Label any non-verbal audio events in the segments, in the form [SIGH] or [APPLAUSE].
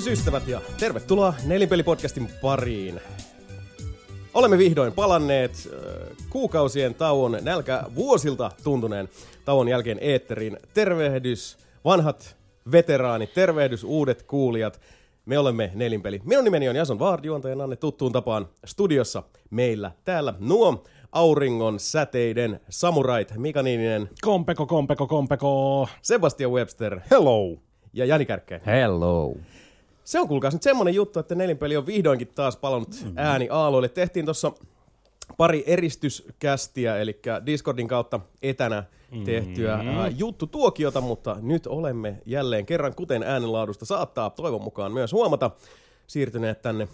Tervehdys ystävät ja tervetuloa Nelinpeli-podcastin pariin. Olemme vihdoin palanneet äh, kuukausien tauon nälkä vuosilta tuntuneen tauon jälkeen eetteriin. Tervehdys vanhat veteraanit, tervehdys uudet kuulijat. Me olemme Nelinpeli. Minun nimeni on Jason Vaard, juontajananne tuttuun tapaan studiossa meillä täällä nuo auringon säteiden samurait Mika Niininen, Kompeko, kompeko, kompeko. Sebastian Webster Hello. ja Jani Kärkkäin. Hello. Se on kuulkaas nyt semmonen juttu, että nelinpeli on vihdoinkin taas palannut ääni aaloille. Tehtiin tuossa pari eristyskästiä, eli Discordin kautta etänä tehtyä mm-hmm. juttu tuokiota, mutta nyt olemme jälleen kerran, kuten äänenlaadusta saattaa toivon mukaan myös huomata, siirtyneet tänne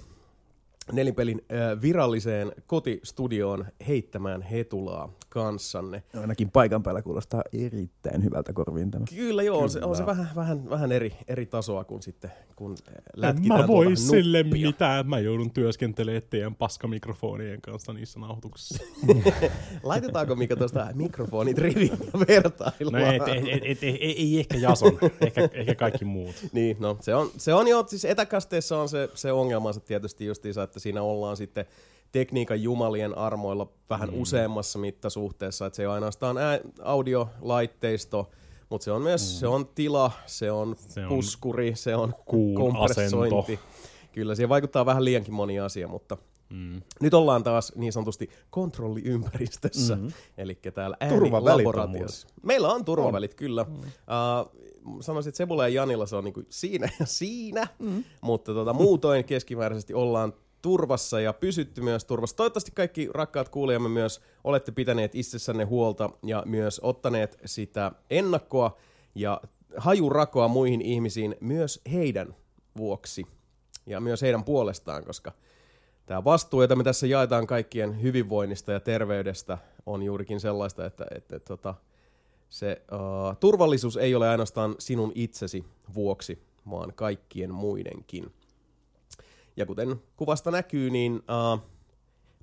nelinpelin äh, viralliseen kotistudioon heittämään hetulaa kanssanne. Ainakin paikan päällä kuulostaa erittäin hyvältä korviin tämä. Kyllä joo, on se, on se vähän, vähän, vähän eri, eri tasoa kuin sitten, kun En lätkitään mä voi tuota sille nuppia. mitään. Mä joudun työskentelemään teidän paskamikrofonien kanssa niissä nauhoituksissa. [LAUGHS] Laitetaanko mikä tuosta mikrofonit riviin ja vertaillaan? No et, et, et, et, ei, ei ehkä Jason, ehkä, ehkä kaikki muut. Niin, no se on, se on jo, siis etäkasteessa on se, se ongelmansa tietysti justiinsa, että siinä ollaan sitten tekniikan jumalien armoilla vähän mm. useammassa mittasuhteessa, että se ei ole ainoastaan ää, audiolaitteisto, mutta se on myös mm. se on tila, se on, Se on puskuri, se on kuun kompressointi. asento. Kyllä, siihen vaikuttaa vähän liiankin moni asia, mutta Mm. nyt ollaan taas niin sanotusti kontrolliympäristössä, mm-hmm. eli täällä äänilaboraatiossa. Meillä on turvavälit, on. kyllä. Mm. Uh, sanoisin, että Sebula ja Janilla se on niinku siinä ja siinä, mm. [LAUGHS] mutta tota, muutoin keskimääräisesti ollaan turvassa ja pysytty myös turvassa. Toivottavasti kaikki rakkaat kuulijamme myös olette pitäneet itsessänne huolta ja myös ottaneet sitä ennakkoa ja hajurakoa muihin ihmisiin myös heidän vuoksi ja myös heidän puolestaan, koska tämä vastuu, jota me tässä jaetaan kaikkien hyvinvoinnista ja terveydestä, on juurikin sellaista, että, että, että tota, se uh, turvallisuus ei ole ainoastaan sinun itsesi vuoksi, vaan kaikkien muidenkin. Ja kuten kuvasta näkyy, niin uh,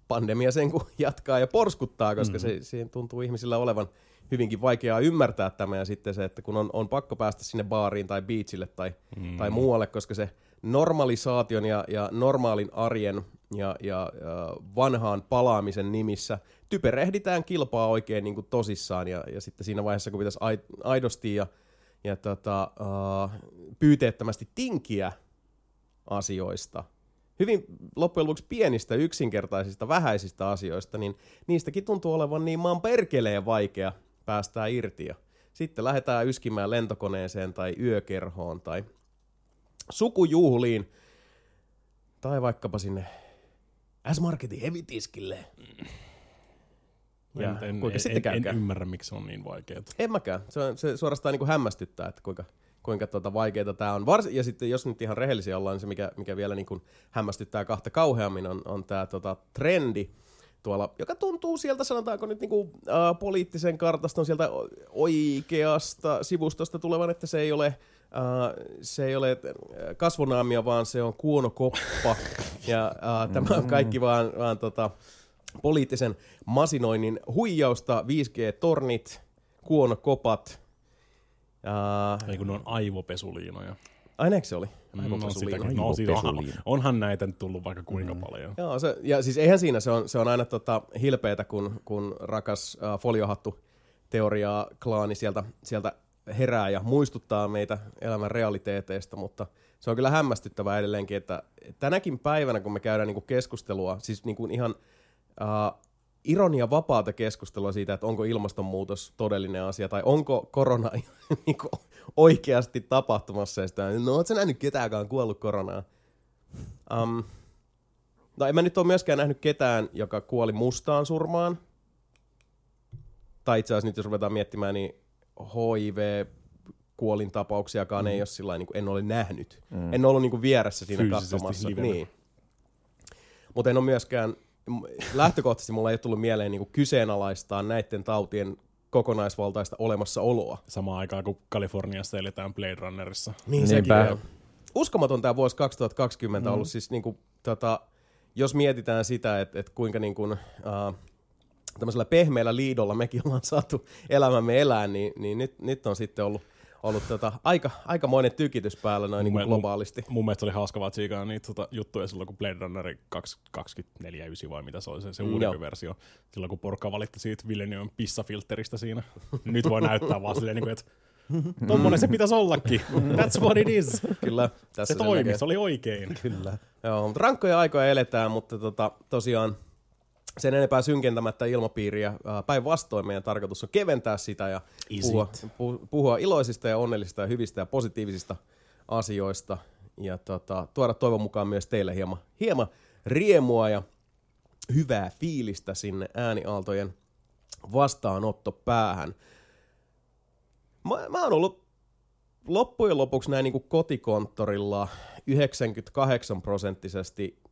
pandemia sen kun [LAUGHS] jatkaa ja porskuttaa, koska mm. se, siihen tuntuu ihmisillä olevan hyvinkin vaikeaa ymmärtää tämä ja sitten se, että kun on, on pakko päästä sinne baariin tai beachille tai, mm. tai muualle, koska se normalisaation ja, ja normaalin arjen ja, ja, ja vanhaan palaamisen nimissä typerehditään kilpaa oikein niin kuin tosissaan ja, ja sitten siinä vaiheessa, kun pitäisi ai- aidosti ja, ja tota, uh, pyyteettömästi tinkiä asioista, hyvin loppujen lopuksi pienistä, yksinkertaisista, vähäisistä asioista, niin niistäkin tuntuu olevan niin maan perkeleen vaikea päästää irti. Ja sitten lähdetään yskimään lentokoneeseen tai yökerhoon tai sukujuhliin tai vaikkapa sinne S-Marketin hevitiskille. Ja En, en, kuinka en, sitten en, en ymmärrä, miksi se on niin vaikeaa. En mäkään. Se, on, se suorastaan niin kuin hämmästyttää, että kuinka, kuinka tota vaikeaa tämä on. Vars, ja sitten jos nyt ihan rehellisiä ollaan, niin se mikä, mikä vielä niin kuin hämmästyttää kahta kauheammin on, on tämä tota trendi, tuolla, joka tuntuu sieltä, sanotaanko nyt niinku, äh, poliittisen kartaston sieltä oikeasta sivustosta tulevan, että se ei ole, äh, se ei ole kasvonaamia, vaan se on kuonokoppa. [LAUGHS] ja äh, tämä on kaikki vaan, vaan tota, poliittisen masinoinnin huijausta, 5G-tornit, kuonokopat. Äh, Ei kun ne on aivopesuliinoja. aina eikö se oli? No, Aivopesuliina. sitäkin, no, siitä onhan, Aivopesuliina. onhan näitä nyt tullut vaikka kuinka mm. paljon. Joo, se, ja siis eihän siinä, se on, se on aina tota, hilpeätä, kun, kun rakas äh, foliohattu teoriaa klaani sieltä, sieltä herää ja muistuttaa meitä elämän realiteeteista, mutta se on kyllä hämmästyttävää edelleenkin, että tänäkin päivänä, kun me käydään niinku keskustelua, siis niinku ihan äh, ironia vapaata keskustelua siitä, että onko ilmastonmuutos todellinen asia, tai onko korona [LAUGHS] niinku oikeasti tapahtumassa, ja sitä, no ootko sä nähnyt ketäänkään kuollut koronaan? Um, No en mä nyt ole myöskään nähnyt ketään, joka kuoli mustaan surmaan. Tai itse asiassa nyt jos ruvetaan miettimään, niin HIV kuolin tapauksiakaan mm. ei ole sillä niin kuin en ole nähnyt. Mm. En ollut niin kuin vieressä siinä Fyysisesti katsomassa. livenä. Niin. Mutta en ole myöskään, lähtökohtaisesti mulla ei tullut mieleen niin kuin kyseenalaistaa näiden tautien kokonaisvaltaista olemassaoloa. Samaan aikaan, kun Kaliforniassa eletään Blade Runnerissa. Niin Niinpä. sekin on. Uskomaton tämä vuosi 2020 mm. ollut siis niinku, tota, jos mietitään sitä, että et kuinka niinku, uh, tämmöisellä pehmeällä liidolla mekin ollaan saatu elämämme elää, niin, niin nyt, nyt on sitten ollut, ollut tota, aika, aikamoinen tykitys päällä noin niin Mun- globaalisti. Mun mielestä oli hauska vaan tsiikaa niitä tota, juttuja silloin, kun Blade Runner 249 vai mitä se oli, se, se Mm, uudempi joo. versio. Silloin kun porukka valitti siitä Villeneuven pissafilteristä siinä. Nyt voi näyttää vaan silleen, niin kuin, että tommonen se pitäisi ollakin. That's what it is. Kyllä, tässä Se toimi, se oli oikein. Kyllä. Joo, mutta rankkoja aikoja eletään, mutta tota, tosiaan sen enempää synkentämättä ilmapiiriä. Päinvastoin meidän tarkoitus on keventää sitä ja Is puhua, pu- puhua iloisista ja onnellisista ja hyvistä ja positiivisista asioista. Ja tota, tuoda toivon mukaan myös teille hieman, hieman riemua ja hyvää fiilistä sinne ääniaaltojen vastaanottopäähän. Mä, mä oon ollut loppujen lopuksi näin niin kuin kotikonttorilla 98 prosenttisesti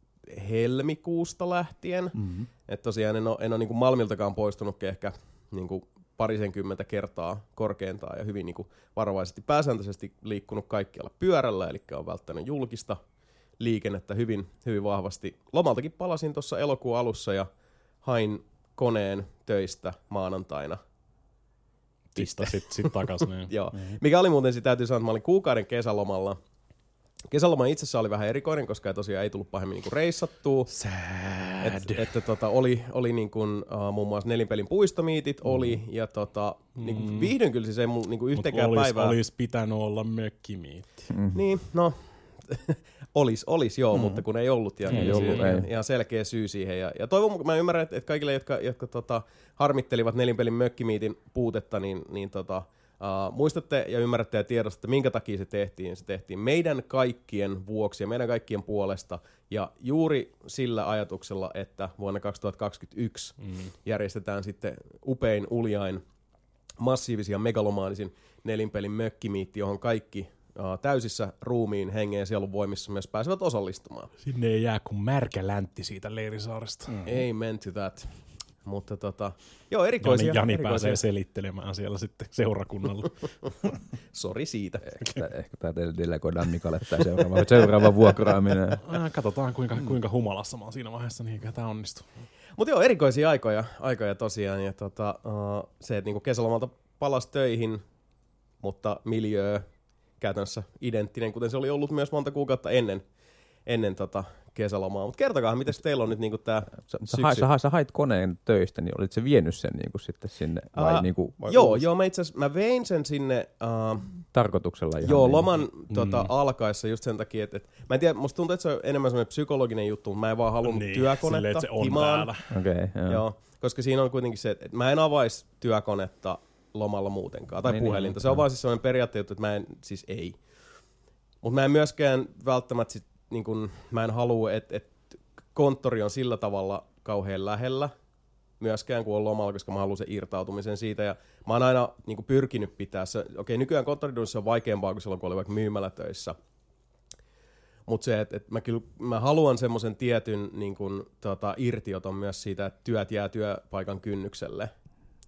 helmikuusta lähtien. Mm-hmm. Että tosiaan en ole, en ole niin kuin Malmiltakaan poistunut ehkä niin kuin parisenkymmentä kertaa korkeintaan ja hyvin niin kuin varovaisesti pääsääntöisesti liikkunut kaikkialla pyörällä, eli on välttänyt julkista liikennettä hyvin, hyvin vahvasti. Lomaltakin palasin tuossa elokuun alussa ja hain koneen töistä maanantaina Pistä sit, sit takas. Niin. [LAUGHS] Joo. Mikä oli muuten, se täytyy sanoa, että mä olin kuukauden kesälomalla. Kesäloma itse asiassa oli vähän erikoinen, koska ei tosiaan ei tullut pahemmin niinku reissattua. Et, että tota, oli, oli niin kuin, uh, muun muassa nelinpelin puistomiitit oli, ja tota, mm. niin kuin vihdoin kyllä siis ei mulla niinku Mut yhteenkään olis, päivää... olis pitänyt olla mökkimiitti. Niin, no, [LAUGHS] olis, olis joo, mm. mutta kun ei ollut. Ja, Ei ja ollut, siihen- ei. Ihan selkeä syy siihen. Ja, ja toivon, mukaan- mä ymmärrän, että, että kaikille, jotka, jotka tota, harmittelivat nelinpelin mökkimiitin puutetta, niin, niin tota, uh, muistatte ja ymmärrätte ja tiedostatte, minkä takia se tehtiin. Se tehtiin meidän kaikkien vuoksi ja meidän kaikkien puolesta. Ja juuri sillä ajatuksella, että vuonna 2021 mm. järjestetään sitten upein, uljain, massiivisia megalomaanisin nelinpelin mökkimiitti, johon kaikki uh, täysissä ruumiin, hengen ja sielun voimissa myös pääsevät osallistumaan. Sinne ei jää kuin märkä läntti siitä Leirisaaresta. Mm. Amen to that. Mutta tota, joo, Jani, erikoisia. Jani erikoisia. pääsee selittelemään siellä sitten seurakunnalle. [LAUGHS] Sori siitä. Ehkä, ehkä tämä teille delegoidaan Mikalle tämä seuraava, [LAUGHS] seuraava vuokraaminen. Äh, Katsotaan kuinka, kuinka humalassa mä oon siinä vaiheessa, niin eikä tää onnistu. Mutta joo, erikoisia aikoja, aikoja tosiaan. Ja tota, uh, se, että niinku kesälomalta palasi töihin, mutta miljöö käytännössä identtinen, kuten se oli ollut myös monta kuukautta ennen, ennen tota kesälomaa. Mutta kertokaa, miten teillä on nyt niinku Sä, sä, syksy? sä, sä hait koneen töistä, niin olit se vienyt sen niin kuin sitten sinne vai, Ää, niin kuin, vai Joo, joo, mä itse asiassa, mä vein sen sinne, uh, tarkoituksella ihan joo, niin, loman tota, alkaessa just sen takia, että, että mä en tiedä, musta tuntuu, että se on enemmän semmoinen psykologinen juttu, mutta mä en vaan halunnut niin, työkonetta silleen, että se on himaan. okay, joo. Joo, koska siinä on kuitenkin se, että mä en avaisi työkonetta lomalla muutenkaan, tai Niin, puhelinta. niin, se on vaan siis sellainen periaatteet, että mä en, siis ei. Mutta mä en myöskään välttämättä sit, niin kun, mä en halua, että et konttori on sillä tavalla kauhean lähellä, myöskään kun on lomalla, koska mä haluan sen irtautumisen siitä. Ja mä oon aina niin kuin pyrkinyt pitää se, okei nykyään konttoriduunissa on vaikeampaa kuin silloin, kun oli vaikka myymälätöissä. Mutta se, että et mä, mä haluan semmoisen tietyn niin kun, tota, irtioton myös siitä, että työt jää työpaikan kynnykselle.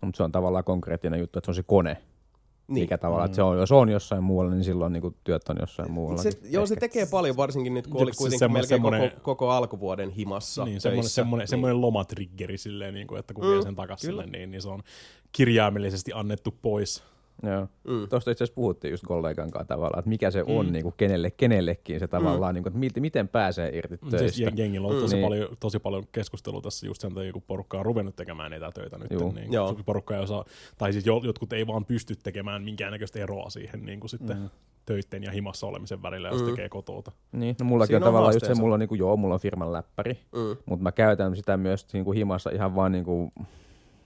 Mutta se on tavallaan konkreettinen juttu, että se on se kone. Niin. Mikä tavallaan, että se on, jos on jossain muualla, niin silloin niin kuin työt on jossain muualla. Se, joo, se tekee paljon, varsinkin nyt kun oli kuitenkin semmo- melkein semmonen- koko, koko alkuvuoden himassa Niin, semmoinen, semmoinen, Niin. semmoinen lomatriggeri silleen, niin kuin, että kun Mm, vie sen sille, niin, niin se on kirjaimellisesti annettu pois. Joo. Mm. Mm. Tuosta itse asiassa puhuttiin just kollegan kanssa tavallaan, että mikä se on niin kuin kenelle, kenellekin se tavallaan, niin kuin, että miten, miten pääsee irti Siis töistä. jen- jengillä on Mm. tosi, Niin. paljon, tosi paljon keskustelua tässä just sen takia, kun porukka on ruvennut tekemään etätöitä nyt. Juu. Niin Joo. porukka ei osaa, tai siis jo- jotkut ei vaan pysty tekemään minkäännäköistä eroa siihen niin kuin sitten Mm. töitten ja himassa olemisen välillä, jos Mm. tekee kotota. Niin, no mullakin Siinä on on tavallaan just se, mulla on niin kuin, joo, mulla on firman läppäri, Mm. mutta mä käytän sitä myös niin kuin himassa ihan vaan niin kuin,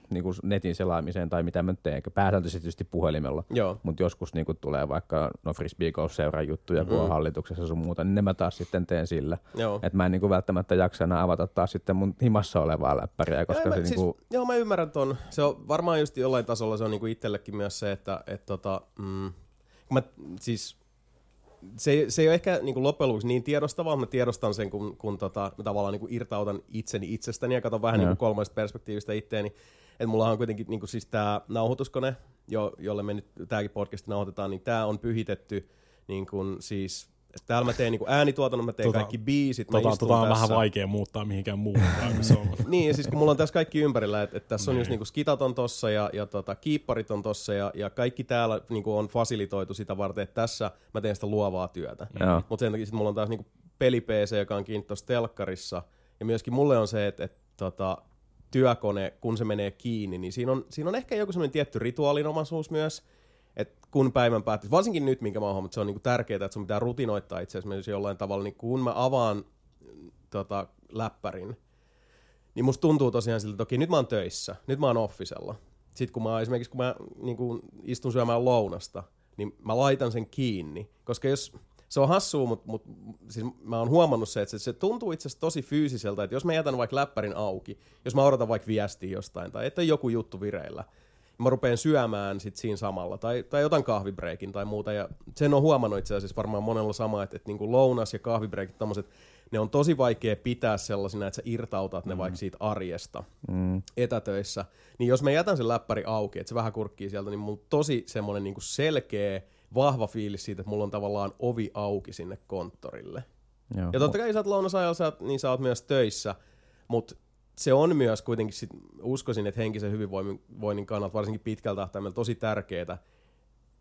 niin kuin netin selaamiseen tai mitä mä nyt teen, pääsääntöisesti tietysti puhelimella. Joo. Mutta joskus niin kuin tulee vaikka no Frisbee Golf seuran juttuja, kun Mm. on hallituksessa sun muuta, niin ne mä taas sitten teen sillä. Että mä en niin kuin välttämättä jaksa enää avata taas sitten mun himassa olevaa läppäriä, koska joo, se mä, niin siis, kuin, joo, mä ymmärrän ton. Se on varmaan just jollain tasolla se on niinku itsellekin myös se, että et tota, mm, mä siis se, ei- se ei ole ehkä niin loppujen lopuksi niin tiedostavaa, mä tiedostan sen, kun, kun tota, mä tavallaan niin irtautan itseni itsestäni ja katson vähän Joo. niin kolmesta perspektiivistä itteeni. Että mulla on kuitenkin niin siis tämä nauhoituskone, jo, jolle me nyt tämäkin podcast nauhoitetaan, niin tämä on pyhitetty niin kuin siis Et täällä mä teen niinku äänituotannon, mä teen Tota- kaikki biisit, mä Tota, tota on tässä. vähän vaikea muuttaa mihinkään muuhun. [LAUGHS] Niin, ja siis kun mulla on tässä kaikki ympärillä, että, että tässä on Niin. just niinku skitat on tossa ja, ja tota, kiipparit on tossa ja, ja kaikki täällä niinku on fasilitoitu sitä varten, että tässä mä teen sitä luovaa työtä. Joo. Mutta sen takia sit mulla on taas niinku peli PC, joka on kiinni tuossa telkkarissa. Ja myöskin mulle on se, että, että tota, työkone, kun se menee kiinni, niin siinä on, siinä on ehkä joku semmoinen tietty rituaalinomaisuus myös, että kun päivän päättyy, varsinkin nyt, minkä mä oon huomannut, se on niinku tärkeää, että sun pitää rutinoittaa itse asiassa jollain tavalla, niin kun mä avaan mm, tota, läppärin, niin musta tuntuu tosiaan siltä, että okei, nyt mä oon töissä, nyt mä oon offisella. Sitten kun mä esimerkiksi kun mä niin kun istun syömään lounasta, niin mä laitan sen kiinni, koska jos se on hassua, mutta mut, siis mä oon huomannut se, että se, se tuntuu itse asiassa tosi fyysiseltä, että jos mä jätän vaikka läppärin auki, jos mä odotan vaikka viestiä jostain, tai että joku juttu vireillä, ja mä rupean syömään sit siinä samalla, tai, tai otan kahvibreikin tai muuta, ja sen on huomannut itse asiassa varmaan monella sama, että, että niin kuin lounas ja kahvibreikit, tommoset, ne on tosi vaikea pitää sellaisina, että sä irtautat ne mm. vaikka siitä arjesta Mm. etätöissä, niin jos mä jätän sen läppäri auki, että se vähän kurkkii sieltä, niin mulla on tosi semmoinen niin selkeä, vahva fiilis siitä, että mulla on tavallaan ovi auki sinne konttorille. Joo. Ja totta kai sä oot lounasajalla, niin sä oot myös töissä, mutta se on myös kuitenkin, sit, uskoisin, että henkisen hyvinvoinnin kannalta, varsinkin pitkällä tähtäimellä, tosi tärkeää,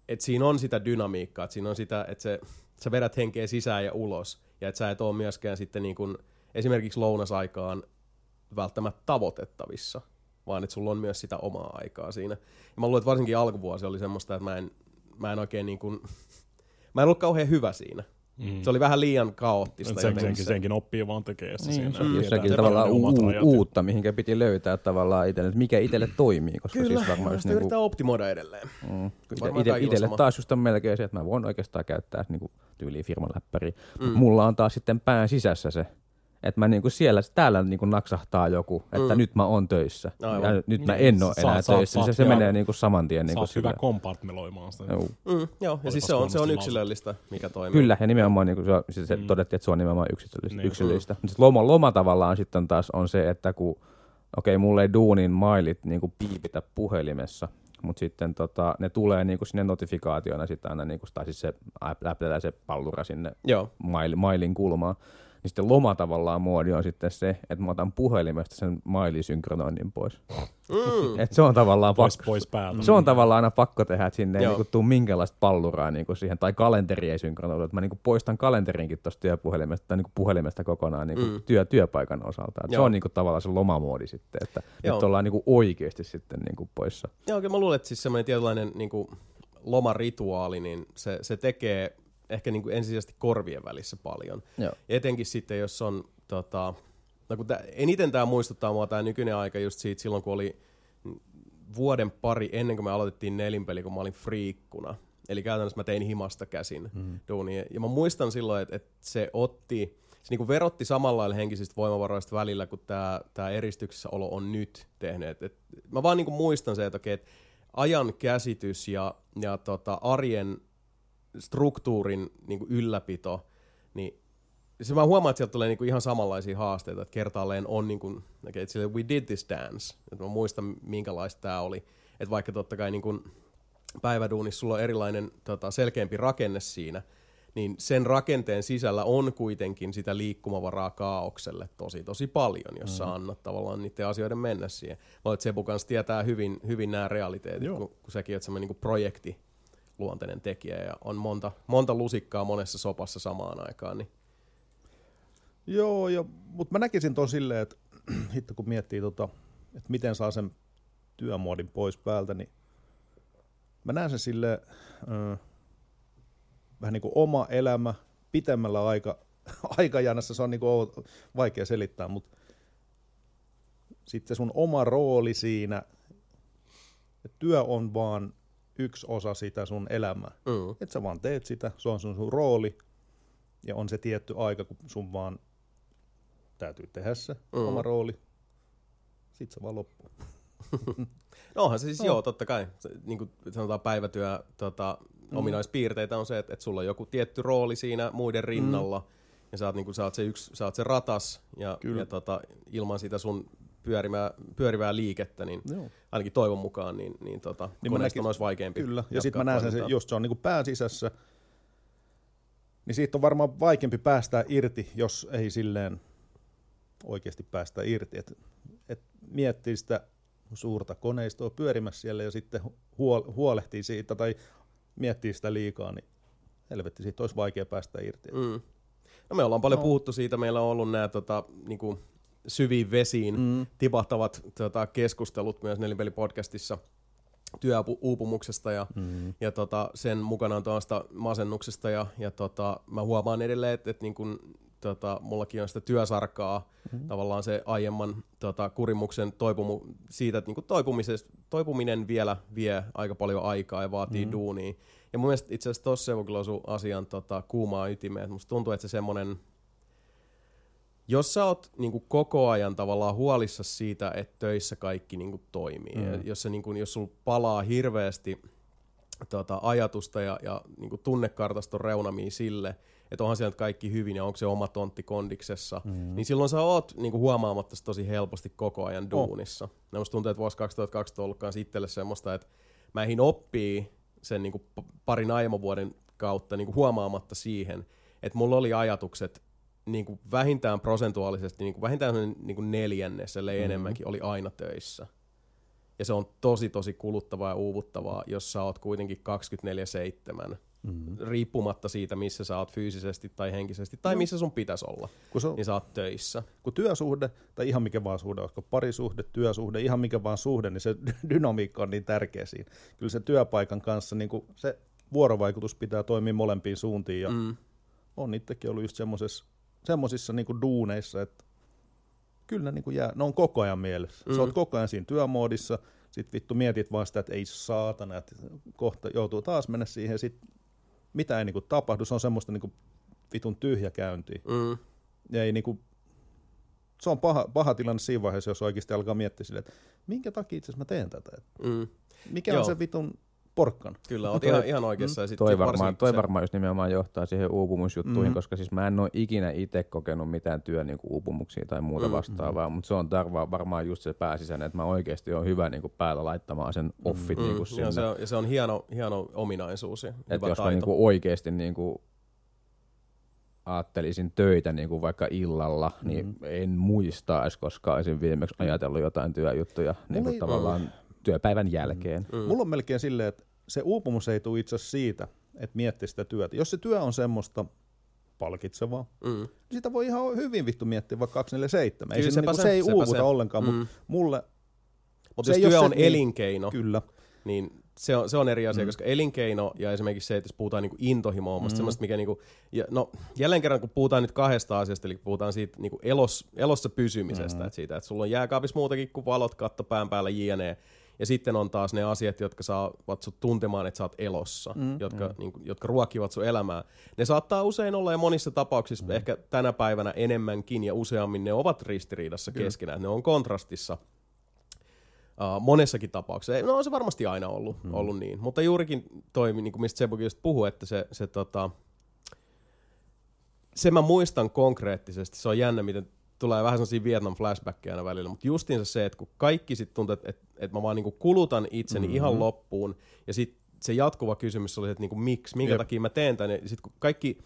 että siinä on sitä dynamiikkaa, että siinä on sitä, että se, sä vedät henkeä sisään ja ulos, ja että sä et ole myöskään sitten niin kuin, esimerkiksi lounasaikaan välttämättä tavoitettavissa, vaan että sulla on myös sitä omaa aikaa siinä. Ja mä luulen, että varsinkin alkuvuosi oli semmoista, että mä en, mä en oikein niin kuin, mä en ollut kauhean hyvä siinä. Mm. Se oli vähän liian kaoottista. Sen, jotenkin senkin, se. senkin oppii vaan tekee se Niin, siinä. Tietää, jossakin tavallaan ne omat u- rajat. uutta, mihinkä piti löytää tavallaan itselle, että mikä itselle toimii. Koska Kyllä, siis varmaan just niinku, yritetään optimoida edelleen. mm, ite, itselle taas just on melkein se, että mä voin oikeastaan käyttää niinku tyyliin firman läppäriä. Mm. Mulla on taas sitten pään sisässä se, että mä niinku siellä, täällä niinku naksahtaa joku, että Mm. nyt mä oon töissä. Aivan. Ja nyt mä Niin, en oo enää saat- töissä. saat se, se menee niinku saman tien. Niinku hyvä kompartmeloimaan sitä. Joo. Mm, joo, ja siis se on, se on yksilöllistä, mikä toimii. Kyllä, ja nimenomaan niin kuin se, siis se mm. todettiin, että se on nimenomaan yksilöllistä. Niin. yksilöllistä. Mutta sit loma, loma tavallaan sitten taas on se, että kun, okei, okay, mulle ei duunin mailit niin kuin piipitä puhelimessa, mutta sitten tota, ne tulee niin kuin sinne notifikaationa sitten aina, niin kuin, tai siis se se pallura sinne mail, mailin kulmaan. Niin sitten loma tavallaan muodi on sitten se, että mä otan puhelimesta sen mailisynkronoinnin pois. mm. Et se on tavallaan Pois, pakko. pois päältä. Se on tavallaan aina pakko tehdä, että sinne ei Joo. niinku tuu minkäänlaista palluraa niinku siihen, tai kalenteri ei synkronoidu. Että Mä niinku poistan kalenterinkin tuosta työpuhelimesta tai niinku puhelimesta kokonaan niinku Mm. työ, työpaikan osalta. Et se on niinku tavallaan se lomamoodi sitten, että Joo. nyt ollaan niinku oikeasti sitten niinku poissa. Joo, kyllä mä luulen, että siis semmoinen tietynlainen niin kuin, lomarituaali, niin se, se tekee ehkä niin kuin ensisijaisesti korvien välissä paljon. Joo. Etenkin sitten, jos on, tota, no kun tää, eniten tämä muistuttaa mua tämä nykyinen aika just siitä silloin, kun oli vuoden pari ennen kuin me aloitettiin nelinpeli, kun mä olin friikkuna. Eli käytännössä mä tein himasta käsin mm. duunia. Ja mä muistan silloin, että, että se otti, se niinku verotti samalla lailla henkisistä voimavaroista välillä, kun tämä tää eristyksessä olo on nyt tehnyt. Et, et, mä vaan niinku muistan se, että okei, et ajan käsitys ja, ja tota, arjen struktuurin niinku ylläpito, niin se mä huomaan, että sieltä tulee niinku ihan samanlaisia haasteita, että kertaalleen on niinku, okay, että sille, we did this dance, että mä muistan minkälaista tämä oli, että vaikka totta kai niinku päiväduunissa sulla on erilainen tota, selkeämpi rakenne siinä, niin sen rakenteen sisällä on kuitenkin sitä liikkumavaraa kaaukselle tosi tosi paljon, jos mm. sä annat tavallaan niiden asioiden mennä siihen. Mä olet Sebu kanssa tietää hyvin, hyvin nämä realiteetit, kun, kun säkin oot semmoinen niin projekti luonteinen tekijä ja on monta, monta lusikkaa monessa sopassa samaan aikaan, niin Joo, ja, mutta mä näkisin ton silleen, että [CLEARS THROAT] hitto kun miettii, tota, että miten saa sen työmuodin pois päältä, niin mä näen sen sille äh, vähän niin kuin oma elämä pitemmällä aika, [LAUGHS] aikajanassa, se on niin kuin vaikea selittää, mutta sitten sun oma rooli siinä, että työ on vaan yksi osa sitä sun elämää. mm. Että sä vaan teet sitä, se on sun, sun rooli, ja on se tietty aika, kun sun vaan täytyy tehdä se Mm. oma rooli. Sitten se vaan loppuu. [LAUGHS] No onhan se siis No. joo, totta kai. Se, niin kuin sanotaan päivätyö, tota, Mm. ominaispiirteitä on se, että, että sulla on joku tietty rooli siinä muiden rinnalla, mm. ja sä oot, niin kuin, sä oot, se, yksi, sä oot se ratas, ja, Kyllä. ja tota, ilman sitä sun pyörimää, pyörivää liikettä, niin Joo. ainakin toivon mukaan, niin, niin, tota, Niin niin koneiston näkisin- olisi vaikeampi Kyllä, ja sitten mä näen sen, just se on niinku pään sisässä. niin siitä on varmaan vaikeampi päästää irti, jos ei silleen oikeasti päästä irti. Et, et miettii sitä suurta koneistoa pyörimässä siellä ja sitten huol- huolehtii siitä tai miettii sitä liikaa, niin helvetti, siitä olisi vaikea päästä irti. Mm. No me ollaan paljon no. puhuttu siitä, meillä on ollut nämä tota, niinku, syviin vesiin mm. tipahtavat tota, keskustelut myös Nelinpeli-podcastissa työuupumuksesta ja, mm. ja tota, sen mukanaan tuosta masennuksesta ja, ja tota, mä huomaan edelleen, että, että niin kun, tota, mullakin on sitä työsarkaa, mm. tavallaan se aiemman tota, kurimuksen toipumu, siitä, että niin toipuminen vielä vie aika paljon aikaa ja vaatii mm. duunia. Ja mun mielestä itse asiassa tossa se voi kyllä osua asian tota, kuumaa ytimeen, musta tuntuu, että se semmonen, jos sä oot niinku koko ajan tavallaan huolissa siitä, että töissä kaikki niinku toimii, mm. ja jos, se, niinku, jos sul palaa hirveästi tota, ajatusta ja, ja niinku tunnekartaston reunamia sille, että onhan siellä nyt kaikki hyvin ja onko se oma tontti kondiksessa, mm. niin silloin sä oot niinku huomaamatta tosi helposti koko ajan duunissa. Oh. Ja musta tuntuu, että vuosi 2012 on ollut itselle semmoista, että mä ehdin oppii sen niinku p- parin aiemman vuoden kautta niinku huomaamatta siihen, että mulla oli ajatukset niinku vähintään prosentuaalisesti, niinku vähintään semmoinen niinku neljännes, ellei mm-hmm. enemmänkin, oli aina töissä. Ja se on tosi tosi kuluttavaa ja uuvuttavaa, jos sä oot kuitenkin 24-7, mm-hmm. riippumatta siitä, missä sä oot fyysisesti tai henkisesti, tai missä sun pitäisi olla, Kun, se on, niin sä oot töissä. kun työsuhde, tai ihan mikä vaan suhde, olisiko parisuhde, työsuhde, ihan mikä vaan suhde, niin se dynamiikka on niin tärkeä siinä. Kyllä se työpaikan kanssa, niin kuin se vuorovaikutus pitää toimia molempiin suuntiin, ja Mm. on itsekin ollut just semmosessa, semmosissa niin kuin duuneissa, että kyllä ne, niin kuin jää, ne on koko ajan mielessä. Mm. Sä oot koko ajan siinä työmoodissa, sit vittu mietit vaan sitä, että ei saatana, että kohta joutuu taas mennä siihen, sit mitä ei niin kuin tapahdu, se on semmoista niin kuin vitun tyhjäkäyntiä. Mm. Ja ei niinku, se on paha, paha tilanne siinä vaiheessa, jos oikeasti alkaa miettiä silleen, että minkä takia itse asiassa mä teen tätä. Mm. mikä Joo. on se vitun porkkan? Kyllä, oot Toi- ihan, ihan oikeassa. Ja sit, Toi varmaan, toi se- varmaan just nimenomaan johtaa siihen uupumusjuttuihin, Mhm. mm. koska siis mä en ole ikinä itse kokenut mitään työn niin uupumuksia tai muuta Mm. vastaavaa, mutta se on tarva, varmaan just se pääsisäinen, että mä oikeasti on hyvä niin päällä laittamaan sen offit mm. niin Mm, sinne. joo, se on, ja se on hieno, hieno ominaisuus ja että hyvä jos mä taito. niinku oikeasti niinku ajattelisin töitä niinku vaikka illalla, Mm. niin en muista edes koskaan olisin viimeksi ajatellut jotain työjuttuja niinku ei- tavallaan työpäivän jälkeen. Mm. Mulla on melkein silleen, että se uupumus ei tule itse asiassa siitä, että miettii sitä työtä. Jos se työ on semmoista palkitsevaa, Mm. niin sitä voi ihan hyvin vittu miettiä vaikka 247. Ei Kyllä, se, niinku, se, se ei uuvuta se. ollenkaan, Mm. mutta mulle Mutta se jos ei työ on se- niin- elinkeino, kyllä. niin se on, se on eri asia, Mm. koska elinkeino ja esimerkiksi se, että jos puhutaan niinku intohimoa, mm. Mm. semmoista, mikä niinku, ja no jälleen kerran kun puhutaan nyt kahdesta asiasta, eli puhutaan siitä niinku elos, elossa pysymisestä, Mm. että siitä, että sulla on jääkaapissa muutakin kuin valot, katto pään päällä jne. Ja sitten on taas ne asiat, jotka saavat sut tuntemaan, että sä oot elossa, Mm. jotka, niinku, jotka ruokkivat sun elämää. Ne saattaa usein olla ja monissa tapauksissa, mm. ehkä tänä päivänä enemmänkin ja useammin ne ovat ristiriidassa Kyllä. keskenään, ne on kontrastissa. Uh, monessakin tapauksessa. No on se varmasti aina ollut, hmm. ollut niin. Mutta juurikin toi, niin kuin mistä Sebukin just puhui, että se, se, tota, se mä muistan konkreettisesti. Se on jännä, miten tulee vähän sellaisia Vietnam flashbackkejä aina välillä, mutta justiinsa se, että kun kaikki sitten tuntuu, että, että, että mä vaan niinku kulutan itseni mm-hmm. ihan loppuun, ja sitten se jatkuva kysymys oli, että niinku, miksi, minkä Jep. takia mä teen tän, ja sitten kun kaikki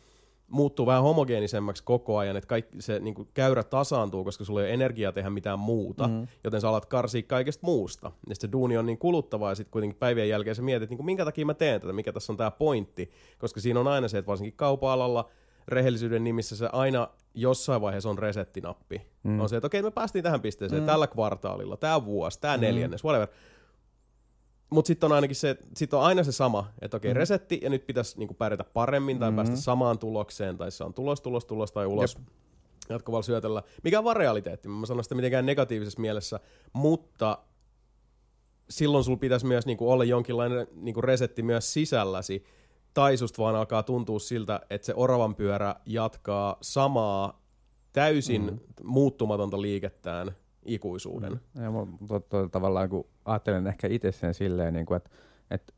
muuttuu vähän homogeenisemmaksi koko ajan, että kaikki se niin kuin, käyrä tasaantuu, koska sulla ei ole energiaa tehdä mitään muuta, mm. joten sä alat karsia kaikesta muusta. Ja se duuni on niin kuluttavaa, ja sitten kuitenkin päivien jälkeen sä mietit, niin kuin, minkä takia mä teen tätä, mikä tässä on tämä pointti, koska siinä on aina se, että varsinkin kaupa-alalla rehellisyyden nimissä se aina jossain vaiheessa on resettinappi. Mm. On se, että okei, me päästiin tähän pisteeseen mm. tällä kvartaalilla, tämä vuosi, tämä mm. neljännes, whatever. Mutta sitten on ainakin se, sit on aina se sama, että okei, mm. resetti ja nyt pitäisi niinku pärjätä paremmin tai mm-hmm. päästä samaan tulokseen tai se on tulos, tulos, tulos tai ulos Jep. jatkuvalla syötellä. Mikä on vaan realiteetti, mä sanon sitä mitenkään negatiivisessa mielessä, mutta silloin sulla pitäisi myös niinku olla jonkinlainen niinku resetti myös sisälläsi, tai susta vaan alkaa tuntua siltä, että se oravan pyörä jatkaa samaa täysin mm. muuttumatonta liikettään ikuisuuden. Mm. Ja mä to, to, tavallaan kun ajattelen ehkä itse sen silleen, niin kuin, että, että,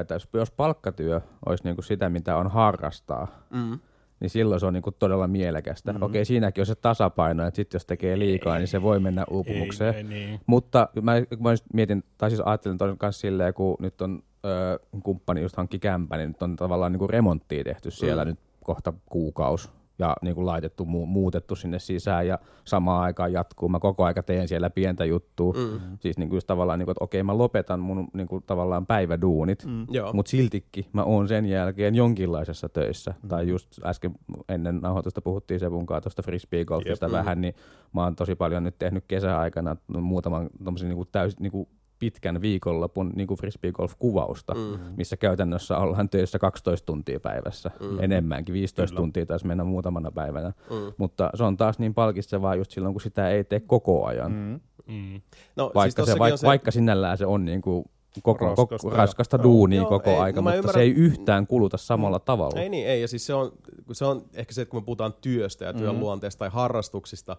että jos, palkkatyö olisi niin kuin sitä, mitä on harrastaa, Mm. niin silloin se on niin kuin todella mielekästä. Mm-hmm. Okei, siinäkin on se tasapaino, että sitten jos tekee liikaa, niin se voi mennä uupumukseen. Ei, ei, niin. Mutta mä, mä mietin, tai siis ajattelin ton kanssa silleen, kun nyt on ö, kumppani just hankki kämpä, niin nyt on tavallaan niinku remonttia tehty siellä mm. nyt kohta kuukaus ja niin kuin laitettu, mu- muutettu sinne sisään ja samaan aikaan jatkuu. Mä koko aika teen siellä pientä juttua. Mm. Siis niin kuin just tavallaan, niin kuin, että okei mä lopetan mun niin kuin, tavallaan päiväduunit, mm. Mutta siltikin mä oon sen jälkeen jonkinlaisessa töissä. Mm. Tai just äsken ennen nauhoitusta puhuttiin Sebunkaan tuosta frisbeegolfista Jep. vähän, niin mä oon tosi paljon nyt tehnyt kesäaikana muutaman tommosen niin kuin täys, niin kuin pitkän viikonlopun niin kuin frisbeegolf-kuvausta, mm. missä käytännössä ollaan töissä 12 tuntia päivässä, mm. enemmänkin, 15 Kyllä. tuntia taisi mennä muutamana päivänä, mm. mutta se on taas niin palkitsevaa just silloin, kun sitä ei tee koko ajan, mm. Mm. No, vaikka, siis se, vaikka, on se, vaikka sinällään se on niin kuin koko, Raskasta koko, ja- raskasta duunia Joo, koko ei, aika, mutta ymmärrän- se ei yhtään kuluta samalla tavalla. Ei niin, ei. Ja siis se on, se on ehkä se, että kun me puhutaan työstä ja työn mm-hmm. luonteesta tai harrastuksista,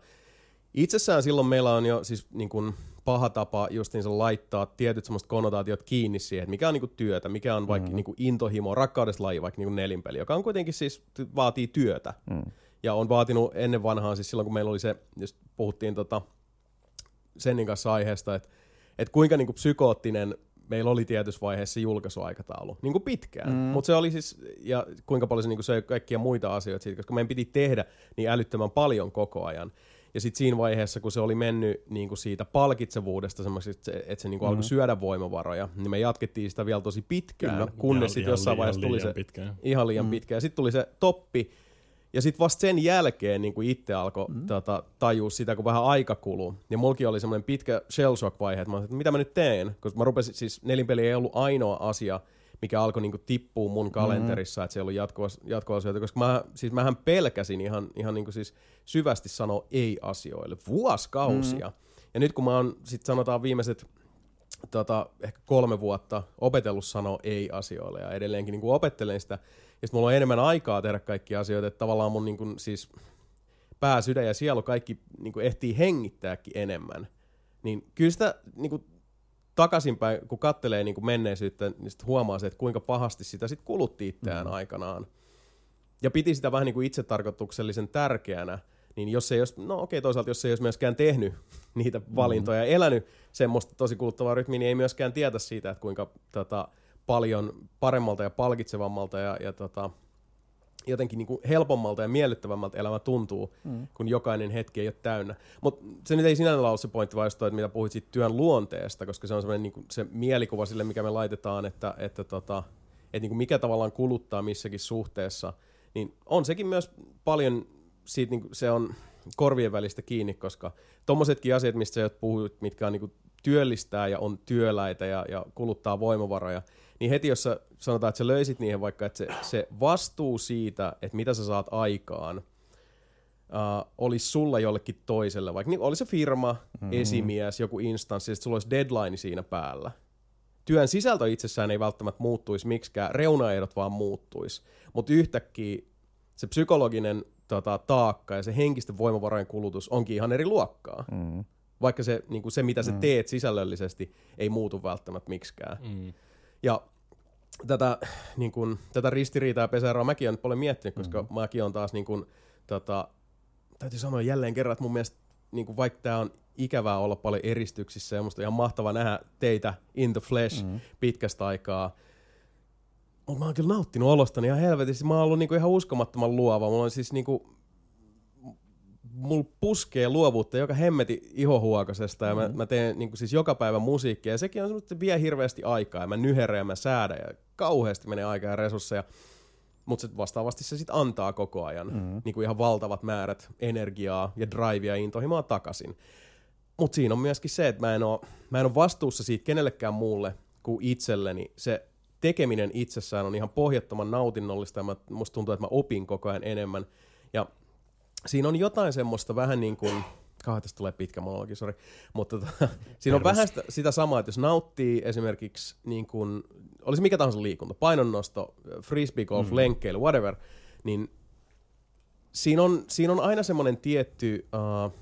itsessään silloin meillä on jo siis niin kuin paha tapa justiinsa laittaa tietyt semmoiset konnotaatiot kiinni siihen, että mikä on niin kuin työtä, mikä on vaikka mm-hmm. niin kuin intohimo, rakkaudesta laji, vaikka niin kuin nelinpeli, joka on kuitenkin siis, vaatii työtä. Mm. Ja on vaatinut ennen vanhaan, siis silloin kun meillä oli se, just puhuttiin tota Sennin kanssa aiheesta, että, että kuinka niin kuin psykoottinen meillä oli tietyssä vaiheessa julkaisuaikataulu, niin kuin pitkään. Mm. Mutta se oli siis, ja kuinka paljon se niin kuin söi kaikkia muita asioita siitä, koska meidän piti tehdä niin älyttömän paljon koko ajan. Ja sitten siinä vaiheessa, kun se oli mennyt niin kuin siitä palkitsevuudesta semmoisesta, että se, että se niin kuin mm. alkoi syödä voimavaroja, niin me jatkettiin sitä vielä tosi pitkään, Kyllä. kunnes sitten jossain vaiheessa tuli se pitkään. ihan liian mm. pitkään. Sitten tuli se toppi, ja sitten vasta sen jälkeen niin kuin itse alkoi mm. tota, tajua sitä, kun vähän aika kuluu. Ja mulki oli semmoinen pitkä shell shock vaihe, että mä olin, että mitä mä nyt teen? Koska mä rupesin, siis nelinpeli ei ollut ainoa asia, mikä alkoi niin tippua mun kalenterissa, että se ei ollut jatkuva, jatkuva asioita, koska mä, siis mähän pelkäsin ihan, ihan niin kuin siis syvästi sanoa ei asioille, vuosikausia. Mm. Ja nyt kun mä oon sit sanotaan viimeiset tota, ehkä kolme vuotta opetellut sanoa ei asioille ja edelleenkin niin kuin opettelen sitä. Ja sitten mulla on enemmän aikaa tehdä kaikkia asioita, että tavallaan mun niin kuin, siis pää, sydän ja sielu kaikki niin kuin ehtii hengittääkin enemmän. Niin kyllä sitä niin kuin, takaisinpäin, kun kattelee niin kuin menneisyyttä, niin sit huomaa se, että kuinka pahasti sitä sit kulutti itseään mm. aikanaan. Ja piti sitä vähän niin kuin itsetarkoituksellisen tärkeänä, niin jos ei olisi, no okei toisaalta jos ei olisi myöskään tehnyt [LAUGHS] niitä valintoja ja elänyt semmoista tosi kuluttavaa rytmiä, niin ei myöskään tietä siitä, että kuinka tota, paljon paremmalta ja palkitsevammalta ja, ja tota, jotenkin niin kuin helpommalta ja miellyttävämmältä elämä tuntuu, mm. kun jokainen hetki ei ole täynnä. Mutta se nyt ei sinänsä ole se pointti, vaan toi, että mitä puhuit siitä työn luonteesta, koska se on semmoinen niin kuin se mielikuva sille, mikä me laitetaan, että, että, tota, että niin kuin mikä tavallaan kuluttaa missäkin suhteessa, niin on sekin myös paljon siitä, niin kuin se on korvien välistä kiinni, koska tommosetkin asiat, mistä sä puhuit, mitkä on niin kuin työllistää ja on työläitä ja, ja kuluttaa voimavaroja, niin heti jos sä sanotaan, että sä löysit niihin vaikka, että se, se vastuu siitä, että mitä sä saat aikaan, uh, olisi sulla jollekin toiselle, vaikka niin oli se firma, mm-hmm. esimies, joku instanssi, että sulla olisi deadline siinä päällä. Työn sisältö itsessään ei välttämättä muuttuisi miksikään, reunaehdot vaan muuttuisi, mutta yhtäkkiä se psykologinen tota, taakka ja se henkisten voimavarojen kulutus onkin ihan eri luokkaa. Mm. Vaikka se, niin kuin se, mitä sä teet sisällöllisesti, ei muutu välttämättä miksikään. Mm. Ja tätä, niin kun, tätä ristiriitaa pesäeroa mäkin olen nyt paljon miettinyt, koska mm-hmm. mäkin on taas, niin kun, tota, täytyy sanoa jälleen kerran, että mun mielestä niin kun, vaikka tämä on ikävää olla paljon eristyksissä ja musta on ihan mahtava nähdä teitä in the flesh mm-hmm. pitkästä aikaa, mä oon kyllä nauttinut olostani ihan helvetisti. Mä oon ollut niinku ihan uskomattoman luova. Mulla on siis niinku, mulla puskee luovuutta joka hemmeti ihohuokasesta ja mä, mä teen niinku siis joka päivä musiikkia ja sekin on semmoista, että vie hirveästi aikaa ja mä nyherän ja mä säädän ja kauheasti menee aikaa ja resursseja. Mutta vastaavasti se sitten antaa koko ajan mm. niinku ihan valtavat määrät energiaa ja drivea ja intohimoa takaisin. Mutta siinä on myöskin se, että mä en ole, mä en ole vastuussa siitä kenellekään muulle kuin itselleni. Se tekeminen itsessään on ihan pohjattoman nautinnollista ja mä, musta tuntuu, että mä opin koko ajan enemmän. Ja siinä on jotain semmoista vähän niin kuin, kauan tästä tulee pitkä monologi, sorry, mutta tota, [LAUGHS] siinä on vähän sitä, sitä samaa, että jos nauttii esimerkiksi niin kuin, olisi mikä tahansa liikunta, painonnosto, frisbee golf, mm. lenkkeily, whatever, niin siinä on, siinä on aina semmoinen tietty uh,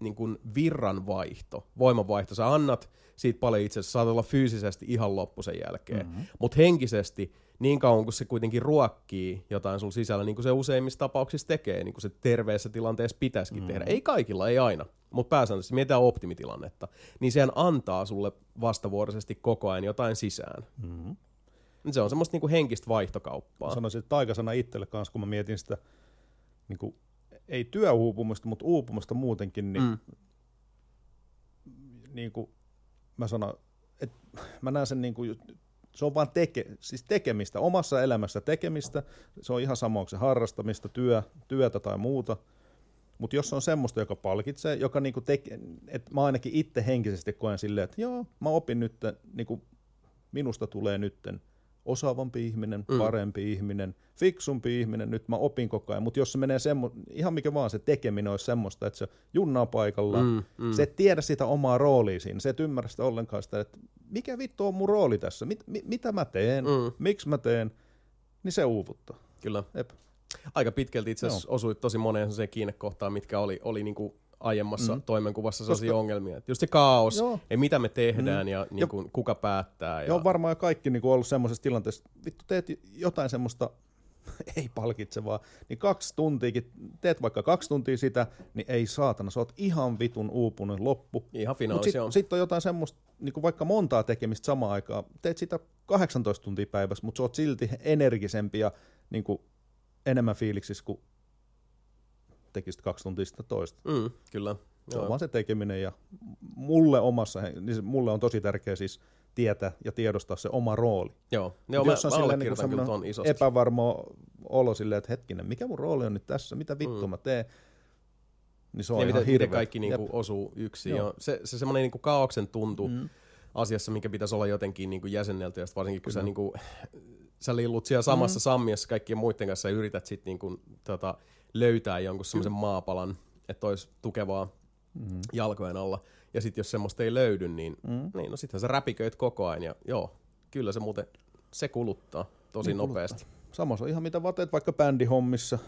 niin kuin virranvaihto, voimanvaihto. Sä annat siitä paljon itse asiassa, saat olla fyysisesti ihan loppu sen jälkeen. Mm-hmm. Mutta henkisesti, niin kauan kun se kuitenkin ruokkii jotain sun sisällä, niin kuin se useimmissa tapauksissa tekee, niin kuin se terveessä tilanteessa pitäisikin mm-hmm. tehdä. Ei kaikilla, ei aina, mutta pääsääntöisesti mietitään optimitilannetta. Niin sehän antaa sulle vastavuoroisesti koko ajan jotain sisään. Mm-hmm. Se on semmoista niinku henkistä vaihtokauppaa. Mä sanoisin, että taikasana itselle kanssa, kun mä mietin sitä, niin kuin, ei työuupumusta, mutta uupumusta muutenkin, niin, mm. niin kuin mä sanon, että mä näen sen niin kuin, se on vaan teke, siis tekemistä, omassa elämässä tekemistä, se on ihan sama, onko se harrastamista, työ, työtä tai muuta, mutta jos on semmoista, joka palkitsee, joka niinku teke, että mä ainakin itse henkisesti koen silleen, että joo, mä opin nyt, niinku, minusta tulee nytten osaavampi ihminen, mm. parempi ihminen, fiksumpi ihminen, nyt mä opin koko ajan, mutta jos se menee semmo, ihan mikä vaan se tekeminen olisi semmoista, että se junnaa paikalla, mm, mm. se et tiedä sitä omaa roolia siinä, se et ymmärrä sitä ollenkaan sitä, että mikä vittu on mun rooli tässä, mit, mi, mitä mä teen, mm. miksi mä teen, niin se uuvuttaa. Kyllä. Ep. Aika pitkälti itse asiassa osuit tosi moneen se kiinnekohtaan, mitkä oli, oli niinku aiemmassa mm. toimenkuvassa sellaisia Koska- ongelmia. Et just se kaos, Joo. ja mitä me tehdään mm. ja niinku, kuka päättää. Ja... Ja on varmaan kaikki niin ollut semmoisessa tilanteessa, vittu teet jotain semmoista, [LAUGHS] ei palkitsevaa, niin kaksi tuntiakin, teet vaikka kaksi tuntia sitä, niin ei saatana, sä oot ihan vitun uupunut loppu. Ihan finaali sitten on. sit on jotain semmoista, niin vaikka montaa tekemistä samaan aikaan, teet sitä 18 tuntia päivässä, mutta sä oot silti energisempi ja niin kuin enemmän fiiliksissä, kun tekisit kaksi tuntia sitä toista. Mm, kyllä. Se on vaan se tekeminen ja mulle omassa, niin mulle on tosi tärkeää siis tietää ja tiedostaa se oma rooli. Joo, Mut mä, jos on mä kyllä semmoinen ton isosti. epävarma olo silleen, että hetkinen, mikä mun rooli on nyt tässä, mitä vittua mm. mä teen, niin se on ja ihan miten, hirveä. miten kaikki niinku osuu yksin. Joo. Joo. Se, se semmoinen niinku kaauksen tuntu mm. asiassa, mikä pitäisi olla jotenkin niinku jäsennelty, ja varsinkin kun sä, niinku, sä lillut siellä samassa mm. sammiassa kaikkien muiden kanssa ja yrität sit niinku, tota, löytää jonkun semmoisen maapalan, että olisi tukevaa mm. jalkojen alla. Ja sitten jos semmoista ei löydy, niin, mm. niin no sittenhän sä räpiköit koko ajan. Ja joo, kyllä se muuten, se kuluttaa tosi Niin niin nopeasti. kuluttaa. Sama se on ihan mitä vaan teet vaikka bändihommissa,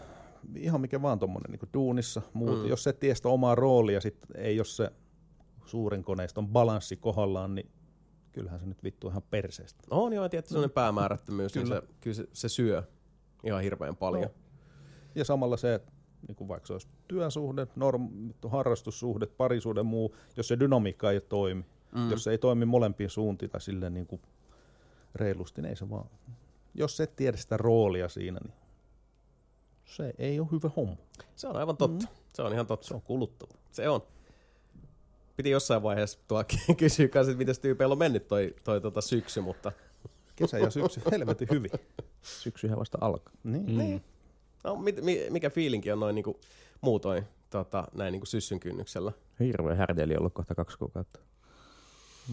ihan mikä vaan tommonen niin duunissa, muuta. Mm. Jos se sitä omaa roolia, sit ei jos se suuren koneiston balanssi kohdallaan, niin kyllähän se nyt vittu ihan perseestä. On joo, tietty sellainen päämäärättömyys, niin Kyllä. se, kyllä se, se syö ihan hirveän paljon. No. Ja samalla se, että niin kuin vaikka se olisi työsuhde, norm, harrastussuhde, parisuhde muu, jos se dynamiikka ei toimi, mm. jos se ei toimi molempiin suuntiin tai silleen niin kuin reilusti, niin ei se vaan. Jos et tiedä sitä roolia siinä, niin se ei ole hyvä homma. Se on aivan totta. Mm. Se on ihan totta. Se on kuluttava. Se on. Piti jossain vaiheessa tuo [LAUGHS] kysyä kanssa, että miten tyypeillä on mennyt toi, toi tota syksy, mutta Kesä ja syksy helvetin hyvin. Syksyhän vasta alkaa. Niin. mm. niin. No, mit, mi, mikä fiilinki on noin niinku muutoin tota, näin niinku syssyn kynnyksellä? Hirveä härdeli ollut kohta kaksi kuukautta.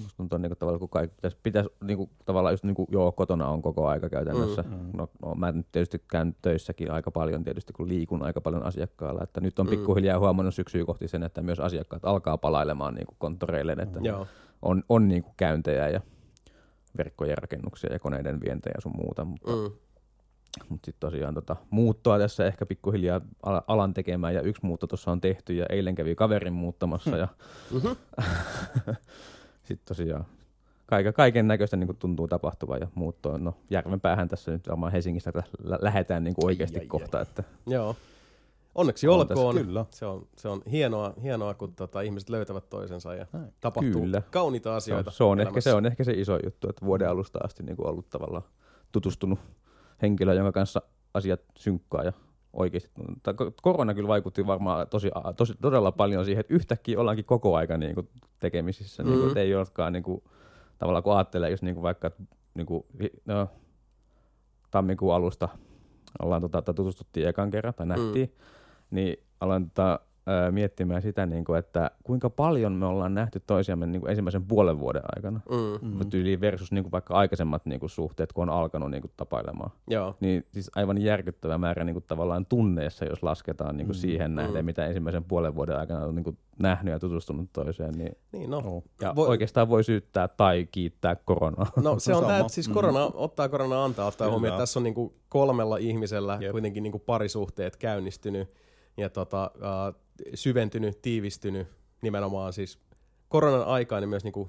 Musta tuntuu niinku tavallaan, kun kaikki pitäisi, pitäisi niinku, tavallaan just niinku, joo, kotona on koko aika käytännössä. Mm. No, no, mä nyt tietysti käyn töissäkin aika paljon tietysti, kun liikun aika paljon asiakkaalla. Että nyt on pikkuhiljaa huomannut syksyä kohti sen, että myös asiakkaat alkaa palailemaan niinku konttoreille, että Joo. on, on niinku käyntejä ja verkkojen rakennuksia ja koneiden vientejä ja sun muuta, mutta Mm. Mutta sitten tosiaan tota, muuttoa tässä ehkä pikkuhiljaa ala- alan tekemään ja yksi muutto tuossa on tehty ja eilen kävi kaverin muuttamassa ja Mm-hmm. [LAUGHS] sitten tosiaan kaiken, kaiken näköistä niin tuntuu tapahtuvan ja muuttoa. No Järvenpäähän tässä nyt varmaan Helsingistä lä- lähdetään niin oikeasti Ai, ai, kohta, että Joo. Onneksi On olkoon. tässä kyllä. Se on, se on hienoa, hienoa kun tota, ihmiset löytävät toisensa ja tapahtuu Kyllä. kauniita se on, asioita. se, on ehkä, se on ehkä se iso juttu, että vuoden alusta asti niin kuin ollut tavallaan tutustunut henkilöön, jonka kanssa asiat synkkaa ja oikeasti. Korona kyllä vaikutti varmaan tosi, tosi, todella paljon siihen, että yhtäkkiä ollaankin koko aika niin kuin tekemisissä. Mm. Niin kuin, ei olekaan niin kuin, tavallaan kun ajattelee, jos niin kuin vaikka niin kuin, no, tammikuun alusta ollaan tota, tutustuttiin ekan kerran tai nähtiin, mm. niin aloin tota, ö, miettimään sitä, niin kuin, että kuinka paljon me ollaan nähty toisiamme niin kuin ensimmäisen puolen vuoden aikana. Mm. Mm. Tyyliin versus niin kuin vaikka aikaisemmat niin kuin suhteet, kun on alkanut niin kuin tapailemaan. Joo. Niin siis aivan järkyttävä määrä niin kuin tavallaan tunneessa, jos lasketaan niin kuin siihen nähden, mitä ensimmäisen puolen vuoden aikana on niin kuin nähnyt ja tutustunut toiseen. Niin, Niin, no. Ja Voi- oikeastaan voi syyttää tai kiittää koronaa. No se on Sama. tämä, että siis korona, ottaa korona antaa, ottaa huomioon, että tässä on niinku kolmella ihmisellä Jep. Kuitenkin niinku parisuhteet käynnistynyt ja tota, uh, syventynyt, tiivistynyt nimenomaan siis koronan aikaan niin myös niinku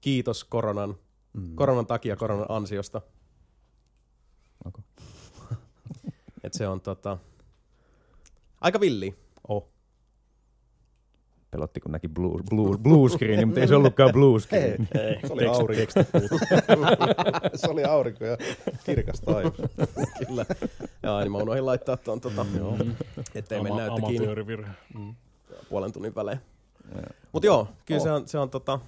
kiitos koronan, mm. koronan takia koronan ansiosta. Okay. [LAUGHS] Et se on tota, aika villi. Oh. Pelotti, kun näki blue, blue, blue screen, mutta ei se ollutkaan blue screen. Ei, se oli aurinko. [LAUGHS] se oli aurinko ja kirkas taivas. [LAUGHS] Kyllä. Joo, niin mä unohdin laittaa tuon, tota, ettei Ama- mennä näyttä kiinni amatöörivirhe. Mm. puolen tunnin välein. Mutta joo, kyllä se on, se on tota,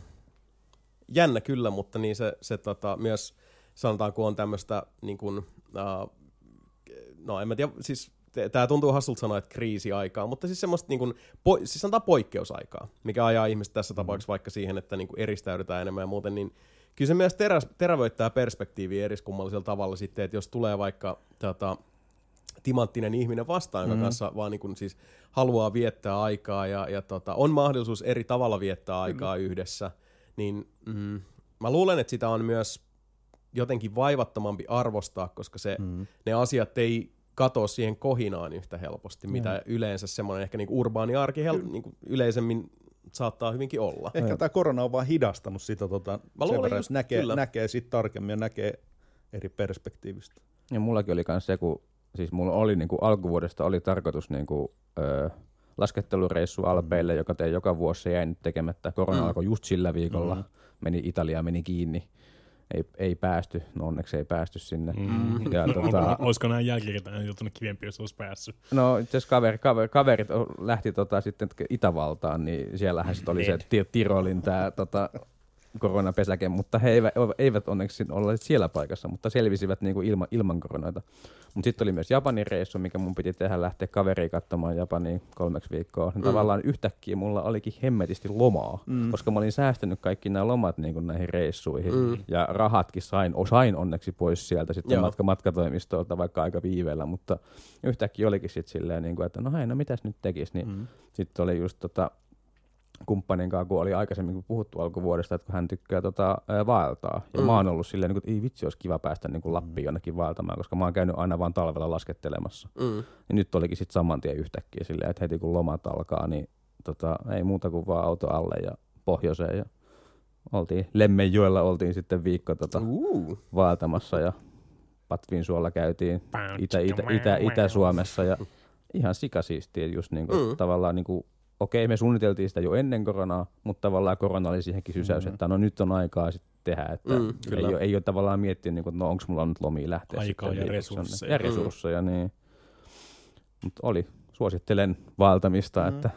jännä kyllä, mutta niin se, se tota, myös sanotaan, kun on tämmöistä niin kuin, uh, no en mä tiedä, siis tämä tuntuu hassulta sanoa, että kriisiaikaa, mutta siis semmoista niin kuin, po, siis sanotaan poikkeusaikaa, mikä ajaa ihmiset tässä tapauksessa vaikka siihen, että niin kuin eristäydytään enemmän ja muuten, niin kyllä se myös teräs, terävöittää perspektiiviä eriskummallisella tavalla sitten, että jos tulee vaikka tota, timanttinen ihminen vastaan, jonka mm-hmm. kanssa vaan niin kuin siis haluaa viettää aikaa ja, ja tota, on mahdollisuus eri tavalla viettää aikaa mm. yhdessä, niin mm, mä luulen, että sitä on myös jotenkin vaivattomampi arvostaa, koska se, mm. ne asiat ei katoa siihen kohinaan yhtä helposti, mitä mm. yleensä semmoinen ehkä niin urbaani arki hel- niin kuin yleisemmin saattaa hyvinkin olla. Ehkä tämä korona on vaan hidastanut sitä tota, Mä sen luulen verran, just- näkee, kyllä. näkee sit tarkemmin ja näkee eri perspektiivistä. Ja mullakin oli myös se, kun siis mulla oli niin kuin alkuvuodesta oli tarkoitus niin kuin, öö, laskettelureissu Alpeille, joka tein joka vuosi, se jäi nyt tekemättä. Korona mm. alkoi just sillä viikolla, mm. meni Italia, meni kiinni. Ei, ei päästy, no onneksi ei päästy sinne. Mm. Ja, Tota... Olisiko näin jälkikäteen joutunut kivempi, jos olisi päässyt? no itse asiassa kaveri, kaveri, kaverit lähti tota, sitten Itävaltaan, niin siellähän sitten oli se Ti- Tirolin tämä tota, koronapesäke, mutta he eivät, eivät onneksi olleet siellä paikassa, mutta selvisivät niinku ilma, ilman koronoita. Mutta sitten oli myös Japanin reissu, mikä mun piti tehdä lähteä kaveriin katsomaan Japaniin kolmeksi viikkoa. Mm. Tavallaan yhtäkkiä mulla olikin hemmetisti lomaa, mm. koska mä olin säästänyt kaikki nämä lomat niinku näihin reissuihin. Mm. Ja rahatkin sain, sain onneksi pois sieltä sitten Joo. matka, matkatoimistolta, vaikka aika viiveellä, mutta yhtäkkiä olikin sitten silleen, niinku, että no hei, no mitäs nyt tekis, niin mm. sitten oli just tota, kumppanin kanssa, kun oli aikaisemmin puhuttu alkuvuodesta, että kun hän tykkää tota, ää, vaeltaa. Ja mm. mä oon ollut silleen, niin kuin, että ei vitsi, olisi kiva päästä niin kuin Lappiin jonnekin vaeltamaan, koska mä oon käynyt aina vaan talvella laskettelemassa. Mm. Ja nyt olikin sitten saman tien yhtäkkiä silleen, että heti kun lomat alkaa, niin tota, ei muuta kuin vaan auto alle ja pohjoiseen. Ja oltiin Lemmenjoella oltiin sitten viikko tota, Uh. vaeltamassa ja Patvinsuolla käytiin Itä, Itä, Itä, Itä-Suomessa ja ihan sikasiistiä just niin kuin, mm. tavallaan niin kuin, okei me suunniteltiin sitä jo ennen koronaa, mutta tavallaan korona oli siihenkin sysäys, mm. että no nyt on aikaa sitten tehdä, että Mm, mm, kyllä. ei, ole, ei ole tavallaan miettinyt, niin kuin, että no onko mulla nyt lomia lähteä Aikaa sitten ja resursseja. Ja resursseja, mm. niin. Mutta oli, suosittelen vaeltamista, mm. että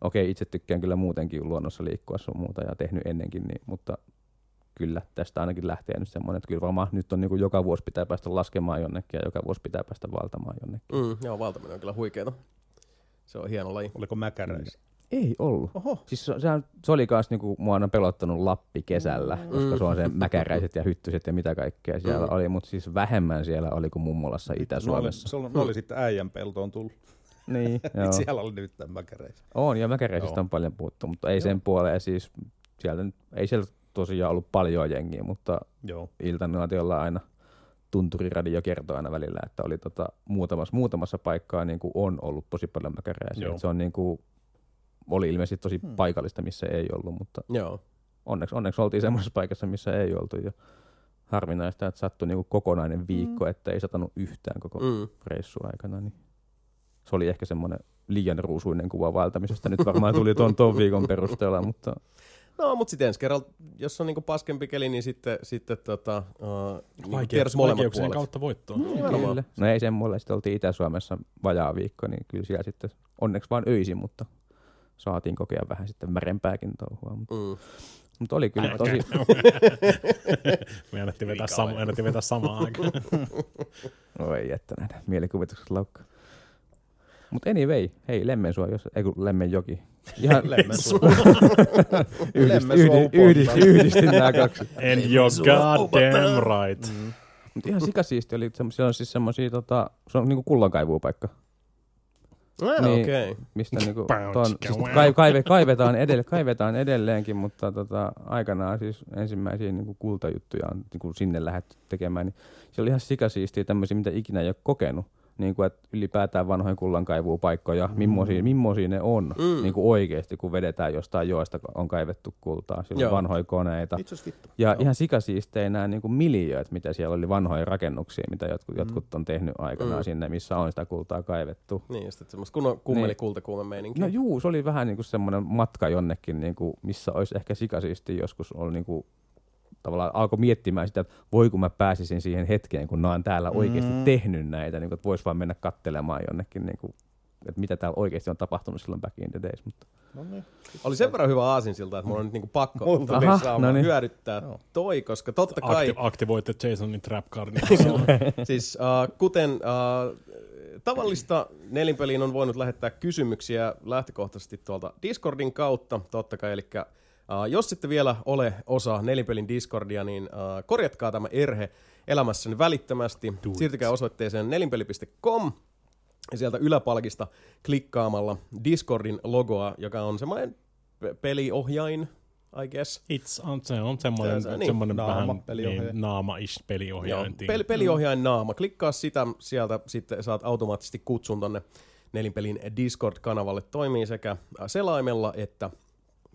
okei itse tykkään kyllä muutenkin luonnossa liikkua sun muuta ja tehnyt ennenkin, niin, mutta kyllä tästä ainakin lähtee nyt semmoinen, että kyllä varmaan nyt on niin kuin joka vuosi pitää päästä laskemaan jonnekin ja joka vuosi pitää päästä vaeltamaan jonnekin. Mm. Joo, valtaminen on kyllä huikeeta. Se on hieno laji. Oliko mäkäräisiä? Ei ollut. Oho. Siis se, sehän, se oli kans niinku, mua aina pelottanut Lappi kesällä, mm. koska se on se mäkäräiset ja hyttyset ja mitä kaikkea siellä mm. oli, mutta siis vähemmän siellä oli kuin mummolassa No oli, Itä-Suomessa. se oli, oli sitten äijän peltoon tullut. Niin, [LAUGHS] joo. Siellä oli nyt mäkäräisiä. On, ja mäkäräisistä Joo. on paljon puhuttu, mutta ei sen puoleen siis, sieltä, nyt- ei siellä tosiaan ollut paljon jengiä, mutta Joo. iltanuotiolla aina tunturiradio kertoo aina välillä, että oli tota, muutamassa, muutamassa paikkaa niin kuin on ollut tosi paljon mäkäräisiä. Se on niin kuin, oli ilmeisesti tosi hmm. paikallista, missä ei ollut, mutta Joo. onneksi, onneksi oltiin semmoisessa paikassa, missä ei oltu. Ja harvinaista, että sattui niinku kokonainen viikko, mm. että ei satanut yhtään koko mm. Reissu aikana. Niin se oli ehkä semmoinen liian ruusuinen kuva vaeltamisesta. Nyt varmaan tuli tuon, tuon viikon perusteella, mutta No, mutta sitten ensi kerralla, jos on niinku paskempi keli, niin sitten, sitten tota, uh, niin Vaikeuks, tiedät molemmat vaikeuksien puolet. kautta voittoa. Kyllä. No ei semmoilla, sitten oltiin Itä-Suomessa vajaa viikko, niin kyllä siellä sitten onneksi vaan öisin, mutta saatiin kokea vähän sitten märempääkin touhua. Mutta, Mm. mutta oli kyllä tosi, [LAUGHS] Me ennettiin vetää, sama, ennettiin vetää samaan aikaan. [LAUGHS] Oi että näitä mielikuvitukset laukkaa. Mutta anyway, hei Lemmensua, jos, ei kun Lemmenjoki. [LAUGHS] Ihan Lemmensuu. [LAUGHS] yhdist, yhdist, yhdist, yhdistin nämä kaksi. [LAUGHS] And you're goddamn right. Mm. Mutta ihan sikasiisti oli, siellä on siis semmosia, tota, se on niinku kullankaivuupaikka, Ah, Niin. okei. Okay. mistä niinku, ton, siis kai, kaive, kaivetaan, edelle, kaivetaan edelleenkin, mutta tota, aikanaan siis ensimmäisiä niinku kultajuttuja on niinku sinne lähdetty tekemään, niin se oli ihan sikasiistiä tämmöisiä, mitä ikinä ei ole kokenut. Niin kuin, että ylipäätään vanhojen kullankaivuupaikkoja, mm. millaisia, millaisia ne on mm. niin kuin oikeasti, kun vedetään jostain joista on kaivettu kultaa. Siellä Joo. on vanhoja koneita. Ja ihan sikasiistejä nämä niin kuin miljööt, mitä siellä oli vanhoja rakennuksia, mitä jotkut, mm. jotkut on tehnyt aikanaan mm. sinne, missä on sitä kultaa kaivettu. Niin, just, että semmoista kunnon kummeli kultakuume meininki. No juu, se oli vähän niin kuin semmoinen matka jonnekin, niin kuin, missä olisi ehkä sikasiisti joskus ollut niin kuin, tavallaan alkoi miettimään sitä, että voi kun mä pääsisin siihen hetkeen, kun mä oon täällä oikeasti Mm. tehnyt näitä, niin kuin, että vois vaan mennä kattelemaan jonnekin, niin kuin, että mitä täällä oikeasti on tapahtunut silloin back in the days. Mutta. No niin. Oli sen verran hyvä aasinsilta, että mulla on nyt niinku pakko Aha, no niin. hyödyttää Joo. toi, koska totta kai, Akti- aktivoitte Jasonin trap cardin. [LAUGHS] siis uh, kuten uh, tavallista nelinpeliin on voinut lähettää kysymyksiä lähtökohtaisesti tuolta Discordin kautta, totta kai, eli uh, jos sitten vielä ole osa nelinpelin Discordia, niin uh, korjatkaa tämä erhe elämässäni välittömästi. Do it. Siirtykää osoitteeseen nelinpeli.com ja sieltä yläpalkista klikkaamalla Discordin logoa, joka on semmoinen pe- peliohjain, I guess. It's on, se on semmoinen, Se se, niin. semmoinen Naama, vähän peliohjaaja. niin, naama-ish Joo, peliohjaintiin. peli, peliohjain naama. Klikkaa sitä, sieltä sitten saat automaattisesti kutsun tonne Nelinpelin Discord-kanavalle. Toimii sekä selaimella että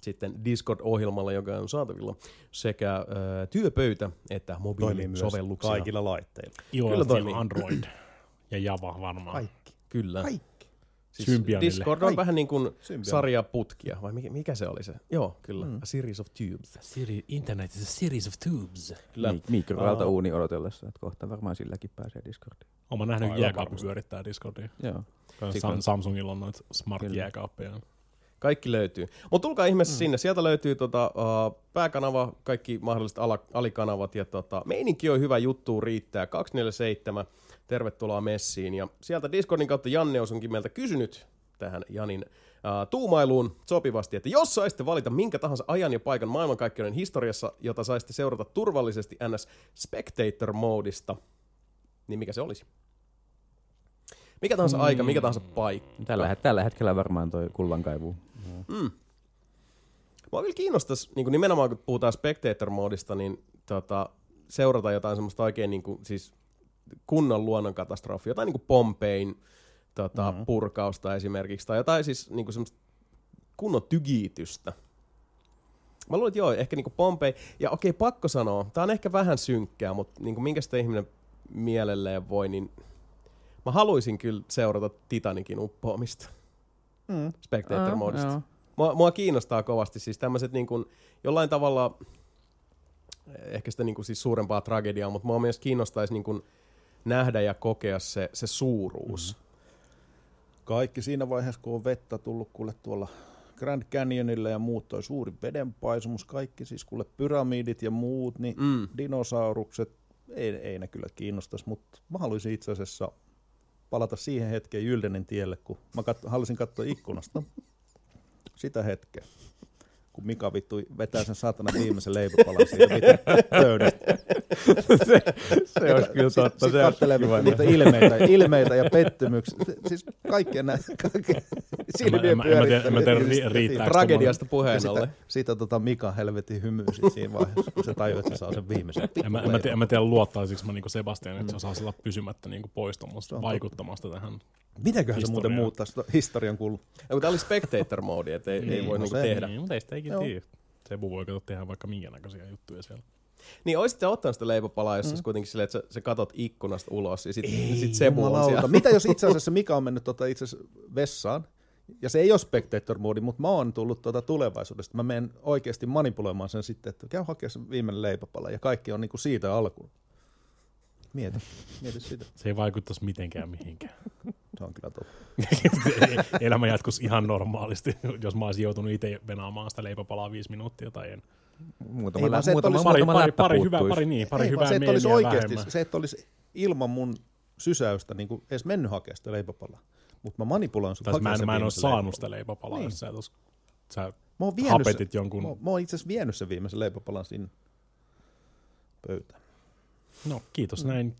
sitten Discord-ohjelmalla, joka on saatavilla sekä äh, työpöytä että mobiilisovelluksia. kaikilla laitteilla. iOS Kyllä toimii. Android ja Java varmaan. Kaikki. Kyllä. Kaikki. Siis. Discord on Kaikki. vähän niin kuin sarjaputkia, vai mikä, mikä se oli se? Joo, kyllä. Mm. A series of tubes. Siri, internet is a series of tubes. Kyllä. Mi- mikroalta uuni odotellessa, että kohta varmaan silläkin pääsee Discordiin. Olen nähnyt jääkaappi pyörittää Discordia. Joo. Sam- Samsungilla on noita smart jääkaappeja. Kaikki löytyy. Mutta tulkaa ihmeessä mm. sinne. Sieltä löytyy tota, uh, pääkanava, kaikki mahdolliset ala, alikanavat. Ja tota, meininki on hyvä juttu, riittää. 247. Tervetuloa messiin. Ja sieltä Discordin kautta Janne onkin meiltä kysynyt tähän Janin uh, tuumailuun sopivasti, että jos saisitte valita minkä tahansa ajan ja paikan maailmankaikkeuden historiassa, jota saisitte seurata turvallisesti NS Spectator-moodista, niin mikä se olisi? Mikä tahansa mm. aika, mikä tahansa paikka. Tällä, tällä hetkellä varmaan toi kullankaivu. Mm. Mua kyllä kiinnostaisi, niin kuin nimenomaan kun puhutaan Spectator-moodista, niin tota, seurata jotain semmoista oikein niin kuin, siis kunnon luonnonkatastrofia, jotain niin kuin Pompein tota, mm-hmm. purkausta esimerkiksi, tai jotain siis niin kuin semmoista kunnon tygiitystä. Mä luulen, että joo, ehkä niin kuin Pompei, ja okei, pakko sanoa, tää on ehkä vähän synkkää, mutta niin kuin minkä sitä ihminen mielelleen voi, niin mä haluaisin kyllä seurata Titanikin uppoamista Mm. Spectator-moodista. Joo. Mua, mua kiinnostaa kovasti siis tämmöiset niin kuin, jollain tavalla, ehkä sitä niin kuin siis suurempaa tragediaa, mutta mua myös kiinnostaisi niin kuin nähdä ja kokea se, se suuruus. Mm. Kaikki siinä vaiheessa, kun on vettä tullut kuule tuolla Grand Canyonilla ja muut, toi suuri vedenpaisumus, kaikki siis kuule pyramidit ja muut, niin Mm. dinosaurukset, ei, ei ne kyllä kiinnostaisi, mutta mä haluaisin itse asiassa palata siihen hetkeen Jyldenin tielle, kun mä kat- halusin katsoa ikkunasta sitä hetkeä. Kun Mika vittu vetää sen saatana viimeisen leipäpalan siitä vittu pöydästä. se, se olisi kyllä totta. Sitten se olisi katselee kiva niitä ilmeitä, ilmeitä ja pettymyksiä. Siis kaikkea näitä. Silmien ri- riittää. Tragediasta puheen sitä, ollen. siitä tota Mika helvetin hymyy siinä vaiheessa, kun se tajuu, että se saa sen viimeisen. En mä, en, mä tiedä, en mä tiedä, luottaisinko mä niinku Sebastian, että se osaa olla pysymättä niinku on vaikuttamasta tähän. Mitenköhän se muuten muuttaisi historian kulun? Tää oli Spectator-moodi, että ei, ei Niin, voi no niinku se- tehdä. Niin, mutta ei sitä Joo. tiedä. Sebu voi kato tehdä vaikka minkä näköisiä juttuja siellä. Niin oisitte ottanut sitä leipäpalaa, jos mm. kuitenkin silleen, että sä, sä katot ikkunasta ulos ja sit, sit se on siellä. Mitä jos itse asiassa Mika on mennyt tota itse asiassa vessaan, ja se ei ole spectator-moodi, mutta mä oon tullut tuota tulevaisuudesta. Mä menen oikeasti manipuloimaan sen sitten, että käy hakea sen viimeinen leipäpala, ja kaikki on niinku siitä alkuun. Mieti, mieti sitä. Se ei vaikuttaisi mitenkään mihinkään. [LAUGHS] Se on kyllä totta. [LAUGHS] Elämä jatkuisi ihan normaalisti, jos mä olisin joutunut itse venaamaan sitä leipäpalaa viisi minuuttia tai en. Muutama, Ei, lä- se, muutama, Pari, pari, pari, hyvää, pari, niin, pari Ei, hyvää se, että olisi oikeasti, se, että olisi ilman mun sysäystä niin kuin edes mennyt hakemaan sitä leipäpalaa. Mutta mä manipuloin sut mä hakemaan en, sen mä en ole saanut sitä leipäpalaa, Niin. jos sä, et ois, sä Mä oon vienyt hapetit sen, jonkun... mä, mä oon itse asiassa vienyt sen viimeisen leipäpalan sinne pöytään. No, kiitos näin.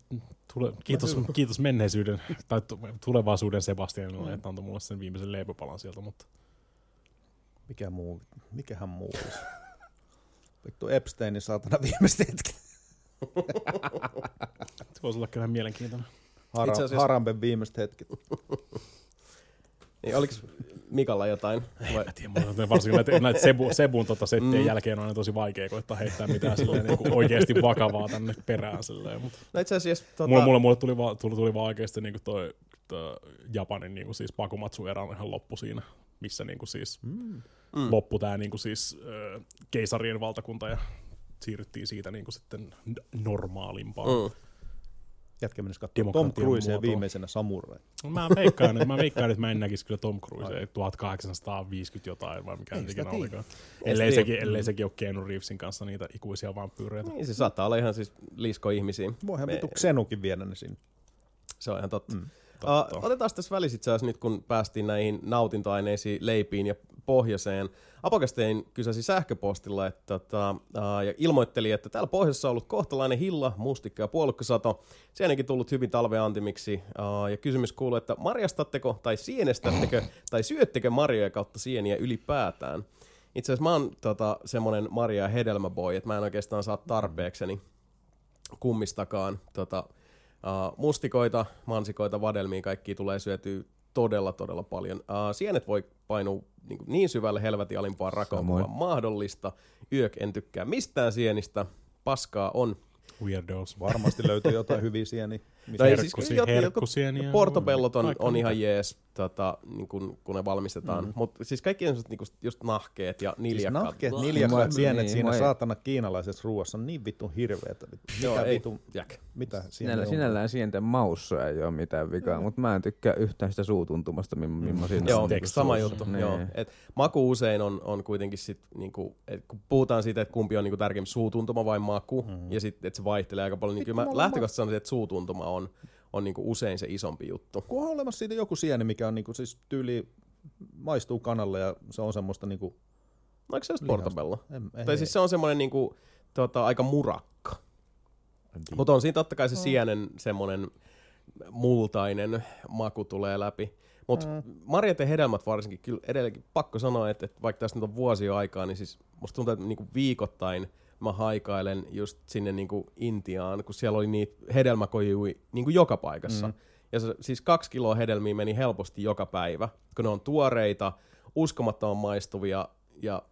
Tule, kiitos, kiitos menneisyyden tai tu- tulevaisuuden Sebastianille, että antoi mulle sen viimeisen leipäpalan sieltä, mutta Mikä muu, mikähän muu olisi? [LAUGHS] Vittu Epsteinin saatana viimeiset hetket. se voisi olla kyllä mielenkiintoinen. Hara, Itse asiassa- Haramben viimeiset hetket. [LAUGHS] Niin oliko Mikalla jotain? Vai? Mä mutta varsinkin näitä, näitä Sebu, Sebun tota settien mm. jälkeen on aina tosi vaikea koittaa heittää mitään silleen, niin kuin oikeasti vakavaa tänne perään. Silleen, mutta No itse asiassa tota, mulle, mulle, mulle, tuli, va, tuli, tuli vaan oikeasti niin kuin toi, toi Japanin niin kuin siis Bakumatsu-erä ihan loppu siinä, missä niin kuin siis mm. loppu tämä niin kuin siis äh, keisarien valtakunta ja siirryttiin siitä niin kuin sitten normaalimpaan. Mm. Jätkä menisi katsomaan Tom Cruiseen viimeisenä samurai. Mä veikkaan, että, mä veikkaan, että mä en näkisi kyllä Tom Cruise 1850 jotain, vai mikä ikinä olikaan. Ei Ellei sekin, ellei sekin ole Keanu Reevesin kanssa niitä ikuisia vampyyreitä. Niin, se saattaa olla ihan siis lisko ihmisiä. Voihan Me- vitu Xenukin viedä ne sinne. Se on ihan totta. Mm, uh, otetaan tässä välissä itse asiassa nyt, kun päästiin näihin nautintoaineisiin, leipiin ja pohjoiseen. Apokastein kysäsi sähköpostilla että, tota, uh, ja ilmoitteli, että täällä pohjoisessa on ollut kohtalainen hilla, mustikka ja puolukkasato. Se ainakin tullut hyvin talven antimiksi. Uh, ja kysymys kuuluu, että marjastatteko tai sienestättekö [COUGHS] tai syöttekö marjoja kautta sieniä ylipäätään? Itse asiassa mä oon tota, semmonen marja- ja hedelmäboy, että mä en oikeastaan saa tarpeekseni kummistakaan tota, uh, mustikoita, mansikoita, vadelmia, kaikki tulee syötyä todella, todella paljon. Uh, sienet voi painua niin, niin syvälle helvetin alimpaan rakoon kuin mahdollista. Yök en tykkää mistään sienistä. Paskaa on. Weirdos. Varmasti löytyy jotain hyviä sieniä. Tai Missä siis Herkkusi- jot- jotkut herkkusieniä. Portobellot on, on mitä. ihan jees, tota, niin kun, kun ne valmistetaan. Mm. Mutta siis kaikki sellaiset niin just nahkeet ja Siis niljakkaat. nahkeet, Niin, niljakkaat moi- sienet niin, siinä moi- saatana kiinalaisessa ruoassa on niin vitun hirveetä. Mikä Joo, ei, vitun, jäk. mitä siinä Sinällä, on? sinällään sienten maussa ei ole mitään vikaa, mutta mä en tykkää yhtään sitä suutuntumasta, mm. siinä Joo, on. teksti sama juttu. Niin. Joo. Et maku usein on, on kuitenkin sit, niinku, et kun puhutaan siitä, että kumpi on niinku tärkeämpi, suutuntuma vai maku, mm. ja sitten että se vaihtelee aika paljon, niin kyllä mä Vittu, on lähtökohtaisesti sanoisin, että suutuntuma on, on niinku usein se isompi juttu. Kun on olemassa siitä joku sieni, mikä on niinku siis tyyli, maistuu kanalle ja se on semmoista niinku, No, eikö se olisi Lihasta. portobello? en, ei, Tai siis se on semmoinen niinku, tota, aika murakka. Mutta on siinä totta kai se sienen semmoinen multainen maku tulee läpi. Mutta mm. marjat ja hedelmät varsinkin, kyllä edelleenkin pakko sanoa, että, että vaikka tästä nyt on vuosia aikaa, niin siis musta tuntuu, että niinku viikoittain mä haikailen just sinne niinku Intiaan, kun siellä oli niitä hedelmäkojui niinku joka paikassa. Mm. Ja se, siis kaksi kiloa hedelmiä meni helposti joka päivä, kun ne on tuoreita, uskomattoman maistuvia ja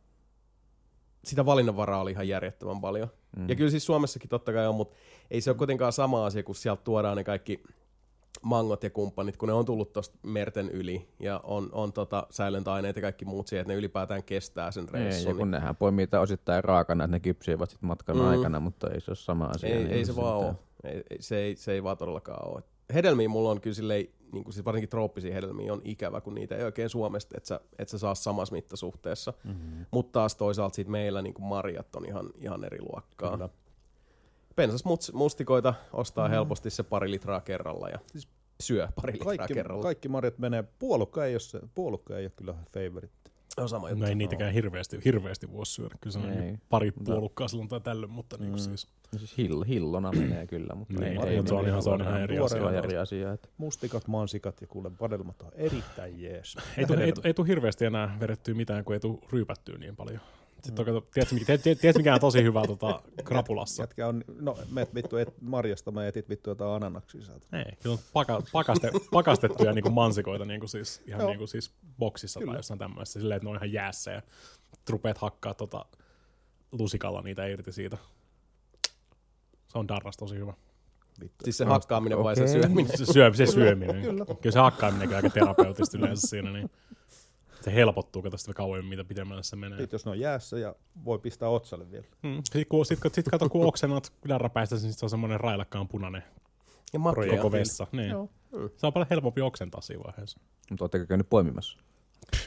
sitä valinnanvaraa oli ihan järjettömän paljon. Mm. Ja kyllä siis Suomessakin totta kai on, mutta ei se ole kuitenkaan sama asia, kun sieltä tuodaan ne kaikki mangot ja kumppanit, kun ne on tullut tuosta merten yli ja on, on tota säilöntäaineet ja kaikki muut siihen, että ne ylipäätään kestää sen Ei, reissun. ja kun nehän poimii osittain raakana, että ne kypsivät sit matkan Mm. aikana, mutta ei se ole sama asia. ei, niin ei se vaan ole. Ei, ei, se, ei, se ei vaan todellakaan ole. Hedelmiä mulla on kyllä silleen, niin kuin siis varsinkin trooppisia hedelmiä on ikävä, kun niitä ei oikein Suomesta, että sä, et sä saa samassa mittasuhteessa. Mm-hmm. Mutta taas toisaalta sit meillä niin kuin marjat on ihan, ihan eri luokkaa. Kyllä. Pensas muts- mustikoita ostaa mm. helposti se pari litraa kerralla ja Siis syö pari litraa kaikki, kerralla. kaikki marjat menee, puolukka ei ole, se, puolukka ei ole kyllä favorite. on sama juttu. No ei niitäkään hirveästi, hirveästi voi syödä. Kyllä se on Ei. niin pari puolukkaa silloin tai tällöin, mutta niin kuin siis. No Siis hill, hillona menee kyllä, mutta Niin, ei, mutta ei se on ihan- se on ihan eri asia. eri asia. Että Mustikat, mansikat ja kuule vadelmat on erittäin jees. Ei tule ei, tu- ei tu hirveästi enää vedettyä mitään, kun ei tule ryypättyä niin paljon. Sitten mm. tiedätkö, mikä, tiedätkö, mikä on tosi hyvä tota, krapulassa? Jätkä on, no meet vittu et, marjasta, mä etit vittu jotain ananaksia saat. Ei, kyllä on paka, pakaste, pakastettuja niin kuin mansikoita niin kuin siis, ihan Joo. niin kuin siis boksissa Kyllä. tai jossain tämmöisessä, silleen, että ne on ihan jäässä ja rupeat hakkaa tota, lusikalla niitä irti siitä. Se on darras tosi hyvä. Vittu. Siis se hakkaaminen vai se syöminen? Se, syö, se syöminen. kyllä. Kyllä se hakkaaminenkin on aika terapeutista yleensä siinä, niin se helpottuu, kato sitä kauemmin, mitä pidemmälle se menee. Sitten jos ne on jäässä ja voi pistää otsalle vielä. Mm. Sitten kun, sit, sit kato, kun oksennat darrapäistä, niin sit se on semmoinen railakkaan punainen Ja koko vessa. Niin. Joo. Se on paljon helpompi oksentaa siinä vaiheessa. Mutta ootteko käynyt poimimassa?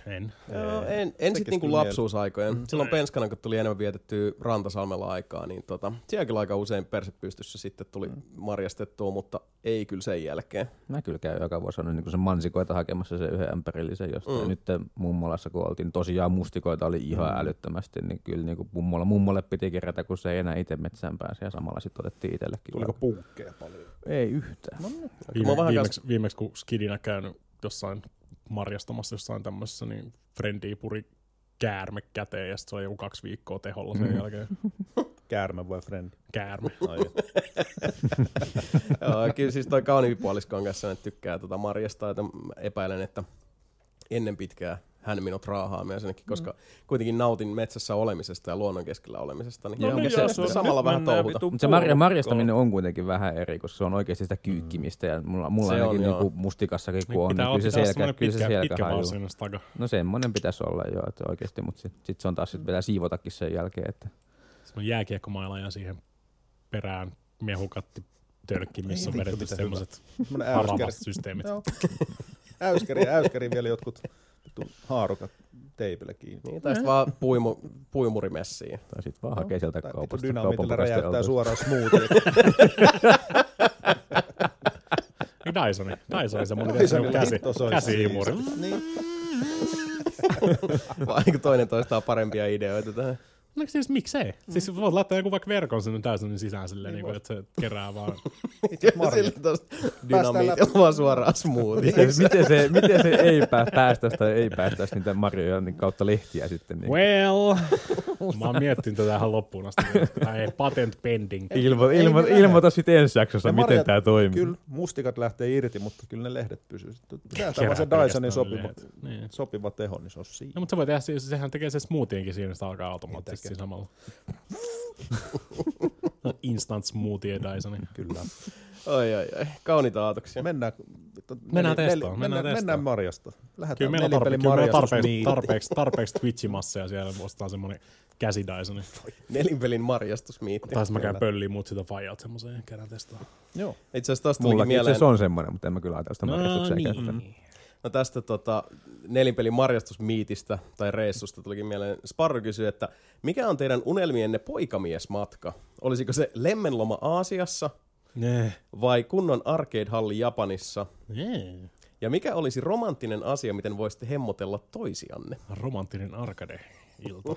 En. Joo, en, en sit Tekis niinku kyllä mieli. lapsuusaikojen. Mm. Silloin penskana, kun tuli enemmän vietettyä Rantasalmella aikaa, niin tota, sielläkin aika usein persepystyssä sitten tuli mm. marjastettua, mutta ei kyllä sen jälkeen. Mä kyllä käyn joka vuosi aina niin sen mansikoita hakemassa se yhden ämpärillisen jostain. Mm. Nyt mummolassa kun oltiin, tosiaan mustikoita oli ihan mm. älyttömästi, niin kyllä niin mummolle, mummolle piti kerätä, kun se ei enää itse metsään pääse ja samalla sitten otettiin itsellekin. Tuliko punkkeja paljon? Ei yhtään. Mä Viime, oon vähän viimeksi, viimeksi, kun skidinä käynyt jossain marjastamassa jossain tämmöisessä, niin Frendi puri käärme käteen ja sitten se oli joku kaksi viikkoa teholla sen Mm. jälkeen. [LAUGHS] käärme vai frendi? Käärme. [LAUGHS] Joo, kyllä siis toi kauniipuoliskon kanssa nyt tykkää tota Marjasta, että epäilen, että ennen pitkää hän minut raahaa myös ennenkin, koska Mm. kuitenkin nautin metsässä olemisesta ja luonnon keskellä olemisesta. Niin no, mutta se se- on sitten samalla vähän touhuta. Mutta se marja, marjastaminen on kuitenkin vähän eri, koska se on oikeasti sitä kyykkimistä ja mulla, mulla Se on, niinku mustikassakin kun Niin on, niin kyllä se selkä, kyllä se selkä pitkä taga. No semmoinen pitäisi olla joo, että oikeasti, mutta sitten sit se on taas sit pitää siivotakin sen jälkeen, että Semmoinen jääkiekkomaila ja siihen perään mehukatti tölkki, missä on vedetty semmoiset haravat systeemit. Äyskäri, äyskäri vielä jotkut vittu haarukat teipillä kiinni. Niin, tai sitten vaan puimu, puimurimessiin. tai sitten vaan hakee sieltä Tai vittu kaupasta. dynamitilla räjäyttää kasteelta. suoraan smoothie. Niin Dysoni. Dysoni se mun Dysonilla käsi, siis. Niin. [LAUGHS] Vai niin toinen toistaa parempia ideoita tähän. No siis miksei? Siis voit laittaa joku vaikka verkon sinne Dysonin sisään silleen, niin kuin, että se kerää vaan. [LAUGHS] [LAUGHS] Ja sillä tosta dynamiitilla [LAUGHS] vaan suoraan smoothie. Miten, miten, se, miten se ei pää, päästäisi tai ei päästäisi niitä marjoja kautta lehtiä sitten? Niin. Well, mä oon miettinyt tätä ihan loppuun asti. Tai patent pending. Ilmo, Ei ilmo, lähde. ilmoita sitten ensi jaksossa, Ne miten marjat- tämä toimii. Kyllä mustikat lähtee irti, mutta kyllä ne lehdet pysyy. Pitää tämä Kerää se Dysonin sopiva. Niin. sopiva teho, niin se on siinä. No, mutta se voi tehdä, sehän tekee se smoothienkin siinä, sitä alkaa automaattisesti siinä samalla. [LAUGHS] Instant smoothie Dysoni. Kyllä. Oi, oi, oi. Kauniita aatoksia. Mennään, vittu, Mennään neli- testaamaan, neli- mennään mennään, mennään Marjasta. Kyllä Lähdetään meillä on, tarpe- kyllä meillä on tarpeeksi, tarpeeksi, tarpeeksi Twitchimassa ja siellä ostaa semmonen käsi Dysoni. Nelinpelin marjastusmiitti. Tai mä käyn Kyllä. pölliin muut sitä faijat semmoiseen ja käydään testaa. Joo. Itse asiassa Mullakin itse mieleen, asiassa on semmoinen, mutta en mä kyllä ajatella sitä marjastukseen käyttää. No tästä tota, nelinpelin marjastusmiitistä tai reissusta tulikin mieleen. Sparro kysyi, että mikä on teidän unelmienne poikamiesmatka? Olisiko se lemmenloma Aasiassa Nee. vai kunnon arcade-halli Japanissa? Nee. Ja mikä olisi romanttinen asia, miten voisitte hemmotella toisianne? Romanttinen arcade-ilta.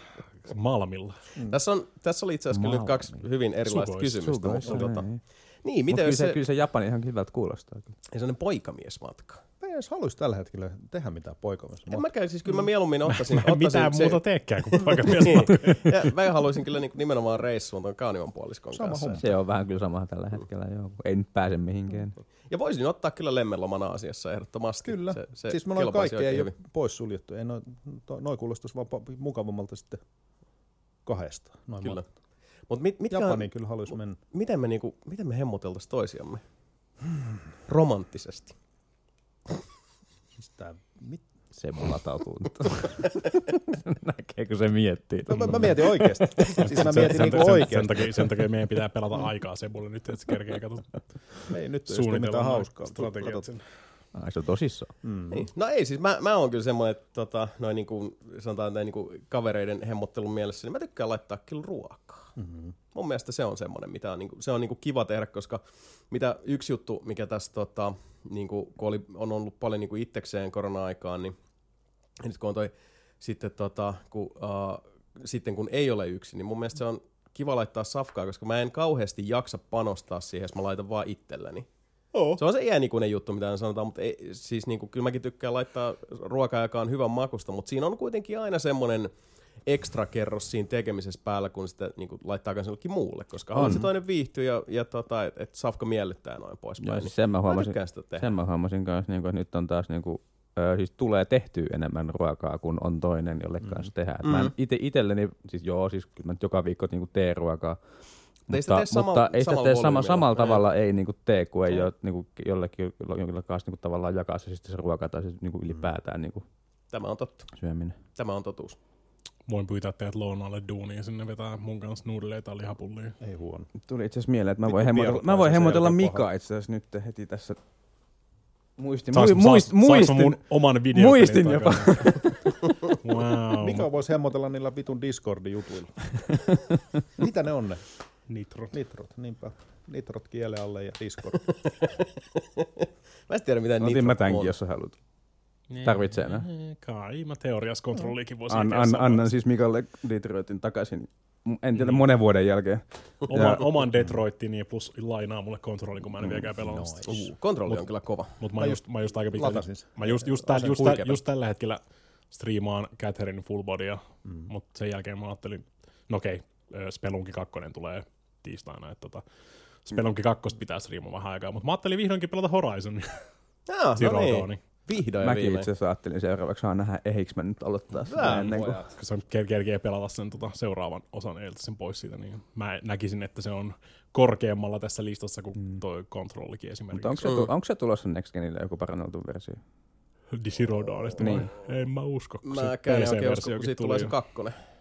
Malmilla. Mm. Tässä, on, tässä oli itse asiassa kyllä nyt kaksi hyvin erilaista Sugoissa. kysymystä. Mutta, Sugoissa, tota, niin. niin, miten kyllä, se, se, kyllä se Japani ihan hyvältä kuulostaa. Kyllä. sellainen poikamiesmatka? Mä en edes haluaisi tällä hetkellä tehdä mitään poikamassa. En mäkään, siis kyllä mä mieluummin ottaisin, Mä en ottaisin mitään se, muuta teekään kuin [LAUGHS] poikamies. niin. ja mä haluaisin kyllä niinku nimenomaan reissuun tuon kaunivan puoliskon Sama kanssa. homma. Se on vähän kyllä sama tällä hetkellä, joo. kun Ei nyt pääse mihinkään. Ja voisin ottaa kyllä lemmenloman Aasiassa ehdottomasti. Kyllä. Se, se siis me noin kelpaisi kaikki ei ole pois suljettu. Ei noin noi kuulostaisi vaan mukavammalta sitten kahdesta. Noin Kyllä. Mutta mit, mitkä on, Japaniin kyllä haluaisi mennä. miten, me niinku, miten me hemmoteltaisiin toisiamme? Romanttisesti. Mistä, mit? Se mulla latautuu nyt. [LAUGHS] Näkeekö se miettii? No, mä, mä mietin oikeasti. [LAUGHS] siis mä mietin sen, niinku sen, sen, oikeasti. takia, sen takia meidän pitää pelata aikaa Sebulle nyt, että se kerkee kato Ei nyt ei suunnitella mitään hauskaa. strategiat sinne. Ai se on tosissaan. Mm. Niin. No ei, siis mä, mä oon kyllä semmoinen, että tota, noin niinku, sanotaan näin niinku kavereiden hemmottelun mielessä, niin mä tykkään laittaa kyllä ruokaa. Mm-hmm. Mun mielestä se on semmoinen, mitä on, niinku, se on niinku kiva tehdä, koska mitä yksi juttu, mikä tässä tota, niinku, kun oli, on ollut paljon niinku itsekseen korona-aikaan, niin nyt kun on toi sitten, tota, kun, uh, sitten kun ei ole yksin, niin mun mielestä se on kiva laittaa safkaa, koska mä en kauheasti jaksa panostaa siihen, jos mä laitan vaan itselleni. Oh. Se on se iänikuinen juttu, mitä sanotaan, mutta ei, siis niin kuin, kyllä mäkin tykkään laittaa ruokaa, joka on hyvän makusta, mutta siinä on kuitenkin aina semmoinen ekstra kerros siinä tekemisessä päällä, kun sitä niin kuin, laittaa jollekin muulle, koska haluaa se toinen viihtyä ja, ja tota, että et safka miellyttää noin poispäin. Joo, Niin, siis sen mä mä huomasin, tykkään sitä tehdä. sen mä huomasin kanssa, niin kuin, että nyt on taas niin kuin, ö, siis tulee tehtyä enemmän ruokaa, kun on toinen, jolle Mm. kanssa tehdään. Mm. Mä en ite, itelleni, siis joo, siis mä nyt joka viikko niin kuin teen ruokaa, Ei sitä mutta, tee samalla- mutta ei sitä tee sama, samalla Niin. tavalla ei niinku tee, kun ei Niin. ole niinku jollekin, jolle kanssa niinku tavallaan jakaa se, sitten se ruoka tai se niinku ylipäätään niinku Tämä on totta. syöminen. Tämä on totuus. Voin pyytää teidät lounaalle duuniin sinne vetää mun kanssa nuudeleita ja lihapullia. Ei huono. Tuli itse asiassa mieleen, että mä voin hemmotella, mä voin hemmotella Mika itse asiassa nyt heti tässä. Muistin, Saaks, mui, muist, saaks, muistin, mun oman videon muistin jopa. [LAUGHS] wow. Mikä voisi hemmotella niillä vitun Discordin jutuilla? [LAUGHS] Mitä ne on ne? Nitro. Nitrot, niinpä. Nitrot kielen alle ja Discord. [LAUGHS] Mä en tiedä, mitä Otin nitro mä tämänkin, on. jos sä haluat. Tarvitsee enää. Kai, mä teoriassa kontrolliikin voisin An, an, annan siis Mikalle Detroitin takaisin. En tiedä, monen vuoden jälkeen. Oman, Ja- oman Detroitini ja plus lainaa mulle kontrollin, kun mä en vieläkään pelannut sitä. Uh, kontrolli on kyllä kova. Mutta mä, just, mä just aika pitkälti, sen. mä just, just, täl, just, täl, just tällä hetkellä striimaan Catherine full bodya, mm. mutta sen jälkeen mä ajattelin, no okei, ö, Spelunki 2 tulee tiistaina, että tota, Spelunki 2 pitää striimaa vähän aikaa, mutta mä ajattelin vihdoinkin pelata Horizonia. Ah, Zero no niin. Vihdoin ja Mäkin viimein. itse asiassa ajattelin seuraavaksi saa nähdä, ehiks mä nyt aloittaa sitä Vähän ennen kuin... Kun se kerkee pelata sen tota, seuraavan osan eiltä sen pois siitä, niin mä näkisin, että se on korkeammalla tässä listassa kuin Mm. toi kontrollikin Mutta esimerkiksi. onko se, tu- onko se tulossa Next Genille joku paranneltu versio? Zero Dawnista Niin. vai? En mä usko, kun se Mäkään en oikein usko, kun PC-versiokin siitä tuli tulee se jo.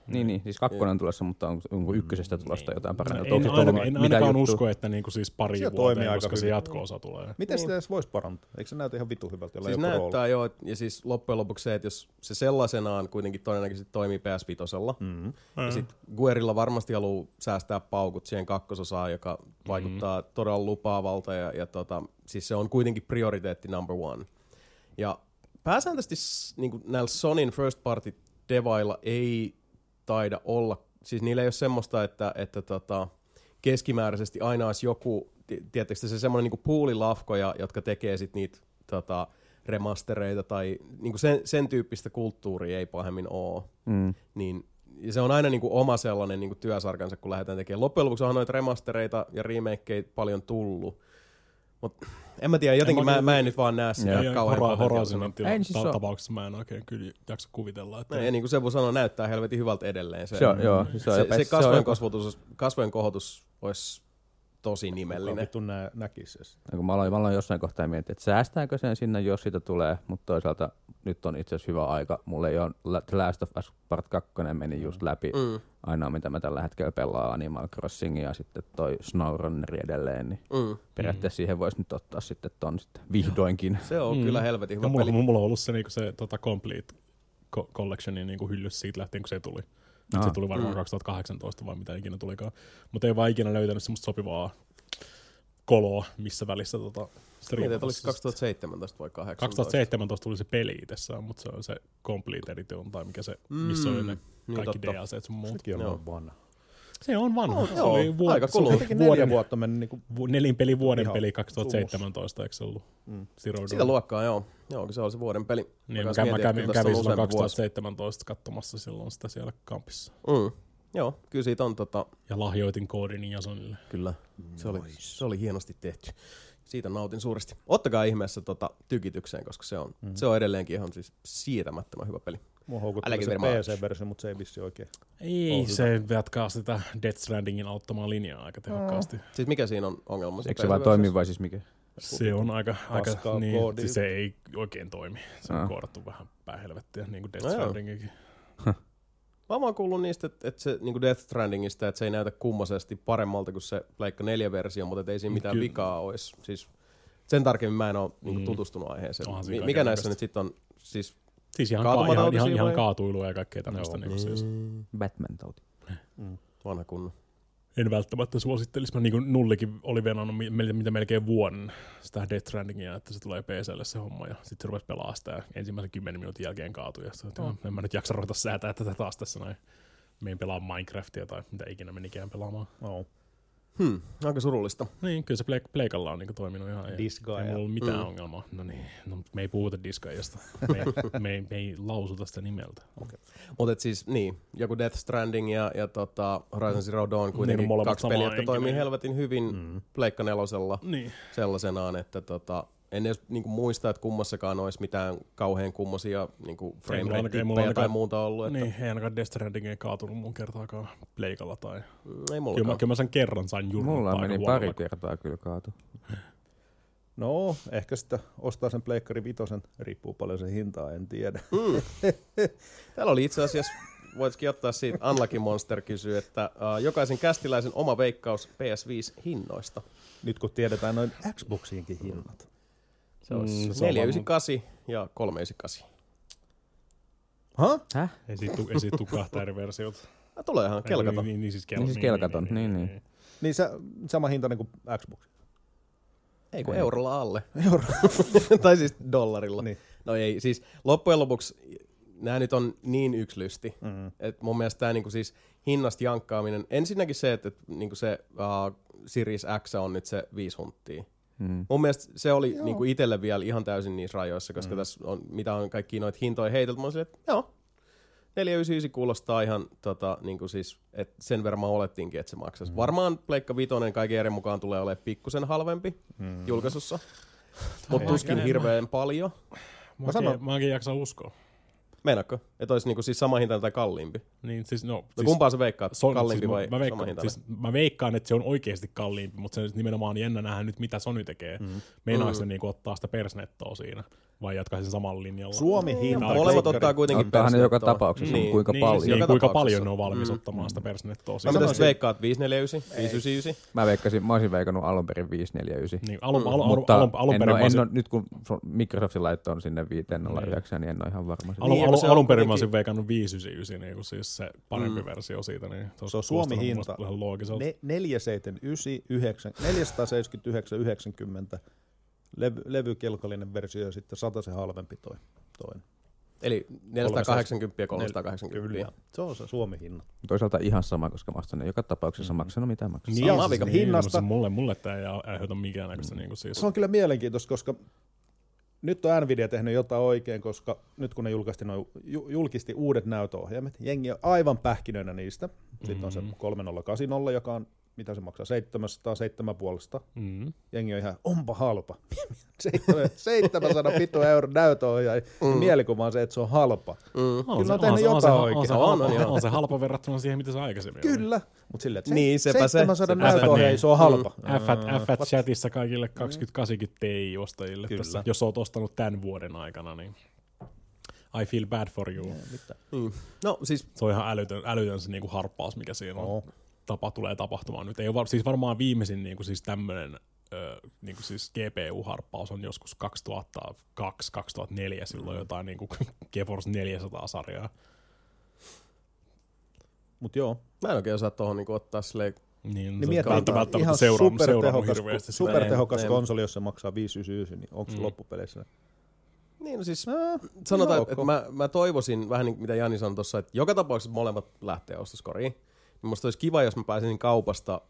Kakkonen. Niin, niin, siis kakkonen on tulossa, mutta on, onko ykkösestä tulosta jotain paranneltu? En, Onko ainakaan, tullut en ainakaan usko, että niinku siis pari Se toimii vuoteen, aika koska se hyvin. jatko-osa tulee. Miten Niin. sitä edes voisi parantaa? Eikö se näytä ihan vitu hyvältä? jolla Siis ei ole näyttää joo, ja siis loppujen lopuksi se, että jos se sellaisenaan kuitenkin todennäköisesti toimii PS Vitosella, Mm. ja sitten Guerilla varmasti haluaa säästää paukut siihen kakkososaan, joka vaikuttaa Mm-hmm. todella lupaavalta, ja, ja tota, siis se on kuitenkin prioriteetti number one. Ja pääsääntöisesti niin näillä Sonin first party devailla ei taida olla, siis niillä ei ole semmoista, että, että tota, keskimääräisesti aina olisi joku, ti- tiedättekö te, se semmoinen niin puulilafkoja, jotka tekee sitten niitä tota, remastereita tai niin sen, sen tyyppistä kulttuuria ei pahemmin ole Mm. niin ja se on aina niin kuin oma sellainen niin kuin työsarkansa, kun lähdetään tekemään. Loppujen lopuksi onhan noita remastereita ja remakeja paljon tullut. Mutta en mä tiedä, jotenkin En mä mä, mä en nyt vaan näe sitä. Ja kauhean Hora- tila- Ei, siis ta- tapauksessa mä en oikein kyllä jaksa kuvitella. Että ja niin kuin Sebu sanoi, näyttää helvetin hyvältä edelleen. Se, Se joo, se, se se, kasvojen, kasvatus, kasvojen kohotus olisi tosi Kuka nimellinen. vittu nä- näkisi kun mä aloin, mä aloin jossain kohtaa miettiä, että säästääkö sen sinne, jos siitä tulee, mutta toisaalta nyt on itse asiassa hyvä aika. Mulle ei ole The Last of Us Part 2 meni just läpi. Mm, Ainoa, mitä mä tällä hetkellä pelaan, Animal Crossing ja sitten toi SnowRunneri edelleen, niin mm. periaatteessa siihen voisi nyt ottaa sitten ton sitten vihdoinkin. [LAUGHS] Se on Mm. kyllä helvetin hyvä mulla, peli. mulla on ollut se, niinku se tota Complete co- Collectionin niinku hyllys siitä lähtien, kun se tuli. Nyt se tuli varmaan Mm. 2018 vai mitä ikinä tulikaan. Mutta ei vaan ikinä löytänyt semmoista sopivaa koloa, missä välissä tota Mietin, oliko se 2017 vai 2018? 2017 tuli se peli itsessään, mutta se on se Complete Edition, tai mikä se, missä oli ne niin kaikki totta. DLCt sun muut. Sekin on vanha. Se on vanha. Oh, se joo, oli vuo- aika se. Jotenkin neljä vuoden, vuotta meni niinku vu- nelin peli vuoden Ihan peli 2017, eikö se ollut? Mm. Zero Dawn. Sitä luokkaa, joo. Joo, se oli se vuoden peli. Niin, mä, kans kä- mä kävin, kävin silloin useampi vuosi. 2017 katsomassa silloin sitä siellä kampissa. Mm. Joo, kyllä siitä on tota, Ja lahjoitin koodin Jasonille. kyllä, se oli, se oli hienosti tehty. Siitä nautin suuresti. Ottakaa ihmeessä tota tykitykseen, koska se on, mm. se on edelleenkin ihan siis sietämättömän hyvä peli. Mua houkutteli se. PC-versio, mutta se ei vissi oikein. Ei, se jatkaa sitä Death Strandingin auttamaa linjaa aika tehokkaasti. Siis mikä siinä on ongelma? Eikö se vaan toimi vai siis mikä? Se on aika, aika niin, siis se ei oikein toimi. Se on Ah. koodattu vähän päähelvettiä, niin kuin Death. Strandingikin. Mä oon vaan kuullut niistä, että, että se niin Death Strandingista, että se ei näytä kummoisesti paremmalta kuin se Pleikka 4-versio, mutta ei siinä mitään Kyllä. vikaa olisi. Siis sen tarkemmin mä en ole niin Mm. tutustunut aiheeseen. Mikä näissä nyt sitten on? Siis Siis ihan, ka- ihan, ihan, ihan kaatuilua ja kaikkea tämmöistä. Niin siis. Batman-tauti. vanha kunnon. En välttämättä suosittelisi. Mä niin kuin Nullikin oli venannut mitä melkein vuoden sitä Death Strandingia, että se tulee PClle se homma. Ja sitten se rupesi pelaa sitä ja ensimmäisen kymmenen minuutin jälkeen kaatui. Ja sitten, että Oh. en mä nyt jaksa ruveta säätää tätä taas tässä näin. Meidän pelaa Minecraftia tai mitä ikinä menikään pelaamaan. No. Hmm, aika surullista. Niin, kyllä se Pleik- Pleikalla on niin toiminut ihan. Ei, Disgaea. ei mulla ollut mitään Mm. ongelmaa. No niin, no, me ei puhuta Disgaeasta. [LAUGHS] Me, ei- me, ei- me ei lausuta sitä nimeltä. Mutta siis niin, joku Death Stranding ja, ja tota Horizon Zero Dawn kuitenkin Niin, molemmat kaksi peliä, jotka toimii helvetin hyvin Mm. Pleikka nelosella Niin. sellaisenaan, että tota, en edes niinku muista, että kummassakaan olisi mitään kauhean kummosia niinku frame mulla rate mulla tippejä tai ainakaan- muuta ollut. Että, Niin, ei ainakaan Death Stranding ei kaatunut mun kertaakaan Pleikalla tai... mm, ei Kyllä mä, mullakaan. kyllä mä sen kerran sain jurruttaa Mulla meni huonolla. pari kertaa kyllä kaatu. no, ehkä sitä ostaa sen Pleikkari Vitosen, riippuu paljon sen hintaa, en tiedä. Mm. [LAUGHS] Täällä oli itse asiassa, voitaisiin ottaa siitä, Unlucky Monster kysyy, että uh, jokaisen kästiläisen oma veikkaus PS5 hinnoista. Nyt kun tiedetään noin Xboxiinkin hinnat. Se olisi Mm, se on 498 ja 398. Ha? Häh? Ei siitä, tu- ei siitä tule kahta eri versiota. Ah, tulee ihan kelkaton. Niin, niin, niin, siis, kel- Niin siis kelkaton, niin, niin. Niin se, sama hinta niin kuin Xbox. Ei kun Ei. eurolla alle. [LAUGHS] Euro. [LAUGHS] tai siis dollarilla. Niin. No ei, siis loppujen lopuksi nämä nyt on niin yksilysti, Mm. että mun mielestä tämä niinku siis hinnasta jankkaaminen, ensinnäkin se, että, että niinku se uh, Series X on nyt se viisi hunttia. Mm. Mun mielestä se oli niinku itselle vielä ihan täysin niissä rajoissa, koska Mm. tässä on, mitä on kaikki noita hintoja heitelty, mä silleen, että joo, 499 kuulostaa ihan, tota, niin kuin siis, että sen verran mä olettiinkin, että se maksaisi. Mm. Varmaan Pleikka Vitoinen kaiken eri mukaan tulee olemaan pikkusen halvempi mm. julkaisussa, mutta tuskin hirveän paljon. Mä, sanon, mä oikein jaksa uskoa. Meinaatko? Että olisi niinku siis sama hinta tai kalliimpi? Niin, siis no... no siis, kumpaa sä veikkaat? Se on, kalliimpi siis vai mä, mä veikkaan, sama hinta? siis mä veikkaan, että se on oikeasti kalliimpi, mutta se on nimenomaan jännä nähdä nyt, mitä Sony tekee. Mm. Meinaako mm. se niinku ottaa sitä persnettoa siinä? Vai jatkaa sen samalla linjalla? Suomi hinta. Molemmat ottaa kuitenkin Ottaahan ne joka tapauksessa, niin, kuinka niin, paljon. Siis, niin, kuinka paljon ne on valmis mm. ottamaan sitä persnettoa siinä. Mä mitä veikkaat? 549? 599? Mä veikkasin, mä olisin veikannut alun perin 549. Niin, alun, mm. alun, Mutta alun, alun, perin en, olisin... en ole, nyt kun Microsoftin laitto on sinne 509, niin en ole ihan varma. Alun, alun, alun perin mä olisin veikannut 599, niin kuin siis se parempi mm. versio siitä. Niin se on Suomi hinta. 479, 479, 90 levy, levykelkallinen versio ja sitten se halvempi toi, toinen. Eli 480 ja 380. Kyllä, se on se Suomi hinna. Toisaalta ihan sama, koska mä ostan joka tapauksessa mm. maksanut mitä maksaa. Niin, sama siis, hinnasta. Niin, mulle, mulle tämä ei aiheuta mikään näköistä. Niin siitä. Se on kyllä mielenkiintoista, koska nyt on Nvidia tehnyt jotain oikein, koska nyt kun ne julkisti, noin, julkisti uudet näytöohjaimet, jengi on aivan pähkinöinä niistä. Sitten mm-hmm. on se 3080, joka on mitä se maksaa, 700, 7,5. Mm. Jengi on ihan, onpa halpa. [LAUGHS] 700 pitu euro näytöohjaaja. Mm. Mielikuva on se, että se on halpa. Mm. On Kyllä se, on tehnyt on jotain se, oikein. On se, on, on, on, on se halpa verrattuna siihen, mitä se aikaisemmin Kyllä. Mutta silleen, että niin, sepä 700 se. näytöohjaaja, se on halpa. F chatissa kaikille 28 Ti-ostajille, tässä, jos oot ostanut tämän vuoden aikana, niin I feel bad for you. Mm. No, siis... Se on ihan älytön, älytön se niinku harppaus, mikä siinä on. Oh tapa tulee tapahtumaan nyt. Ei ole, siis varmaan viimeisin niin kuin siis tämmöinen niin kuin siis GPU-harppaus on joskus 2002-2004, silloin jotain [LAUGHS] niin kuin GeForce 400-sarjaa. Mut joo. Mä en oikein osaa tuohon niin ottaa silleen niin, niin miettii, välttämättä ihan supertehokas, supertehokas konsoli, jos se maksaa 599, niin onko se mm. loppupeleissä? Niin, no siis äh, sanotaan, että mä, mä toivoisin vähän niin mitä Jani sanoi tuossa, että joka tapauksessa molemmat lähtee ostoskoriin. Niin musta olisi kiva, jos mä pääsisin kaupasta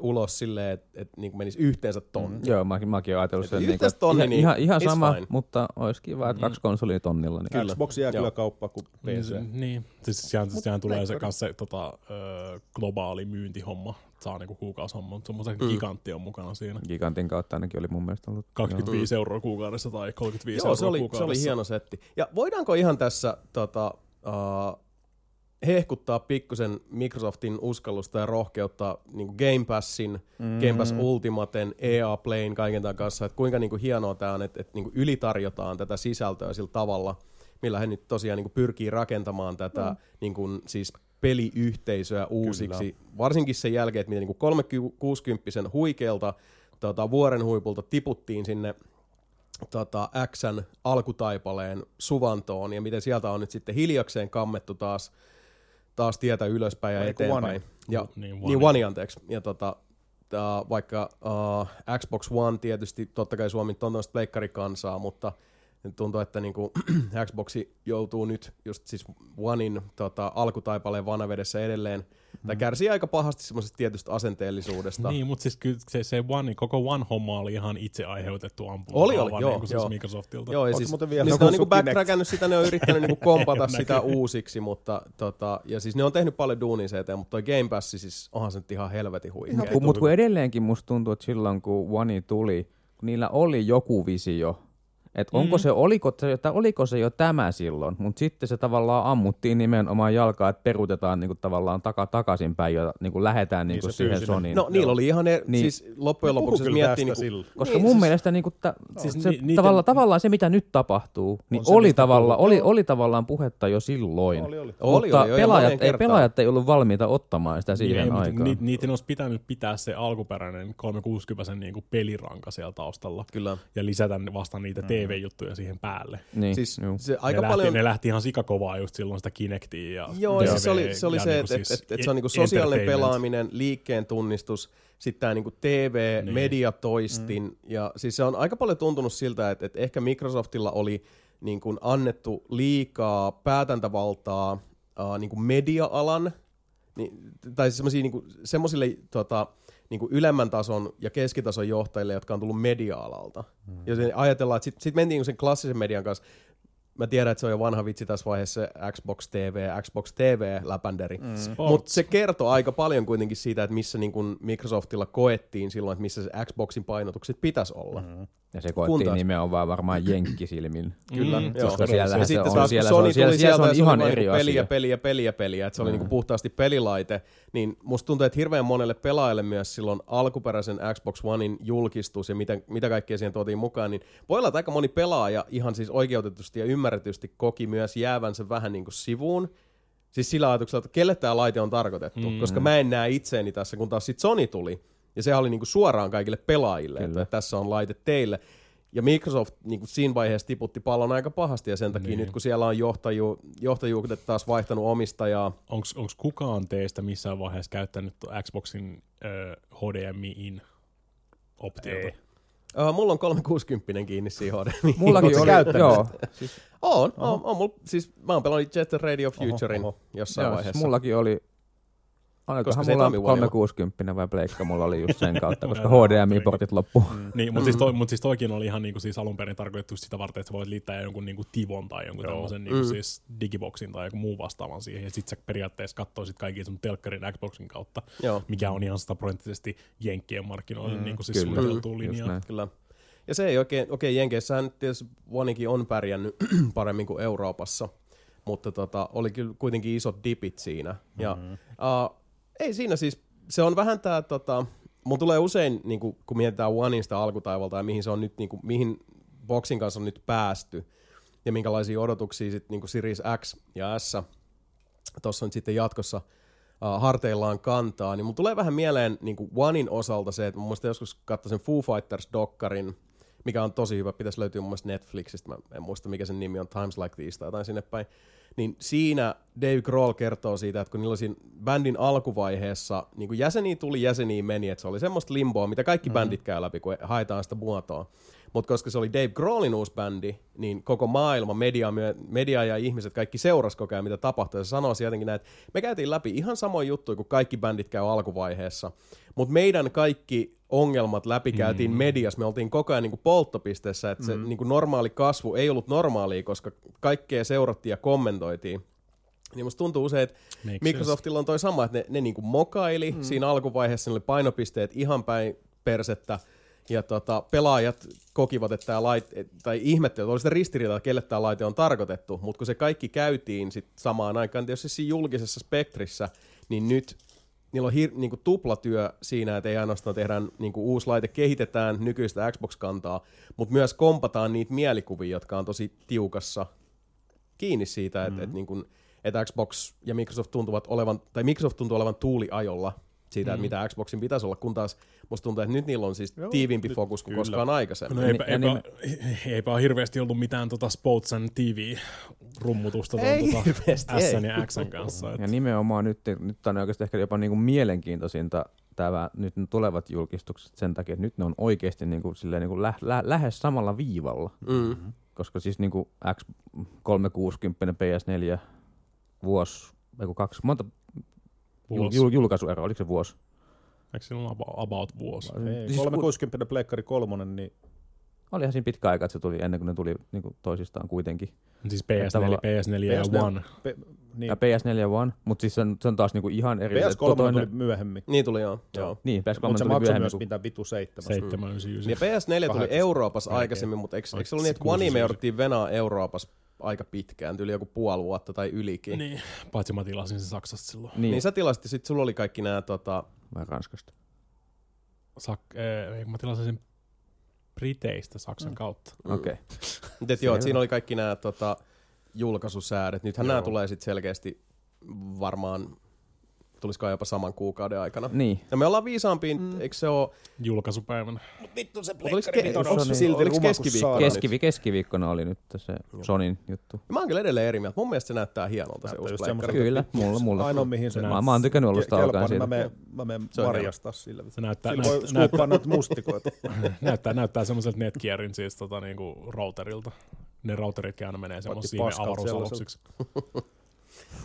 ulos silleen, että et, niin menisi yhteensä tonni. Mm, joo, mä, mäkin olen ajatellut sen. Niin, tonni, ihan, niin ihan, ihan sama, fine. mutta olisi kiva, että mm. kaksi konsolia tonnilla. Niin kyllä. Xbox jää kyllä kauppaan kuin PC. Niin, niin. siis sehän, sehän tulee se, kanssa se tota, ö, globaali myyntihomma, saa niinku kuukausihomma, mutta semmoisen mm. gigantti on mukana siinä. Gigantin kautta ainakin oli mun mielestä ollut. 25 joo. euroa kuukaudessa tai 35 joo, euroa se oli, kuukaudessa. se oli hieno setti. Ja voidaanko ihan tässä tota, uh, hehkuttaa pikkusen Microsoftin uskallusta ja rohkeutta niin Game Passin, mm-hmm. Game Pass Ultimaten, EA Playin, kaiken tämän kanssa, että kuinka niin kuin hienoa tämä on, että, että niin kuin ylitarjotaan tätä sisältöä sillä tavalla, millä he nyt tosiaan niin kuin pyrkii rakentamaan tätä mm. niin kuin, siis peliyhteisöä uusiksi, Kyllä. varsinkin sen jälkeen, että miten niin 360 huikealta tota, vuoren huipulta tiputtiin sinne tota, Xn alkutaipaleen suvantoon, ja miten sieltä on nyt sitten hiljakseen kammettu taas taas tietä ylöspäin ja eteenpäin. One. Ja, niin, one. niin one, anteeksi. Ja tota, tää, vaikka uh, Xbox One tietysti, totta kai Suomi on tämmöistä pleikkarikansaa, mutta tuntuu, että niinku, [CLEARS THROAT] Xboxi joutuu nyt just siis Onein tota, alkutaipaleen vanavedessä edelleen – Tämä kärsii aika pahasti semmoisesta tietystä asenteellisuudesta. Niin, mutta siis kyllä se, se one, koko One-homma oli ihan itse aiheutettu ampuma. Oli, oli, joo. Niin kuin joo. Siis Microsoftilta. Joo, ja siis, muuten vielä niin on niinku backtrackannut sitä, ne on yrittänyt niinku [LAUGHS] kompata sitä uusiksi, mutta tota, ja siis ne on tehnyt paljon duunia se eteen, mutta toi Game Pass siis onhan se nyt ihan helvetin huikea. Mutta kun edelleenkin musta tuntuu, että silloin kun One tuli, kun niillä oli joku visio, että onko mm. se, oliko, se, oliko se jo tämä silloin, mutta sitten se tavallaan ammuttiin nimenomaan jalkaa, että perutetaan niinku tavallaan taka, takaisinpäin ja niinku lähdetään niinku niin siihen Sonyin. No niillä oli ihan ne, niin, siis loppujen lopuksi jos miettii... Niinku, koska niin, mun siis, mielestä niinku ta, no, siis se, ni, tavalla, tavallaan se, mitä nyt tapahtuu, niin se, oli, tavalla, oli, oli tavallaan puhetta jo silloin. Oli, oli. Mutta oli, oli, pelaajat, ei, pelaajat ei ollut valmiita ottamaan sitä siihen niin, aikaan. Ni, niiden olisi pitänyt pitää se alkuperäinen 360 niinku peliranka siellä taustalla. Kyllä. Ja lisätä vasta niitä mm. TV-juttuja siihen päälle. Niin, siis se aika ne paljon... Lähti, ne lähti ihan sikakovaa just silloin sitä Kinectia ja Joo, TV, siis se oli se, oli se niinku että siis et, et, et se on niinku sosiaalinen pelaaminen, liikkeen tunnistus, sitten tämä niinku TV, niin. mediatoistin, mm. ja siis se on aika paljon tuntunut siltä, että, että ehkä Microsoftilla oli niin kuin annettu liikaa päätäntävaltaa uh, niin kuin media-alan, niin, tai semmoisille niin tota, niin kuin ylemmän tason ja keskitason johtajille, jotka on tullut media-alalta. Hmm. Ja ajatellaan, että sitten sit mentiin sen klassisen median kanssa, mä tiedän, että se on jo vanha vitsi tässä vaiheessa se Xbox TV, Xbox TV-läpänderi. Mm. Mutta se kertoo aika paljon kuitenkin siitä, että missä niin kun Microsoftilla koettiin silloin, että missä se Xboxin painotukset pitäisi olla. Mm. Ja se koettiin taas- nimenomaan varmaan jenkkisilmin. [CLEARS THROAT] Kyllä, Mm, joo. koska siellä Ja se sitten on, taas siellä kun se Sony on, siellä, tuli siellä se sieltä, on ja ihan eri niinku peliä, asia. peliä, peliä, peliä, että se oli Mm. niinku puhtaasti pelilaite, niin musta tuntuu, että hirveän monelle pelaajalle myös silloin alkuperäisen Xbox Onein julkistus ja mitä, mitä kaikkea siihen tuotiin mukaan, niin voi olla, että aika moni pelaaja ihan siis oikeutetusti ja ymmärretysti koki myös jäävänsä vähän niin kuin sivuun, Siis sillä ajatuksella, että kelle tämä laite on tarkoitettu, mm. koska mä en näe itseäni tässä, kun taas sitten Sony tuli, ja se oli niinku suoraan kaikille pelaajille, Kyllä. että tässä on laite teille. Ja Microsoft niin kuin siinä vaiheessa tiputti pallon aika pahasti, ja sen takia Niin. nyt kun siellä on johtaju, johtajuudet taas vaihtanut omistajaa, Onko kukaan teistä missään vaiheessa käyttänyt Xboxin äh, HDMI-in optiota? Ei. uh, mulla on 360 kiinni siihen HDMI. [LAUGHS] Mullakin oli, käyttänyt joo, siis, on, on, on, mulla, siis mä oon pelannut Jet Radio Oho, Futurein oho. jossain joo, siis vaiheessa. mullakin oli, olikohan mulla Oneilla. 360 vai pleikka, mulla oli just sen kautta, koska [LAUGHS] HDMI-portit loppu. Niin, mutta siis, toi, mut siis toikin oli ihan niinku siis alun perin tarkoitettu sitä varten, että sä voit liittää jonkun niinku Tivon tai jonkun tämmöisen niinku Mm. siis digiboxin tai joku muu vastaavan siihen. Ja sit sä periaatteessa katsoisit kaikki sun telkkarin Xboxin kautta, Joo, mikä on ihan sataprosenttisesti Jenkkien markkinoille Mm, mm, niinku siis kyllä. suunniteltu Mm, linja. Kyllä. Ja se ei oikein, okei Jenkeissähän tietysti Onekin on pärjännyt [CLEARS THROAT] paremmin kuin Euroopassa, mutta tota, oli kyllä kuitenkin isot dipit siinä. Ja Mm. uh, ei siinä siis, se on vähän tää, tota, mun tulee usein, niin kun, kun mietitään Onein sitä alkutaivalta ja mihin se on nyt, niin kuin, mihin Boxin kanssa on nyt päästy, ja minkälaisia odotuksia sitten niin Series X ja S tuossa on sitten jatkossa uh, harteillaan kantaa, niin mun tulee vähän mieleen niin kuin Onein osalta se, että mun mielestä joskus katsoin Foo Fighters-dokkarin, mikä on tosi hyvä, pitäisi löytyä mun mielestä Netflixistä, mä en muista mikä sen nimi on, Times Like These tai jotain sinne päin, niin siinä Dave Grohl kertoo siitä, että kun niillä oli siinä bändin alkuvaiheessa, niin kuin jäseniä tuli, jäseniä meni, että se oli semmoista limboa, mitä kaikki mm-hmm. bändit käy läpi, kun haetaan sitä muotoa. Mutta koska se oli Dave Grohlin uusi bändi, niin koko maailma, media, media ja ihmiset, kaikki seuras koko ajan, mitä tapahtui. Ja se sanoi jotenkin näin, että me käytiin läpi ihan samoja juttuja kuin kaikki bändit käy alkuvaiheessa. Mutta meidän kaikki ongelmat läpikäytiin mm. mediassa. Me oltiin koko ajan niin polttopisteessä, että se Mm. niin normaali kasvu ei ollut normaalia, koska kaikkea seurattiin ja kommentoitiin. Niin musta tuntuu usein, että Makes Microsoftilla on toi sama, että ne, ne niinku mokaili mm. siinä alkuvaiheessa, ne oli painopisteet ihan päin persettä, ja tota, pelaajat kokivat, että tämä laite, tai ihmettelivät, oli sitä ristiriitaa, että kelle tämä laite on tarkoitettu, mutta kun se kaikki käytiin sit samaan aikaan, tietysti siinä julkisessa spektrissä, niin nyt niillä on hir- niinku tuplatyö siinä, että ei ainoastaan tehdä niinku uusi laite, kehitetään nykyistä Xbox-kantaa, mutta myös kompataan niitä mielikuvia, jotka on tosi tiukassa kiinni siitä, että, mm-hmm. että, niin kuin, että Xbox ja Microsoft tuntuvat olevan, tai Microsoft tuntuu olevan tuuliajolla siitä, mm-hmm. että mitä Xboxin pitäisi olla, kun taas musta tuntuu, että nyt niillä on siis Joo, tiiviimpi nyt fokus kuin kyllä. koskaan aikaisemmin. No eipä, Ja eipä, nimen- eipä ole hirveästi ollut mitään tota Sports and TV-rummutusta tuon Ei tota. S ja Xn kanssa. Et, Ja nimenomaan nyt, nyt on oikeasti ehkä jopa niinku mielenkiintoisinta tämä, nyt ne tulevat julkistukset sen takia, että nyt ne on oikeasti niinku, silleen, niinku lä, lä, lähes samalla viivalla. Mm. Koska siis niinku X360 PS4 vuosi, kaksi, monta vuosi. jul, julkaisuero, oliko se vuosi? Eikö sillä ole about, about vuosi? Ei, Siis 360 Pleikkari kolmonen, niin Olihan siinä pitkä aika, että se tuli ennen kuin ne tuli niinku toisistaan kuitenkin. Siis PS4, Tavallaan- PS4 ja PS4 One. Pe, niin, Ja PS4 One, mutta siis se on, se on taas niinku ihan eri. PS3 to- tuli myöhemmin, Niin tuli joo. joo. Niin, PS3 mutta se tuli maksoi myöhemmin myös kuin mitä vitu seitsemän. 799. Ja PS4 tuli. Euroopassa aikaisemmin, mutta eikö, eikö se ollut niin, että One me jouduttiin venaa Euroopassa aika pitkään, tyyli joku puoli vuotta tai ylikin. Niin, paitsi mä tilasin sen Saksasta silloin. Niin, niin sä tilasit, sit sulla oli kaikki nämä tota, vai Ranskasta. Sak, äh, mä tilasin sen Briteistä Saksan kautta. Mm. Okei. [LAUGHS] Okay. Joo, siinä oli kaikki nämä tota, julkaisusäädöt. Nythän nämä tulee sitten selkeästi varmaan, tulisiko jopa saman kuukauden aikana. Niin. Ja me ollaan viisaampiin, mm. eikö se ole, Julkaisupäivänä. Vittu se oliko, ke, on silti oliko ruma, keskiviikkona? Keskivi, keskiviikkona oli nyt se Sonin juttu. Mä oon kyllä edelleen eri mieltä. Mun mielestä se näyttää hienolta se Näyttää uusi pleikkari. Kyllä, mulla, mulla. Ainoa mihin se Mä, mä oon tykännyt alusta Ke- alkaen niin siitä. Mä menen, mä varjastaa sillä. Se näyttää, Sillä voi näyttää, näyttää, skuuppaa noita mustikoita. [LAUGHS] näyttää, näyttää semmoiselta Netgearin siis tota, niinku routerilta. Ne routeritkin aina menee semmoisiin avaruusaluksiksi. [LAUGHS]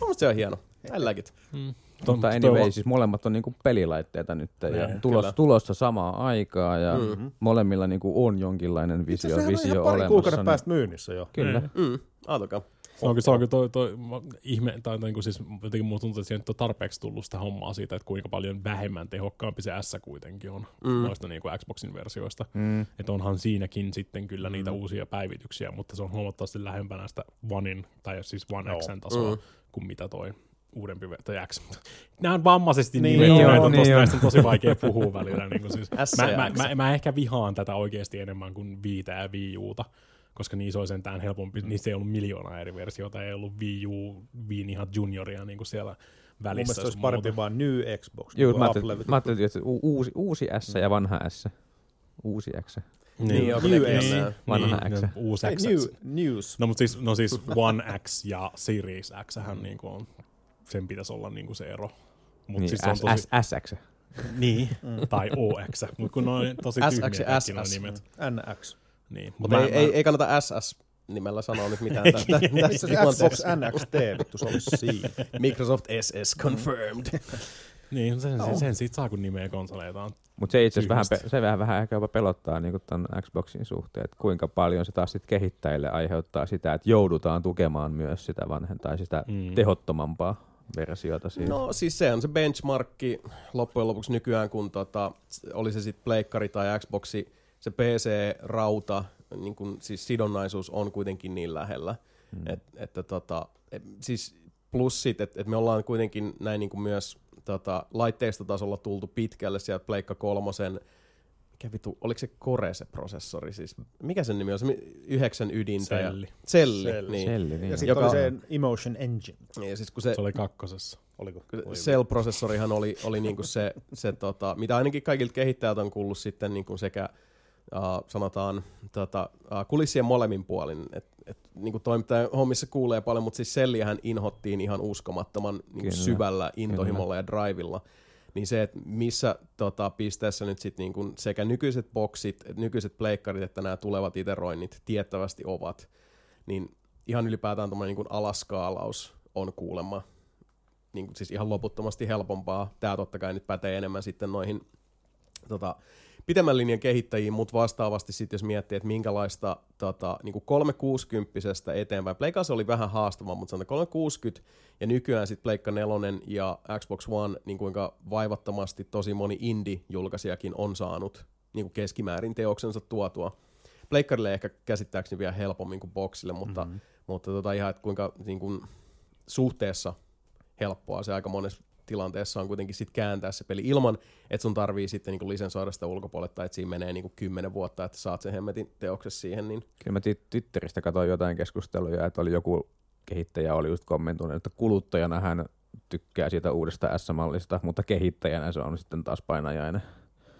Mun mielestä se on hieno. I like it. Mm. Mutta anyway, on- siis molemmat on niinku pelilaitteita nyt ja Niin, tulos, tulossa samaan aikaan ja Mhm. molemmilla niinku on jonkinlainen Itse visio, on visio ihan pari olemassa. kuukauden niin- päästä myynnissä jo. Kyllä. Niin. Mm, aatokaa. Se onkin, se onkin toi, toi, ihme, tai, niin siis jotenkin tuntuu, että siihen on tarpeeksi tullut sitä hommaa siitä, että kuinka paljon vähemmän tehokkaampi se S kuitenkin on Mm. mm. noista niin kuin Xboxin versioista. Mm. Että onhan siinäkin sitten kyllä niitä uusia päivityksiä, mutta se on huomattavasti lähempänä sitä Onein, tai siis One. Xn tasoa, Mm. kuin mitä toi uudempi tai X. Nämä on vammaisesti Niin niin, niin, on, näitä niin näistä on tosi vaikea puhua välillä. Niin siis. Mä, ja mä, mä, mä, ehkä vihaan tätä oikeasti enemmän kuin Viitä ja Wii Uta, koska niissä oli sentään helpompi, mm. niissä ei ollut miljoonaa eri versiota, ei ollut Wii U, Wii ihan junioria niin kuin siellä Mun välissä. mielestä se olisi parempi muuta. vaan New Xbox. Joo, niin mä kuin ajattelin, Apple- mä ajattelin, että uusi, uusi S ja vanha S. Uusi X. Niin, joo, kun New nää. Vanha niin, X. no, uusi X. New, News. No, mutta siis, no siis One X ja Series X hän niin kuin on, sen pitäisi olla niin kuin se ero. Mut Niin, siis se on S, tosi, SX. Niin, [LAUGHS] tai OX, mutta kun ne on tosi SX tyhmiä ja kaikki nuo SS. nimet. NX. Niin. Mutta ei, ei, ei kannata SS nimellä sanoa nyt mitään [LAUGHS] tä- tä- tässä Itse asiassa Xbox. NXT, vittu se olisi siinä. Microsoft SS confirmed. [LAUGHS] Niin, sen, sen, sen siitä saa kun nimeä konsoleita on. Mutta se itse asiassa vähän, se vähän, vähän ehkä jopa pelottaa niin ton Xboxin suhteen, että kuinka paljon se taas sit kehittäjille aiheuttaa sitä, että joudutaan tukemaan myös sitä vanhen tai sitä Mm. mm. tehottomampaa versiota siitä. No siis se on se benchmarkki loppujen lopuksi nykyään, kun tota, oli se sitten pleikkari tai Xboxi, se PC-rauta, niin kun, siis sidonnaisuus on kuitenkin niin lähellä. Mm. Et, että tota, et, siis plus sit, että et me ollaan kuitenkin näin niin kuin myös tota, laitteistotasolla tultu pitkälle sieltä Pleikka kolmosen, mikä vitu, oliko se Core se prosessori, siis mikä sen nimi on, se yhdeksän ydintä. ja- Selli. Selli, Selli. niin. Selli, niin. Ja sitten Joka- oli se Emotion Engine. Ja siis kun se, Se oli kakkosessa. Oliko? Kyllä Cell-prosessorihan oli, oli niinku se, se tota, mitä ainakin kaikilta kehittäjiltä on kuullut sitten niinku sekä uh, sanotaan tota, uh, kulissien molemmin puolin. Et, et, niinku toimittaja hommissa kuulee paljon, mutta siis Selliähän inhottiin ihan uskomattoman niinku Kyllä. syvällä intohimolla ja drivilla. Niin se, että missä tota, pisteessä nyt sit niinku sekä nykyiset boksit, nykyiset pleikkarit, että nämä tulevat iteroinnit tiettävästi ovat, niin ihan ylipäätään tuommoinen niin alaskaalaus on kuulemma niin siis ihan loputtomasti helpompaa. Tämä totta kai nyt pätee enemmän sitten noihin tota, pitemmän linjan kehittäjiin, mutta vastaavasti sitten jos miettii, että minkälaista tota, niin kuin 360 eteenpäin. Pleikka se oli vähän haastava, mutta sanotaan 360 ja nykyään sitten Pleikka 4 ja Xbox One, niin kuinka vaivattomasti tosi moni indie-julkaisijakin on saanut niin kuin keskimäärin teoksensa tuotua. Pleikkarille ehkä käsittääkseni vielä helpommin kuin boxille, mutta, mm-hmm. mutta tota ihan, että kuinka niin kuin, suhteessa helppoa se aika monessa tilanteessa on kuitenkin sit kääntää se peli ilman, että sun tarvii sitten niinku lisensoida sitä ulkopuolelle, tai että siinä menee niinku kymmenen vuotta, että saat sen hemmetin teoksessa siihen, niin Kyllä mä Ti- Twitteristä katsoin jotain keskusteluja, että oli joku kehittäjä oli just kommentoinut, että kuluttajana hän tykkää siitä uudesta S-mallista, mutta kehittäjänä se on sitten taas painajainen.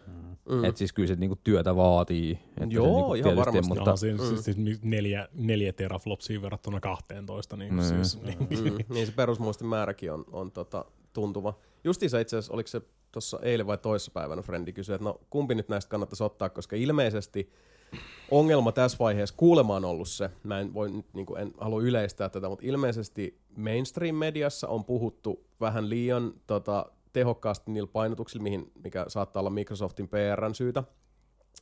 mm. Mm. Et siis kyllä se niinku työtä vaatii. Että Joo, se niinku ihan varmasti. Mutta, no, siis, mm. mm. siis neljä, neljä teraflopsia verrattuna 12. Niin, Mm. siis, niin, mm, niin se perusmuistin määräkin on, on tota, tuntuva. Justiinsa itse asiassa, oliko se tuossa eilen vai toissapäivänä Frendi kysyi, että no kumpi nyt näistä kannattaisi ottaa, koska ilmeisesti ongelma tässä vaiheessa kuulema on ollut se, mä en, voi, nyt, niin kuin, en halua yleistää tätä, mutta ilmeisesti mainstream-mediassa on puhuttu vähän liian tota, tehokkaasti niillä painotuksilla, mihin, mikä saattaa olla Microsoftin PRn syytä,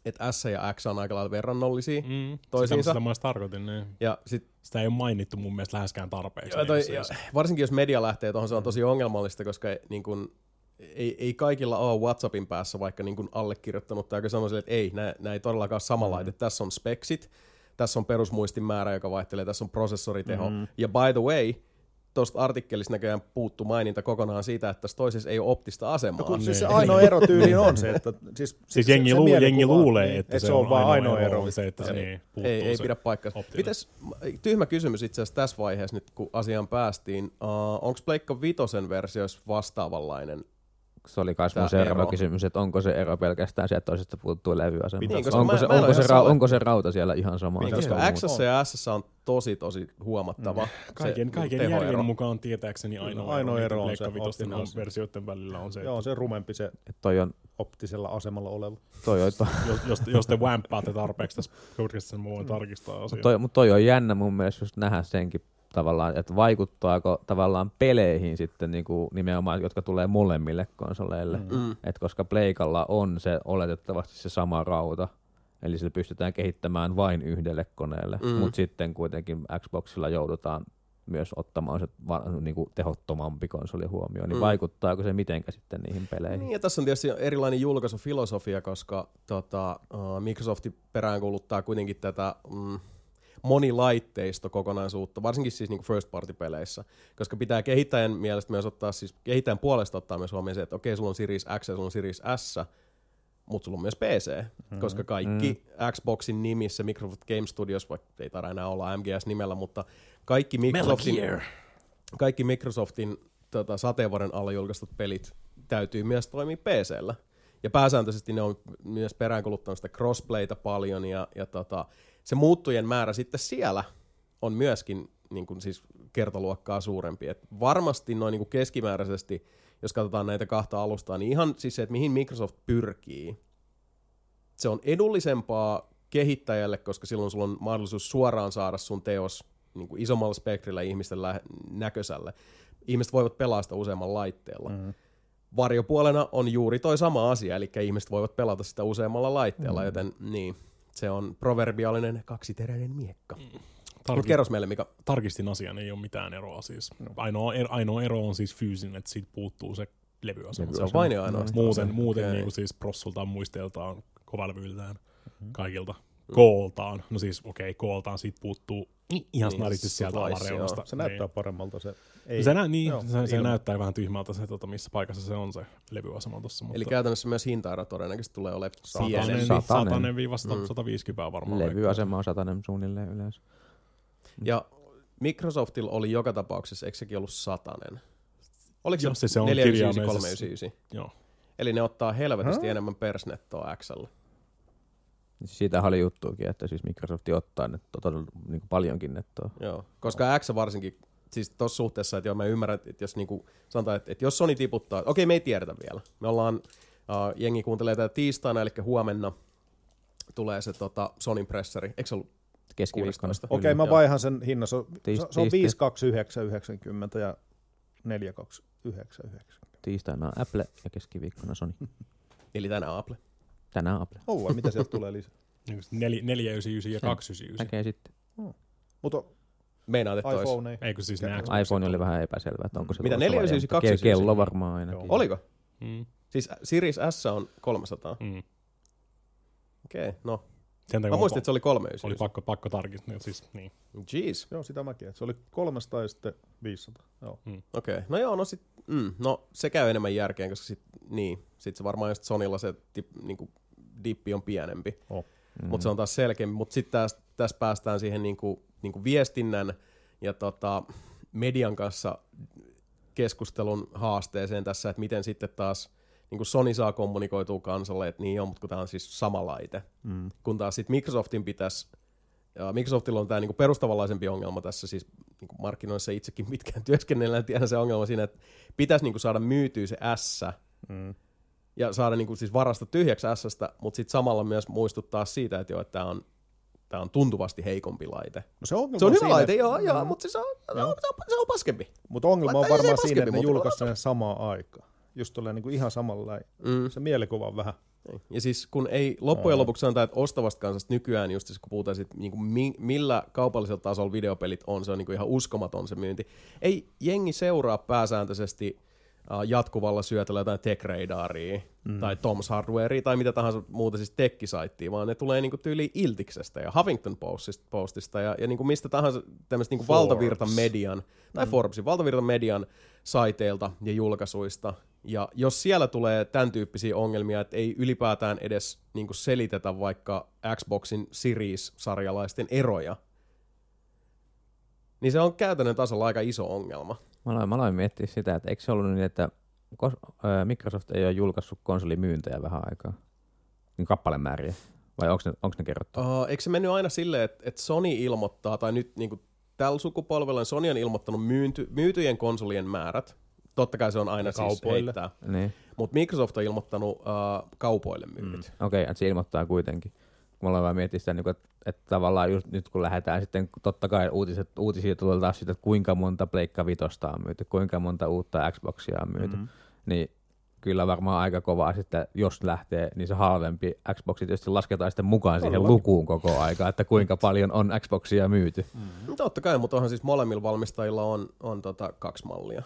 että S ja X on aika lailla verrannollisia. mm, Toisiinsa. Sitä, sitä mä tarkoitin. Niin. Ja sit Sitä ei ole mainittu mun mielestä läheskään tarpeeksi. Joo, toi, niin, ja, siis. varsinkin jos media lähtee tuohon, se on tosi ongelmallista, koska niin kun, ei, ei kaikilla ole WhatsAppin päässä vaikka niin kun allekirjoittanut tai sille, että ei, nämä ei todellakaan ole sama Mm. Tässä on speksit, tässä on perusmuistin määrä, joka vaihtelee, tässä on prosessoriteho. Mm. Ja by the way, tuosta artikkelista näköjään puuttu maininta kokonaan siitä, että tässä toisessa ei ole optista asemaa. No, Niin. siis se ainoa ero tyyli on se, että... [LAUGHS] Siis, Siis jengi, se luu, jengi luulee, niin, että, että se on vaan ainoa ero. on se, että se Ei. niin, puuttuu ei, ei se pidä paikkaa. Mites, tyhmä kysymys itse asiassa tässä vaiheessa nyt, kun asiaan päästiin. Uh, Onko Pleikka Vitosen versioissa vastaavanlainen se oli kai mun seuraava ero. kysymys, että onko se ero pelkästään se, että toisesta puuttuu levyasema. Niin, onko, mä- se, mä onko, se, ra- onko se rauta siellä ihan sama? Niin, koska X ja S on tosi, tosi huomattava. Kaiken, se kaiken tehoero. järjen mukaan tietääkseni ainoa, Ainoa ero, ero on se Vitosten versioiden välillä on se, että Joo, se rumempi se Et toi on, optisella asemalla oleva. toi on, to, [LAUGHS] jos, jos, jos te wämppaatte tarpeeksi tässä podcastissa, niin mä voin tarkistaa asiaa. toi, mutta toi on jännä mun mielestä just nähdä senkin tavallaan, että vaikuttaako tavallaan peleihin sitten niin kuin nimenomaan, jotka tulee molemmille konsoleille. Mm. Et koska Pleikalla on se oletettavasti se sama rauta, eli sillä pystytään kehittämään vain yhdelle koneelle, Mm. mm. mutta sitten kuitenkin Xboxilla joudutaan myös ottamaan se va- niin kuin tehottomampi konsoli huomioon, niin Mm. mm. vaikuttaako se mitenkä sitten niihin peleihin? Niin, ja tässä on tietysti erilainen julkaisufilosofia, koska tota, uh, Microsoft peräänkuuluttaa kuitenkin tätä mm, monilaitteisto kokonaisuutta, varsinkin siis niinku first party peleissä, koska pitää kehittäjän mielestä myös ottaa, siis kehittäjän puolesta ottaa myös huomioon se, että okei, sulla on Series X ja sulla on Series S, mutta sulla on myös PC, mm-hmm. koska kaikki mm. Xboxin nimissä Microsoft Game Studios, vaikka ei tarvitse enää olla MGS-nimellä, mutta kaikki Microsoftin, kaikki Microsoftin tota, sateenvuoren alla julkaistut pelit täytyy myös toimia PCllä. Ja pääsääntöisesti ne on myös peräänkuluttanut sitä crossplayta paljon ja, ja tota, se muuttujen määrä sitten siellä on myöskin niin kuin siis kertoluokkaa suurempi. Et varmasti noin niin kuin keskimääräisesti, jos katsotaan näitä kahta alustaa, niin ihan siis se, että mihin Microsoft pyrkii, se on edullisempaa kehittäjälle, koska silloin sulla on mahdollisuus suoraan saada sun teos niin kuin isommalla spektrillä ihmisten lä- näköiselle. Ihmiset voivat pelaa sitä useammalla laitteella. Mm. Varjopuolena on juuri toi sama asia, eli ihmiset voivat pelata sitä useammalla laitteella, mm. joten niin, se on proverbiaalinen kaksiteräinen miekka. Mm. Mutta Tarki, kerros meille, Mika. tarkistin asian, ei ole mitään eroa siis. Ainoa, er, ainoa ero on siis fyysinen, että siitä puuttuu se levyasema. Se on vain ja ainoastaan Muuten, se. muuten Okei. niin kuin siis prossultaan, muisteeltaan, kovalevyltään, Mm-hmm. kaikilta. Kooltaan, no siis okei, okay, kooltaan siitä puuttuu ihan Niin, snadisti sieltä alareunasta. Se näyttää paremmalta se. Ei, se, nä, niin, joo, se, se näyttää vähän tyhmältä se, tota, missä paikassa se on se levyasema tuossa. Mutta Eli käytännössä myös hintaero todennäköisesti tulee olemaan satanen. Satanen. Mm. 150 varmaan. Levyasema on satanen suunnilleen yleensä. Ja Microsoftilla oli joka tapauksessa, eikö sekin ollut satanen? Oliko Joo, se, se- se on 499, kirjaimellisesti- 399? Joo. Eli ne ottaa helvetisti enemmän persnettoa Xllä. Siitä oli juttuakin, että siis Microsoft ottaa nettoa todella niin kuin paljonkin nettoa. Joo, koska X varsinkin, siis tuossa suhteessa, että joo, mä ymmärrän, että jos niinku, sanotaan, että, että jos Sony tiputtaa, okei, me ei tiedetä vielä. Me ollaan, uh, jengi kuuntelee tätä tiistaina, eli huomenna tulee se tota, Sonin pressari. Eikö se ollut Keskiviikkona. 16? Okei, okay, mä vaihan sen hinnan. Se on, Tiis- se, on tiisti- 529,90 ja 429,90. Tiistaina on Apple ja keskiviikkona Sony. Eli tänään Apple. Tänään Apple. Oh, vai mitä sieltä tulee lisää? [LAUGHS] Niin kuin 499 ja Se- 299. Näkee sitten. Mutta Meinaat, että iPhone ei. Eikö siis Xboxit iPhone oli vähän epäselvä, että onko se Mitä, tulossa vai 499, ei, mutta ke- 299? Kello varmaan ainakin. Joo. Oliko? Mm. Siis Series S on 300. Mm. Okei, okay, no. Sen takia Mä muistin, että se oli oli 399. pakko, pakko tarkistaa. Siis, niin. Jeez. Joo, sitä mäkin. että Se oli 300 ja sitten 500. Joo. Okei, okay. no joo, no sit, mm, no se käy enemmän järkeen, koska sit, niin, sit se varmaan just Sonilla se tip, niinku, dippi on pienempi, Oh. mm. mutta se on taas selkeämpi, mutta sitten tässä täs päästään siihen niinku, niinku viestinnän ja tota, median kanssa keskustelun haasteeseen tässä, että miten sitten taas niin Sony saa kommunikoitua kansalle, että niin on, mutta kun tämä on siis sama laite. Mm. Kun taas sitten Microsoftin pitäisi, ja Microsoftilla on tämä niinku perustavanlaisempi ongelma tässä siis niinku markkinoissa itsekin pitkään [LAUGHS] työskennellään, tiedän se ongelma siinä, että pitäisi niinku saada myytyä se S Mm. Ja saada niinku siis varasta tyhjäksi S-stä, mutta sitten samalla myös muistuttaa siitä, että, joo, että tämä on, tää on tuntuvasti heikompi laite. No se ongelma Se on hyvä siinä, laite, joo, joo, mutta se on, se on, se on paskempi. Mutta ongelma on Laittaa varmaan siinä, että ne julkaisivat sen samaan aikaan. Just tolleen niin kuin ihan samalla. Mm. Se mielikuva on vähän. Niin. Ja siis kun ei loppujen lopuksi sanotaan, että ostavasta kansasta nykyään, just siis kun puhutaan sit, niin kuin mi, millä kaupallisella tasolla videopelit on, se on niin kuin ihan uskomaton se myynti. Ei jengi seuraa pääsääntöisesti jatkuvalla syötöllä jotain Tech Radaria mm. tai Tom's Hardwarea tai mitä tahansa muuta siis tekkisaittia, vaan ne tulee niin kuin tyyliin Iltiksestä ja Huffington Postista, Postista ja, ja niin kuin mistä tahansa tämmöistä niin kuin valtavirta median tai mm. Forbesin valtavirta median saiteilta ja julkaisuista. Ja jos siellä tulee tämän tyyppisiä ongelmia, että ei ylipäätään edes niin kuin selitetä vaikka Xboxin Series-sarjalaisten eroja, niin se on käytännön tasolla aika iso ongelma. Mä aloin, mä aloin miettiä sitä, että eikö se ollut niin, että Microsoft ei ole julkaissut konsolimyyntejä vähän aikaa? Niin kappalemääriä. Vai onko ne, onko ne kerrottu? Uh, eikö se mennyt aina silleen, että, että Sony ilmoittaa, tai nyt niin kuin tällä sukupolvella niin Sony on ilmoittanut myynty, myytyjen konsolien määrät. Totta kai se on aina siis Kaupoille. heittää. Niin. Mutta Microsoft on ilmoittanut uh, kaupoille myydyt. Okei, okay, että se ilmoittaa kuitenkin. Kun me ollaan miettinyt sitä, niin että, että, tavallaan just nyt kun lähdetään sitten, totta kai uutiset, uutisia tulee taas siitä, että kuinka monta Pleikka Vitosta on myyty, kuinka monta uutta Xboxia on myyty, mm-hmm. niin kyllä varmaan aika kovaa sitten, jos lähtee, niin se halvempi Xbox tietysti lasketaan sitten mukaan siihen Kyllä. lukuun koko aika, että kuinka paljon on Xboxia myyty. No, totta kai, mutta onhan siis molemmilla valmistajilla on, on tota kaksi mallia.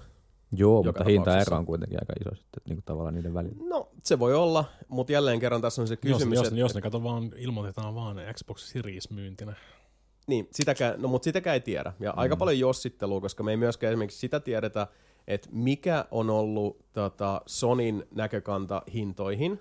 Joo, mutta hintaero on kuitenkin aika iso sitten niin kuin tavallaan niiden välillä. No, se voi olla, mutta jälleen kerran tässä on se kysymys, jos, että, jos ne kato vaan, ilmoitetaan vaan Xbox Series myyntinä. Niin, sitäkään, no, mutta sitäkään ei tiedä. Ja mm. aika paljon jossittelua, koska me ei myöskään esimerkiksi sitä tiedetä, että mikä on ollut tota, Sonin näkökanta hintoihin.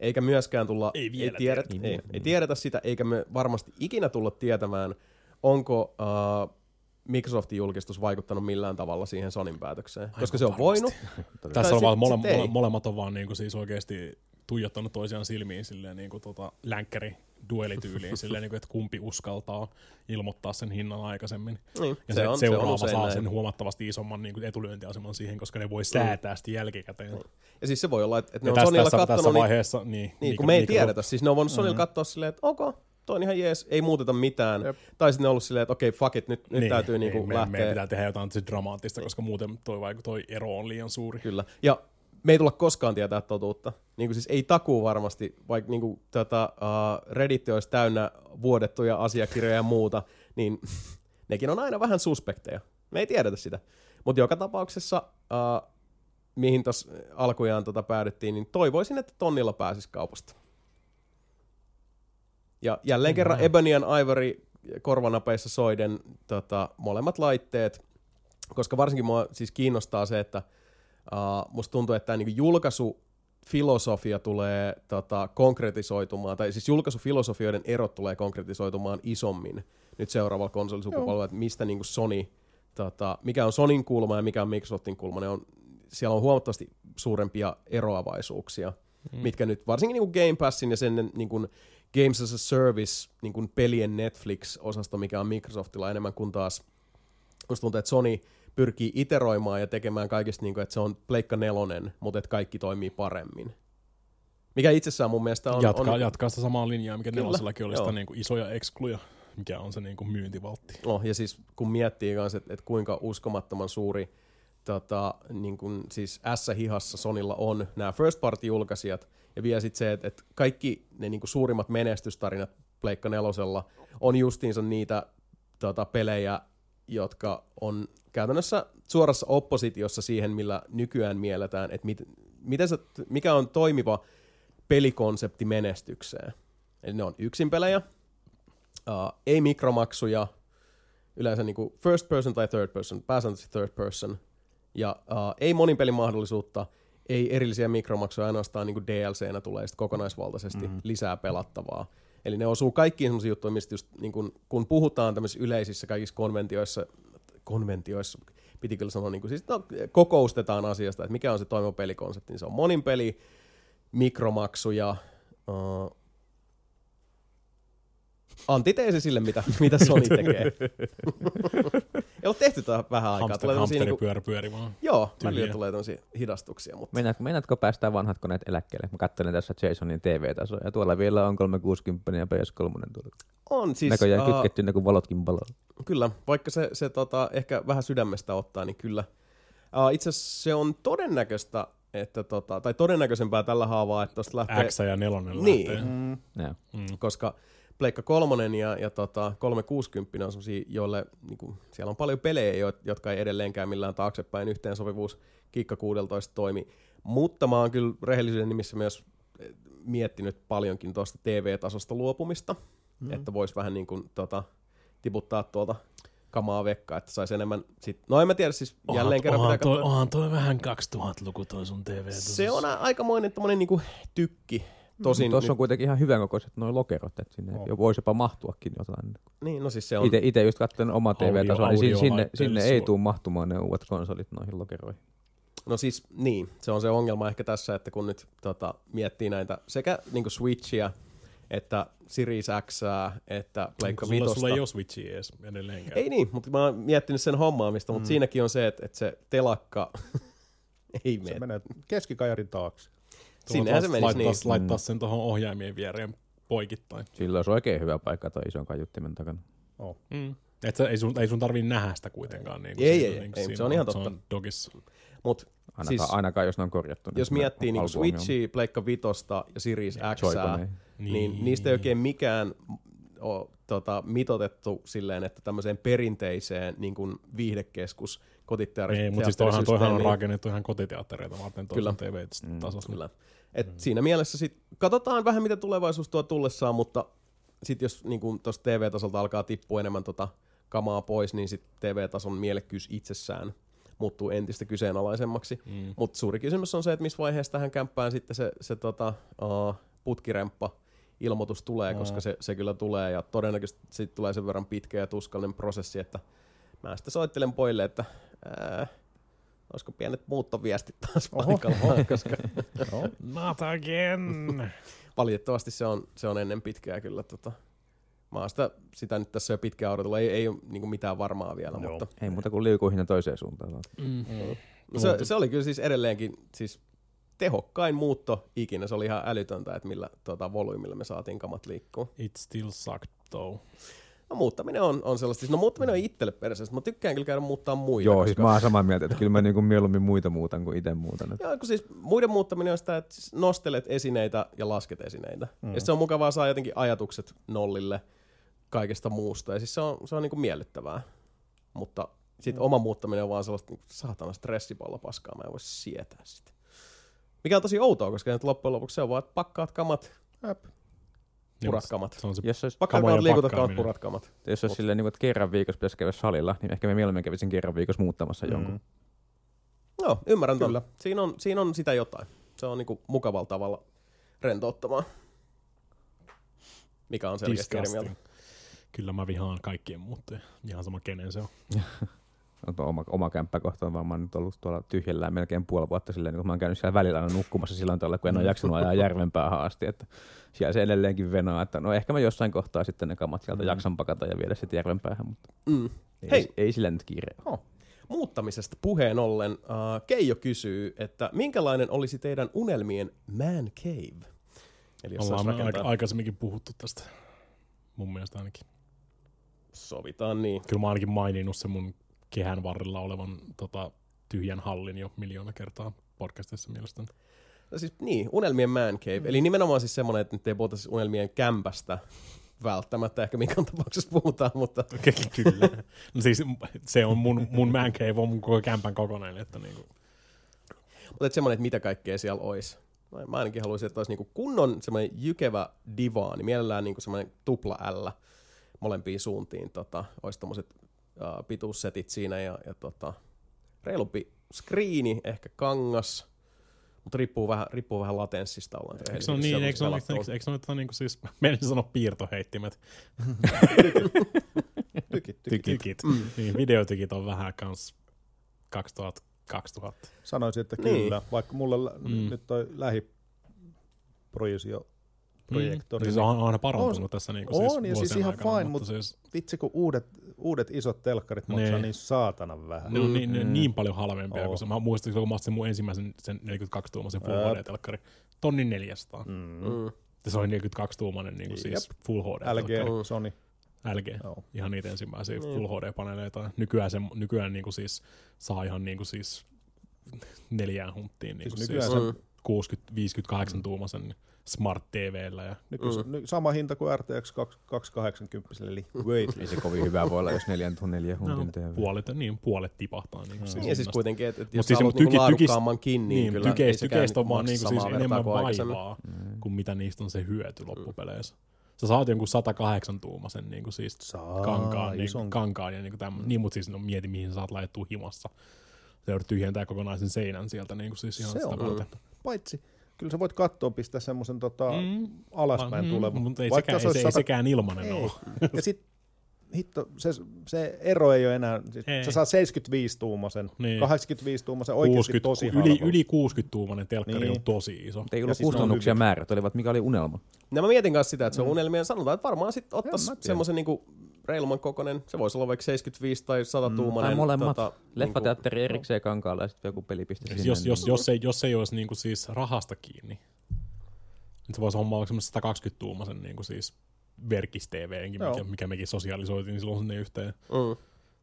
Eikä myöskään tulla, Ei vielä ei, tiedetä, tiedetä. ei, ei tiedetä sitä, eikä me varmasti ikinä tulla tietämään, onko uh, Microsoftin julkistus vaikuttanut millään tavalla siihen Sonin päätökseen. Aivan koska se on varmasti. voinut. [LAUGHS] Tässä on vaan mole, mole, molemmat on vaan niinku siis oikeasti tuijottanut toisiaan silmiin silleen niinku tota länkkäri duelityyliin [LAUGHS] silleen, niinku, että kumpi uskaltaa ilmoittaa sen hinnan aikaisemmin. Niin, Ja se se, on- se seuraava on usein saa näin. sen huomattavasti isomman niinku etulyöntiaseman siihen, koska ne voi säätää sitten jälkikäteen. Ja siis se voi olla, että, että ne Ja on tässä, Sonilla tässä, kattonut tässä niin, vaiheessa, niin, Niin, kun mikro- me ei tiedetä. Siis ne on voinut Sonilla katsoa silleen, että ok, toi on ihan jees, ei muuteta mitään. Jep. Tai sitten ne on ollut silleen, että okei, okay, fuck it, nyt, nyt täytyy niinku ei, me, lähteä. meidän pitää tehdä jotain dramaattista, koska muuten toi, vaiku- toi ero on liian suuri. Kyllä. Ja me ei tulla koskaan tietää totuutta. Niin kuin siis ei takuu varmasti, vaikka niin kuin, tota, uh, Reddit olisi täynnä vuodettuja asiakirjoja ja muuta, [LAUGHS] niin [LAUGHS] nekin on aina vähän suspekteja. Me ei tiedetä sitä. Mutta joka tapauksessa, uh, mihin tuossa alkujaan tota päädyttiin, niin toivoisin, että tonnilla pääsisi kaupasta. Ja jälleen kerran Ebony and Ivory korvanapeissa soiden tota, molemmat laitteet, koska varsinkin mua siis kiinnostaa se, että uh, musta tuntuu, että tämä niinku julkaisufilosofia tulee tota, konkretisoitumaan, tai siis julkaisufilosofioiden erot tulee konkretisoitumaan isommin nyt seuraavalla konsolisukupolvella, että mistä niinku Sony, tota, mikä on Sonin kulma ja mikä on Microsoftin kulma, ne on, siellä on huomattavasti suurempia eroavaisuuksia, mm. mitkä nyt varsinkin niinku Game Passin ja sen niinku Games as a Service niinku pelien Netflix-osasto, mikä on Microsoftilla enemmän kuin taas musta tuntuu, että Sony pyrkii iteroimaan ja tekemään kaikista, niin kuin, että se on pleikka nelonen, mutta että kaikki toimii paremmin. Mikä itsessään mun mielestä on... jatkaa, on, jatkaa sitä samaa linjaa, mikä Kyllä, nelosellakin oli joo. sitä niin kuin isoja ekskluja, mikä on se niin kuin myyntivaltti. Oh, ja siis kun miettii kanssa, että, että kuinka uskomattoman suuri tota, niin kuin, siis S-hihassa Sonilla on nämä first party julkaisijat, ja vielä sitten se, että, että kaikki ne niin kuin suurimmat menestystarinat Pleikka nelosella on justiinsa niitä tota, pelejä, jotka on käytännössä suorassa oppositiossa siihen, millä nykyään mielletään, että mit, miten se, mikä on toimiva pelikonsepti menestykseen. Eli ne on yksin pelejä, uh, ei mikromaksuja, yleensä niin kuin first person tai third person, pääsääntöisesti third person, ja uh, ei pelin mahdollisuutta, ei erillisiä mikromaksuja, ainoastaan niin DLC-nä tulee sit kokonaisvaltaisesti mm-hmm. lisää pelattavaa. Eli ne osuu kaikkiin sellaisiin juttuihin, mistä just, niin kun, kun puhutaan tämmöisissä yleisissä kaikissa konventioissa, konventioissa, piti kyllä sanoa, niin kuin, siis, no, kokoustetaan asiasta, että mikä on se toimiva pelikonsepti, niin se on monin peli, mikromaksuja, uh, antiteesi sille, mitä, mitä Sony tekee. [LAUGHS] Ei ole tehty tätä vähän aikaa. Hamster, Tulee tämmösiä niinku, hamsteripyörä pyöri vaan. joo, Tyyliä. tulee tämmöisiä hidastuksia, mutta Meinaatko, meinaatko päästää vanhat koneet eläkkeelle? Mä katselen tässä Jasonin TV-tasoa ja tuolla vielä on 360 ja PS3 tuolla. on siis... Näköjään uh, kytketty ne kuin valotkin paloa. Kyllä, vaikka se, se tota, ehkä vähän sydämestä ottaa, niin kyllä. Uh, itse asiassa se on todennäköistä, että tota, tai todennäköisempää tällä haavaa, että tuosta lähtee... X ja nelonen Niin. lähtee. Mm. Joo. Mm. koska Pleikka kolmonen ja, ja tota, 360 on sellaisia, joille niin kuin, siellä on paljon pelejä, jo- jotka ei edelleenkään millään taaksepäin yhteensopivuus Kikka 16 toimi. Mutta mä oon kyllä rehellisyyden nimissä myös eh, miettinyt paljonkin tuosta TV-tasosta luopumista, mm. että vois vähän niin kuin, tota, tiputtaa tuolta kamaa vekkaa, että saisi enemmän sit, no en mä tiedä, siis jälleen kerran onhan, pitää toi, katsoa. onhan toi vähän 2000-luku toi sun TV. Se on aikamoinen tommonen niinku tykki. Tosin Tuossa nyt, on kuitenkin ihan hyvän kokoiset noin lokerot, että sinne On. jo voisi jopa mahtuakin jotain. niin, no siis se on, Ite, ite just katsoin oma TV-tasoa, niin sin- sinne, audiolaitteille sinne ei tule mahtumaan ne uudet konsolit noihin lokeroihin. No siis niin, se on se ongelma ehkä tässä, että kun nyt tota, miettii näitä sekä niin Switchia, että Series X, että Pleikka sulla, Vitosta. sulla ei ole Switchia edes edelleenkään. Ei niin, mutta mä oon miettinyt sen hommaamista, mutta Mm. siinäkin on se, että, että se telakka [LAUGHS] ei Se mene. menee keskikajarin taakse. Sinnehän se menisi laittaa, niin. laittaa sen tuohon ohjaimien viereen poikittain. Sillä olisi oikein hyvä paikka toi ison kaiuttimen takana. Oh. Mm. Et sä, ei, sun, ei sun tarvii nähdä sitä kuitenkaan. Niin kuin Ei, siinä, ei, niin kuin ei, siinä se on ihan Se totta. on dogissa. Mut Ainakaan, Siis- ainakaan jos ne on korjattu. jos ne miettii niin. Switchia, Pleikka Vitosta ja Series X, niin. niin niistä ei oikein mikään ole tota, mitotettu silleen, että tämmöiseen perinteiseen niin kuin viihdekeskus kotiteatterissa. Ei, mutta siis toihan, toihan on rakennettu ihan kotiteattereita varten Kyllä. toisen TV-tasossa. Kyllä. Et mm. Siinä mielessä sit, katsotaan vähän, mitä tulevaisuus tuo tullessaan, mutta sitten jos niin tuosta TV-tasolta alkaa tippua enemmän tota kamaa pois, niin sitten TV-tason mielekkyys itsessään muuttuu entistä kyseenalaisemmaksi. Mm. Mutta suuri kysymys on se, että missä vaiheessa tähän kämppään sitten se, se tota, uh, putkiremppa ilmoitus tulee, Mm. koska se, se kyllä tulee ja todennäköisesti siitä tulee sen verran pitkä ja tuskallinen prosessi, että mä sitten soittelen poille, että ää, olisiko pienet muuttoviestit taas Oho, paikallaan, [LAUGHS] koska No. Not again! [LAUGHS] valitettavasti se on, se on ennen pitkää kyllä. Tota, mä oon sitä, sitä nyt tässä jo pitkään odotellut, ei, ei ole niin mitään varmaa vielä, Joo. mutta Ei muuta kuin liukuihin toiseen suuntaan. Mm. no se, se, oli kyllä siis edelleenkin siis tehokkain muutto ikinä. Se oli ihan älytöntä, että millä tota, volyymilla me saatiin kamat liikkuu. It still sucked though. No muuttaminen on, on sellaista, siis no muuttaminen on itselle perseestä. Mä tykkään kyllä käydä muuttaa muita. Joo, koska, siis mä oon samaa mieltä, että kyllä mä niinku mieluummin muita muutan kuin itse muutan. Et Joo, kun siis muiden muuttaminen on sitä, että siis nostelet esineitä ja lasket esineitä. Mm. Ja se on mukavaa saa jotenkin ajatukset nollille kaikesta muusta. Ja siis se on, se on niinku miellyttävää. Mutta sitten mm. oma muuttaminen on vaan sellaista niinku saatana stressipallo paskaa. Mä en voi sietää sitä. Mikä on tosi outoa, koska nyt loppujen lopuksi se on vaan, että pakkaat kamat, Äp. Purat kamat. Se on se Jos olisi, Pakkaat Kamojen kamat, liikutat kamat, pakkaaminen. purat kamat. jos olisi silleen, niin kuin, että kerran viikossa pitäisi käydä salilla, niin ehkä me mieluummin kävisin kerran viikossa muuttamassa jonkun. Mm. Joo, ymmärrän Kyllä. Kyllä. Siinä on, siinä on sitä jotain. Se on niinku mukavalla tavalla rentouttamaa. Mikä on selkeästi eri mieltä. Kyllä mä vihaan kaikkien muuttuja. Ihan sama kenen se on. [LAUGHS] Tuo Oma, oma kämppäkohta on varmaan nyt ollut tuolla tyhjellään melkein puoli vuotta silleen, niin kun mä oon käynyt siellä välillä aina nukkumassa silloin tuolla, kun en ole jaksanut ajaa järvenpäähän asti, että siellä se edelleenkin venaa, että no ehkä mä jossain kohtaa sitten ne kamat sieltä Mm. jaksan pakata ja viedä sitten järvenpäähän, mutta Mm. ei, Hei. ei sillä nyt kiire. Oh. Muuttamisesta puheen ollen, uh, Keijo kysyy, että minkälainen olisi teidän unelmien man cave? Eli jos Ollaan aika, rakentaa, aikaisemminkin puhuttu tästä. Mun mielestä ainakin. sovitaan niin. Kyllä mä oon ainakin maininnut sen mun kehän varrella olevan tota, tyhjän hallin jo miljoona kertaa podcastissa mielestäni. No siis niin, unelmien man cave. Eli nimenomaan siis semmoinen, että nyt ei puhuta siis unelmien kämpästä välttämättä, ehkä minkä tapauksessa puhutaan, mutta Kyllä. No siis se on mun, mun man cave on mun koko kämpän kokonainen, että niinku, Mutta että semmoinen, että mitä kaikkea siellä olisi. Mä, mä ainakin haluaisin, että olisi niinku kunnon semmoinen jykevä divaani, mielellään niinku semmoinen tupla L molempiin suuntiin. Tota, olisi tommoset uh, pituussetit siinä ja, ja tota, reilumpi skriini, ehkä kangas, mutta riippuu vähän, riippuu vähän latenssista. Ollaan eikö se ole niin, eikö se ole, eikö, eikö, eikö ole että niinku siis, [LAUGHS] meidän sanoa piirtoheittimet, Tykit, tykit. tykit, mm. niin videotykit on vähän kans 2000, 2000. Sanoisin, että Niin. kyllä. Vaikka mulla Mm. mm. nyt toi lähiprojisio projektori. Mm. Siis on, on parantunut On- tässä niinku on, siis ja siis ihan aikana, fine, mutta mut- siis, Vitsi, kun uudet, uudet isot telkkarit maksaa Ne. niin saatanan vähän. ne on niin, ne, Mm. niin paljon halvempia, Oo. kun se, mä muistin, kun mä ostin mun ensimmäisen sen 42-tuumaisen Full. HD-telkkari, tonni 400. Mm. Mm. Se oli 42-tuumainen niin siis Full HD. LG, Mm. Sony. LG. Joo. Ihan niitä ensimmäisiä Niin. Full HD-paneeleita. Nykyään, se, nykyään niin kuin siis saa ihan niin kuin siis neljään hunttiin niin kuin Siis siis, nykyään Mm. 60-58 tuumaisen Smart TVllä. Ja, Nyky, Mm. sama hinta kuin RTX 280, eli [LAUGHS] wait. Ei se kovin hyvä voi olla, jos 4 huntin no, TV. puolet, niin, puolet tipahtaa. Niin, Mm. siis ja siis kuitenkin, että, että Mut jos siis sä haluat niinku tyki- laadukkaammankin, niin, niin, kyllä sekään tykeistä on vaan maksa niin siis vertaa enemmän kuin aikaisemmin. vaivaa, Mm. kuin mitä niistä on se hyöty loppupeleissä. Sä saat jonkun 108 tuumaisen niin kuin siis Saa, kankaan, niin, ison. kankaan ja niin, kuin niin mutta siis no, mieti mihin sä saat laitettua himassa. Se joudut tyhjentää kokonaisen seinän sieltä niin kuin siis ihan Se sitä on varten. Paitsi, kyllä sä voit kattoa pistää semmoisen tota, Mm. alaspäin Mm, tulevan. Mutta ei, Vaikka sekään, se ei, sata- sekään ilmanen Ei. ole. Ja sit, hitto, se, se ero ei ole enää, siis Ei. sä saa 75 tuumasen, Niin. 85 tuumasen oikeasti 60, tosi yli, halvalla. yli 60 tuumainen telkkari Niin. on tosi iso. Mutta ei Ja ollut siis kustannuksia hyviä. määrät, olivat mikä oli unelma. No mä mietin kanssa sitä, että se on unelmia. Sanotaan, että varmaan sitten ottaisi semmoisen niinku reilumman kokonen. Se voisi olla vaikka 75 tai 100 Mm, tuumainen. tai molemmat. Tota, Leffateatteri erikseen kankaalla ja sitten joku pelipiste Siis sinne. jos, jos, niin- jos, ei, jos ei olisi niin kuin siis rahasta kiinni, Nyt se voisi hommaa vaikka semmoisen 120-tuumaisen niin kuin siis verkis TVnkin, Joo. mikä, mikä mekin sosialisoitiin silloin sinne yhteen Mm.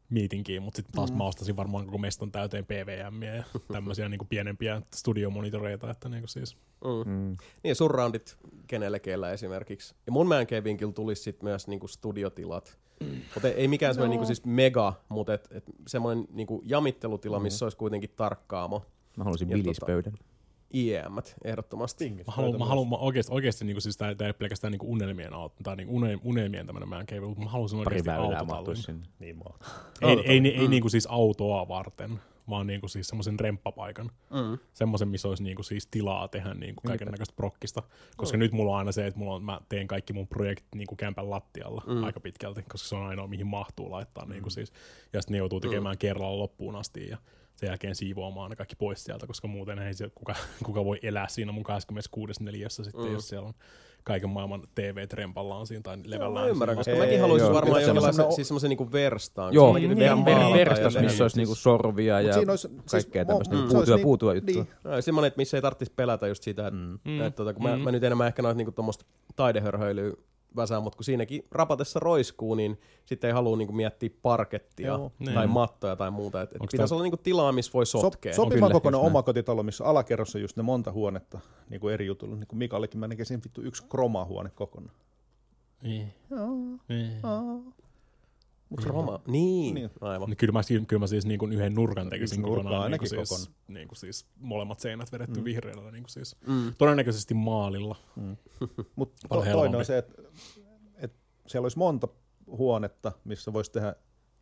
meetingiin, mutta sitten taas mm. mä ostasin varmaan koko meston täyteen PVMiä ja [LAUGHS] tämmöisiä niin pienempiä studiomonitoreita, että niin kuin siis Mm. Mm. Niin, surroundit kenellekeillä esimerkiksi. Ja mun kyllä tulisi sit myös niinku studiotilat. Mm. Mutta ei mikään semmoinen niinku siis mega, mutta et, et semmoinen niinku jamittelutila, missä olisi kuitenkin tarkkaamo. Mä haluaisin Ja tota- bilispöydän. IEM, ehdottomasti. Mä haluan, mä haluan mä oikeasti, oikeasti niin kuin, siis tää, tää ei ole pelkästään niin kuin unelmien auto, tai niin unel, unelmien tämmönen man cave, mutta mä haluaisin Pari oikeasti väylää autotallin. mahtuisi sinne. Niin mahtavaa. Ei, ei, ei, Mm. ei niin kuin siis autoa varten, vaan niin kuin siis semmoisen remppapaikan. Mm. Semmoisen, missä olisi niin kuin siis tilaa tehdä niin kuin kaiken näköistä prokkista. Koska Mm. nyt mulla on aina se, että mulla on, mä teen kaikki mun projektit niin kuin kämpän lattialla mm. aika pitkälti, koska se on ainoa, mihin mahtuu laittaa. Niin kuin siis. Ja sitten ne joutuu tekemään mm. kerralla loppuun asti ja sen jälkeen siivoamaan ne kaikki pois sieltä, koska muuten ei se, kuka, kuka voi elää siinä mun 26.4. sitten, Mm. jos siellä on kaiken maailman TV-trempallaan siinä tai Joo, levällään. mä ymmärrän, koska Ei, mäkin haluaisin joo, varmaan jonkinlaisen, semmoinen- siis semmoisen niinku verstaan. Joo, niin, ver- maalata ja verstas, missä olisi niinku sorvia ja siinä olisi- siis kaikkea tämmöistä mm, niinku se puutua, niin- puutua juttua. Niin. No, semmoinen, että missä ei tarvitsisi pelätä just sitä, että, Mm. mm. että tota, kun mä, mä nyt enemmän ehkä noita niinku tuommoista taidehörhöilyä väsään, mutta kun siinäkin rapatessa roiskuu, niin sitten ei halua niinku miettiä parkettia Joo. tai Niin. mattoja tai muuta. Et, et pitäisi tää- olla niinku tilaa, missä voi So, sotkea. sopivan kyllä, kokoinen omakotitalo, missä alakerrassa just ne monta huonetta niin kuin eri jutulla. Niin kuin Mikallekin mä näkisin vittu yksi kromahuone kokonaan. Niin. Joo, Niin. Roma. Niin, Niin. aivan. Niin kyllä, mä, siis- kyllä mä siis niin kuin yhden nurkan tekisin Yksi kokonaan, niin ainakin kuin siis, kokonaan. niin kuin siis molemmat seinät vedetty mm. vihreällä. Niin kuin siis. Mm. Todennäköisesti maalilla. [LAUGHS] Mutta to, toinen on se, että, että siellä olisi monta huonetta, missä voisi tehdä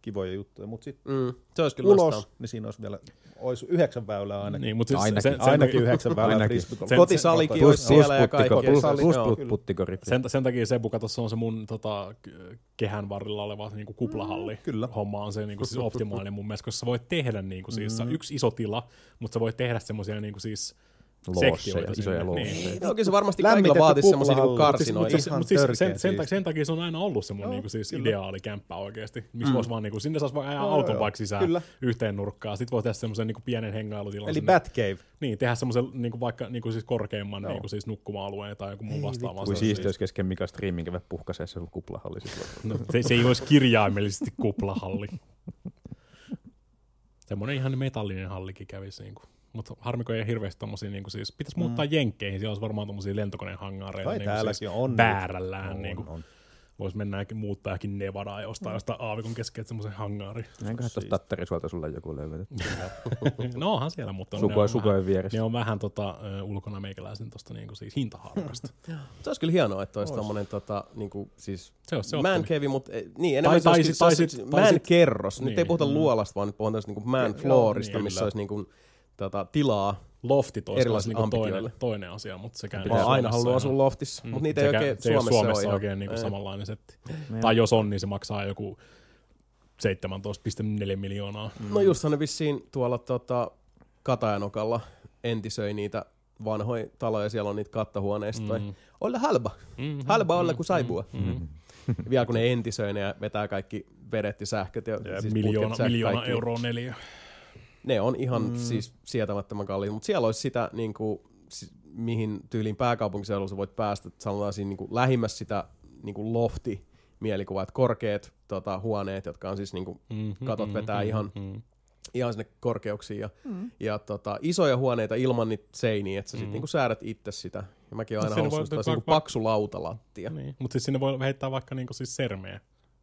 kivoja juttuja, mutta sitten Mm. Se olisi kyllä ulos, nastaa. niin siinä olisi vielä olisi yhdeksän väylää ainakin. Niin, mutta siis Ainakin. sen, sen, ainakin yhdeksän väylää Ainakin. Sen- Kotisalikin Plus- olisi siellä ja kaikkea. plus, Sali- plus, plus puttikori. sen, sen takia se buka tuossa on se mun tota, kehän varrella oleva niin kuin kuplahalli. Mm, kyllä. Homma on se niin kuin, siis optimaalinen mun mielestä, koska sä voit tehdä niin kuin, siis, mm. yksi iso tila, mutta sä voit tehdä semmoisia niin kuin, siis Loosseja, sektioita isoja sinne. loosseja. Niin. No, kyllä se varmasti kaikilla vaatisi semmoisia niinku. Siis, karsinoita. mutta siis, mut siis sen, sen, takia, sen takia se on aina ollut se mun Joo, niinku siis kyllä. ideaali kämppä oikeasti, missä Mm. vois vaan niinku, sinne saisi vaan ajaa Joo, auton vaikka sisään kyllä. yhteen nurkkaan, sit voi tehdä semmoisen niinku pienen hengailutilan Eli sinne. Batcave. Niin, tehdä semmoisen niinku vaikka niinku siis korkeimman Joo. niinku siis nukkuma-alueen tai joku muu Ei vastaavan. Kuin Se siistiä, siis- jos kesken Mika striimin käydä puhkaseessa sun kuplahalli. No, se, se ei olisi kirjaimellisesti kuplahalli. [LAUGHS] Semmoinen ihan metallinen hallikin kävisi. Niinku. Mutta harmi, kun ei hirveästi tommosia, niinku siis, pitäisi muuttaa jenkkeihin, siellä olisi varmaan tommosia lentokonehangareita Tai niinku täälläkin siis on. väärällään. On, niinku. on. Voisi mennä äkki muuttaa äkki Nevadaa ja ostaa jostain aavikon keskeltä semmoisen hangaari. Näinköhän tuosta Tattarisuolta sulle joku löydät. [LAUGHS] no onhan siellä, mutta ne Sukoja on, vähän, vieressä. ne on vähän tota, ulkona meikäläisen tosta niinku siis hintahaarukasta. [LAUGHS] Se olisi kyllä hienoa, että olisi tommonen tota, niinku, siis Se olisi se man cave, mutta eh, niin, enemmän Tai- tai, olisi, tai man kerros. Nyt ei Niin. puhuta Mm. luolasta, vaan nyt puhutaan tästä niinku man Joo, floorista, niin, missä olisi niinku, tota, tilaa. Loftit olisi niinku toinen, toinen asia, mutta sekään Mä aina halunnut ihan- asua loftissa, Mm. mutta niitä ei Sekä- oikein se ei Suomessa, Suomessa ole oikein Ei. samanlainen setti. Meidän- Tai jos on, niin se maksaa joku 17,4 miljoonaa. No justhan ne vissiin tuolla tota, Katajanokalla entisöi niitä vanhoja taloja, siellä on niitä kattahuoneistoja. Mm. Olla halba. Mm-hmm. Halba olla kuin saipua. Mm-hmm. Vielä kun ne entisöi ne ja vetää kaikki vedet ja sähköt ja, Ja siis miljoona, putket, miljoona kaikki. euroa neljä. Ne on ihan mm. siis sietämättömän kalliita, mutta siellä olisi sitä, niin kuin, mihin tyyliin pääkaupunkiseudulla sä voit päästä, että sanotaan siinä niin kuin, lähimmässä sitä niin kuin lofti mielikuva, että korkeat tota, huoneet, jotka on siis niin kuin, Mm-hmm. Katot vetää ihan- Mm-hmm. ihan sinne korkeuksiin ja, mm. ja tota, isoja huoneita ilman niitä seiniä, että sä sit Mm. niinku säädät itse sitä. Ja mäkin No aina olisi va- niinku paksu lautalattia. Niin. Mutta siis sinne voi heittää vaikka niinku siis sermeä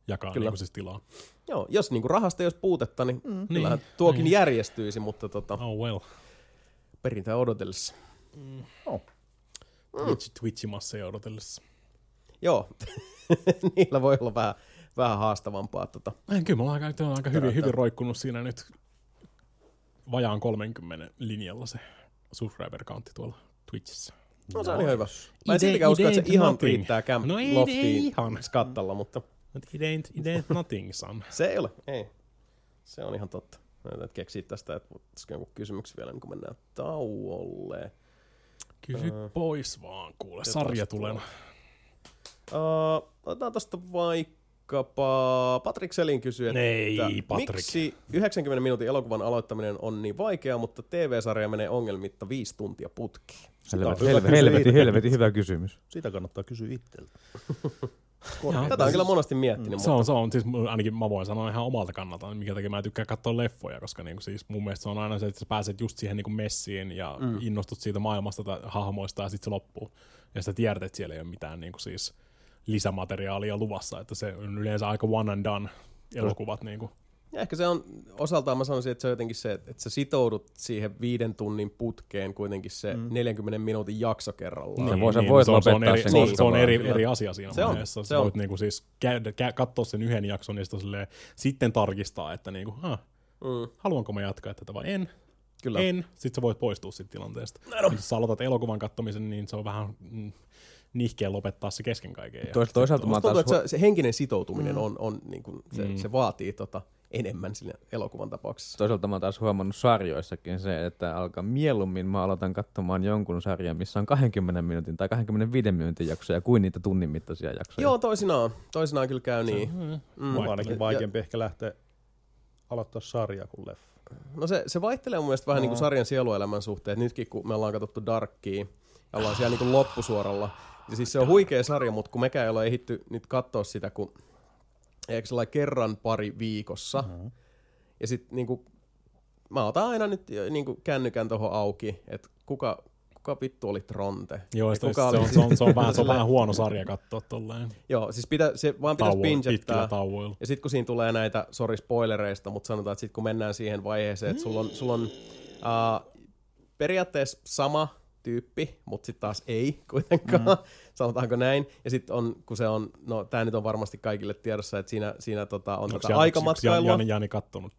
jakaa Kyllä. niinku siis tilaa. Joo, jos niinku rahasta ei olisi puutetta, niin mm. kyllähän Niin, tuokin niin. järjestyisi, mutta tota, Oh well. perintää odotellessa. Oh. Twitch, Twitchimasseja odotellessa. Joo, [LAUGHS] niillä voi olla vähän, vähän haastavampaa. Tota. Eh, Kyllä me ollaan aika, on aika hyvin, hyvin roikkunut siinä nyt vajaan 30 linjalla se subscriber countti tuolla Twitchissä. No se on ihan hyvä. Mä en siltikään usko, että se ihan riittää camp No ei- ei loftiin ihan. skattalla, mutta But it ain't, it ain't [LAUGHS] nothing, son. se ei ole. Ei. Se on ihan totta. Mä yritän keksiä tästä, että olisiko joku kysymyksiä vielä, niin kun mennään tauolle. Kysy Ää. pois vaan, kuule. Sarja tulena. Uh, otetaan tosta vaikka vaikkapa Patrick Selin kysyy, että Ei, Patrick. miksi 90 minuutin elokuvan aloittaminen on niin vaikeaa, mutta TV-sarja menee ongelmitta viisi tuntia on Helvetin, helvetin hyvä kysymys. Sitä kannattaa kysyä itseltä. [LAUGHS] Tätä on kyllä monesti miettinyt, Se mutta on, se on, siis ainakin mä voin sanoa ihan omalta kannalta, mikä takia mä tykkään katsoa leffoja, koska niinku siis mun mielestä se on aina se, että sä pääset just siihen niinku messiin ja mm. innostut siitä maailmasta tai hahmoista ja sitten se loppuu. Ja sä tiedät, että siellä ei ole mitään niinku siis lisämateriaalia luvassa, että se on yleensä aika one and done elokuvat. Niinku. Ja ehkä se on osaltaan, mä sanoisin, että se on jotenkin se, että sä sitoudut siihen viiden tunnin putkeen kuitenkin se mm. 40 minuutin jakso kerrallaan. Niin, voi- sä voit se on, se on, eri, sen se on, se on eri, eri asia siinä Se on, se Sä on. voit niinku siis käydä, kä, katsoa sen yhden jakson ja sitten, silleen, sitten tarkistaa, että niinku, ah, Mm, haluanko mä jatkaa tätä vai en. kyllä. En, sit sä voit poistua siitä tilanteesta. Jos sä aloitat elokuvan kattomisen, niin se on vähän mm, nihkeä lopettaa se kesken kaiken. Ja Tois, toisaalta mä Musta tuntuu, taas... että se, se henkinen sitoutuminen mm. on, on niin kuin, se, mm. se vaatii tota, enemmän siinä elokuvan tapauksessa. Toisaalta mä oon taas huomannut sarjoissakin se, että alkaa mieluummin mä aloitan katsomaan jonkun sarjan, missä on 20 minuutin tai 25 minuutin jaksoja kuin niitä tunnin mittaisia jaksoja. Joo, toisinaan. Toisinaan kyllä käy niin. Mm. Mm. On ainakin Ja- vaikeampi ehkä lähteä aloittaa sarja kuin leffa. No se, se vaihtelee mun mielestä vähän niin kuin sarjan sieluelämän suhteen. Nytkin kun me ollaan katsottu Darkia ja ollaan siellä niin kuin loppusuoralla. Ja siis se on huikea sarja, mutta kun mekään ei ole ehitty nyt katsoa sitä, kun eikö sellainen kerran pari viikossa. Mm-hmm. Ja sitten niin kuin, mä otan aina nyt niin kuin kännykän tuohon auki, että kuka, kuka vittu oli Tronte. Joo, se, se, kuka on, oli- se, on, se, on vähän, se on [LAUGHS] vähän huono sarja katsoa tolleen Joo, siis pitä, se vaan pitäisi tauoilla. Ja sitten kun siinä tulee näitä, sori spoilereista, mutta sanotaan, että sitten kun mennään siihen vaiheeseen, että sulla on, sulla on uh, periaatteessa sama tyyppi, mutta sitten taas ei kuitenkaan, mm. [LAUGHS] sanotaanko näin. Ja sitten on, kun se on, no tämä nyt on varmasti kaikille tiedossa, että siinä, siinä tota, on Onko tota Jani, aikamatkailua. Jani, Jani kattonut?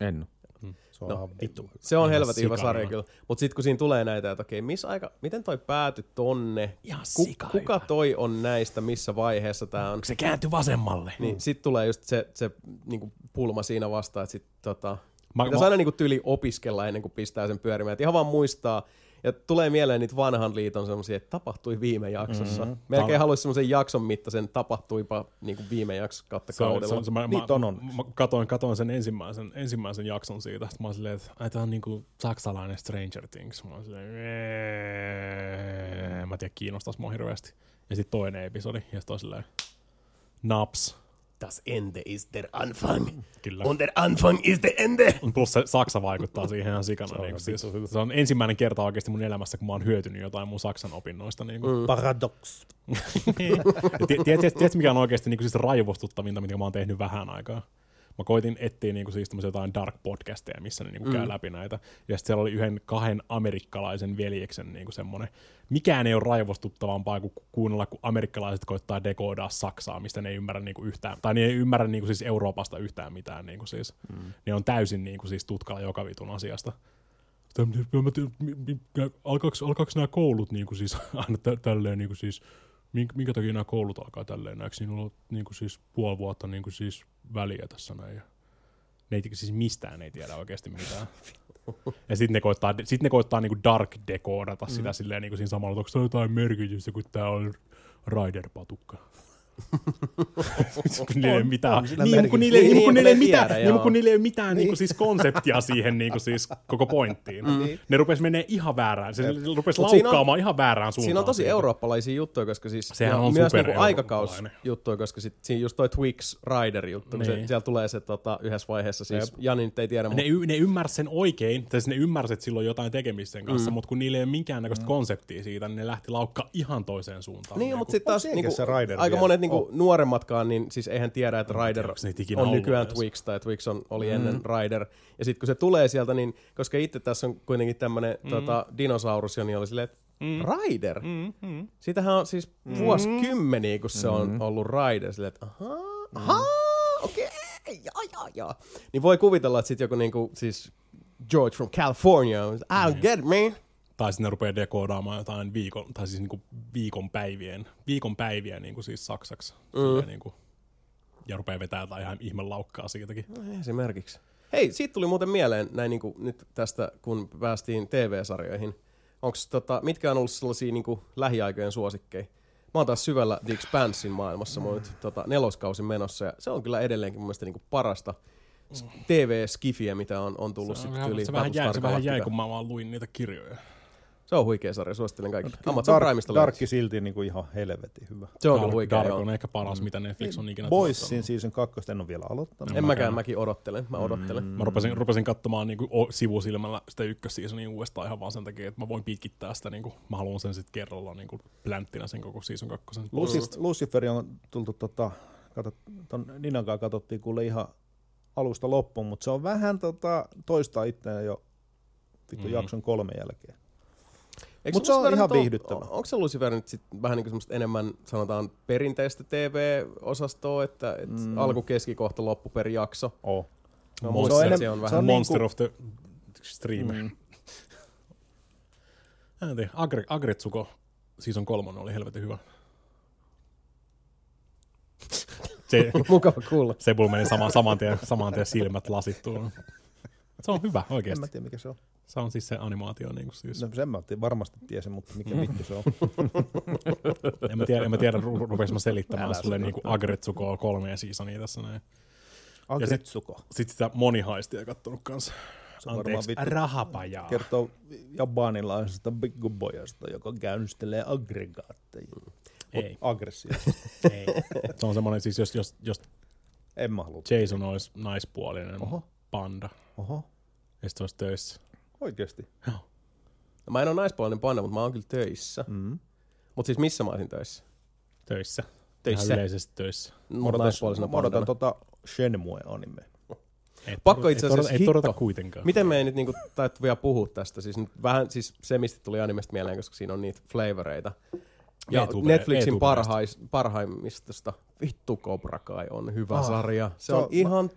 En oo. Se on No, vittu. Se on helvetin hyvä sarja kyllä. Mutta sitten kun siinä tulee näitä, että okei, missä aika, miten toi päätyi tonne? Ihan Ku, kuka toi on näistä, missä vaiheessa tämä on? Se kääntyi vasemmalle. Niin sit tulee just se, se niinku pulma siinä vastaan, että sit tota, Mä- pitäisi mä- aina niinku tyyli opiskella ennen kuin pistää sen pyörimään. Et ihan vaan muistaa, ja tulee mieleen niitä vanhan liiton semmosia, että tapahtui viime jaksossa. Mm-hmm. Melkein Tää- haluaisi semmoisen jakson mittaisen tapahtuipa niinku viime jakso kautta Se on, kaudella. se on, se, mä, Niitä on mä, onneksi. mä katoin, katoin sen ensimmäisen, ensimmäisen jakson siitä. Sitten mä oon silleen, että tää on niinku saksalainen Stranger Things. Mä oon silleen, "Eee." mä en tiedä, kiinnostais mua hirveästi. Ja sitten toinen episodi, ja sitten on silleen, naps. Das Ende ist der Anfang. Kyllä. Und der Anfang ist der Ende. Plus se Saksa vaikuttaa siihen ihan sikana. Se on niin siis, se on ensimmäinen kerta oikeasti mun elämässä, kun mä oon hyötynyt jotain mun Saksan opinnoista. [LAUGHS] Niin kuin. Paradox. Tie- tie- tie- Tiedätkö, mikä on oikeasti niin kuin siis raivostuttavinta, mitä mä oon tehnyt vähän aikaa? Mä koitin etsiä niin kuin siis jotain dark podcasteja, missä ne niin kuin käy läpi näitä. Ja sitten siellä oli yhden kahden amerikkalaisen veljeksen niin kuin semmoinen. Mikään ei ole raivostuttavampaa kuin ku- kuunnella, kun amerikkalaiset koittaa dekoodaa Saksaa, mistä ne ei ymmärrä niin kuin yhtään, tai ne ei ymmärrä niin kuin siis Euroopasta yhtään mitään. Niin kuin siis. Mm. Ne on täysin niin kuin siis tutkalla joka vitun asiasta. Alkaako, alkaako nämä koulut niin kuin siis [LAUGHS] aina tä- tälleen niin kuin siis, minkä, minkä takia nämä koulut alkaa tälleen, näetkö niillä on niin kuin siis puoli vuotta niin kuin siis väliä tässä näin. Ja ne ei siis mistään ei tiedä oikeasti mitään. [LAUGHS] Ja sitten ne koittaa, sit ne koittaa niinku dark decoodata sitä mm. silleen niinku siinä samalla, että onko tämä jotain merkitystä, kun tää on Rider-patukka. [LAUGHS] kun niillä ei ole mitään, sillä niin, kun ei- Niin, niin, kun niin, niillä ei mitään, niin, kun niillä ei ole mitään niin. siis konseptia siihen niin siis koko pointtiin. Mm. Ne rupes menee ihan väärään, se rupes Mut siinä on- laukkaamaan ihan väärään suuntaan. Siinä on tosi siitä. eurooppalaisia juttuja, koska siis Sehän on myös super niinku aikakausjuttuja, koska sit siinä just toi Twix Rider juttu, kun se, Niin. siellä tulee se tota, yhdessä vaiheessa, siis Jep. Jani nyt ei tiedä, Ne, mutta ne ymmärsi sen oikein, tai siis ne ymmärsi, että sillä on jotain tekemistä sen kanssa, mm. mutta kun niillä ei ole minkäännäköistä mm. konseptia siitä, niin ne lähti laukkaa ihan toiseen suuntaan. Niin, mutta sitten taas niinku, aika monet niinku, nuoremmatkaan, niin siis eihän tiedä, että Rider onko niitä ikinä on nykyään edes. Twix tai Twix on, oli mm. ennen Rider. Ja sitten kun se tulee sieltä, niin koska itse tässä on kuitenkin tämmöinen mm. tota, dinosaurus, niin oli silleen, että mm. Rider? Mm, mm. Siitähän on siis Mm. vuosikymmeniä, kun se on ollut Rider. Silleen, että ahaa, ahaa, okei, okay, jaa, jaa, jaa. Niin voi kuvitella, että sitten joku niinku, siis George from California, I don't get man. Tai sitten ne rupeaa dekoodaamaan jotain viikon, tai siis niinku viikon päivien, viikon päiviä niinku siis saksaksi. Mm. Niinku, ja rupeaa vetää jotain ihan ihme laukkaa siitäkin. No, Esimerkiksi. Hei, siitä tuli muuten mieleen näin niin kuin nyt tästä, kun päästiin TV-sarjoihin. Onks, tota, mitkä on ollut sellaisia niin kuin lähiaikojen suosikkeja? Mä oon taas syvällä The Expansin maailmassa, mä oon nyt tota, neloskausi menossa, ja se on kyllä edelleenkin mun mielestä niinku parasta s- TV-skifiä, mitä on, on tullut Se, on sitten vähän, se, vähän jäi, se vähän jäi, kun mä vaan luin niitä kirjoja. Se on huikea sarja, suosittelen kaikille. Amazon Dark, Primeista löytyy. Darkki silti niin kuin ihan helvetin hyvä. Se on Dark, huikea, Dark on ehkä paras, mitä Netflix on ikinä Boysin season 2 en ole vielä aloittanut. En mäkään, mäkin odottelen. Mä odottelen. Mä rupesin, rupesin katsomaan niinku o- sivusilmällä sitä ykkösseasonia uudestaan ihan vaan sen takia, että mä voin pitkittää sitä. Niinku, mä haluan sen sitten kerralla niinku plänttinä sen koko season kakkosen. Lucif- Luciferi on tultu tota, kato, ton Ninan kanssa katsottiin kuule ihan alusta loppuun, mutta se on vähän tota, toista itseään jo vittu Mhm. jakson kolme jälkeen. Eikö Mut se on ihan viihdyttävä. on- Onko se Lucifer nyt sit vähän niin kuin semmoista enemmän, sanotaan, perinteistä TV-osastoa, että et Mm. alku, keski, kohta, loppu per jakso? Oh. No, Monster- se, on, enem- se on se vähän. on Monster niinku- of the Stream. Mm. Mm. En tiedä, Agre, Agretsuko season kolmonen oli helvetin hyvä. [LAUGHS] Se, [LAUGHS] Mukava kuulla. Sebul meni sama, saman, tien, saman tien silmät lasittuun. Se on hyvä En oikeasti. mä tiedä mikä se on. Se on siis se animaatio. Niin kuin siis. No, sen mä ti- varmasti tiesin, mutta mikä vittu se on. [LAUGHS] En mä tiedä, en mä tiedä ru- rupes mä selittämään Älä sulle sano. niinku Agretsuko kolmea seasonia tässä näin. Agretsuko. Sitten sitä monihaistia kattonut kanssa. Se on Anteeksi, vittu rahapajaa. kertoo japanilaisesta big boyasta, joka käynnistelee aggregaatteja. Ei. Aggressio. [LAUGHS] Ei. Se on semmoinen, siis jos, jos, jos En mä halua. Jason olisi naispuolinen Oho. panda, Oho, ja sitten se olisi töissä. oikeesti. No, Mä en ole naispuolinen panda, mutta mä oon kyllä töissä. Mm. Mutta siis missä mä olisin töissä? Töissä. Töissä. Ihan yleisesti töissä. Naispuolisena mä odotan pandana. tota Shenmue anime. Ei Pakko itse asiassa Ei todeta kuitenkaan. Miten me ei nyt niinku taidettu vielä puhua tästä? Siis nyt vähän, siis se mistä tuli animesta mieleen, koska siinä on niitä flavoreita. Ja E-tube- Netflixin parhais, parhaimmistosta, vittu Cobra Kai on hyvä Ah, sarja. Se se on on- ihan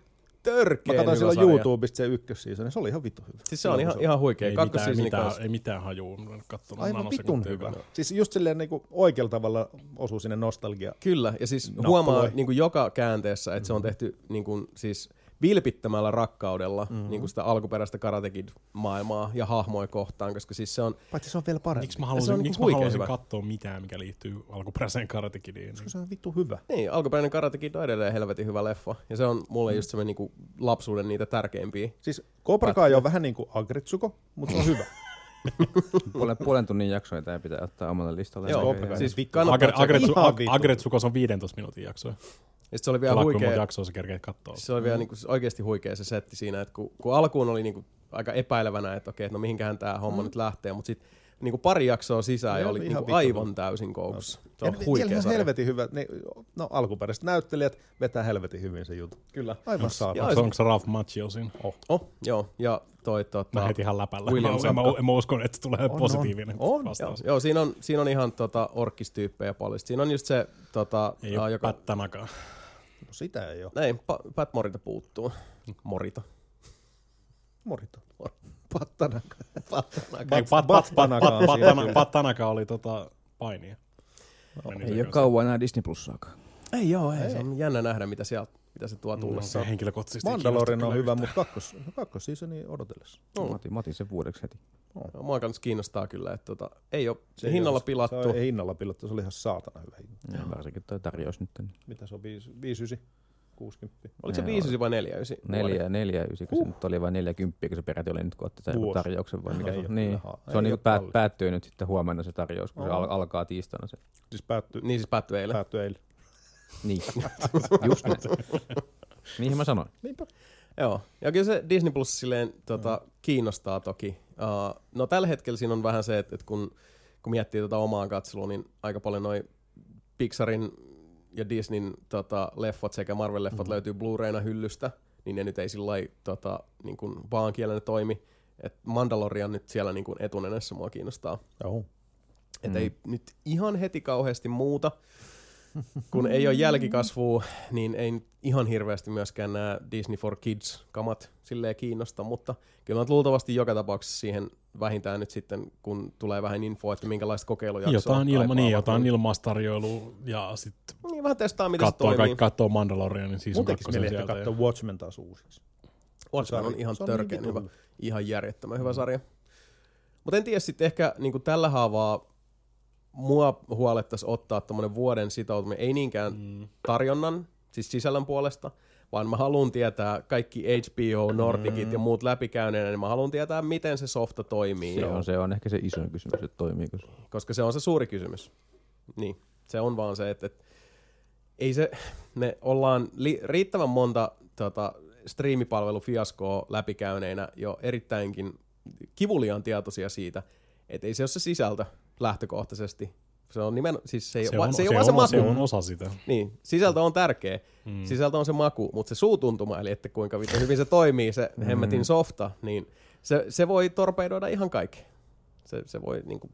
Mä törkeen katsoin silloin sarja. YouTubesta se ykkössiisoni, se oli ihan vittu hyvä. Siis se on ihan, ihan huikea. ei, mitään, Kakkosseasoni mitään, kanssa. ei mitään. Mä en katsonut Aivan vitun hyvä. vielä. Siis just silleen niinku oikealla tavalla osuu sinne nostalgia. Kyllä, ja siis Nappuloi. huomaa niin kuin joka käänteessä, että se on tehty niin kuin, siis vilpittömällä rakkaudella mm-hmm. niin kuin sitä alkuperäistä Karate Kid-maailmaa ja hahmoja kohtaan, koska siis se on, Paitsi se on vielä parempi. Miksi mä se haluaisin, on miksi niinku mä huikea haluaisin hyvä. katsoa mitään, mikä liittyy alkuperäiseen Karate Kidiin? Koska se on vittu hyvä. niin, alkuperäinen Karate Kid on edelleen helvetin hyvä leffa, ja se on mulle just semmoinen niin kuin lapsuuden niitä tärkeimpiä. Siis Cobra Kai on vähän niinku Agretsuko, mutta se on hyvä. [LAUGHS] Puolen, puolen tunnin jaksoja tämä pitää ottaa omalle listalle. Joo, siis. Agretsu, vittu. Agretsukos on 15 minuutin jaksoja. Ja se oli vielä huikea, jaksoa sä kerkeet katsoa. se oli vielä niin kuin, oikeasti huikea se setti siinä, että kun, kun alkuun oli niin kuin, aika epäilevänä, että okei, että no mihinkähän tämä homma nyt lähtee, mutta sitten niin kuin pari jaksoa sisään ja oli ihan niin kuin aivan täysin koukussa. Se on Ja huikea ihan sarja. helvetin hyvä. Ne, no alkuperäiset näyttelijät vetää helvetin hyvin se juttu. Kyllä. Aivan saatana. Onko, onko se Ralph Macchio siinä? Oh, joo, ja toi tota... Mä heti ihan läpällä. William Mä, mä, mä, uskon, että tulee On, positiivinen on, on. Joo, vastaus. joo siinä, on, siinä on ihan tota, orkkistyyppejä paljon. Siinä on just se, tota, Ei ole joka... No sitä ei ole. Ei, pa, Pat Morita puuttuu. Morita. Morito. Pattana. [LAUGHS] Ei, Pattana. Pat, Pat, Pat, Pat Pat, Tanaka on Pat, siinä Pat, kyllä. Pat Tanaka oli tota, painija. Meni Ei ole kauan enää Disney Plussaakaan. Ei joo, ei. Se on jännä nähdä, mitä, sieltä, mitä se tuo No, se henkilökohtaisesti ei Mandalorian on hyvä, mutta kakkos, kakkosseasoni odotellessa. Mm. Mä otin, mä otin sen vuodeksi heti. Joo, Mua kanssa kiinnostaa kyllä, että tota, ei ole Se ei hinnalla ole- pilattu. Se ei hinnalla pilattu, se oli ihan saatana hyvä hinta. Ja varsinkin toi tarjous nyt. Niin. Mitä se on, 59? 60? Oliko se Joo. 5 vai 4 ysi? Neljä, neljä, ysi, kun se nyt oli vain 40, kun se peräti oli nyt, kun otti sen Vuosi. tarjouksen. Vai mikä Ei se on. Niin. ha- Se ei on niin päät, päättyy nyt sitten huomenna se tarjous, kun se Oo. al- alkaa tiistaina se. Siis päättyi, Niin siis päättyi eilen. päättyi eilen. Niin, [LAUGHS] just näin. Niinhän mä sanoin. Niinpä. Joo, ja kyllä se Disney Plus silleen tota, Mm. kiinnostaa toki. Uh, no tällä hetkellä siinä on vähän se, että, että kun, kun miettii tota omaa katselua, niin aika paljon noin Pixarin ja Disneyn tota, leffat sekä Marvel-leffat Mm. mm. löytyy Blu-rayna hyllystä, niin ne nyt ei sillä tota, niin kuin vaan kielellä toimi. Et Mandalorian nyt siellä niin kuin etunenässä mua kiinnostaa. Joo. Et Mm. ei nyt ihan heti kauheasti muuta. Kun ei ole jälkikasvua, niin ei ihan hirveästi myöskään nämä Disney for Kids-kamat silleen kiinnosta, mutta kyllä mä luultavasti joka tapauksessa siihen vähintään nyt sitten, kun tulee vähän infoa, että minkälaista kokeilujaksoa Jotain, ilma, niin, kaipaavat, jotain ilmaistarjoilua ja sitten Niin, vähän testaa, miten se katsoo, toimii. kaikki katsoo Mandalorianin siis Mun tekisi mieli ehkä katsoa Watchmen taas uusiksi. Watchmen on ihan Se on niin hyvä. Ihan järjettömän hyvä sarja. Mutta en tiedä sitten ehkä niin tällä haavaa mua huolettaisi ottaa tämmöinen vuoden sitoutuminen, ei niinkään mm. tarjonnan, siis sisällön puolesta, vaan mä haluan tietää kaikki HBO, Nordicit mm. ja muut läpikäyneenä, niin mä haluan tietää, miten se softa toimii. Se on, se on ehkä se iso kysymys, että toimiiko se. Koska se on se suuri kysymys. Niin, se on vaan se, että, että ei se, me ollaan li, riittävän monta tota, striimipalvelufiaskoa läpikäyneinä jo erittäinkin kivuliaan tietoisia siitä, että ei se ole se sisältö lähtökohtaisesti. Se on nimen, siis se ei, Se va, on, se ei se, se on, maku. se on osa sitä. Niin, sisältö on tärkeä. Mm. Sisältö on se maku, mutta se suutuntuma, eli että kuinka hyvin se toimii, se Mm. hemmetin softa, niin se, se voi torpeidoida ihan kaikki. Se, se voi, niin kuin,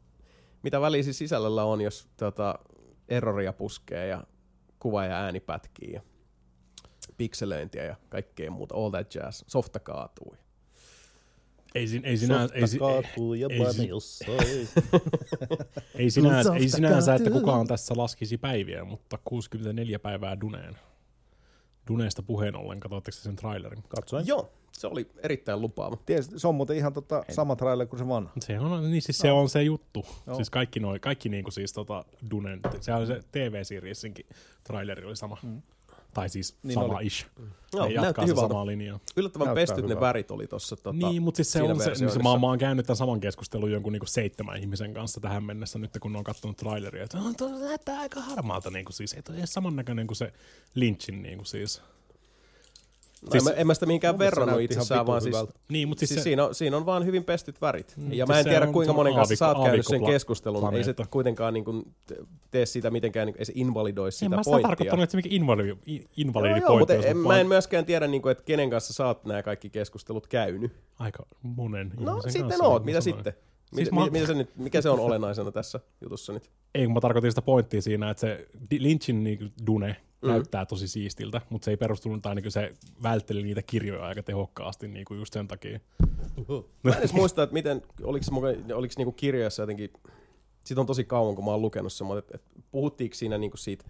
mitä väliä siis sisällöllä on, jos tota, erroria puskee ja kuva ja ääni pätkii ja pikselöintiä ja kaikkea muuta, all that jazz. Softa kaatuu. Ei, sin, ei, sinä, ei, kaatuu ja ei, jossain. [LAUGHS] ei, sinä, ei sinänsä, että kukaan tässä laskisi päiviä, mutta 64 päivää Duneen. Duneesta puheen ollen, katsoitteko te sen trailerin? Katsoin. Joo, se oli erittäin lupaava. Ties, se on muuten ihan tota, sama trailer kuin se vanha. Se on, niin siis se on se juttu. Joo. Siis kaikki, noi, kaikki niinku siis tota Dunen, se on se TV-seriessinkin traileri oli sama. Mm. Tai siis Niin sama oli. ish. Joo, Ne jatkaa se hyvältä. samaa linjaa. Yllättävän Näyttää pestyt ne hyvältä. värit oli tossa. Tota, niin, mutta siis se on se, niin se mä, mä oon käynyt tämän saman keskustelun jonkun niinku seitsemän ihmisen kanssa tähän mennessä nyt, kun ne on katsonut traileria. Että "Oh, tuo näyttää aika harmaalta, niinku siis, ei edes samannäköinen kuin se Lynchin niinku siis. Siis- en, mä- en mä sitä mihinkään verrannut itsessään, vitun vaan siis. Niin, mutta siis, siis, se, siinä, on, siinä on vaan hyvin pestyt värit. Mm, ja mä en tiedä kuinka monen kanssa sä oot käynyt sen keskustelun. Ei se kuitenkaan niin kuin, tee sitä mitenkään, niin kuin, ei se invalidoi en sitä mä sitä pointtia. tarkoittanut, että se mikä invalidi, invalidi Joo, joo, pointti mutta en, mä en myöskään tiedä, niin kuin, että kenen kanssa sä oot nämä kaikki keskustelut käynyt. aika monen No sitten oot, niin mitä sanoin. sitten? Siis Mitä, mä- mitä, mitä se nyt, mikä se on olennaisena tässä jutussa nyt? Ei, kun mä tarkoitin sitä pointtia siinä, että se Lynchin niinku Dune mm. näyttää tosi siistiltä, mutta se ei perustunut, tai niinku se vältteli niitä kirjoja aika tehokkaasti niinku just sen takia. Mä en edes muista, että miten, oliko, oliko niinku kirjassa jotenkin, siitä on tosi kauan, kun mä oon lukenut sen, mutta että, että puhuttiinko siinä niinku siitä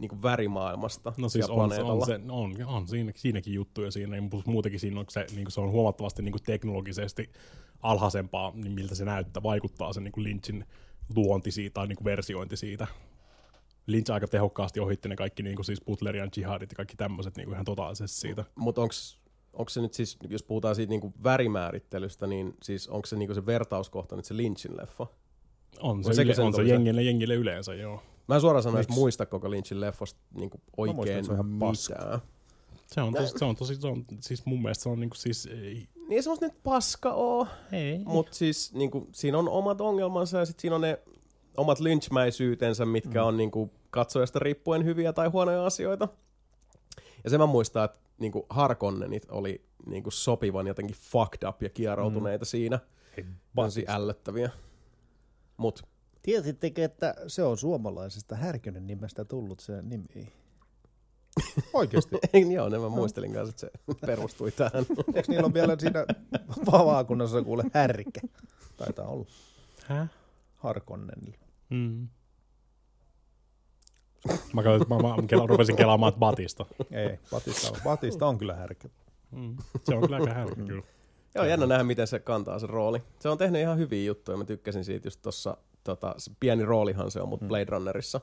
niinku värimaailmasta No siis on, se, on, se, on, on siinä, siinäkin juttuja siinä, muutenkin siinä on, se, niinku se on huomattavasti niinku teknologisesti alhaisempaa, niin miltä se näyttää, vaikuttaa se niinku Lynchin luonti siitä tai niinku versiointi siitä. Lynch aika tehokkaasti ohitti ne kaikki niinku siis Butlerian jihadit ja kaikki tämmöiset niinku ihan totaalisesti siitä. Mutta onks, onko se nyt siis, jos puhutaan siitä niinku värimäärittelystä, niin siis onko se niinku se vertauskohta nyt se Lynchin leffa? On se, sekö yle, se on se jengille, jengille yleensä, joo. Mä en suoraan Miksi? muista koko Lynchin leffosta niinku muistan, oikein että se on ihan paska. mitään. Se on, tosi, se on tosi, se on, siis mun mielestä se on niinku siis, ei, Niin ei semmoista nyt paska oo, ei. mutta siis niinku, siinä on omat ongelmansa ja sitten siinä on ne omat lynchmäisyytensä, mitkä mm. on niinku, katsojasta riippuen hyviä tai huonoja asioita. Ja sen mä muistan, että niinku, Harkonnenit oli niinku, sopivan jotenkin fucked up ja kieroutuneita mm. siinä. Tosi ällöttäviä. Mut Tiesittekö, että se on suomalaisesta Härkönen nimestä tullut se nimi? [LAUGHS] Oikeesti. [LAUGHS] Ei, joo, ne mä muistelin kanssa, että se [LAUGHS] perustui tähän. Eikö niillä on vielä siinä vaakunnassa kuule härkä? Taitaa olla Häh? Harkonnenilla. Mm. Mä, katsoin, mä, mä kela, rupesin kelaamaan, että Batista. Ei, Batista on, Batista on kyllä härkä. Mm. Se on kyllä aika härkä, kyllä. Joo, jännä nähdä, miten se kantaa se rooli. Se on tehnyt ihan hyviä juttuja. Mä tykkäsin siitä just tossa, tota, se pieni roolihan se on, mutta Blade Runnerissa.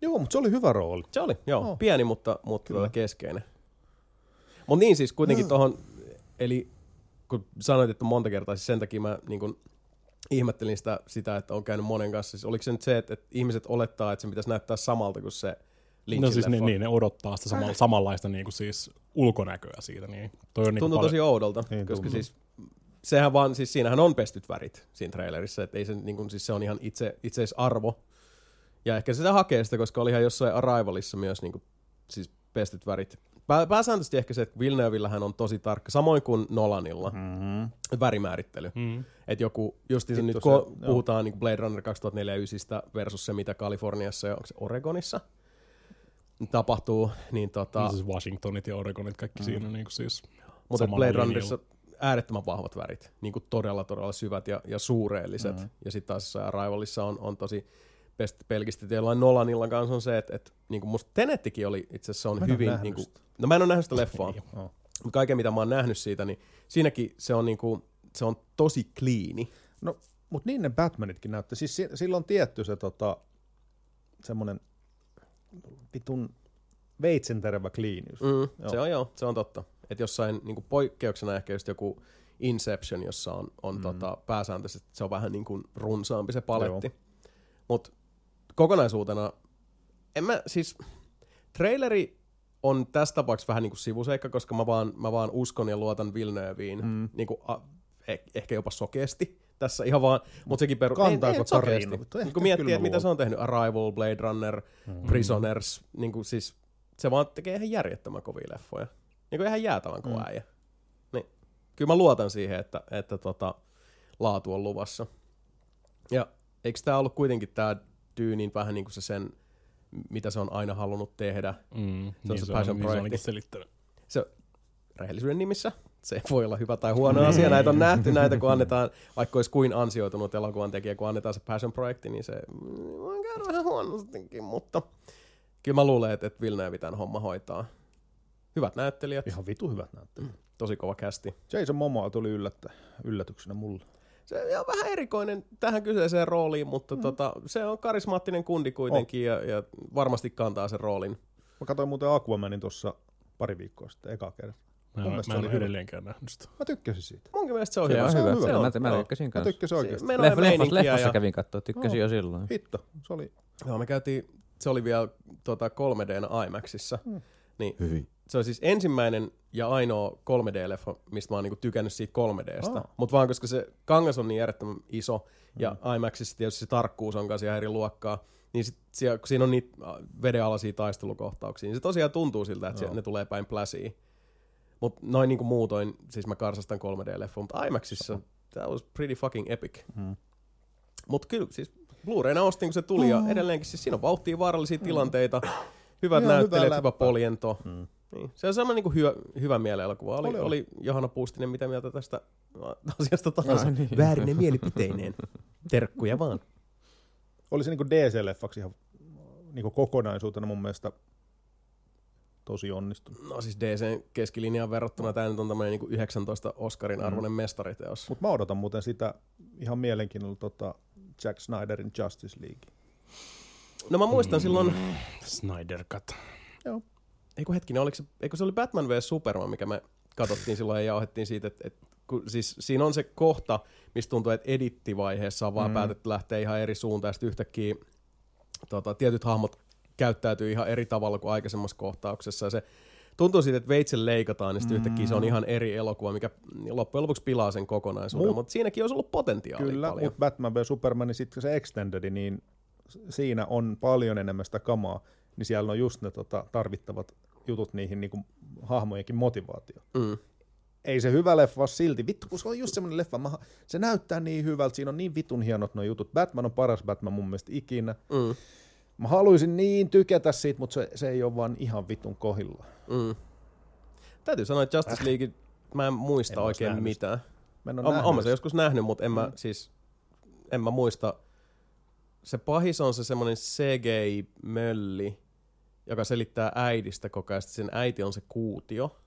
Joo, mutta se oli hyvä rooli. Se oli, joo, Joo. pieni, mutta, mutta tota keskeinen. Mutta niin siis kuitenkin tuohon, eli kun sanoit, että monta kertaa, siis sen takia mä niin kun, ihmettelin sitä, sitä, että on käynyt monen kanssa. Siis oliko se nyt se, että, että ihmiset olettaa, että se pitäisi näyttää samalta kuin se Lynchin No siis leffa? niin, niin, ne odottaa sitä sama, samanlaista niin kuin siis ulkonäköä siitä. Niin. Toi on niin Tuntuu tosi oudolta, Niin koska tuntuu. siis sehän vaan, siis siinähän on pestyt värit siinä trailerissa, että ei se, niin kuin, siis se on ihan itse, itseisarvo. Ja ehkä se sitä hakee sitä, koska olihan jossain Arrivalissa myös niin kuin, siis pestyt värit. Pää, pääsääntöisesti ehkä se, että Villeneuvillähän on tosi tarkka, samoin kuin Nolanilla, Mm-hmm. värimäärittely. Mm. Että joku, justi se nyt se- kun joo. puhutaan niin Blade Runner 2049 versus se, mitä Kaliforniassa ja onko se Oregonissa tapahtuu, niin tota, No, siis Washingtonit ja Oregonit, kaikki mm. siinä niin kuin siis Mutta Blade linjalla. Runnerissa äärettömän vahvat värit, niin kuin todella todella syvät ja, ja suureelliset. Mm. Ja sitten taas jossain Arrivalissa on, on tosi pelkistä. Jollain Nolanilla kanssa on se, että, että niin kuin musta Tenettikin oli itse asiassa on Mä hyvin... Niin kuin, no mä en ole nähnyt sitä leffaa, mutta kaiken mitä mä oon nähnyt siitä, niin siinäkin se on, niin kuin, se on tosi kliini. No, Mutta niin ne Batmanitkin näyttää. Siis si- sillä on tietty se tota, semmoinen vitun veitsenterävä kliinius. Mm, Joo. se on joo, se on totta. Että jossain niin poikkeuksena ehkä just joku Inception, jossa on, on mm. tota, pääsääntöisesti se on vähän niin kuin runsaampi se paletti. Mutta kokonaisuutena, en mä siis, traileri on tässä tapauksessa vähän niin kuin sivuseikka, koska mä vaan, mä vaan uskon ja luotan Villeneuviin, mm. niin kuin, a, eh, ehkä jopa sokeasti tässä ihan vaan, mutta sekin peru... Kantaako tarina? Ehkä Kun miettii, että mitä se on tehnyt, Arrival, Blade Runner, mm. Prisoners, niin kuin siis se vaan tekee ihan järjettömän kovia leffoja. Niin kuin ihan jäätävän kova mm. äijä. Niin, kyllä mä luotan siihen, että, että tota, laatu on luvassa. Ja eikö tämä ollut kuitenkin tämä Dyynin vähän niin kuin se sen, mitä se on aina halunnut tehdä. Mm, Se on se niin passion niin se projekti. ainakin selittänyt. Se rehellisyyden nimissä, se voi olla hyvä tai huono asia. Näitä on nähty, näitä kun annetaan, vaikka olisi kuin ansioitunut elokuvan tekijä, kun annetaan se passion projekti, niin se mm, voi käydä vähän huonostikin, mutta kyllä mä luulen, että, että Villeneuve tämän homma hoitaa. Hyvät näyttelijät, Ihan vitu hyvät näyttää. tosi kova kästi. Jason Momoa tuli yllättä, yllätyksenä mulle. Se on vähän erikoinen tähän kyseiseen rooliin, mutta mm. tota, se on karismaattinen kundi kuitenkin ja, ja varmasti kantaa sen roolin. Mä katsoin muuten Aquamanin tuossa pari viikkoa sitten, eka kerta. Mä, Mun mielestä mä en oli ole hyvä. edelleenkään nähnyt sitä. Mä tykkäsin siitä. Munkin mielestä se on Se hyvä. on se on hyvä. hyvä. Se on, mä, mä tykkäsin Mä kanssa. tykkäsin oikeasti. Menoja Leff, leffassa, leffassa ja, kävin katsoa, tykkäsin jo silloin. Hitto, se oli... Joo, me käytiin, se oli vielä tota 3D IMAXissa. Mm. Niin Hyvin. Se on siis ensimmäinen ja ainoa 3D-leffa, mistä mä oon niinku tykännyt siitä 3Dstä. Aa. Mutta vaan koska se kangas on niin järjettömän iso, ja IMAXissa tietysti se tarkkuus on kanssa ihan eri luokkaa, niin sit siellä, kun siinä on niitä äh, vedenalaisia taistelukohtauksia, niin se tosiaan tuntuu siltä, että se, ne tulee päin pläsiä. Mutta noin niinku muutoin, siis mä karsastan 3D-leffon, mutta IMAXissa that was pretty fucking epic. Mm. Mutta kyllä, siis Blu-rayna ostin, kun se tuli, ja edelleenkin siis siinä on vauhtia, vaarallisia tilanteita, [CLEARS THROAT] hyvät Ihan näyttelijät, hyvä läppää. poljento. Mm. Niin. Se on semmoinen niin hyvä, hyvä mielenelokuva. Oli, Oli, oli, oli. oli Johanna Puustinen mitä mieltä tästä [LAUGHS] asiasta tahansa. Ah, niin. Väärinen mielipiteineen. Terkkuja vaan. Oli se niinku DC-leffaksi ihan niinku kokonaisuutena mun mielestä tosi onnistunut. No siis DCn keskilinjaan verrattuna tämä nyt on tämmöinen niin 19 Oscarin arvoinen mestariteos. Mutta mä odotan muuten sitä ihan mielenkiinnolla tota Jack Snyderin Justice League. No mä muistan silloin, Snyder Cut. Joo. Eikö hetkinen, oliko se, eikö se oli Batman vs. Superman, mikä me katsottiin silloin ja jauhettiin siitä, että, että kun, siis siinä on se kohta, mistä tuntuu, että edittivaiheessa on vaan mm. päätetty lähteä ihan eri suuntaan, ja sitten yhtäkkiä tota, tietyt hahmot käyttäytyy ihan eri tavalla kuin aikaisemmassa kohtauksessa, ja se tuntuu siitä, että veitsen leikataan, niin sitten mm. yhtäkkiä se on ihan eri elokuva, mikä loppujen lopuksi pilaa sen kokonaisuuden, Mut- mutta siinäkin olisi ollut potentiaalia Kyllä, mutta Batman vs. Superman, niin sitten se Extended, niin siinä on paljon enemmän sitä kamaa, niin siellä on just ne tota, tarvittavat jutut niihin niinku hahmojenkin motivaatio. Mm. Ei se hyvä leffa ole silti. Vittu, kun se on just semmoinen leffa, mä, se näyttää niin hyvältä, siinä on niin vitun hienot nuo jutut. Batman on paras Batman mun mielestä ikinä. Mm. Mä haluaisin niin tykätä siitä, mutta se, se ei ole vaan ihan vitun kohilla. Mm. Täytyy sanoa, että Justice League, mä en muista En oikein mitään. Mä en ole mä se joskus nähnyt, mutta en mä Mm. siis, en mä muista. Se pahis on se semmoinen CGI-mölli, joka selittää äidistä koko ajan. Sen äiti on se kuutio.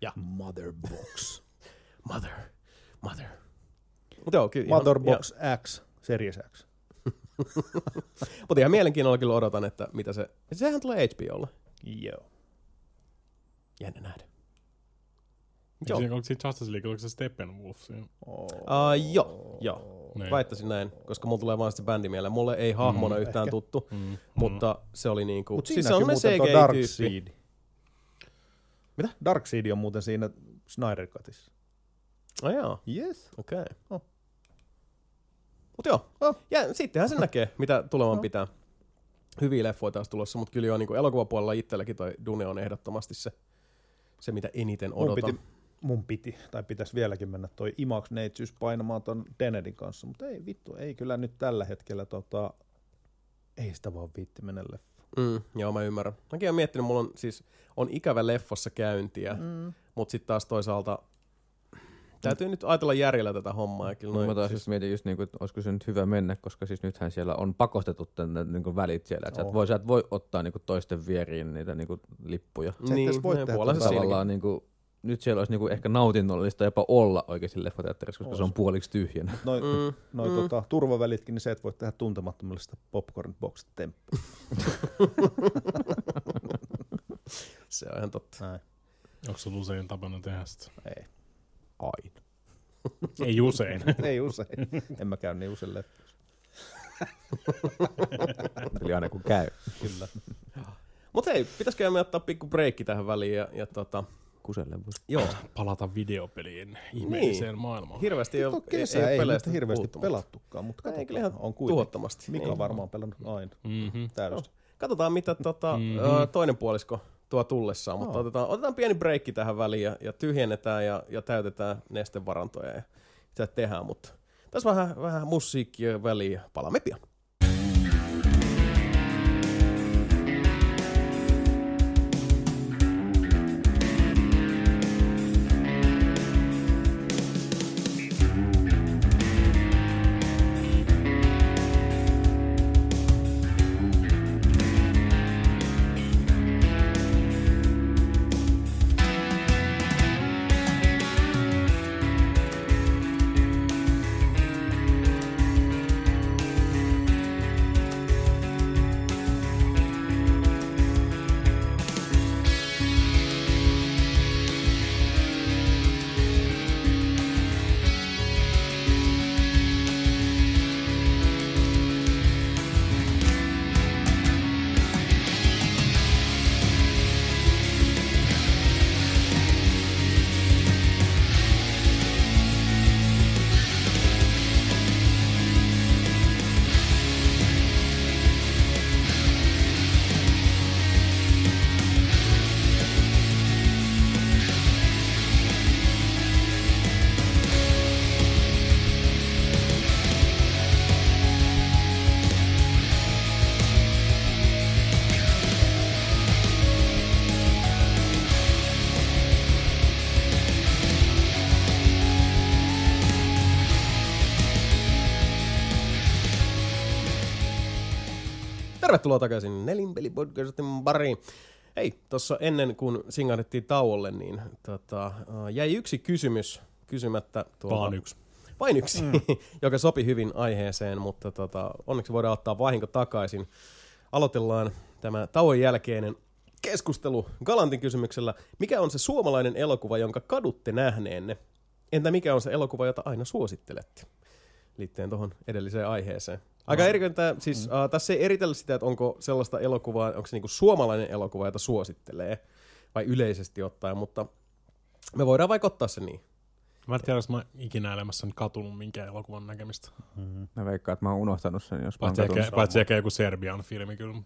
Ja Mother Box. [LAUGHS] mother, mother. Mutta joo, kyllä, Mother ihan, Box X, Series X. [LAUGHS] Mutta ihan mielenkiinnolla kyllä odotan, että mitä se... Sehän tulee HBOlle. Joo. Jännä nähdä. Joo. Joo. Siinä, onko siinä Justice League, oliko se Steppenwolf siinä? Oh. Uh, joo, joo. Niin. Väittäisin näin, koska mulla tulee vaan se bändi mieleen. Mulle ei hahmona Mm, yhtään ehkä. tuttu, Mm. mutta se oli niinku... Mutta siis siinäkin se on CGI-tyyppi. Darkseid. Mitä? Darkseid on muuten siinä Snyder Cutissa. Oh, joo, Yes. okei. Okay. Oh. Mut joo, Oh. ja sittenhän se [LAUGHS] näkee, mitä tulevan Oh. pitää. Hyviä leffoja taas tulossa, mutta kyllä jo niin elokuvapuolella itselläkin toi Dune on ehdottomasti se, se mitä eniten Mun odotan. piti, mun piti, tai pitäisi vieläkin mennä toi Imax Neitsyys painamaan ton Denedin kanssa, mutta ei vittu, ei kyllä nyt tällä hetkellä tota, ei sitä vaan viitti mennä leffa. Mm, joo, mä ymmärrän. Mäkin olen miettinyt, mulla on siis on ikävä leffossa käyntiä, mm. Mm. mutta sitten taas toisaalta täytyy nyt ajatella järjellä tätä hommaa. Ja kyllä No, noin, mä taas siis, mietin just niinku, että olisiko se nyt hyvä mennä, koska siis nythän siellä on pakostettu tänne niinku välit siellä. Että sä, et voi, sä et voi ottaa niinku toisten vieriin niitä niinku lippuja. Sä niin, voi niin, tehdä puolensa tota siinäkin. Nyt siellä olisi niinku ehkä nautinnollista jopa olla oikeasti leffateatterissa, koska se on puoliksi tyhjänä. [LAUGHS] Noin Mm, noi, mm. tota, turvavälitkin, niin se, että voit tehdä tuntemattomille sitä popcorn box temppua. [LAUGHS] Se on ihan totta. Näin. Onko sulla usein tapana tehdä sitä? Ei. Aina. [LAUGHS] Ei usein. Ei usein. en mä käy niin usein leffoissa. Eli aina kun käy. Kyllä. Mutta hei, pitäisikö me ottaa pikku breikki tähän väliin ja, ja tota, Kuselle voi. joo, Palata videopeliin ihmeelliseen maailmaan. hirveästi ei ole, on kesä, ei, ei, ei, ei peleistä nyt hirveästi pelattukaan, mutta Ei, katsotaan. kyllä ihan on kuitenkin. tuhottomasti. Mika Niin. on varmaan pelannut aina Mm-hmm. täysin. Katsotaan, mitä tota, Mhm. ö, toinen puolisko tuo tullessaan, mutta Joo. otetaan, otetaan pieni breikki tähän väliin ja, ja tyhjennetään ja, ja täytetään nestevarantoja ja sitä tehdään, mutta tässä vähän, vähän musiikkia väliin ja palaamme pian. Tervetuloa takaisin Nelinpeli-podcastin pariin. Hei, tuossa ennen kuin singahdettiin tauolle, niin tota, äh, jäi yksi kysymys kysymättä. Tuolta, Vaan yksi. Vain yksi, mm. [LAUGHS] joka sopi hyvin aiheeseen, mutta tota, onneksi voidaan ottaa vahinko takaisin. Aloitellaan tämä tauon jälkeinen keskustelu Galantin kysymyksellä. Mikä on se suomalainen elokuva, jonka kadutte nähneenne? Entä mikä on se elokuva, jota aina suosittelette? Liittyen tuohon edelliseen aiheeseen. Aika erikoinen tämä, siis mm. uh, tässä ei eritellä sitä, että onko sellaista elokuvaa, onko se niinku suomalainen elokuva, jota suosittelee, vai yleisesti ottaen, mutta me voidaan vaikka ottaa se niin. Mä en tiedä, jos mä ikinä elämässäni katunut minkään elokuvan näkemistä. Mä veikkaan, että mä oon unohtanut sen, jos mä oon Paitsi ehkä, katunut. paitsi ehkä joku Serbian filmi kyllä.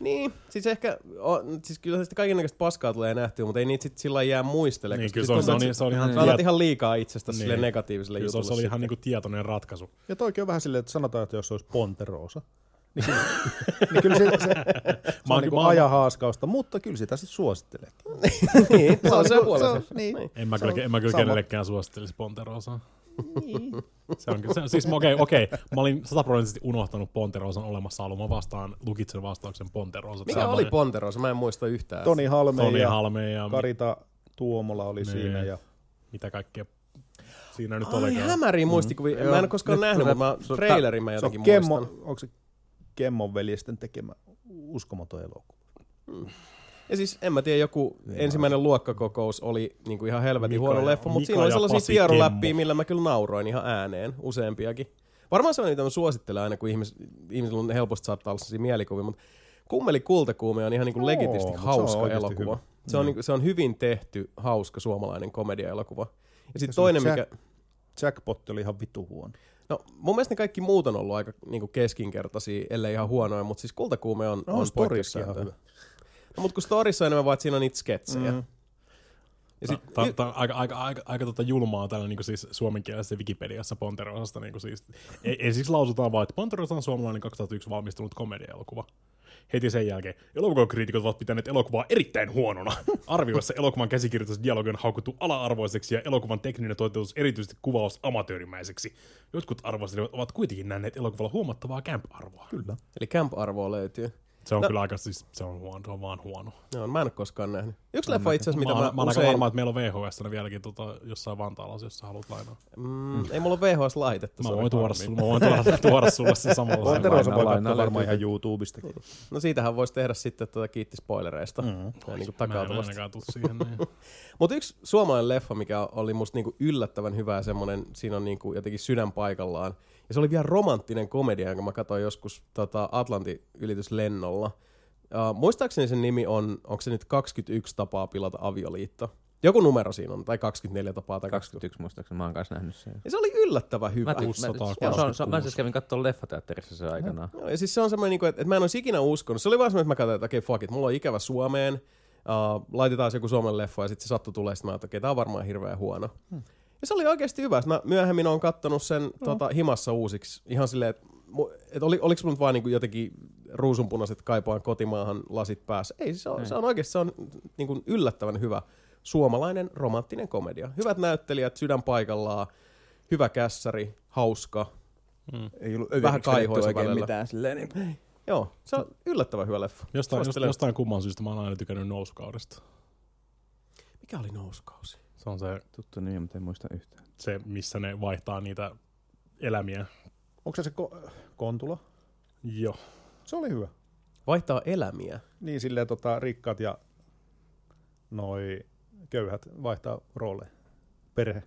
Niin, siis ehkä, o, siis kyllä sitä kaikenlaista paskaa tulee nähtyä, mutta ei niitä sit sillä lailla jää muistele. Niin, kyllä sit se, on, se, on, että se oli ihan, Niin. Sä tiet- ihan liikaa itsestä Niin. sille negatiiviselle kyllä se, jutulle. se oli ihan sitten. niinku tietoinen ratkaisu. Ja toikin on vähän silleen, että sanotaan, että jos olisi Ponterosa, niin, kyllä- [LAUGHS] niin kyllä se, se, se [LAUGHS] Mä on niin mä ajahaaskausta, mutta kyllä sitä sitten suosittelee. [LAUGHS] niin, se on se niinku- puolella. on- niin. En mä Se kyllä, on en mä kyllä kenellekään suosittelisi Ponterosaa. Se on, se, siis okei, okay, okei. Mä olin sataprosenttisesti unohtanut Ponterosan olemassaolon. Mä vastaan, lukitsen vastauksen Ponterosa. Mikä oli Ponterosa? Mä en muista yhtään. Toni Halme Toni ja Halme ja Karita Tuomola oli Niin. siinä. Ja mitä kaikkea siinä nyt Ai olikaan. hämäriä muistikuvia. Mä en ole koskaan nyt nähnyt, mutta mä trailerin mä se jotenkin Kemmo, muistan. onko se Kemmon veljesten tekemä uskomaton elokuva? Ja siis en mä tiedä, joku ensimmäinen luokkakokous oli niinku ihan helvetin Mika huono ja- leffa, mutta siinä oli sellaisia Kemmo. millä mä kyllä nauroin ihan ääneen useampiakin. Varmaan se on niitä, mä suosittelen aina, kun ihmis, ihmisillä on helposti saattaa olla sellaisia mielikuvia, mutta Kummeli kultakuume on ihan niinku Joo, legitisti se on hauska oikeasti elokuva. hyvä. Se on, Mm. niinku, se on hyvin tehty, hauska suomalainen komediaelokuva. Ja sitten se on toinen, Jack- mikä... Jackpot oli ihan vitu huono. No, mun mielestä ne kaikki muut on ollut aika niinku keskinkertaisia, ellei ihan huonoja, mutta siis Kultakuume on, No, on ihan poikkeussääntö. No, mutta kun Storissa on enemmän vaan, että siinä on niitä sketsejä. Mm. Ja Ta, sit, ta, ta, aika, aika, aika, aika tota julmaa tällä niin siis suomenkielisessä Wikipediassa Ponterosasta. Niin siis, ei, ei siis lausutaan vaan, että Ponterosa on suomalainen 2001 valmistunut komediaelokuva. Heti sen jälkeen elokuvakriitikot ovat pitäneet elokuvaa erittäin huonona. [LAUGHS] Arvioissa elokuvan käsikirjoitusdialogi on haukuttu ala-arvoiseksi ja elokuvan tekninen toteutus erityisesti kuvaus amatöörimäiseksi. Jotkut arvostelijat ovat kuitenkin nähneet elokuvalla huomattavaa camp-arvoa. Kyllä. eli camp-arvoa löytyy. Se on No. kyllä aika, siis se on, huono, se on vaan huono. Joo, mä en ole koskaan nähnyt. Yksi leffa itse asiassa, Mä, mitä mä, mä, mä oon aika usein... varma, että meillä on VHS vieläkin tota, jossain Vantaalla, jos sä haluat lainaa. Mm, ei mulla ole VHS-laitetta. Mä voin, tuoda sulle, mä voin tuoda, [LAUGHS] tuoda sulle sen samalla. Ponterosa voi lainaa katsoa varmaan ihan YouTubestakin. No siitähän voisi tehdä sitten tuota kiitti spoilereista. Mm. Mm. Ja niin Mä en tuu siihen. Niin. [LAUGHS] Mutta yksi suomalainen leffa, mikä oli musta niinku yllättävän hyvä ja semmonen, siinä on niinku jotenkin sydän paikallaan. Ja se oli vielä romanttinen komedia, jonka mä katsoin joskus tota Atlantin ylityslennolla. Uh, muistaakseni sen nimi on, onko se nyt 21 tapaa pilata avioliitto? Joku numero siinä on, tai 24 tapaa tai 20. 21 muistaakseni, mä oon kanssa nähnyt sen. Ja se oli yllättävän hyvä. Mä, ty- mä, 666. joo, se on, se on, mä siis kävin katsomaan leffateatterissa se aikanaan. Joo, ja siis se on semmoinen, niinku, että, että mä en olisi ikinä uskonut. Se oli vaan semmoinen, että mä katsoin, että okei, okay, fuck it, mulla on ikävä Suomeen. Uh, laitetaan se joku Suomen leffa ja sitten se sattui tulee, sitten mä että okei, okay, tää on varmaan hirveän huono. Hmm. Ja se oli oikeasti hyvä. Mä myöhemmin oon kattonut sen no. tota, himassa uusiksi. Ihan silleen, että et oli, oliko mun vaan niinku jotenkin ruusunpunaiset kaipaan kotimaahan lasit päässä. Ei, se on, se on oikeasti se on niinku yllättävän hyvä suomalainen romanttinen komedia. Hyvät näyttelijät, sydän paikallaan, hyvä kässäri, hauska. Ei ollut Vähän kaihoisa oikein välillä. mitään silleen. Niin. Joo, se on yllättävän hyvä leffa. Jostain, Suosittelen. jostain kumman syystä mä oon aina tykännyt nousukaudesta. Mikä oli nousukausi? Se on se, Tuttu nimi, mutta en muista yhtään. se, missä ne vaihtaa niitä elämiä. Onko se se ko- Kontula? Joo. Se oli hyvä. Vaihtaa elämiä. Niin silleen tota, rikkaat ja noi köyhät vaihtaa rooleja. Perhe.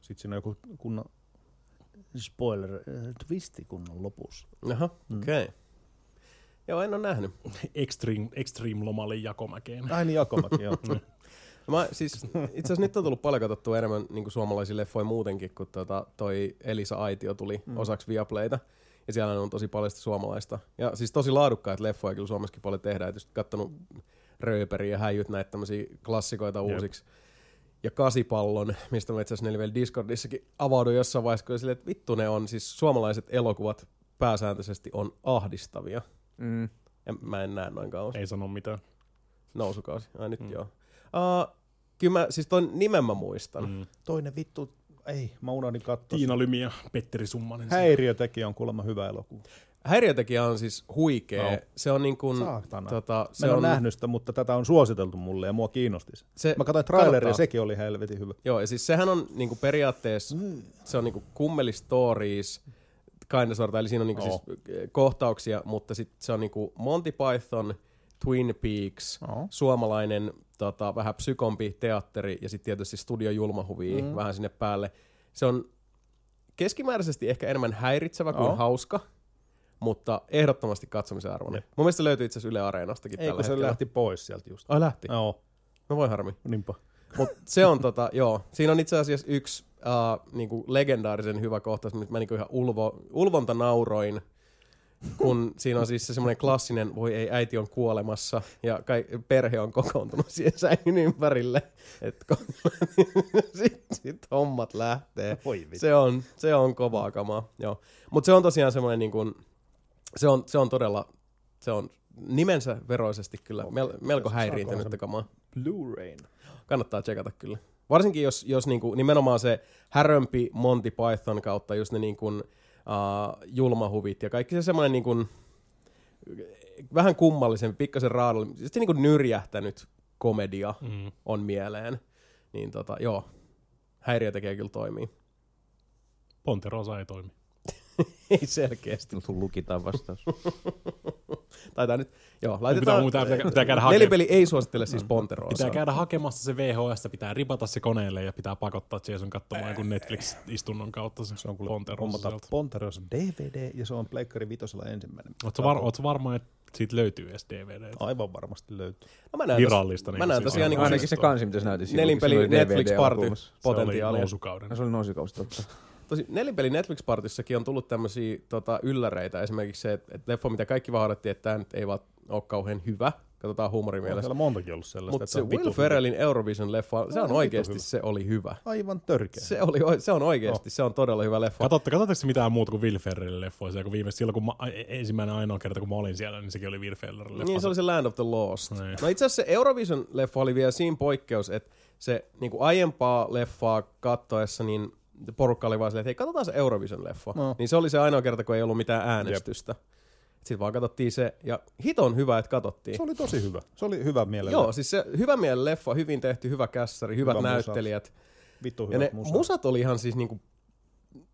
Sitten siinä on joku kunnon spoiler äh, twisti kunnon lopussa. Aha, Mm. okei. Okay. Joo, en ole nähnyt. Extreme, extreme lomalle Jakomäkeen. Ai niin Jakomäki, joo. [LAUGHS] Mä, siis, itse asiassa nyt on tullut paljon katsottua enemmän niin suomalaisia leffoja muutenkin, kun tota, toi Elisa Aitio tuli mm. osaksi Viaplayta. Ja siellä on tosi paljon sitä suomalaista. Ja siis tosi laadukkaita leffoja kyllä Suomessakin paljon tehdään. Tietysti kattonut Rööperiä ja Häijyt näitä tämmöisiä klassikoita Jep. uusiksi. Ja Kasipallon, mistä mä itse asiassa neljä vielä Discordissakin avauduin jossain vaiheessa, kun oli silleen, että vittu ne on, siis suomalaiset elokuvat pääsääntöisesti on ahdistavia. Mm. Ja mä en näe noin kauan. Ei sano mitään. Nousukausi. Ai nyt. Mm. joo. Uh, kyllä mä, siis ton nimen mä muistan. Mm. Mm. Toinen vittu, ei, mä unohdin katsoa. Tiina Lymi ja Petteri Summanen. Häiriötekijä on kuulemma hyvä elokuva. Häiriötekijä on siis huikea. No. Se on niin kuin, Saatana. tota, Se mä en on, nähnyt sitä, mutta tätä on suositeltu mulle ja mua kiinnosti se. Mä katsoin traileria sekin oli helvetin hyvä. Joo, ja siis sehän on niinku periaatteessa, se on niinku kummeli stories, kind of sorta, eli siinä on niinku Oo. siis eh, kohtauksia, mutta sit se on niinku Monty Python, Twin Peaks, Oo. suomalainen tota, vähän psykompi teatteri ja sitten tietysti Studio Julmahuvi mm. vähän sinne päälle. Se on keskimääräisesti ehkä enemmän häiritsevä kuin Oo. hauska, mutta ehdottomasti katsomisen arvoinen. Mun mielestä se löytyy itse asiassa Yle Areenastakin Ei tällä kun se hetkellä. lähti pois sieltä just. Ai lähti? Joo, No voi harmi. niinpä. Mut se on tota, [LAUGHS] joo. Siinä on itse asiassa yksi uh, niinku legendaarisen hyvä kohtaus, missä mä niinku ihan ulvo, ulvonta nauroin, kun siinä on siis se semmoinen klassinen, voi ei, äiti on kuolemassa, ja kai, perhe on kokoontunut siihen sängyn ympärille, että [LAUGHS] sitten sit hommat lähtee. Voi. Se on, se on kovaa kamaa, joo. Mutta se on tosiaan semmoinen, niinku, se, on, se on todella, se on nimensä veroisesti kyllä mel, melko häiriintynyttä se- kamaa Blu-rayn. kannattaa tsekata kyllä. Varsinkin jos, jos niinku, nimenomaan se härömpi Monty Python kautta just ne niinku, uh, julmahuvit ja kaikki se semmoinen niinku, vähän kummallisempi, pikkasen raadollinen, sitten niinku nyrjähtänyt komedia Mm. on mieleen. Niin tota, joo, häiriötekijä kyllä toimii. Ponterosa ei toimi. [LAUGHS] Ei selkeästi. Sun lukitaan vastaus. [LAUGHS] Taitaa nyt, joo, laitetaan. pitää, pitää, pitää [LAUGHS] käydä hakemaan. Nelipeli ei suosittele siis Ponteroa. Pitää käydä hakemassa se VHS, pitää ripata se koneelle ja pitää pakottaa Jason katsomaan jonkun Netflix-istunnon kautta se, Se on kyllä. Ponterosa DVD ja se on Pleikkari vitosella ensimmäinen. Ootko var, ootko varma, että siitä löytyy edes DVD? Aivan varmasti löytyy. No mä näen Virallista. Mä niin näen siis tosiaan niinku Ainakin se on- kansi, mitä sä näytit kun Nelinpeli sillä oli Netflix DVD Party alkuumassa. Se oli potentiaalia. nousukauden. Se oli nousikausi totta. Tosi nelipeli Netflix-partissakin on tullut tämmöisiä tota, ylläreitä. Esimerkiksi se, että et leffa, mitä kaikki vahdattiin, että tämä nyt ei vaan ole kauhean hyvä. Katsotaan On huumorimielessä. siellä montakin ollut sellaista. Mutta se on Will Ferrellin Eurovision-leffa, se On on oikeasti, hyvä. se oli hyvä. Aivan törkeä. Se, oli, se on oikeasti, se on todella hyvä leffa. Katsotte, katsotteko se mitään muuta kuin Will Ferrellin leffoja? Kun viime, silloin kun mä, e- ensimmäinen ainoa kerta, kun mä olin siellä, niin sekin oli Will Ferrellin leffa. Niin, se oli se Land of the Lost. Niin. No itse asiassa se Eurovision-leffa oli vielä siinä poikkeus, että se niin kuin aiempaa leffaa kattoessa, niin porukka oli vaan silleen, että hei, katsotaan se Eurovision-leffa. No. Niin se oli se ainoa kerta, kun ei ollut mitään äänestystä. Sitten vaan katsottiin se, ja hiton hyvä, että katsottiin. Se oli tosi hyvä. Se oli hyvä mielellä. Joo, siis se hyvä mielen leffa, hyvin tehty, hyvä kässäri, hyvät Hyvä musa. näyttelijät. Vittu Ja hyvät ne musat. musat oli ihan siis niinku,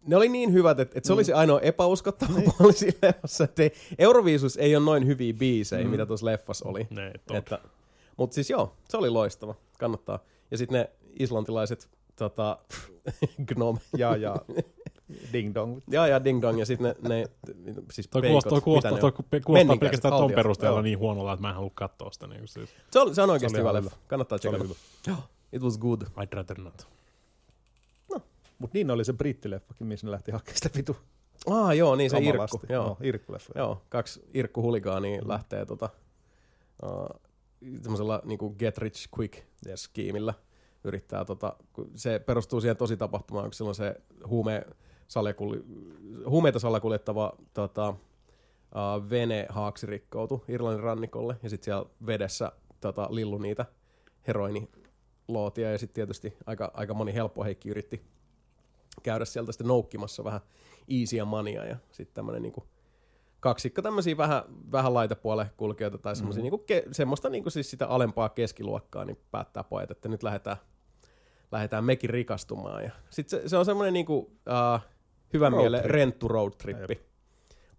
ne oli niin hyvät, että, että se Mm. oli se ainoa epäuskottava puoli siinä leffassa. Että Euroviisus ei ole noin hyviä biisejä, Mm. mitä tuossa leffassa oli. Ne. Että, mutta siis joo, se oli loistava. Kannattaa. Ja sitten ne islantilaiset tota, [LAUGHS] gnome. Ja, ja ding dong. Ja, ja ding dong. Ja sitten ne, ne, siis Toi peikot, kuulostaa, kuulostaa, toi kuulostaa pelkästään ton perusteella Joo. niin huonolla, että mä en halua katsoa sitä. Niin siis. Se, oli, se on oikeasti Se hyvä leffa. Kannattaa tsekata. hyvä. [GASPS] It was good. I'd rather not. Mutta niin oli se brittileffakin, missä ne lähti hakemaan sitä vitu Ah, joo, niin se Irkku. kamalasti. Joo. No, Irkku-leffa. Joo, kaksi Irkku Huligaania mm. lähtee tota, uh, semmoisella niinku get rich quick Jep. skiimillä yrittää tota, se perustuu siihen tosi tapahtumaan, kun silloin se huume, salakulli, huumeita salakuljettava tota, uh, vene haaksi rikkoutui Irlannin rannikolle ja sitten siellä vedessä tota, lillu niitä heroinilootia ja sitten tietysti aika, aika moni helppo Heikki yritti käydä sieltä sitten noukkimassa vähän easyä mania ja sitten tämmöinen niinku kaksikko tämmöisiä vähän, vähän laitapuolen kulkijoita tai semmoisia mm. niinku ke, semmoista niinku siis sitä alempaa keskiluokkaa, niin päättää pojat, että nyt lähdetään, lähdetään mekin rikastumaan. Ja sitten se, se, on semmoinen niinku, uh, hyvän Road mielen renttu road trippi.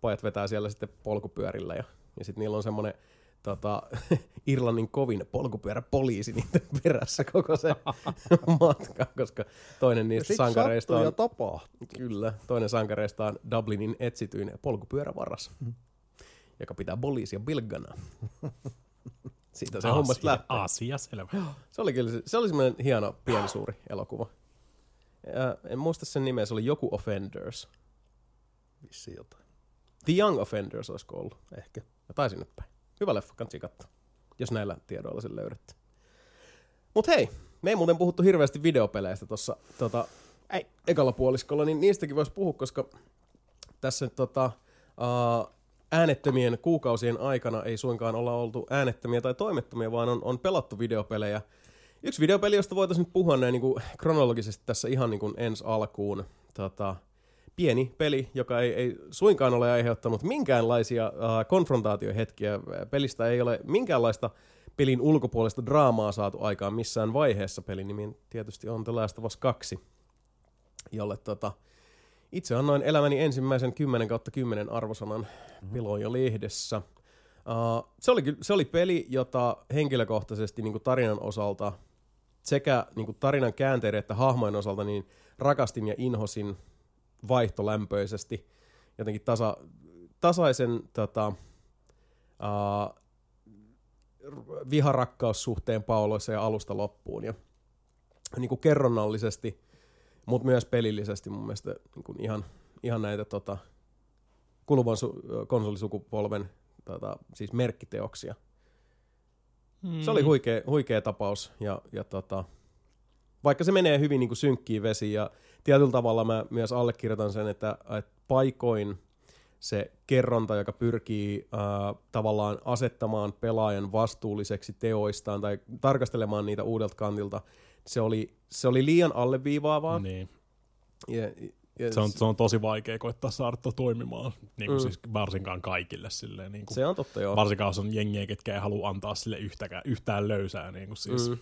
Pojat vetää siellä sitten polkupyörillä ja, ja sitten niillä on semmoinen tota, [LAUGHS] Irlannin kovin polkupyöräpoliisi niiden perässä koko se [LAUGHS] matka, koska toinen niistä sankareista on... ja tapahtuu. Kyllä, toinen sankareista on Dublinin etsityin polkupyörävaras, joka pitää poliisia bilgana. [LAUGHS] Siitä se hommasta lähtee. Asia selvä. [GASPS] Se oli kyllä, se- oli semmoinen hieno pieni suuri [GASPS] elokuva. Ja en muista sen nimeä, se oli joku Offenders. Vissiin jotain. The Young Offenders olisiko ollut. Ehkä. Ja tai sinne päin. Hyvä leffa, kansi katsoa, jos näillä tiedoilla sen löydätte. Mut hei, me ei muuten puhuttu hirveästi videopeleistä tuossa tota, ei, ekalla puoliskolla, niin niistäkin voisi puhua, koska tässä tota, äänettömien kuukausien aikana ei suinkaan olla oltu äänettömiä tai toimettomia, vaan on, on pelattu videopelejä. Yksi videopeli, josta voitaisiin puhua näin niin kuin kronologisesti tässä ihan niin kuin ensi alkuun. Tota, pieni peli, joka ei, ei suinkaan ole aiheuttanut minkäänlaisia uh, konfrontaatiohetkiä. Pelistä ei ole minkäänlaista pelin ulkopuolista draamaa saatu aikaan missään vaiheessa. Pelin nimi tietysti on The Last of Us 2, jolle tota, itse annoin elämäni ensimmäisen 10 kautta 10 arvosanan mm-hmm. Piloja-lehdessä. Uh, se, oli, se oli peli, jota henkilökohtaisesti niin kuin tarinan osalta sekä niin kuin tarinan käänteiden että hahmojen osalta niin rakastin ja inhosin vaihtolämpöisesti, jotenkin tasa, tasaisen tota, uh, viharakkaussuhteen pauloissa ja alusta loppuun. Ja niin kuin kerronnallisesti, mutta myös pelillisesti mun mielestä niin kuin ihan, ihan näitä tota, kuluvan su- konsolisukupolven tota, siis merkkiteoksia. Mm. Se oli huikea, huikea tapaus ja, ja tota, vaikka se menee hyvin niin kuin synkkiin vesiin ja tietyllä tavalla mä myös allekirjoitan sen, että, että paikoin se kerronta, joka pyrkii ää, tavallaan asettamaan pelaajan vastuulliseksi teoistaan tai tarkastelemaan niitä uudelta kantilta, se oli, se oli liian alleviivaavaa. Niin. Ja, ja Se on, se on tosi vaikea koittaa saada toimimaan, niin kuin Mm. siis varsinkaan kaikille. Silleen, niin kuin, se on totta joo. varsinkaan jos on jengiä, ketkä ei halua antaa sille yhtäkään, yhtään löysää niin kuin siis Mm.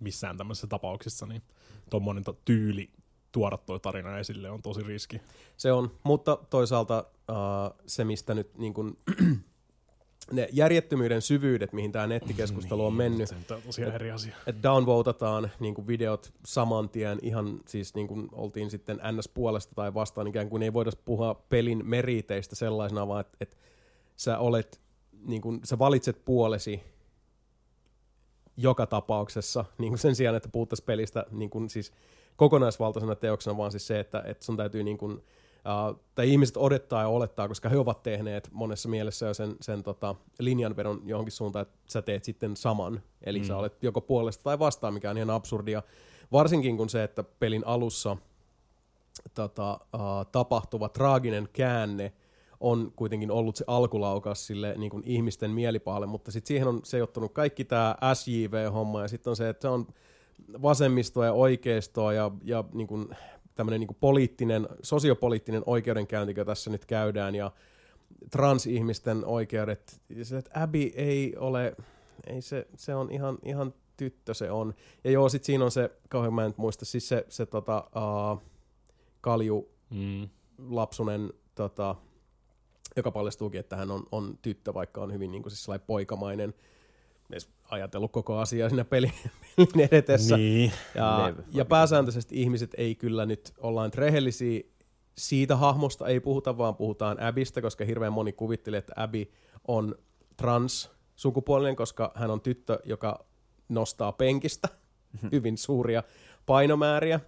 missään tämmöisessä tapauksessa, niin tuommoinen tyyli tuoda tuo tarina esille on tosi riski. Se on, mutta toisaalta uh, se, mistä nyt niin kun, [CLEARS THROAT] ne järjettömyyden syvyydet, mihin tämä nettikeskustelu on mennyt, Se on tosiaan eri asia. että downvotataan niin videot saman tien ihan siis niin kuin oltiin sitten NS puolesta tai vastaan, ikään kuin ei voida puhua pelin meriteistä sellaisena, vaan että, että sä olet, niin kuin, sä valitset puolesi joka tapauksessa, niin kuin sen sijaan, että puhuttaisiin pelistä niin kuin siis kokonaisvaltaisena teoksena, vaan siis se, että, että sun täytyy niin kuin, uh, tai ihmiset odottaa ja olettaa, koska he ovat tehneet monessa mielessä jo sen, sen tota, linjanvedon johonkin suuntaan, että sä teet sitten saman. Eli mm. sä olet joko puolesta tai vastaan, mikä on ihan absurdia. Varsinkin kun se, että pelin alussa tota, uh, tapahtuva traaginen käänne on kuitenkin ollut se alkulaukaus sille niin kuin ihmisten mielipahalle, mutta sitten siihen on seottunut kaikki tämä SJV-homma ja sitten on se, että se on vasemmistoa ja oikeistoa ja, ja niin kuin tämmöinen niin kuin poliittinen, sosiopoliittinen oikeudenkäynti, joka tässä nyt käydään ja transihmisten oikeudet. Se, että Abby ei ole, ei se, se on ihan, ihan tyttö se on. Ja joo, sit siinä on se, kauhean mä en muista, siis se, se tota, uh, kalju Mm. lapsunen, tota, joka paljastuukin, että hän on, on tyttö, vaikka on hyvin niin kuin, siis poikamainen. Edes ajatellut koko asiaa siinä pelin, pelin edetessä. Niin. Ja, ja pääsääntöisesti ihmiset ei kyllä nyt ollaan rehellisiä. Siitä hahmosta ei puhuta, vaan puhutaan Abistä, koska hirveän moni kuvitteli, että Abby on trans-sukupuolinen, koska hän on tyttö, joka nostaa penkistä hyvin suuria painomääriä.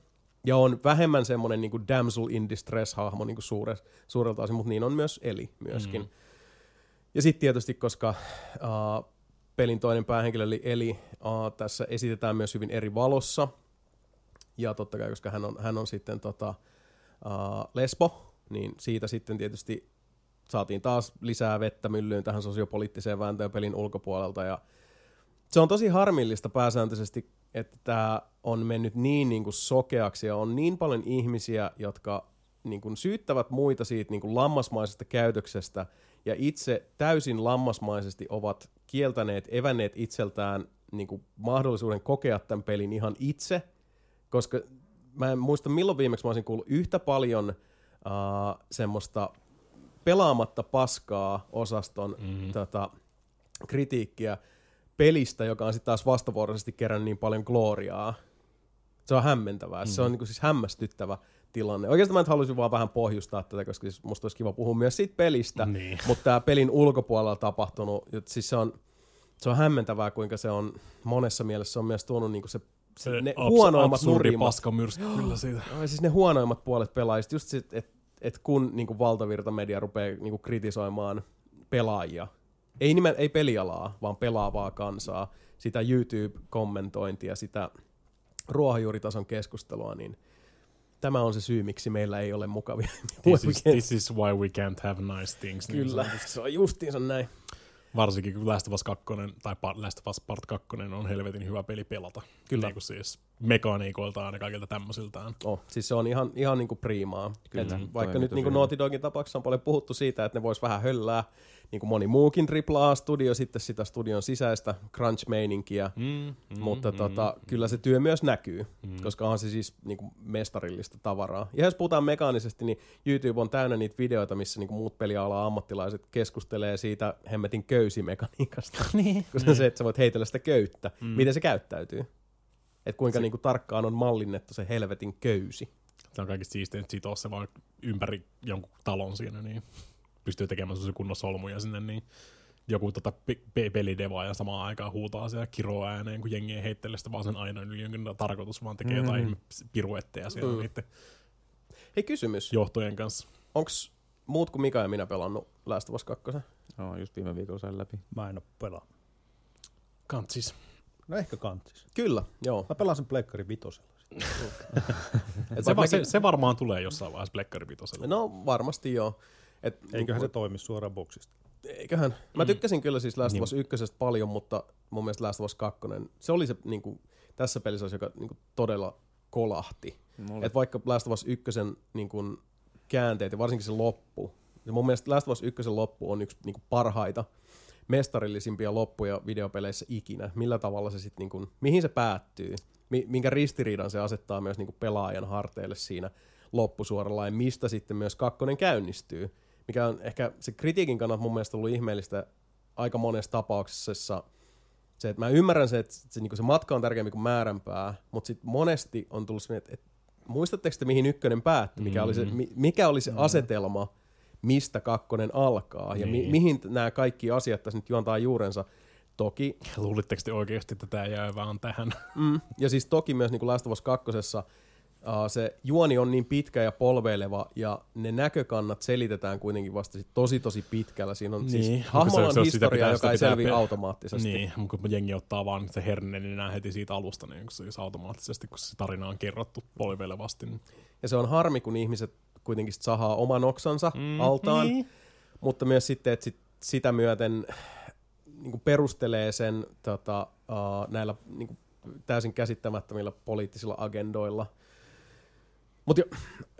Ja on vähemmän semmoinen niin damsel in distress-hahmo niin suure, suurelta osin, mutta niin on myös Eli myöskin. Mm. Ja sitten tietysti, koska uh, pelin toinen päähenkilö eli Eli uh, tässä esitetään myös hyvin eri valossa, ja totta kai, koska hän on, hän on sitten tota, uh, lesbo, niin siitä sitten tietysti saatiin taas lisää vettä myllyyn tähän sosiopoliittiseen vääntöön pelin ulkopuolelta, ja se on tosi harmillista pääsääntöisesti, että tämä on mennyt niin, niin kuin sokeaksi. Ja on niin paljon ihmisiä, jotka niin kuin syyttävät muita siitä niin kuin lammasmaisesta käytöksestä ja itse täysin lammasmaisesti ovat kieltäneet, evänneet itseltään niin kuin mahdollisuuden kokea tämän pelin ihan itse, koska mä en muista milloin viimeksi mä olisin kuullut yhtä paljon uh, semmoista pelaamatta paskaa osaston mm-hmm. tota, kritiikkiä pelistä, joka on sitten taas vastavuoroisesti kerännyt niin paljon gloriaa. Se on hämmentävää. Mm. Se on niin siis hämmästyttävä tilanne. Oikeastaan mä nyt haluaisin vaan vähän pohjustaa tätä, koska siis musta olisi kiva puhua myös siitä pelistä, Niin. [LAUGHS] mutta tämä pelin ulkopuolella tapahtunut, että siis se on, se on hämmentävää, kuinka se on monessa mielessä se on myös tuonut niin se, se, ne abs- huonoimmat nurimmat paska myrsky [GASPS] kyllä siitä. No, siis ne huonoimmat puolet pelaajista, just sit, että et kun niinku valtavirtamedia rupeaa niinku kritisoimaan pelaajia, ei, nimen, ei pelialaa, vaan pelaavaa kansaa, sitä YouTube-kommentointia, sitä ruohonjuuritason keskustelua, niin tämä on se syy, miksi meillä ei ole mukavia This is, this is why we can't have nice things. niin Kyllä, sanotusti. se on justiinsa näin. Varsinkin kun Last of Us 2 tai Last of Us Part 2 on helvetin hyvä peli pelata. Kyllä. Niin kuin siis mekaniikoiltaan ja kaikilta tämmöisiltään. Oh, siis se on ihan, ihan niinku priimaa. Kyllä, Et mm, vaikka nyt tosi niinku hyvin. Naughty Dogin tapauksessa on paljon puhuttu siitä, että ne vois vähän höllää, niin kuin moni muukin AAA-studio, sitten sitä studion sisäistä crunch-meininkiä, Mm, mm, mutta mm, tota, kyllä se työ myös näkyy, mm. koska onhan se siis niinku mestarillista tavaraa. Ja jos puhutaan mekaanisesti, niin YouTube on täynnä niitä videoita, missä niinku muut pelialan ammattilaiset keskustelee siitä hemmetin köysimekaniikasta. [LAUGHS] niin. koska se, että sä voit heitellä sitä köyttä, mm. miten se käyttäytyy. Että kuinka niinku tarkkaan on mallinnettu se helvetin köysi. Se on kaikista siisteintä sitoa se vaan ympäri jonkun talon siinä, niin pystyy tekemään sellaisia kunnon solmuja sinne, niin joku tota pe- pe- pelideva ja samaan aikaan huutaa siellä kiroo ääneen, kun jengi ei heittele sitä vaan sen aina yli jonkin tarkoitus, vaan tekee mm. jotain piruetteja siellä Mm. niiden Hei kysymys, johtojen kanssa. onks muut kuin Mika ja minä pelannut Last of Us 2? Joo, just viime viikolla sain läpi. Mä en oo pelannut. Kantsis. No ehkä kantis. Kyllä, joo. Mä pelaan sen Pleikkari vitosella. [LAUGHS] Se, se, se, varmaan tulee jossain vaiheessa Plekkari Vitosella. No varmasti joo. Et, Eiköhän se toimi suoraan boksista. Eiköhän. Mä tykkäsin kyllä siis Last of Us 1 paljon, mutta mun mielestä Last of Us 2, se oli se niinku, tässä pelissä olisi, joka niinku, todella kolahti. Mulle Et vaikka Last of Us 1 niinku, käänteet ja varsinkin se loppu, ja mun mielestä Last of Us 1 loppu on yksi niinku, parhaita, mestarillisimpia loppuja videopeleissä ikinä. Millä tavalla se sitten, niinku, mihin se päättyy, mi- minkä ristiriidan se asettaa myös niinku, pelaajan harteille siinä loppusuoralla ja mistä sitten myös kakkonen käynnistyy. Mikä on ehkä se kritiikin kannalta mun mielestä ollut ihmeellistä aika monessa tapauksessa se, että mä ymmärrän se, että se, niin se matka on tärkeämpi kuin määränpää, mutta sitten monesti on tullut sellainen, että, että muistatteko te, mihin ykkönen päättyi, mikä, oli se, mi- mikä oli se asetelma, mistä kakkonen alkaa, ja mi- Niin. mihin nämä kaikki asiat tässä nyt juontaa juurensa. Toki Luulitteko te oikeasti, että tämä jää vaan tähän? Mm. Ja siis toki myös niin kuin Last of Us 2. Uh, se juoni on niin pitkä ja polveileva, ja ne näkökannat selitetään kuitenkin vasta sit tosi tosi pitkällä. Siinä on niin, siis hahmolla se- on historia, pitää- joka ei selviä automaattisesti. Niin, mutta kun jengi ottaa vaan se herne, niin nämä heti siitä alusta niin kun siis automaattisesti, kun se tarina on kerrottu polveilevasti. Niin. Ja se on harmi, kun ihmiset kuitenkin sit sahaa oman oksansa mm, altaan, niin. mutta myös sitten, että sit sitä myöten niin perustelee sen tota, uh, näillä niin täysin käsittämättömillä poliittisilla agendoilla. Mut jo,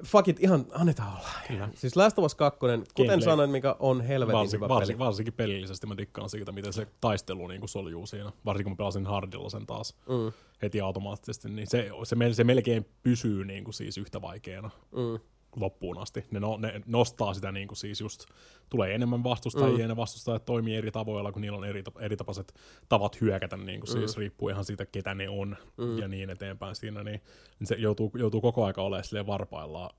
fuck it, ihan annetaan olla. Kyllä. Siis Last of Us 2, kuten Gameplay. sanoin, mikä on helvetin Varsin, hyvä varsin, peli. varsinkin pelillisesti mä dikkaan siitä, miten se taistelu niin kuin soljuu siinä. Varsinkin kun mä pelasin hardilla sen taas Mm, heti automaattisesti, niin se, se, se melkein pysyy niin kuin siis yhtä vaikeana mm, loppuun asti. Ne, no, ne nostaa sitä niin kuin siis just, tulee enemmän vastustajia, Mm. mm. ja ne vastustajat toimii eri tavoilla, kun niillä on eri, eri tapaiset tavat hyökätä, niin kuin siis riippuu ihan siitä, ketä ne on, Mm. ja niin eteenpäin siinä, niin, niin se joutuu, joutuu koko aika olemaan silleen varpaillaan.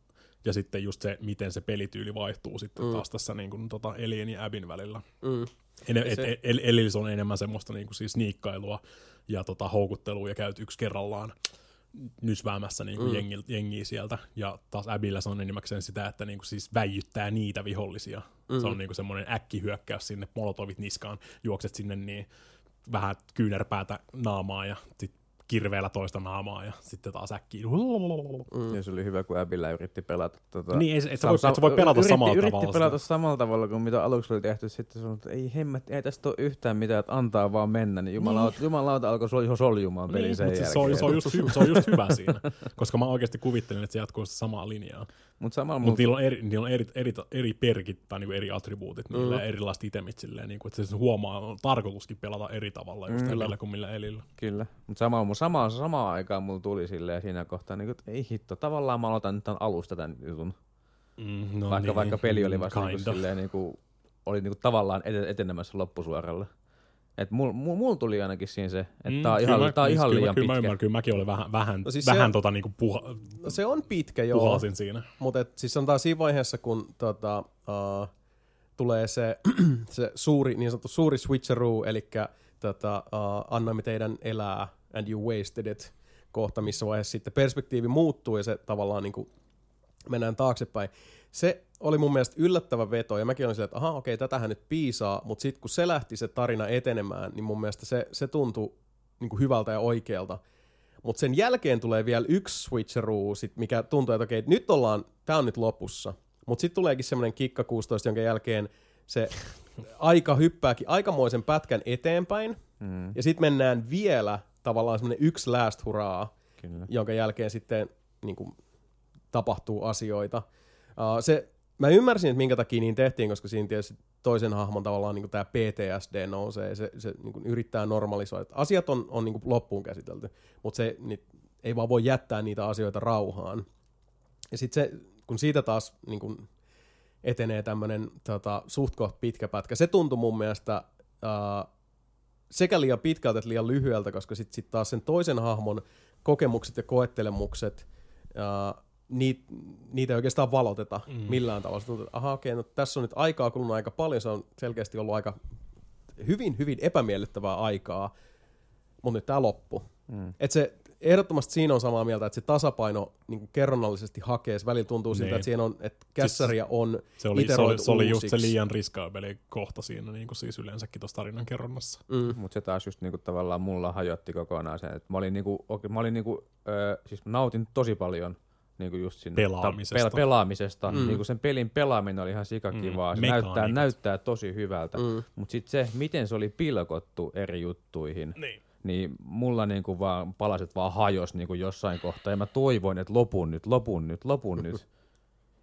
Ja sitten just se, miten se pelityyli vaihtuu sitten Mm. mm. taas tässä niin kuin, tota Elien ja Abin välillä. mm. Ene, et, se- el, Elis on enemmän semmoista niinku siis niikkailua ja tota, houkuttelua ja käyt yksi kerrallaan nysväämässä niinku Mm. mm. jengi, jengiä sieltä. Ja taas Abillä se on enimmäkseen sitä, että niinku siis väijyttää niitä vihollisia. Mm. Mm. Se on niinku semmoinen äkkihyökkäys sinne, molotovit niskaan, juokset sinne niin vähän kyynärpäätä naamaa ja sit kirveellä toista naamaa ja sitten taas äkkiä. Mm. Ja se oli hyvä, kun Abillä yritti pelata. Tota, Niin, ei, et sä sam- voi, et sä voi pelata yritti, samalla yritti tavalla. pelata sitä. samalla tavalla kuin mitä aluksi oli tehty. Sitten sanoi, että ei hemmet, ei tästä ole yhtään mitään, että antaa vaan mennä. Niin jumalauta, niin. jumalauta alkoi sol- soljumaan peli Niin, sen mut siis jälkeen. se, on, se, on just hy, se on just hyvä siinä, koska mä oikeasti kuvittelin, että se jatkuu sitä samaa linjaa. Mutta samalla Mutta mulla niillä on eri, niillä on eri, eri, eri perkit tai niinku eri attribuutit, niillä Mm. erilaiset itemit silleen, niinku, että se huomaa, on tarkoituskin pelata eri tavalla just Mm. mm. kuin millä elillä. Kyllä, mutta samaan, mu- samaan, samaan aikaan mulla tuli silleen siinä kohtaa, niin kuin, että ei hitto, tavallaan mä aloitan nyt tämän alusta tämän jutun. Mm, no vaikka, niin, vaikka peli oli vasta niin kinda. silleen, niin kuin, oli niin kuin, tavallaan eten- etenemässä loppusuoralle. Et mulla mul, mul tuli ainakin siinä se, että mm, tää on ihan, kyllä, tää on ihan kyllä, liian kyllä, Mä pitkä. ymmärrän, kyllä mäkin olin vähän, vähän, No siis vähän se- tota niinku puha, No se on pitkä, joo. puhasin siinä. Mutta siis sanotaan siinä vaiheessa, kun tota, uh, tulee se, [CLEARS THROAT] se suuri, niin sanottu suuri switcheroo, eli tota, uh, annoimme teidän elää and you wasted it kohta, missä vaiheessa sitten perspektiivi muuttuu ja se tavallaan niin kuin mennään taaksepäin. Se oli mun mielestä yllättävä veto, ja mäkin olin silleen, että aha, okei, tätähän nyt piisaa, mutta sitten kun se lähti se tarina etenemään, niin mun mielestä se, se tuntui niin kuin hyvältä ja oikealta. Mutta sen jälkeen tulee vielä yksi switcheroo, sit, mikä tuntuu, että okei, nyt ollaan, tää on nyt lopussa. Mutta sitten tuleekin semmoinen kikka 16, jonka jälkeen se aika hyppääkin aikamoisen pätkän eteenpäin, Mm, ja sitten mennään vielä tavallaan semmoinen yksi last hurraa, kyllä. jonka jälkeen sitten niin kuin, tapahtuu asioita. Uh, se, mä ymmärsin, että minkä takia niin tehtiin, koska siinä tietysti toisen hahmon tavallaan niin tämä PTSD nousee, se, se niin kuin yrittää normalisoida. Asiat on, on niin kuin loppuun käsitelty, mutta se niin, ei vaan voi jättää niitä asioita rauhaan. Ja sitten se, kun siitä taas niin kuin etenee tämmöinen tota, suht pitkä pätkä, se tuntui mun mielestä uh, sekä liian pitkältä että liian lyhyeltä, koska sitten sit taas sen toisen hahmon kokemukset ja koettelemukset, uh, niit, niitä ei oikeastaan valoteta mm. millään tavalla. Tuntuu, että aha, okei, no tässä on nyt aikaa kulunut aika paljon, se on selkeästi ollut aika hyvin, hyvin epämiellyttävää aikaa, mutta nyt tämä loppu. Mm. Et se, ehdottomasti siinä on samaa mieltä, että se tasapaino niin kerronnallisesti hakee, se välillä tuntuu siltä, Niin. että siinä on, että kässäriä on Se oli, se oli, se oli just se liian riskaabeli kohta siinä, niin kuin siis yleensäkin tuossa tarinan kerronnassa. Mm. Mutta se taas just niinku tavallaan mulla hajotti kokonaan sen. Et mä olin, niinku, okei, mä olin niinku, ö, siis mä nautin tosi paljon niinku just sinne, Pelaamisesta. Ta, pel- pelaamisesta. Mm. Mm. Niinku sen pelin pelaaminen oli ihan sikakivaa. Mm. Se näyttää, näyttää tosi hyvältä. Mm. Mutta sitten se, miten se oli pilkottu eri juttuihin, Niin. Niin mulla niinku vaan palaset vaan hajos niinku jossain kohtaa. Ja mä toivoin, että lopun nyt, lopun nyt, lopun nyt.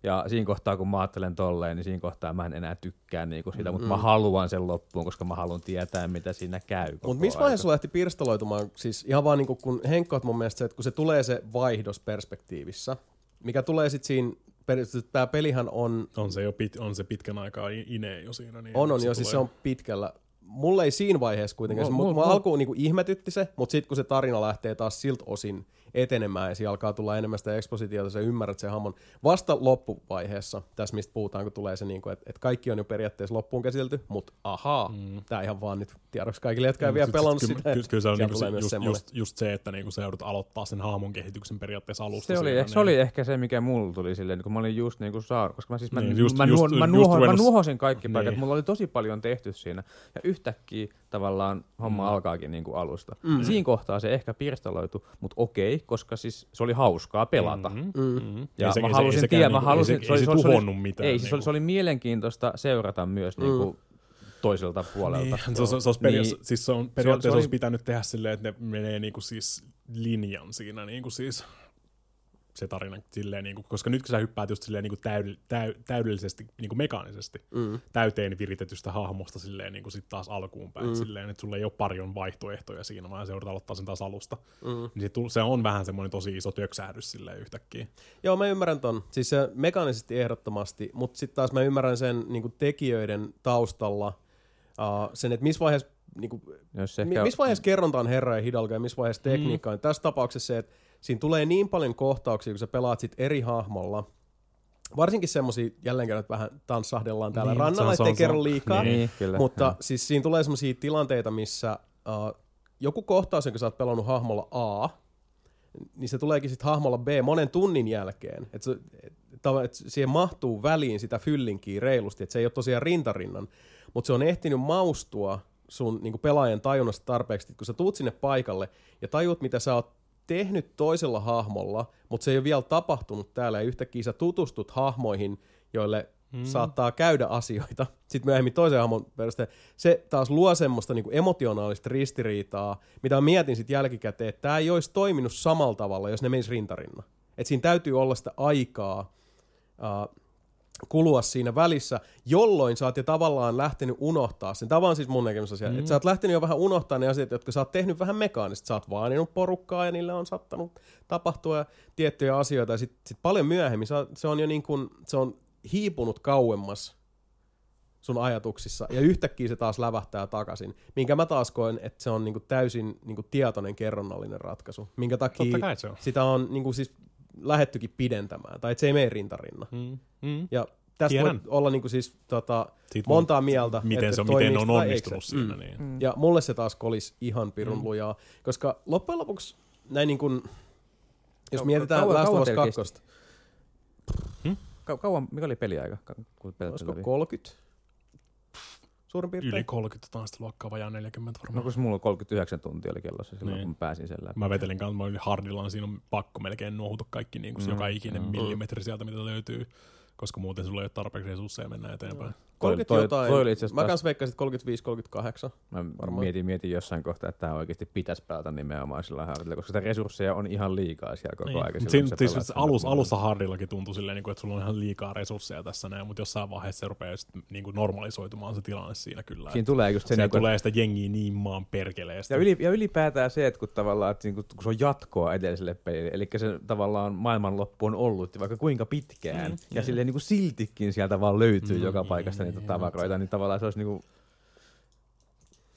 Ja siinä kohtaa, kun mä ajattelen tolleen, niin siinä kohtaa mä en enää tykkää niinku sitä, mutta mä haluan sen loppuun, koska mä haluan tietää, mitä siinä käy koko Mutta missä vaiheessa sulla lähti pirstaloitumaan, siis ihan vaan niin kun Henkka mun mielestä se, että kun se tulee se vaihdos perspektiivissä, mikä tulee sitten siinä, periaatteessa tämä pelihän on, On se jo pit, on se pitkän aikaa i- ine jo siinä. Niin on, on jo, siis se on pitkällä. Mulle ei siinä vaiheessa kuitenkaan, Mulla- se, mulla- mulla alkuun niinku ihmetytti se, mutta sitten kun se tarina lähtee taas siltä osin etenemään ja siellä alkaa tulla enemmän sitä ekspositiota, sä ymmärrät sen hamon. Vasta loppuvaiheessa, tässä mistä puhutaan, kun tulee se, niinku, että et kaikki on jo periaatteessa loppuun käsitelty, mutta ahaa, mm. tämä ihan vaan nyt tiedoksi kaikille, jotka ei vielä Sit- pelannut sit- sitä. Kyllä, kyllä se on niinku se, just, just, just, se, että niinku se joudut aloittaa sen hahmon kehityksen periaatteessa alusta. Se oli, siinä, ehkä, se oli ehkä se, mikä mulla tuli silleen, kun mä olin just niinku saar, koska mä siis mä, Niin, niin, just- mä, just- mä, just nuoho, mä ruvennut- nuohosin kaikki paikat, Niin. mulla oli tosi paljon tehty siinä. Ja yhtäkkiä tavallaan homma Mm. alkaakin niinku alusta. Mm. Siinä kohtaa se ehkä pirstaloitu, mutta okei, koska siis se oli hauskaa pelata. Mm. Mm, mm. Ja Ei se- mä se- halusin sekään tiedä, mä niinku- halusin, ei se, ei se, se oli- tuhonnut mitään. Ei, siis se oli, se oli mielenkiintoista seurata myös niinku toiselta puolelta. Niin, se, se, se, olisi peri- Niin. siis se on, periaatteessa se oli- olisi pitänyt tehdä silleen, että ne menee niinku siis linjan siinä niinku siis se tarina silleen, niin kuin, koska nyt kun sä hyppäät just silleen niin kuin täyd, täy, täydellisesti niin kuin mekaanisesti Mm. täyteen viritetystä hahmosta silleen niin kuin sit taas alkuun päin, mm. silleen, että sulla ei ole paljon vaihtoehtoja siinä, vaan se joudut aloittaa sen taas alusta. Mm. Niin se, se on vähän semmoinen tosi iso töksähdys silleen yhtäkkiä. Joo, mä ymmärrän ton. Siis se mekaanisesti ehdottomasti, mutta sitten taas mä ymmärrän sen niinku tekijöiden taustalla uh, sen, että missä vaiheessa, niinku, Jos mi- ehkä, missä vaiheessa kerronta on herra ja hidalgo ja missä vaiheessa tekniikka on. Tässä tapauksessa se, että siinä tulee niin paljon kohtauksia, kun sä pelaat sit eri hahmolla, varsinkin semmosia, jälleen kerran, että vähän tanssahdellaan täällä Niin, rannalla, ettei kerro liikaa. niin. kyllä. Mutta joo. siis siinä tulee semmoisia tilanteita, missä uh, joku kohtaus, jonka sä oot pelannut hahmolla A, niin se tuleekin sitten hahmolla B monen tunnin jälkeen. Että se, et, et siihen mahtuu väliin sitä fyllinkiä reilusti, että se ei ole tosiaan rintarinnan, mutta se on ehtinyt maustua sun niin pelaajan tajunnasta tarpeeksi, että kun sä tuut sinne paikalle ja tajut, mitä sä oot tehnyt toisella hahmolla, mutta se ei ole vielä tapahtunut täällä, ja yhtäkkiä sä tutustut hahmoihin, joille mm. saattaa käydä asioita, [LAUGHS] sitten myöhemmin toisen hahmon perusteella. Se taas luo semmoista niinku emotionaalista ristiriitaa, mitä mietin sitten jälkikäteen, että tämä ei olisi toiminut samalla tavalla, jos ne menis rintarinna. Että siinä täytyy olla sitä aikaa, uh, kulua siinä välissä, jolloin sä oot jo tavallaan lähtenyt unohtaa sen. Tämä on siis mun näkemys asia. Mm. Että sä oot lähtenyt jo vähän unohtaa ne asiat, jotka sä oot tehnyt vähän mekaanisesti. Sä oot vaaninut porukkaa ja niille on sattanut tapahtua tiettyjä asioita. Ja sit, sit paljon myöhemmin sä, se on jo niin kuin, se on hiipunut kauemmas sun ajatuksissa, ja yhtäkkiä se taas lävähtää takaisin. Minkä mä taas koen, että se on niinku täysin niinku tietoinen kerronnallinen ratkaisu. Minkä takia Totta kai se on. sitä on niinku siis lähettykin pidentämään, tai että se ei mene rintarinna. Mm. Mm. Ja tästä Tiedän. voi olla niinku siis, tota, Siitä montaa mieltä, Miten, että se on, miten ne on onnistunut siinä. Mm. Niin. Mm. Ja mulle se taas kolisi ihan pirun lujaa, koska loppujen lopuksi näin niin kuin, jos Kau- mietitään kauan- Last of kauan Us teillä 2, Kau- kauan, mikä oli peliaika? Olisiko läpi? 30? Suurin piirtein. Yli 30 taas sitä luokkaa, vajaa 40 No varmaan. kun se mulla 39 tuntia oli kellossa silloin, Niin. kun mä pääsin sen läpi. Mä vetelin kanssa, mä olin hardillaan, siinä on pakko melkein nuohuta kaikki niin kuin Mm, joka ikinen mm. millimetri sieltä, mitä löytyy, koska muuten sulla ei ole tarpeeksi resursseja mennä eteenpäin. 30 toi- jotain. toi oli itse asiassa Mä kans veikkasin, että 35-38. Mä Varmaan. mietin, mietin jossain kohtaa, että tämä oikeasti pitäisi pelata nimenomaan sillä hardilla, koska sitä resursseja on ihan liikaa siellä koko ajan. Mut Siinä, siis, siis alus, alussa hardillakin tuntui silleen, niin kuin, että sulla on ihan liikaa resursseja tässä näin, mutta jossain vaiheessa se rupeaa sit, niin kuin normalisoitumaan se tilanne siinä kyllä. Siinä tulee just se, niin kuin, tulee sitä jengiä niin maan perkeleestä. ja, yli, ja ylipäätään se, että kun, tavallaan, että niinku, kun se on jatkoa edelliselle pelille, eli se tavallaan maailmanloppu on ollut vaikka kuinka pitkään, mm, ja silleen niin kuin siltikin sieltä vaan löytyy Mm, joka paikasta niitä mm, tavaroita, niin tavallaan se olisi niin kuin,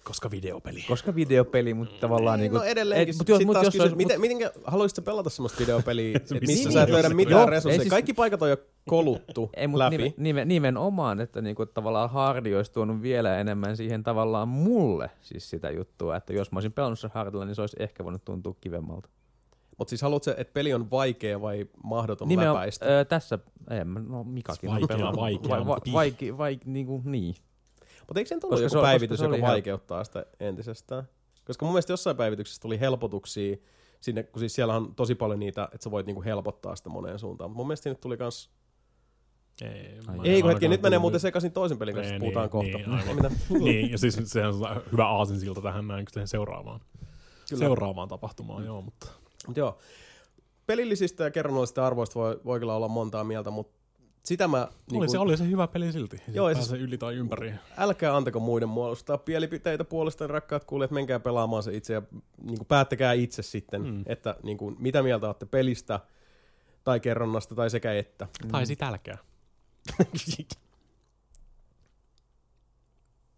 Koska videopeli. koska videopeli, mutta tavallaan niin kuin, no edelleenkin. et, Mut mut, jos, mut, taas jos, kysyt, olisi- miten, miten haluaisit pelata semmoista videopeliä, [LAUGHS] missä Missä sä et niin, löydä mitään Joo, resursseja? siis- Kaikki paikat on jo koluttu Ei, mutta läpi. nimen, nimen, nimenomaan, että niinku, tavallaan hardi olisi tuonut vielä enemmän siihen tavallaan mulle siis sitä juttua, että jos mä olisin pelannut sen hardilla, niin se olisi ehkä voinut tuntua kivemmalta. Mutta siis haluatko, että peli on vaikea vai mahdoton Nimenomaan, läpäistä? öö, tässä, mä, no Mikakin on Vaikea, pelannut. vaikea, va, va, mutta- vaike, vaike, niinku, niin. Mutta eikö sen tullut Koska joku se päivitys, joka vaikeuttaa sitä entisestään? Koska mun mielestä jossain päivityksessä tuli helpotuksia sinne, kun siis siellä on tosi paljon niitä, että sä voit niinku helpottaa sitä moneen suuntaan. Mut mun mielestä sinne tuli kans... Ei, Ei kun hetki, nyt menee muuten sekaisin toisen pelin kanssa, Ei, puhutaan niin, kohta. niin. Mitä? [LAUGHS] niin, ja siis sehän on hyvä aasinsilta tähän näin seuraavaan. Kyllä. Seuraavaan tapahtumaan, joo, mutta Mut joo. Pelillisistä ja kerronnallisista arvoista voi, voi kyllä olla montaa mieltä, mutta sitä mä... oli, se, oli se hyvä peli silti. Joo, siis- yli tai ympäri. älkää antako muiden muodostaa mielipiteitä puolestaan, rakkaat kuulijat, menkää pelaamaan se itse ja niin kuin päättäkää itse sitten, mm. Mm. että niin kuin, mitä mieltä olette pelistä tai kerronnasta tai sekä että. Tai sit älkää. [LAUGHS]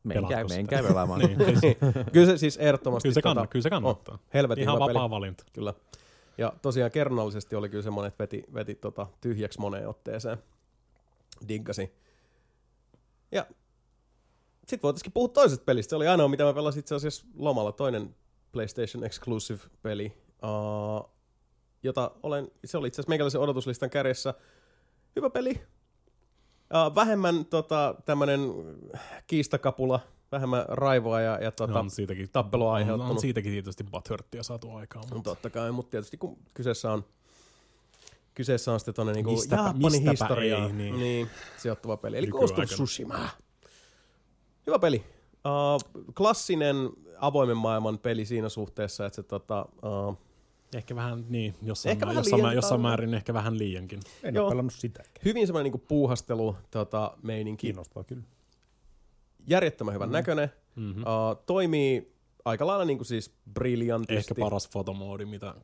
Menkää, menkää pelaamaan. niin, siis, Kyllä se siis ehdottomasti kyllä, se tota, kannattaa, kyllä se kannattaa. helvetin Ihan hyvä vapaa peli. valinta. Kyllä. Ja tosiaan kerronnallisesti oli kyllä semmoinen, että veti, veti tota, tyhjäksi moneen otteeseen. Diggasi. Ja sitten voitaisiin puhua toisesta pelistä. Se oli ainoa, mitä mä pelasin itse asiassa lomalla. Toinen PlayStation Exclusive peli, uh, jota olen, se oli itse asiassa meikäläisen odotuslistan kärjessä. Hyvä peli. Vähemmän tota, tämmönen kiistakapula, vähemmän raivoa ja, ja tota, on siitäkin, tappelua on, aiheuttanut. on siitäkin tietysti butthurttia saatu aikaan. Mutta totta kai, mutta tietysti kun kyseessä on kyseessä on sitten tuonne niinku Mistäpä- Japanin ei, niin. niin. sijoittuva peli. Eli. Ghost of Tsushima. Hyvä peli. Uh, klassinen avoimen maailman peli siinä suhteessa, että se tota, uh, Ehkä vähän niin, jossain, Ehkä mä, vähän jossain, liian- mä, jossain määrin ehkä vähän liiankin. En Joo. ole pelannut sitäkään. Hyvin semmoinen niinku puuhastelu tota, meininki. Kiinnostaa kyllä. Järjettömän hyvän mm. näköinen. Mm-hmm. Uh, toimii aika lailla niinku siis briljantisti. Ehkä paras fotomoodi, mitä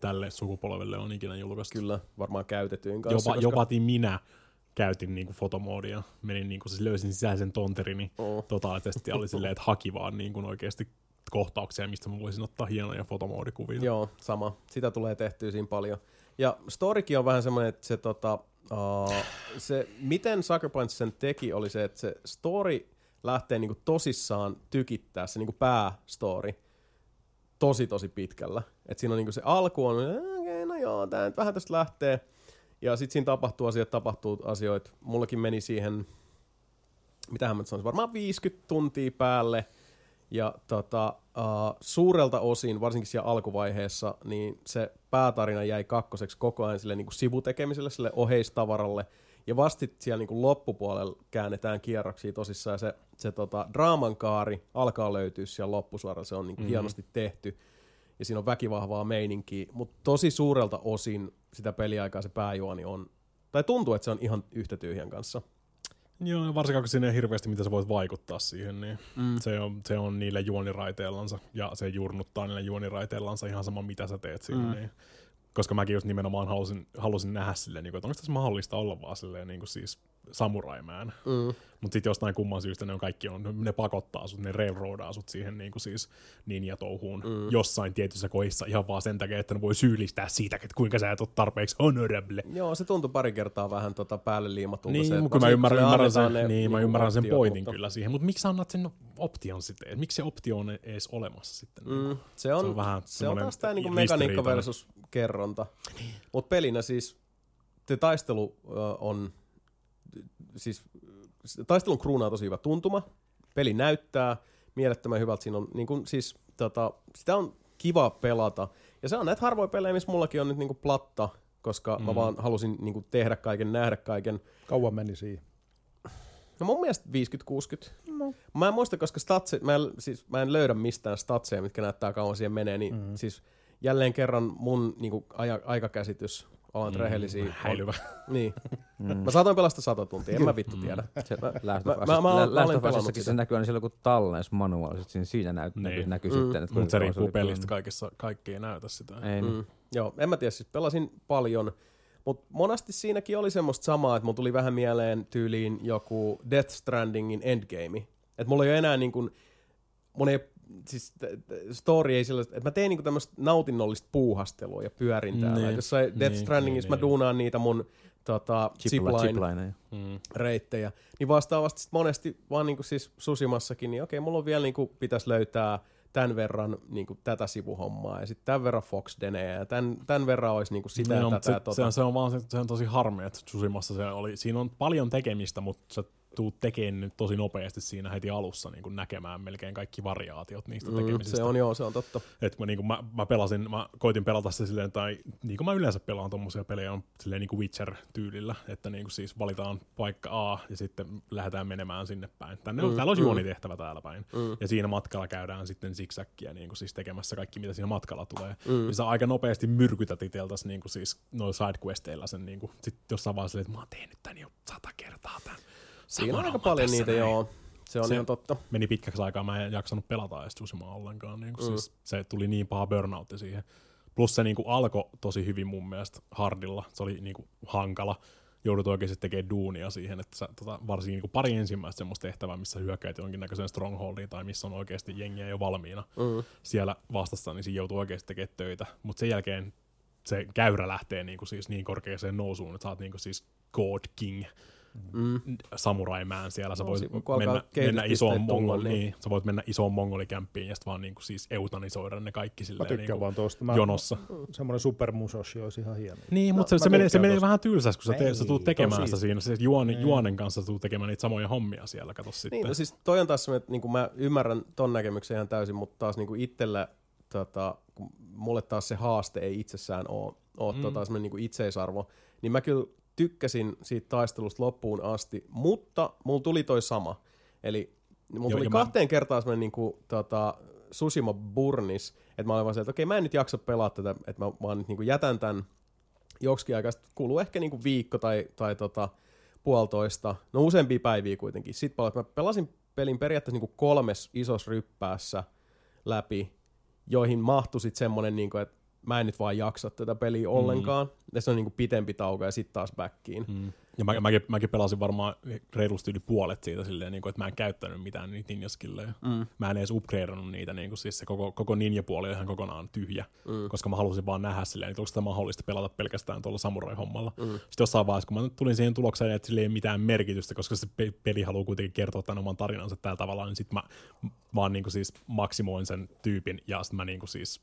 tälle sukupolvelle on ikinä julkaistu. Kyllä, varmaan käytetyin kanssa. Jopa, jopa minä käytin niinku fotomoodia. Menin niinku, siis löysin sisäisen tonterini Oh. totaalisesti ja oli silleen, että haki vaan niinku oikeasti kohtauksia, mistä mä voisin ottaa hienoja fotomoodikuvia. Joo, sama. Sitä tulee tehtyä siinä paljon. Ja Storykin on vähän semmoinen, että se, tota, uh, se, miten Sucker Punch sen teki, oli se, että se story lähtee niinku tosissaan tykittää, se niinku päästory, tosi tosi pitkällä. Et siinä on niinku se alku on, okay, no joo, tää nyt vähän tästä lähtee. Ja sitten siinä tapahtuu asioita, tapahtuu asioita. Mullakin meni siihen, mitähän mä sanoisin, varmaan 50 tuntia päälle. Ja tota, uh, suurelta osin, varsinkin siellä alkuvaiheessa, niin se päätarina jäi kakkoseksi koko ajan sille niin kuin sivutekemiselle, sille oheistavaralle. Ja vasti siellä niin kuin loppupuolella käännetään kierroksia tosissaan. Ja se, se tota, draaman kaari alkaa löytyä siellä loppusuoralla. Se on niin kuin Mhm. mm-hmm. hienosti tehty. Ja siinä on väkivahvaa meininkiä. Mutta tosi suurelta osin sitä peliaikaa se pääjuoni on, tai tuntuu, että se on ihan yhtä tyhjän kanssa. Joo, varsinkaan kun siinä ei hirveästi, mitä sä voit vaikuttaa siihen, niin mm. se, on, se on niille juoniraiteillansa, ja se jurnuttaa niille juoniraiteillansa ihan sama, mitä sä teet siinä. Mm. Niin. Koska mäkin just nimenomaan halusin, halusin nähdä silleen, niin että onko tässä mahdollista olla vaan silleen, niin kuin siis samuraimään. Mm. Mutta sitten jostain kumman syystä ne on kaikki on, ne pakottaa sut, ne railroadaa sut siihen niin kuin siis ninja-touhuun mm. jossain tietyssä kohdissa ihan vaan sen takia, että ne voi syyllistää siitä, että kuinka sä et ole tarpeeksi honorable. Joo, se tuntui pari kertaa vähän tota päälle liimatulta. Niin, se, mutta mä ymmärrän, sille ymmärrän annetaan sen, ne niin, mä niinku ymmärrän sen pointin mutta- kyllä siihen, mutta miksi annat sen option sitten? Miksi se optio on edes olemassa sitten? Mm, se on, Se on vähän se on taas tää niinku mekaniikka versus kerronta. Mutta pelinä siis te taistelu on, siis taistelun kruunaa tosi hyvä tuntuma. Peli näyttää mielettömän hyvältä. Siinä on niin kun, siis, tota, sitä on kiva pelata. Ja se on näitä harvoja pelejä, missä mullakin on nyt niinku platta, koska mm. mä vaan halusin niinku tehdä kaiken, nähdä kaiken. Kauan meni siihen. No mun mielestä 50-60. No. Mä en muista, koska statse, mä, en, siis, mä en löydä mistään statseja, mitkä näyttää kauan siihen menee, niin mm. siis jälleen kerran mun niinku, aja, aikakäsitys, olen mm, rehellisiä. on- Häilyvä. Niin. [LAUGHS] Mm. Mä saatoin pelastaa sata tuntia, en mä vittu tiedä. Se Mä- se näkyy aina silloin, kun tallens manuaali, sit siinä, siinä näyt, Niin. näkyy, näkyy Mm. sitten. Että Mutta se riippuu pelistä, kaikissa, kaikki ei näytä sitä. Ei, niin. Mm. Joo, en mä tiedä, siis pelasin paljon, mutta monesti siinäkin oli semmoista samaa, että mulla tuli vähän mieleen tyyliin joku Death Strandingin endgame. Että mulla ei ole enää niin kuin, mun ei, siis t- t- story ei sellaista, että mä tein niin tämmöistä nautinnollista puuhastelua ja pyörin täällä. Niin. Jossain Death Niin, Strandingissa niin, mä duunaan niitä mun tota, zipline Chipline. Mm. reittejä, niin vastaavasti sit monesti vaan niinku siis Susimassakin, niin okei, mulla on vielä niinku, pitäisi löytää tämän verran niinku, tätä sivuhommaa ja sitten tämän verran Fox Denejä ja tämän, tämän verran olisi niinku sitä Niin ja tätä se, tota. se, on, se, on vaan, se, se on tosi harmi, että Tsushimassa se oli, siinä on paljon tekemistä, mutta sä tuut tekemään nyt tosi nopeasti siinä heti alussa niin kuin näkemään melkein kaikki variaatiot niistä mm, tekemisistä. se on joo, se on totta. Et mä, niin mä, mä, pelasin, mä koitin pelata se silleen, tai niin kuin mä yleensä pelaan tommosia pelejä on silleen niin kuin Witcher-tyylillä, että niin kuin siis valitaan paikka A ja sitten lähdetään menemään sinne päin. Tänne on, Mm, täällä on mm. juonitehtävä täällä päin. Mm. Ja siinä matkalla käydään sitten zigzaggia niin kuin siis tekemässä kaikki, mitä siinä matkalla tulee. Mm. Ja sä aika nopeasti myrkytät iteltäs niin kuin siis noilla sidequesteilla sen niin kuin, sit jossain vaiheessa että mä oon tehnyt tän jo sata kertaa tän. Siinä on aika paljon niitä, näin. joo. Se on Se- ihan totta. meni pitkäksi aikaa, mä en jaksanut pelata edes Tsushimaa ollenkaan. Niin kuin Mm. mm. siis se tuli niin paha burnoutti siihen. Plus se niin kuin alkoi tosi hyvin mun mielestä hardilla. Se oli niin kuin hankala. Joudut oikeasti tekemään duunia siihen, että sä, tota, varsinkin niin kuin pari ensimmäistä semmoista tehtävää, missä hyökkäät jonkinnäköiseen strongholdiin tai missä on oikeasti jengiä jo valmiina Mm. siellä vastassa, niin siinä joutuu oikeasti tekemään töitä. Mutta sen jälkeen se käyrä lähtee niin, kuin siis niin korkeaseen nousuun, että sä oot niin kuin siis God King Mm. samuraimään siellä. Sä No, voit siinä kun mennä, mennä isoon tulla, mongoli, niin- niin. sä voit mennä isoon mongolikämppiin ja sitten vaan niinku siis eutanisoida ne kaikki Mä silleen tykkään niinku vaan tuosta. Mä, jonossa. Semmoinen supermusoshi olisi ihan hieno. Niin, No, mutta se, mä se, menee, se menee vähän tylsäksi, kun sä, te, sä tuut tekemään tosi. sitä siinä. Se juoni, juonen kanssa sä tuut tekemään niitä samoja hommia siellä, kato sitten. Niin, no siis toi on taas semmoinen, että niinku mä ymmärrän ton näkemyksen ihan täysin, mutta taas niinku itsellä, tota, kun mulle taas se haaste ei itsessään ole, ole mm. Mm. tota, semmoinen niinku itseisarvo, niin mä kyllä tykkäsin siitä taistelusta loppuun asti, mutta mulla tuli toi sama. Eli mulla Joo, tuli ja mä- kahteen kertaan semmoinen niinku, tota, Susima Burnis, että mä olin vaan se, että okei, mä en nyt jaksa pelaa tätä, että mä vaan nyt niinku jätän tämän joksikin aikaa. Sitten kuluu ehkä niinku viikko tai, tai tota, puolitoista, no useampia päiviä kuitenkin. Sitten palasin, mä pelasin pelin periaatteessa niinku kolmes isos ryppäässä läpi, joihin mahtui sitten semmonen, niinku, että mä en nyt vaan jaksa tätä peliä ollenkaan. Mm. Ja se on niinku pitempi tauko ja sitten taas backiin. Mm. Ja mä, mäkin, mäkin pelasin varmaan reilusti yli puolet siitä silleen, niin kuin, että mä en käyttänyt mitään niitä ninjaskillejä. Mm. Mä en edes upgradeannut niitä, niin kuin, siis se koko, koko ninja-puoli on ihan kokonaan tyhjä, mm. koska mä halusin vaan nähdä silleen, että onko sitä mahdollista pelata pelkästään tuolla samurai-hommalla. Mm. Sitten jossain vaiheessa, kun mä tulin siihen tulokseen, että sillä ei ole mitään merkitystä, koska se peli haluaa kuitenkin kertoa tämän oman tarinansa tällä tavalla, niin sitten mä vaan niin kuin, siis maksimoin sen tyypin ja sitten mä niin kuin, siis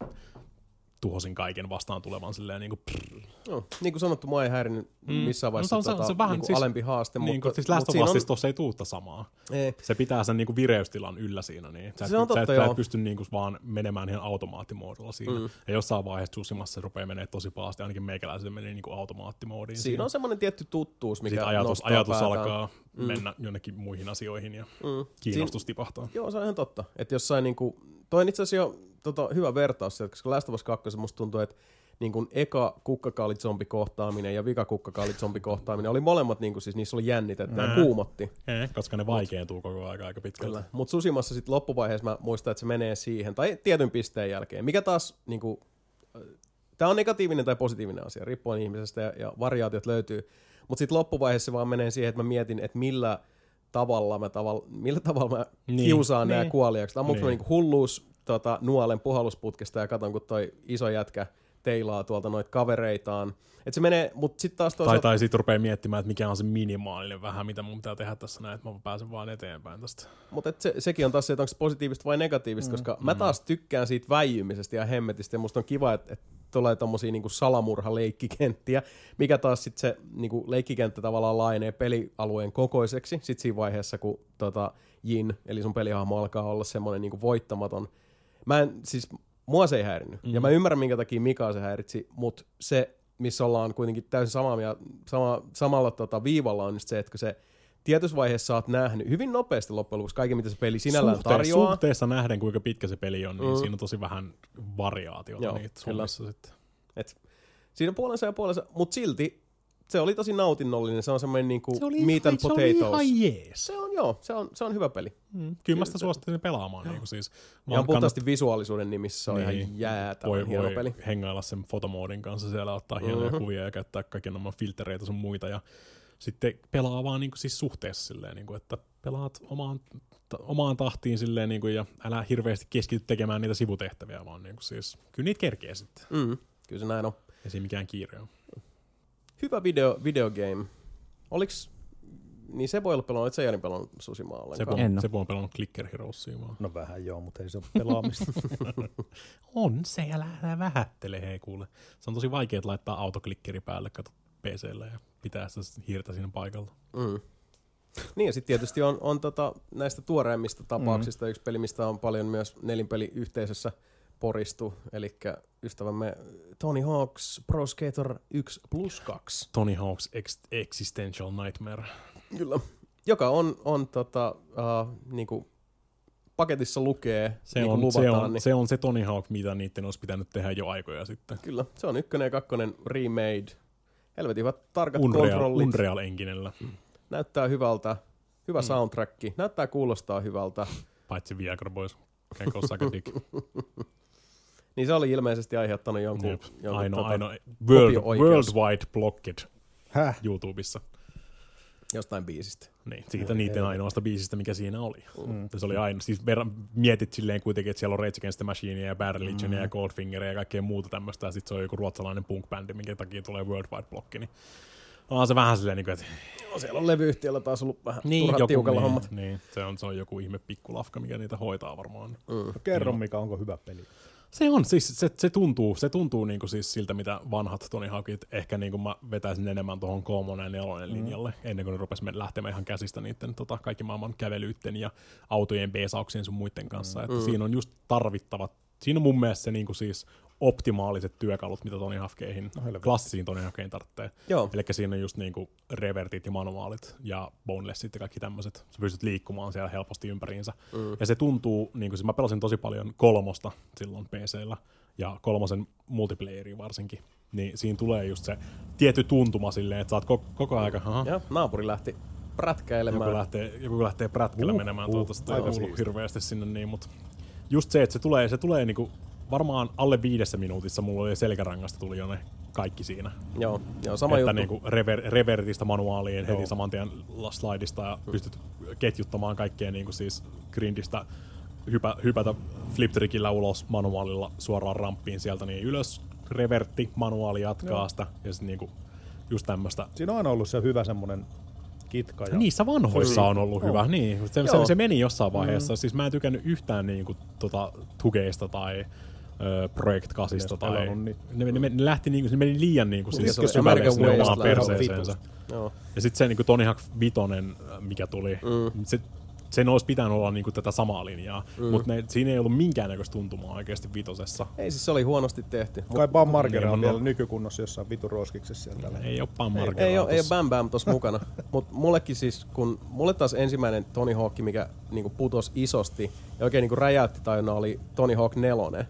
tuhosin kaiken vastaan tulevan silleen niin kuin, no, niin kuin sanottu, mua ei häirinyt mm. missään vaiheessa no, se on, tota, se on vähän niin siis, alempi haaste. Niin mutta, siis Last of Us tuossa ei tuutta samaa. Ei. Se pitää sen niin kuin vireystilan yllä siinä. Niin. Sä, se on totta, sä, joo. sä et pysty niin kuin vaan menemään ihan automaattimoodilla siinä. Mm. Ja jossain vaiheessa Tsushimassa se rupeaa menee tosi pahasti, ainakin meikäläisen se menee niin kuin automaattimoodiin. Siinä, siinä on semmoinen tietty tuttuus, mikä Sitten ajatus, ajatus päätään. alkaa mm. mennä jonnekin muihin asioihin ja mm. kiinnostus Siin, tipahtaa. Joo, se on ihan totta. Että jossain niin kuin, toi on itse asiassa jo tota, hyvä vertaus, koska Last of Us 2 musta tuntuu, että niin kuin eka kukkakaalitsompi kohtaaminen ja vika kukkakaalitsompi kohtaaminen oli molemmat, niin kuin, siis niissä oli jännitettä ja kuumotti. Ei, koska ne vaikeentuu koko aika aika pitkälti. Mutta Susimassa sitten loppuvaiheessa mä muistan, että se menee siihen, tai tietyn pisteen jälkeen, mikä taas, niin kuin, tämä on negatiivinen tai positiivinen asia, riippuen ihmisestä ja, ja variaatiot löytyy, mutta sitten loppuvaiheessa vaan menee siihen, että mä mietin, että millä tavalla mä, tavalla, millä tavalla mä niin, kiusaan niin. nämä kuoliaksi. Ammuks niin. mä niinku hulluus tota, nuolen puhallusputkesta ja katon, kun toi iso jätkä teilaa tuolta noita kavereitaan. Et se menee, mut sit taas toisaalta... Tai, tai sit rupeaa miettimään, että mikä on se minimaalinen vähän, mitä mun pitää tehdä tässä näin, että mä pääsen vaan eteenpäin tästä. Mutta se, sekin on taas se, että onko se positiivista vai negatiivista, mm. koska mm. mä taas tykkään siitä väijymisestä ja hemmetistä, ja musta on kiva, että, että tulee tommosia niinku salamurha-leikkikenttiä, mikä taas sit se niinku leikkikenttä tavallaan laajenee pelialueen kokoiseksi, sit siinä vaiheessa, kun tota, Jin, eli sun pelihahmo alkaa olla semmoinen niinku voittamaton. Mä en, siis mua se ei häirinnyt. Mm. Ja mä ymmärrän, minkä takia Mika se häiritsi, mutta se, missä ollaan kuitenkin täysin sama, sama, samalla tota, viivalla, on just se, että se tietyssä vaiheessa sä oot nähnyt hyvin nopeasti loppujen lopuksi kaiken, mitä se peli sinällään Suhteessa, tarjoaa. Suhteessa nähden, kuinka pitkä se peli on, niin mm. siinä on tosi vähän variaatiota Joo, niitä Suomessa sitten. Et, siinä puolensa ja puolensa, mutta silti se oli tosi nautinnollinen. Se on semmoinen niinku se oli meat ihan, and potatoes. Se oli ihan jees. Se on, joo, se on, se on hyvä peli. Mm. Kyllä mä sitä suosittelen pelaamaan. Niin siis, ja puhtaasti kannat... visuaalisuuden nimissä se on niin, ihan jäätävän voi, hieno voi peli. hengailla sen fotomoodin kanssa siellä, ottaa hienoja mm-hmm. kuvia ja käyttää kaiken nämä filtereitä sun muita. Ja sitten pelaa vaan niin kuin, siis suhteessa silleen, niin kuin, että pelaat omaan, ta, omaan tahtiin silleen, niin kuin, ja älä hirveästi keskity tekemään niitä sivutehtäviä, vaan niin kuin, siis, kyllä niitä kerkee sitten. Mm, kyllä se näin on. Ei siinä mikään kiire on. Hyvä video, videogame. Oliks, niin se voi olla pelannut, että se ei ole pelannut Susimaa Se ollenkaan. on, se on pelannut Clicker Heroesia vaan. No vähän joo, mutta ei se ole pelaamista. [LAUGHS] on se, älä, älä vähättele, hei kuule. Se on tosi vaikea laittaa autoklikkeri päälle, kato PCllä ja pitää sitä hiirtä siinä paikalla. Mm. Niin ja sitten tietysti on, on tota, näistä tuoreimmista tapauksista mm. yksi peli, mistä on paljon myös nelinpeli yhteisössä poristu, eli ystävämme Tony Hawk's Pro Skater 1 plus 2. Tony Hawk's Ex- Existential Nightmare. Kyllä. Joka on, on tota, uh, niinku, paketissa lukee, se niin on, luvataan. se, on, niin, se on se Tony Hawk, mitä niiden olisi pitänyt tehdä jo aikoja sitten. Kyllä, se on ykkönen ja kakkonen remade. Helvetin hyvät tarkat Unreal, kontrollit. Unreal Enginellä. Näyttää hyvältä. Hyvä mm. soundtrack. Näyttää kuulostaa hyvältä. Paitsi Viagra Boys. [LAUGHS] Niin se oli ilmeisesti aiheuttanut jonkun, Jep. jonkun Ainoa, tota, ainoa world, worldwide blocked Häh? YouTubessa. jostain biisistä. Niin, siitä niiden ainoasta biisistä, mikä siinä oli. Mm. Se oli aina, siis verran, mietit silleen kuitenkin, että siellä on Rage Against the Machinea ja Bad Religionia Mm. ja Goldfingeria ja kaikkea muuta tämmöistä, ja sitten se on joku ruotsalainen punk-bändi, minkä takia tulee worldwide blokki, niin on se vähän silleen, niin kuin, että No, siellä on levyyhtiöllä taas ollut vähän niin, turhat joku, tiukalla niin, hommat. Niin, se on, se on joku ihme pikkulafka, mikä niitä hoitaa varmaan. Mm. No kerro, Joo. mikä onko hyvä peli. Se on, siis se, se tuntuu, se tuntuu niinku siis siltä, mitä vanhat Tony Hawkit, ehkä niinku mä vetäisin enemmän tuohon kolmonen ja nelonen Mm. linjalle, ennen kuin ne rupesi lähtemään ihan käsistä niiden tota, kaikki maailman kävelyytten ja autojen beesauksien sun muiden kanssa. Mm. Että Mm. siinä on just tarvittavat, siinä on mun mielestä se niinku siis optimaaliset työkalut, mitä Tony Hawkeihin, No klassisiin Tony Hawkeihin tarvitsee. Eli siinä on just niinku revertit ja manuaalit ja bonelessit ja kaikki tämmöiset. Sä pystyt liikkumaan siellä helposti ympäriinsä. Mm. Ja se tuntuu, niin kuin, mä pelasin tosi paljon kolmosta silloin PCllä ja kolmosen multiplayeria varsinkin. Niin siinä tulee just se tietty tuntuma silleen, että sä oot koko, koko aika, aha, Ja naapuri lähti prätkäilemään. joku lähtee, joku lähtee prätkällä Uh, menemään, uh, kuulu siistiä. hirveästi sinne niin, mutta just se, että se tulee, se tulee niinku, varmaan alle viidessä minuutissa mulla oli selkärangasta tuli jo ne kaikki siinä. Joo, joo, sama että juttu. niinku rever, revertistä manuaaliin Joo. heti saman tien slaidista ja pystyt ketjuttamaan kaikkea niinku siis grindistä hypä, hypätä fliptrikillä ulos manuaalilla suoraan ramppiin sieltä niin ylös, revertti, manuaali jatkaa Joo. sitä ja sitten niinku just tämmöistä Siinä on aina ollut se hyvä semmoinen kitka. Ja Niissä vanhoissa on ollut hyvä, niin. Se, se, se meni jossain vaiheessa. Mm. Siis mä en tykännyt yhtään niinku, tota, Tugeista tai ö, Project 8 En tai... pelannut niitä. Ne, ne, ne, ne, lähti niinku, ne meni liian niinku, siis syvälle sinne omaan perseeseensä. Joo. Ja sitten se niinku Tony Hawk Vitonen, mikä tuli, mm. se, sen olisi pitänyt olla niinku tätä samaa linjaa, mm. mutta siinä ei ollut minkäännäköistä tuntumaa oikeasti vitosessa. Ei siis se oli huonosti tehty. Kai Bam Margera Niin, on no, vielä no. nykykunnossa jossain vitu roskiksessa siellä tällä Ei ole Pam Ei, Margeraa ei, ole, ei ole. Bam Bam tossa mukana. [LAUGHS] Mut mullekin siis, kun mulle taas ensimmäinen Tony Hawk, mikä niinku putos isosti ja oikein niinku räjäytti tajunnan, oli Tony Hawk 4.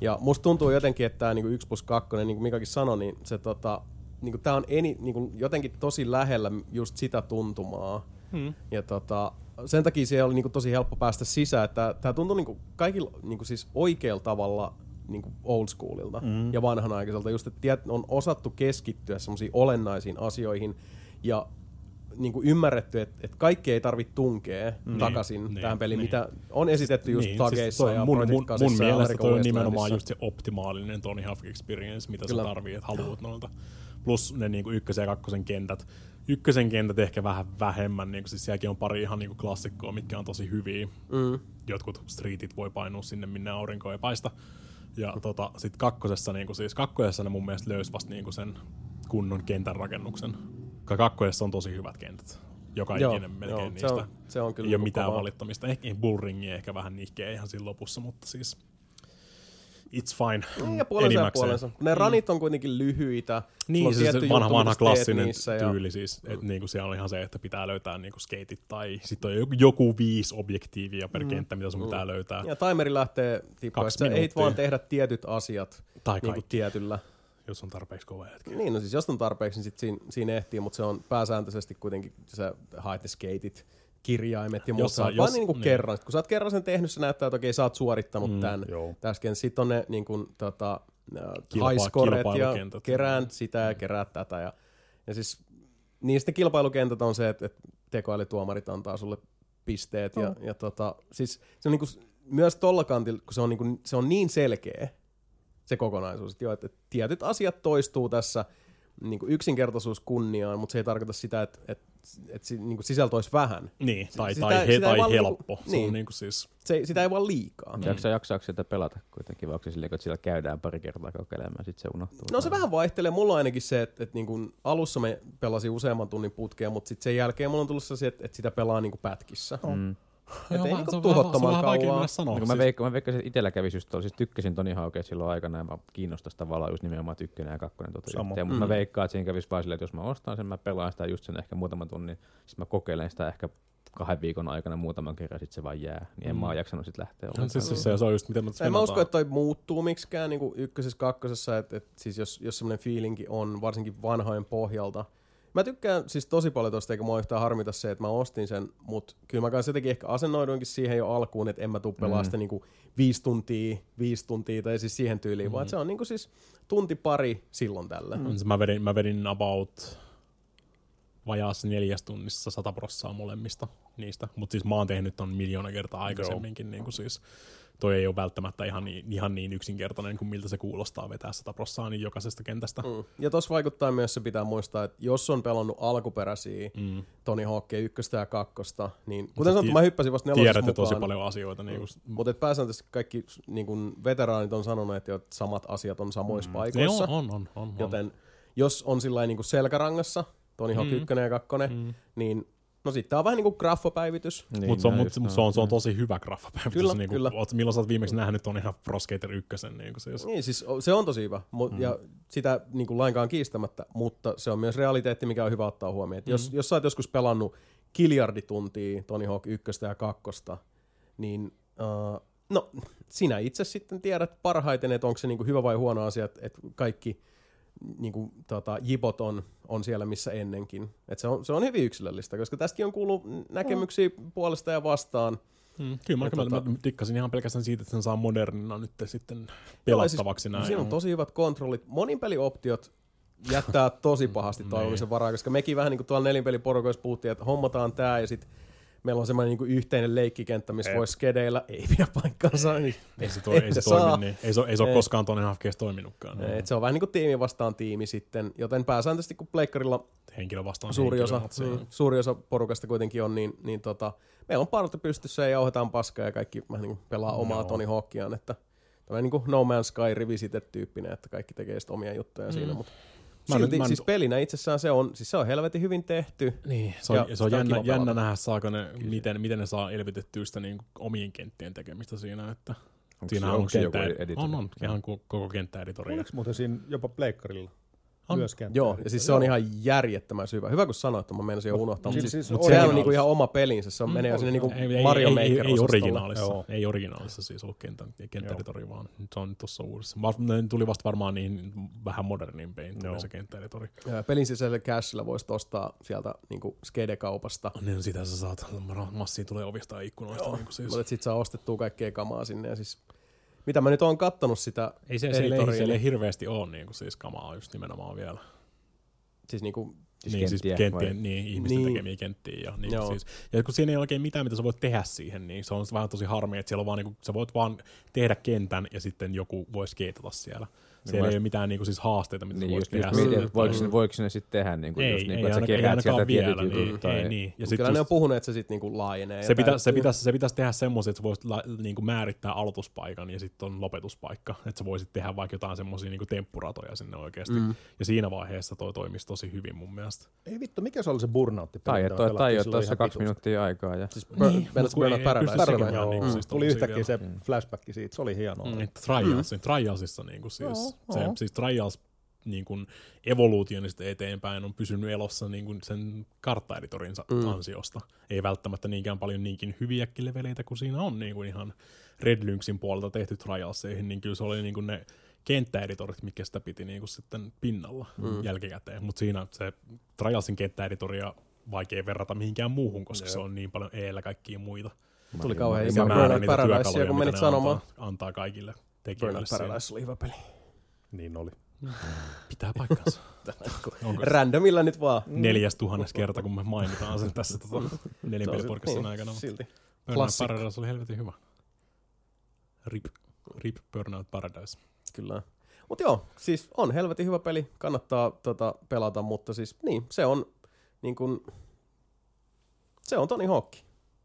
Ja musta tuntuu jotenkin, että tämä niinku 1 plus 2, niin kuin Mikakin sanoi, niin se tota, niinku tää on eni, niinku jotenkin tosi lähellä just sitä tuntumaa. Hmm. Ja tota, sen takia siellä oli niinku tosi helppo päästä sisään, että tämä tuntui niinku kaikilla niinku siis oikealla tavalla niinku old schoolilta mm. ja vanhanaikaiselta, just että tiet, on osattu keskittyä semmoisiin olennaisiin asioihin ja niinku ymmärretty, että et kaikki ei tarvitse tunkea mm. takaisin niin, tähän peliin, niin. mitä on esitetty just niin, tageissa toi ja mun, mun, mun 8 ja mielestä toi on nimenomaan just se optimaalinen Tony Hawk experience, mitä Kyllä. sä tarvii, että haluat noilta. Plus ne niinku ykkösen ja kakkosen kentät. Ykkösen kentät ehkä vähän vähemmän, niinku, siis sielläkin on pari ihan niinku klassikkoa, mitkä on tosi hyviä. Mm. Jotkut streetit voi painua sinne, minne aurinko ei paista. Ja tota, sit kakkosessa, niinku, siis kakkosessa ne mun mielestä löysi vasta niinku sen kunnon kentän rakennuksen. Ka- Kakkosessa on tosi hyvät kentät. Joka Joo, ikinen melkein joo, se niistä. on- se on kyllä Ei ole niinku mitään kovaa. valittamista. Ehkä bullringi ehkä vähän nihkeä ihan siinä lopussa, mutta siis it's fine. Niin, ja puolensa ja puolensa. Ne ranit on kuitenkin lyhyitä. Niin, on se, se vanha, vanha klassinen niissä ja- tyyli siis, että niinku siellä on ihan se, että pitää löytää niinku skeitit tai sitten on joku, joku viisi objektiivia per kenttä, mitä sun pitää löytää. Ja timeri lähtee tippua, Kaksi että minuuttia. vaan tehdä tietyt asiat Tai niinku kaikki. tietyllä. Jos on tarpeeksi kova jätkä. Niin, no siis jos on tarpeeksi, niin sit siinä, siinä ehtii, mutta se on pääsääntöisesti kuitenkin, sä haet skeitit, kirjaimet ja muut. Jos Jos, sä- vaan jos- niin kuin niin. kerran. Kun sä oot kerran sen tehnyt, se näyttää, että okei, sä oot suorittanut mm, tämän. Täsken. Sitten on ne niin kuin, tota, Kilpa- highscoret ja kerään sitä ja kerää tätä. Ja, ja siis niistä kilpailukentät on se, että, että tekoälytuomarit antaa sulle pisteet. Ja, ja tota, siis se on niin kuin, myös tolla kantilla, kun se on, niin kuin, se on niin selkeä, se kokonaisuus. Että, joo, että tietyt asiat toistuu tässä niin kuin yksinkertaisuus kunniaan, mutta se ei tarkoita sitä, että, että, että niin kuin sisältö olisi vähän. Niin, tai, Sitä- tai, he, sitä ei tai vaan helppo. niinku- Se on niin. niinku siis... Se, ei- sitä ei vaan liikaa. Mm. Jaksaa, jaksaako sitä pelata kuitenkin, vai onko se silleen, että siellä käydään pari kertaa kokeilemaan, sitten se unohtuu? No se vähän vaihtelee. Mulla on ainakin se, että, että niin kuin alussa me pelasin useamman tunnin putkea, mutta sitten sen jälkeen mulla on tullut se, että, että sitä pelaa niin kuin pätkissä. Mm. Et ei niinku se tuhottoman vähän, se on vähän vaikea kauaa. mennä sanoa. No, kun siis, mä, veikkaan, mä veikkasin, että itsellä kävisi just tuolla, siis tykkäsin Toni Hawkea silloin aikana ja mä kiinnostais tavallaan just nimenomaan ykkönen ja kakkonen tuota mutta Mm. mä veikkaan, että siinä kävisi vaan silleen, että jos mä ostan sen, mä pelaan sitä just sen ehkä muutaman tunnin, siis mä kokeilen sitä ehkä kahden viikon aikana muutaman kerran, sit se vaan jää, niin en Mm. mä oon jaksanut sit lähteä no, ollenkaan. siis, siis se, se on just miten me En mä usko, että toi muuttuu miksikään niin kuin ykkösessä, kakkosessa, että, että siis jos, jos semmoinen fiilinki on varsinkin vanhojen pohjalta. Mä tykkään siis tosi paljon tosta, eikä mua yhtään harmita se, että mä ostin sen, mutta kyllä mä kanssa jotenkin ehkä asennoiduinkin siihen jo alkuun, että en mä tuu pelaa Mm. sitä niinku viisi tuntia, viisi tuntia tai siis siihen tyyliin, mm. vaan se on niinku siis tunti pari silloin tällä. Mm. Mä vedin, mä vedin about vajaassa neljäs tunnissa sata prossaa molemmista niistä. Mutta siis mä oon tehnyt ton miljoona kertaa aikaisemminkin. Niin kuin siis, toi ei ole välttämättä ihan niin, ihan niin yksinkertainen kuin miltä se kuulostaa vetää sata prossaa niin jokaisesta kentästä. Mm. Ja tossa vaikuttaa myös, se pitää muistaa, että jos on pelannut alkuperäisiä Mm. Tony Hawkia ykköstä ja kakkosta, niin kuten sanottu, tie- mä hyppäsin vasta nelosessa Tiedätte mukaan. tosi paljon asioita. Niin kuin, Mutta pääsääntöisesti kaikki niin kun veteraanit on sanonut, että, samat asiat on samoissa mm. paikoissa. ne on, on, on, on, Joten jos on sillä niin selkärangassa, Tony Hawk Mm. 1 ja 2, Mm. niin No sitten on vähän niinku graffapäivitys. Niin, Mutta se, on, mut, mut se, on, se on noin. tosi hyvä graffapäivitys. Kyllä, niin kyllä. Oot, milloin sä oot viimeksi nähnyt on ihan Pro Skater 1? Niin kuin siis. Niin, siis se on tosi hyvä, mut, mm. ja sitä niin kuin lainkaan kiistämättä, mutta se on myös realiteetti, mikä on hyvä ottaa huomioon. Et Jos, jos sä oot joskus pelannut kiljardituntia Tony Hawk 1 ja 2, niin uh, no, sinä itse sitten tiedät parhaiten, että onko se niin kuin hyvä vai huono asia, että että kaikki niin kuin, tota, jipot on, on siellä missä ennenkin. Et se, on, se on hyvin yksilöllistä, koska tästäkin on kuullut näkemyksiä puolesta ja vastaan. Mm, kyllä mä, tota- mä dikkasin ihan pelkästään siitä, että sen saa modernina nyt sitten ja pelattavaksi siis, näin. Siinä on tosi hyvät kontrollit. Monin pelioptiot jättää tosi pahasti toivomisen varaa, koska mekin vähän niin kuin tuolla nelinpeliporukoissa puhuttiin, että hommataan tää ja sitten meillä on semmoinen niin yhteinen leikkikenttä, missä Ei. voi skedeillä. Ei pidä paikkaansa. Niin ei se, toi, ei se [LAUGHS] saa. toimi niin. Ei se, ei se ole Ei. koskaan tuonne hafkeessa toiminutkaan. Niin. Et se on vähän niin kuin tiimi vastaan tiimi sitten, joten pääsääntöisesti kun pleikkarilla Henkilö vastaan suuri henkilö, osa, se- niin, suuri osa porukasta kuitenkin on, niin, niin tota, meillä on parta pystyssä ja jauhetaan paskaa ja kaikki vähän niin kuin pelaa omaa Joo. Tony Hawkiaan, että tämmöinen niin kuin No Man's Sky revisited-tyyppinen, että kaikki tekee omia juttuja mm. siinä, mutta Mä nyt- silti, mä siis pelinä itsessään se on, siis se on helvetin hyvin tehty. Niin, se on, Ja se on on jännä, jännä nähdä, saako ne, miten, miten ne saa elvytettyä sitä niin omien kenttien tekemistä siinä, että Onko siinä se- on, onko se joku kenttä, editori? on, on, ihan ko- koko kenttäeditori. Oliko muuten siinä jopa pleikkarilla? On. Myös kenttä. Joo, ja siis se on ihan järjettömän syvä. Hyvä kun sanoit, että mä menisin jo unohtaa. Siis- Mutta siis siis, mut sehän on niinku ihan oma pelinsä. Se on, menee jo sinne niinku Ei, Mario ei, Maker ei, ei, originaalissa, Joo. ei originaalissa siis ollut kenttä, kenttäeditori, vaan nyt se on tuossa uudessa. Ne tuli vasta varmaan niihin vähän modernimpiin tuli se kenttäeditori. Ää, Pelin sisällä cashilla voisi ostaa sieltä niinku Skede-kaupasta. Niin sitä sä saat, massia tulee ovista ja ikkunoista. Niin siis. Mutta sit saa ostettua kaikkea kamaa sinne. Ja siis, mitä mä nyt oon kattonut sitä Ei se, siellä, ei, siellä ei hirveästi ole niin kuin siis kamaa just nimenomaan vielä. siis niinku, Siis niin, kenttiä, siis kenttien, vai? niin, ihmisten Niin. tekemiä kenttiä. Ja, niin Joo. siis, ja kun siinä ei ole oikein mitään, mitä sä voit tehdä siihen, niin se on vähän tosi harmi, että siellä on vaan, niin kuin, sä voit vaan tehdä kentän ja sitten joku voisi keitata siellä. Siellä mä- ei ole mitään niin kuin, siis haasteita, mitä Niin just, just tehdä. mietin, että voiko, sinne, voiko sinne sitten tehdä, niin kuin, ei, just, niin ei, kuin, että sä keräät sieltä vielä, jutut. niin, tai, ei, niin. Ja sit kyllä ne on just, puhunut, että se sit niinku laajenee. se, pitä, se, pitäisi, se pitäisi tehdä semmoisia, että sä voisit la, niin kuin määrittää aloituspaikan ja sitten on lopetuspaikka. Että sä voisit tehdä vaikka jotain semmoisia niin temppuratoja sinne oikeasti. Mm. Ja siinä vaiheessa toi toimisi tosi hyvin mun mielestä. Ei vittu, mikä se oli se burnout tai että toi, tai että tuossa kaksi minuuttia aikaa. Ja, Siis Niin, Burnout Paradise. niin, mm. siis tuli yhtäkkiä se flashback siitä, se oli hienoa. Mm. Trialsissa niin kuin siis, se, siis Trials niin kuin evoluutionista eteenpäin on pysynyt elossa niin kuin sen karttaeditorinsa mm. ansiosta. Ei välttämättä niinkään paljon niinkin hyviäkin leveleitä kuin siinä on niin kuin ihan Red Lynxin puolelta tehty Trialseihin, niin kyllä se oli niin kuin ne kenttäeditorit, mikä sitä piti niin kuin sitten pinnalla mm. jälkikäteen. Mutta siinä se Trialsin kenttäeditoria vaikea verrata mihinkään muuhun, koska se on niin paljon eellä kaikkia muita. Tuli kauhean ikävä määrä niitä työkaluja, kun menit sanomaan. Antaa, antaa kaikille tekijöille. Burnout. Paradise oli hyvä peli. Niin oli. Pitää paikkansa. [LAUGHS] Onko Randomilla nyt vaan. neljäs tuhannes kerta, kun me mainitaan sen tässä tota, [LAUGHS] nelinpelipodcastin Niin, aikana. Silti. Burnout. Paradise oli helvetin hyvä. Rip, rip Burnout Paradise. Kyllä. Mutta joo, siis on helvetin hyvä peli, kannattaa tota, pelata, mutta siis niin, se on niin kun, se on Tony Hawk.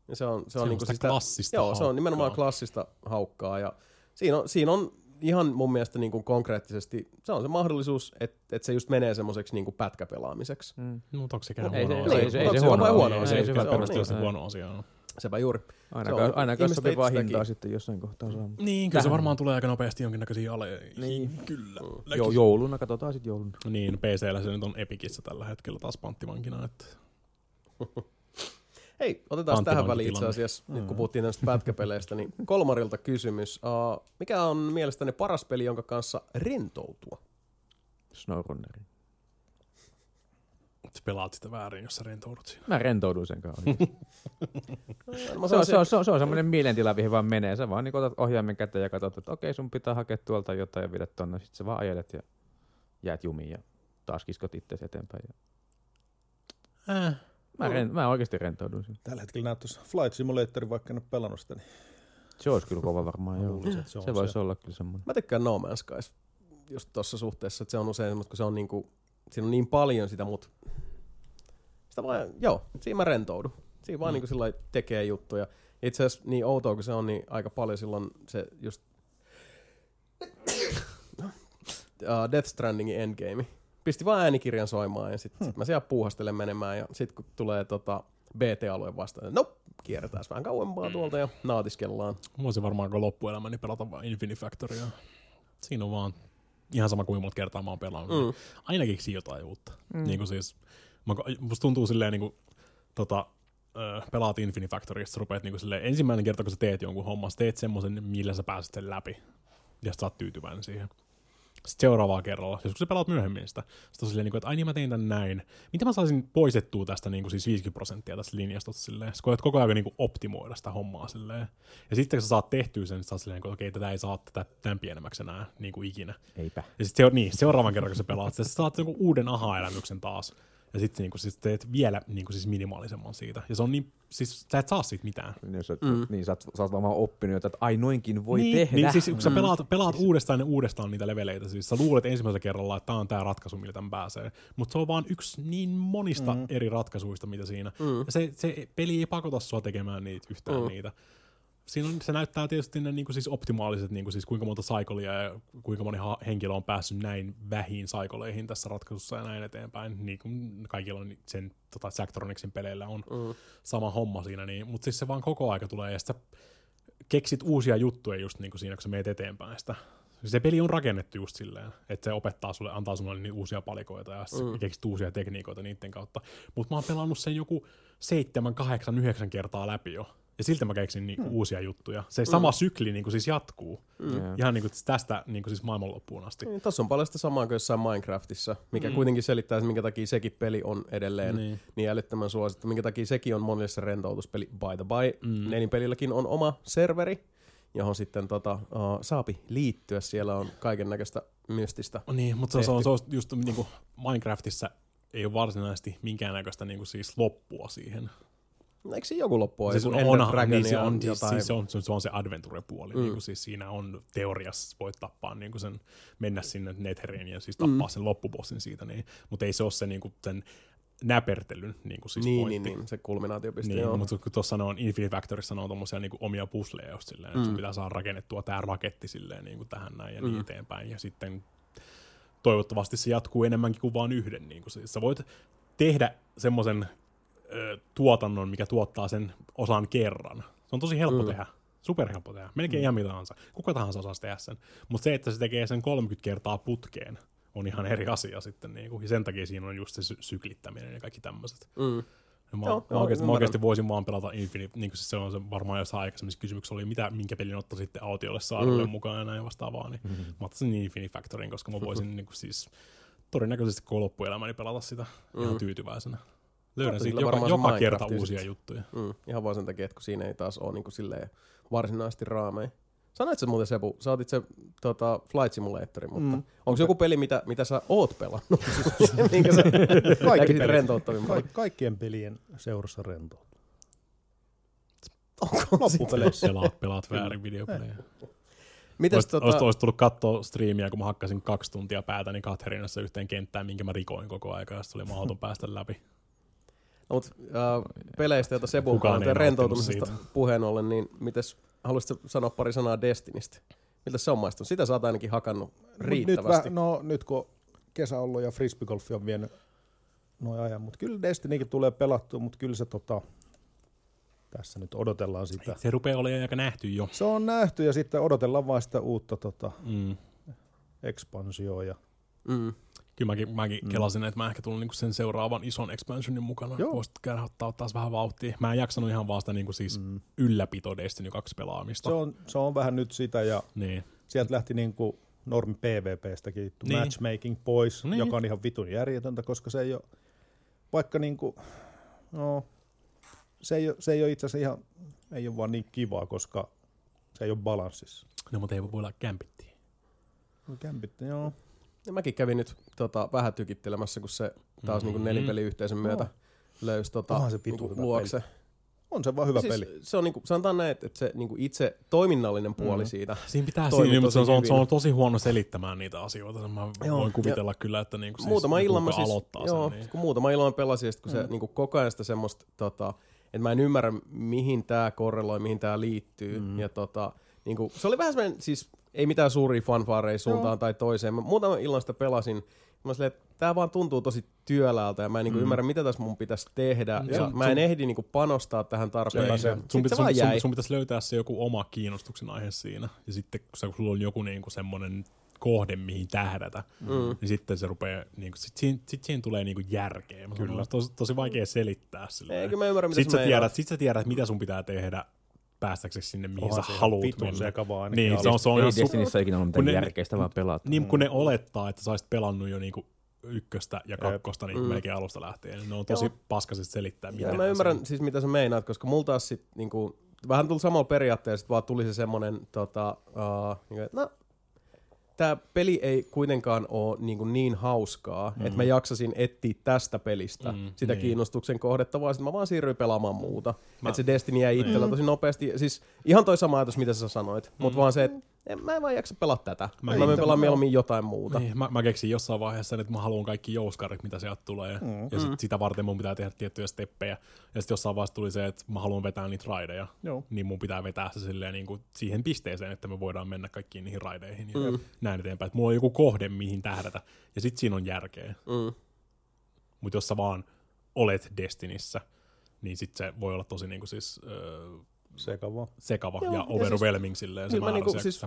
Ja se on, se Se on, on niin sitä sitä, klassista Joo, se on nimenomaan klassista haukkaa ja siinä on, siinä on ihan mun mielestä niin kuin konkreettisesti, se on se mahdollisuus, että, että se just menee semmoiseksi niin kuin pätkäpelaamiseksi. mm. No, mutta onko sekään Ei huono se- asia? ei se- ei se se huono asia. Ei se Se perusteellisesti niin. huono asia. on. Sepä juuri. Ainakaan, Se ainakaan sopivaa hintaa sitten jossain kohtaa saa. Niin, kyllä se Tähän. varmaan tulee aika nopeasti jonkinnäköisiä ale. Niin. Kyllä. Jo, jouluna, katsotaan sitten jouluna. Niin, PCllä se nyt on Epicissä tällä hetkellä taas panttivankina. Että... [LAUGHS] Hei, otetaan tähän Panttivankitilanne. väliin itse asiassa, mm. nyt kun puhuttiin näistä pätkäpeleistä, niin Kolmarilta kysymys. Uh, mikä on mielestäni paras peli, jonka kanssa rentoutua? Snowrunneri. Sä pelaat sitä väärin, jos sä rentoudut siinä. Mä rentouduin sen kanssa. [LAUGHS] Mä se, on, se, on, se, on, se on semmoinen mielentila, mihin vaan menee. Sä vaan niin otat ohjaimen käteen ja katsot, että okei, sun pitää hakea tuolta jotain ja viedä tonne. Sitten sä vaan ajelet ja jäät jumiin ja taas kiskot itse eteenpäin. Ja... Äh. Mä, ren, mä oikeasti rentoudun siinä. Tällä hetkellä näyttäisi Flight Simulatorin, vaikka en ole pelannut sitä, niin Se olisi kyllä kova varmaan, joo. luulisin, se on Se voisi olla kyllä semmoinen. Mä tykkään No Man's Skies just tuossa suhteessa, että se on usein semmoista, kun se on niinku, siinä on niin paljon sitä, mutta sitä vaan, joo, siinä mä rentoudun. Siinä vaan mm. niinku sillä lailla tekee juttuja. Itse asiassa niin outoa kuin se on, niin aika paljon silloin se just [COUGHS] [COUGHS] [COUGHS] uh, Death Strandingin endgame. Pisti vaan äänikirjan soimaan ja sitten sit mä siellä puuhastelen menemään ja sitten kun tulee tota BT-alueen vastaan. No, kierretään vähän kauempaa tuolta ja naatiskellaan. Mä voisin varmaan koko loppuelämäni pelata vaan Infinity Factorya. Siinä on vaan ihan sama kuin monta kertaa mä oon pelannut. Mm. Aina keksii jotain uutta. Mm. Niin kuin siis, mä, musta tuntuu silleen niin kuin, tota, pelaat Infinity Factory, sä rupeat niin kuin silleen, ensimmäinen kerta kun sä teet jonkun homman, sä teet semmoisen, millä sä pääset sen läpi. Ja sä oot tyytyväinen siihen. Sitten seuraavaa kerralla, jos kun sä pelaat myöhemmin sitä, sitten on silleen, niin kuin, että ai niin mä tein tän näin. Mitä mä saisin poistettua tästä niin kuin siis 50 prosenttia tästä linjasta silleen. Sä koet koko ajan niin kuin optimoida sitä hommaa silleen. Ja sitten kun sä saat tehtyä sen, niin sä oot silleen, että okei, tätä ei saa tätä tämän pienemmäksi enää niin kuin ikinä. Eipä. Ja sitten se, niin, seuraavan kerran, kun sä pelaat, sä saat joku uuden aha-elämyksen taas. Ja sitten niin siis teet vielä niin siis minimaalisemman siitä. Ja se on niin, siis sä et saa siitä mitään. Niin, sä, mm. niin sä, oot, sä oot vaan oppinut, että ai noinkin voi niin, tehdä. Niin siis kun sä pelaat, pelaat uudestaan ja uudestaan niitä leveleitä, siis sä luulet ensimmäisellä kerralla, että tämä on tämä ratkaisu, millä tämän pääsee. Mutta se on vaan yksi niin monista mm. eri ratkaisuista, mitä siinä. Mm. Ja se, se peli ei pakota sua tekemään niitä yhtään mm. niitä. Siinä on, se näyttää tietysti ne niin kuin siis optimaaliset, niin kuin siis kuinka monta saikolia ja kuinka moni ha- henkilö on päässyt näin vähin saikoleihin tässä ratkaisussa ja näin eteenpäin. Niin kuin kaikilla on sen tota, Sacktronicsin peleillä on mm. sama homma siinä, niin, mutta siis se vaan koko aika tulee ja sä keksit uusia juttuja just niin kuin siinä, kun sä meet eteenpäin sitä. Se peli on rakennettu just silleen, että se opettaa sulle, antaa sulle niin uusia palikoita ja mm. keksit uusia tekniikoita niiden kautta. Mutta mä oon pelannut sen joku seitsemän, kahdeksan, yhdeksän kertaa läpi jo. Ja siltä mä keksin niinku mm. uusia juttuja. Se mm. sama sykli niinku siis jatkuu. Mm. Ihan niinku tästä niinku siis maailmanloppuun asti. Niin, Tuossa on paljon sitä samaa kuin jossain Minecraftissa, mikä mm. kuitenkin selittää, että minkä takia sekin peli on edelleen niin, niin älyttömän suosittu. Minkä takia sekin on monille se rentoutuspeli. By the by, mm. Nelinpelilläkin on oma serveri, johon sitten tota, uh, saapi liittyä. Siellä on kaiken näköistä mystistä. Niin, mutta se on, se on just niinku Minecraftissa ei ole varsinaisesti minkäännäköistä niinku siis loppua siihen. Eikö siinä joku loppu siis on, on, niin se on, siis, siis se, on, se on se adventure-puoli. Mm. Niin kuin siis siinä on teoriassa voit tappaa niin kuin sen, mennä sinne Netheriin ja siis tappaa mm. sen loppubossin siitä. Niin, mutta ei se ole se niin kuin sen näpertelyn niin kuin siis niin, pointti. Niin, niin, se kulminaatiopiste. Niin, joo. mutta kun tuossa on Infinite Factorissa on tommosia niin omia pusleja just silleen, mm. että sun pitää saada rakennettua tämä raketti silleen niin kuin tähän näin ja niin mm. niin eteenpäin. Ja sitten toivottavasti se jatkuu enemmänkin kuin vain yhden. Niin kuin siis. Sä voit tehdä semmoisen tuotannon, mikä tuottaa sen osan kerran. Se on tosi helppo mm. tehdä. Superhelppo tehdä. Melkein mm. ihan mitä tahansa. Kuka tahansa osaa tehdä sen. Mutta se, että se tekee sen 30 kertaa putkeen, on ihan eri asia sitten. Niin kuin. Ja sen takia siinä on just se sy- syklittäminen ja kaikki tämmöiset. Mm. Ja mä, joo, mä, oikeasti, mä oikeasti voisin vaan pelata Infinite, niin kuin se on se varmaan jossain aikaisemmissa kysymyksissä oli, mitä, minkä pelin ottaa sitten autiolle saarelle mm. mukaan ja näin vastaavaa, niin mm-hmm. mä ottaisin Infinite Factorin, koska mä [LAUGHS] voisin niin kuin siis todennäköisesti koko loppuelämäni pelata sitä mm. ihan tyytyväisenä. Löydän siitä joka, joka kerta uusia sit. juttuja. Mm, ihan vaan sen takia, että kun siinä ei taas ole niin silleen varsinaisesti raameja. Sanoit sä muuten Sepu, sä otit se tota, Flight Simulatorin, mutta mm. onko joku peli, mitä, mitä sä oot pelannut? [LAUGHS] Minkä sä Kaikki pelit, Ka- kaikkien pelien seurassa rentout. Onko Loppupeleissä. Pelaat, pelaat väärin videopelejä. [LAUGHS] Mites olis, tota... olis, tullut katsoa striimiä, kun mä hakkasin kaksi tuntia päätäni Katherinassa yhteen kenttään, minkä mä rikoin koko aika, ja se oli mahdoton päästä läpi. No, mutta äh, peleistä, joita Sebu on rentoutumisesta puheen ollen, niin mites, haluaisitko sanoa pari sanaa Destinistä? Miltä se on maistunut? Sitä sä oot ainakin hakannut riittävästi. Nyt, no nyt kun kesä ollut ja frisbeegolfi on vienyt noin ajan, mutta kyllä Destinykin tulee pelattua, mutta kyllä se tota, tässä nyt odotellaan sitä. Se rupeaa olemaan aika nähty jo. Se on nähty ja sitten odotellaan vain sitä uutta tota, mm. ekspansioa ja mm. Kyllä mäkin, mäkin mm. kelasin, että mä ehkä tulin niinku sen seuraavan ison expansionin mukana. Voisit käydä ottaa taas vähän vauhtia. Mä en jaksanut ihan vaan sitä niinku siis mm. ylläpito Destiny 2 pelaamista. Se on, se on vähän nyt sitä ja niin. sieltä lähti niinku normi PvPstäkin niin. matchmaking pois, niin. joka on ihan vitun järjetöntä, koska se ei ole, vaikka niinku, no, se ei ole, se ei ole itse asiassa ihan, ei ole vaan niin kivaa, koska se ei ole balanssissa. No, mutta ei voi olla kämpittiä. No, kämpitti, joo. Ja mäkin kävin nyt tota, vähän tykittelemässä, kun se taas mm-hmm. niin nelipeliyhteisön myötä no. löysi tota, se niin luokse. Peli. On se vaan hyvä siis peli. Se on niinku, sanotaan näin, että se niinku itse toiminnallinen puoli mm. siitä Siinä pitää siinä, mutta se on, se, on, se on tosi huono selittämään niitä asioita. Mä joo, voin kuvitella ja kyllä, että niinku siis, muutama illan mä siis, aloittaa joo, sen. Niin. Kun muutama illan pelasin, kun mm. se niinku koko ajan sitä semmoista, tota, että mä en ymmärrä, mihin tämä korreloi, mihin tämä liittyy. Mm. Ja tota, niinku, se oli vähän semmoinen, siis ei mitään suuria fanfaareja suuntaan Joo. tai toiseen. Mä muutaman illan sitä pelasin. Mä silleen, että tää vaan tuntuu tosi työläältä ja mä en niinku mm. ymmärrä, mitä tässä mun pitäisi tehdä. Ja, ja mä en sun... ehdi niinku panostaa tähän tarpeeseen. Se, sun, pitä, sun, sun, sun pitäisi löytää se joku oma kiinnostuksen aihe siinä. Ja sitten kun sulla on joku niinku semmoinen kohde, mihin tähdätä, mm. niin sitten se rupeaa, niin kuin, sit, siinä, sit siihen tulee niin kuin järkeä. Kyllä. On tosi, tosi vaikea selittää sille. Eikö mä ymmärrä, mitä sit sä, tiedät, sit sä tiedät, mitä sun pitää tehdä päästäksesi sinne, mihin Oha, sä haluat mennä. sekavaa. Niin, se on, se on ei Destinissä ikinä ollut mitään järkeistä, vaan pelata. Niin, kun ne olettaa, että sä olisit pelannut jo niinku ykköstä ja kakkosta niin mm. melkein alusta lähtien. Ne on tosi Joo. paskaisesti selittää. Mitä ja mä ymmärrän on. siis, mitä sä meinaat, koska mulla taas sit, niinku, vähän tuli samalla periaatteella, sit vaan tuli se semmonen, tota, uh, niin, että no, tämä peli ei kuitenkaan ole niin, kuin niin hauskaa, mm. että mä jaksasin etsiä tästä pelistä mm, sitä niin. kiinnostuksen kohdetta, vaan mä vaan siirryin pelaamaan muuta. Mä... Että se Destiny jäi itsellä mm. tosi nopeasti. Siis ihan toi sama ajatus, mitä sä sanoit, mm. mutta vaan se, että en, mä en vaan jaksa pelaa tätä. Mä, mä pelaan mieluummin jotain muuta. Niin, mä, mä keksin jossain vaiheessa, että mä haluan kaikki jouskarit, mitä sieltä tulee. Mm. Ja sit, mm. sitä varten mun pitää tehdä tiettyjä steppejä. Ja sitten jossain vaiheessa tuli se, että mä haluan vetää niitä raideja. Joo. Niin mun pitää vetää se silleen niin kuin siihen pisteeseen, että me voidaan mennä kaikkiin niihin raideihin. Ja mm. näin eteenpäin. Että mulla on joku kohde, mihin tähdätä. Ja sitten siinä on järkeä. Mm. Mutta jos sä vaan olet Destinissä, niin sitten se voi olla tosi niin kuin siis... Öö, sekava, sekava Joo, ja overwhelming siis, silleen se määrä niinku, siis,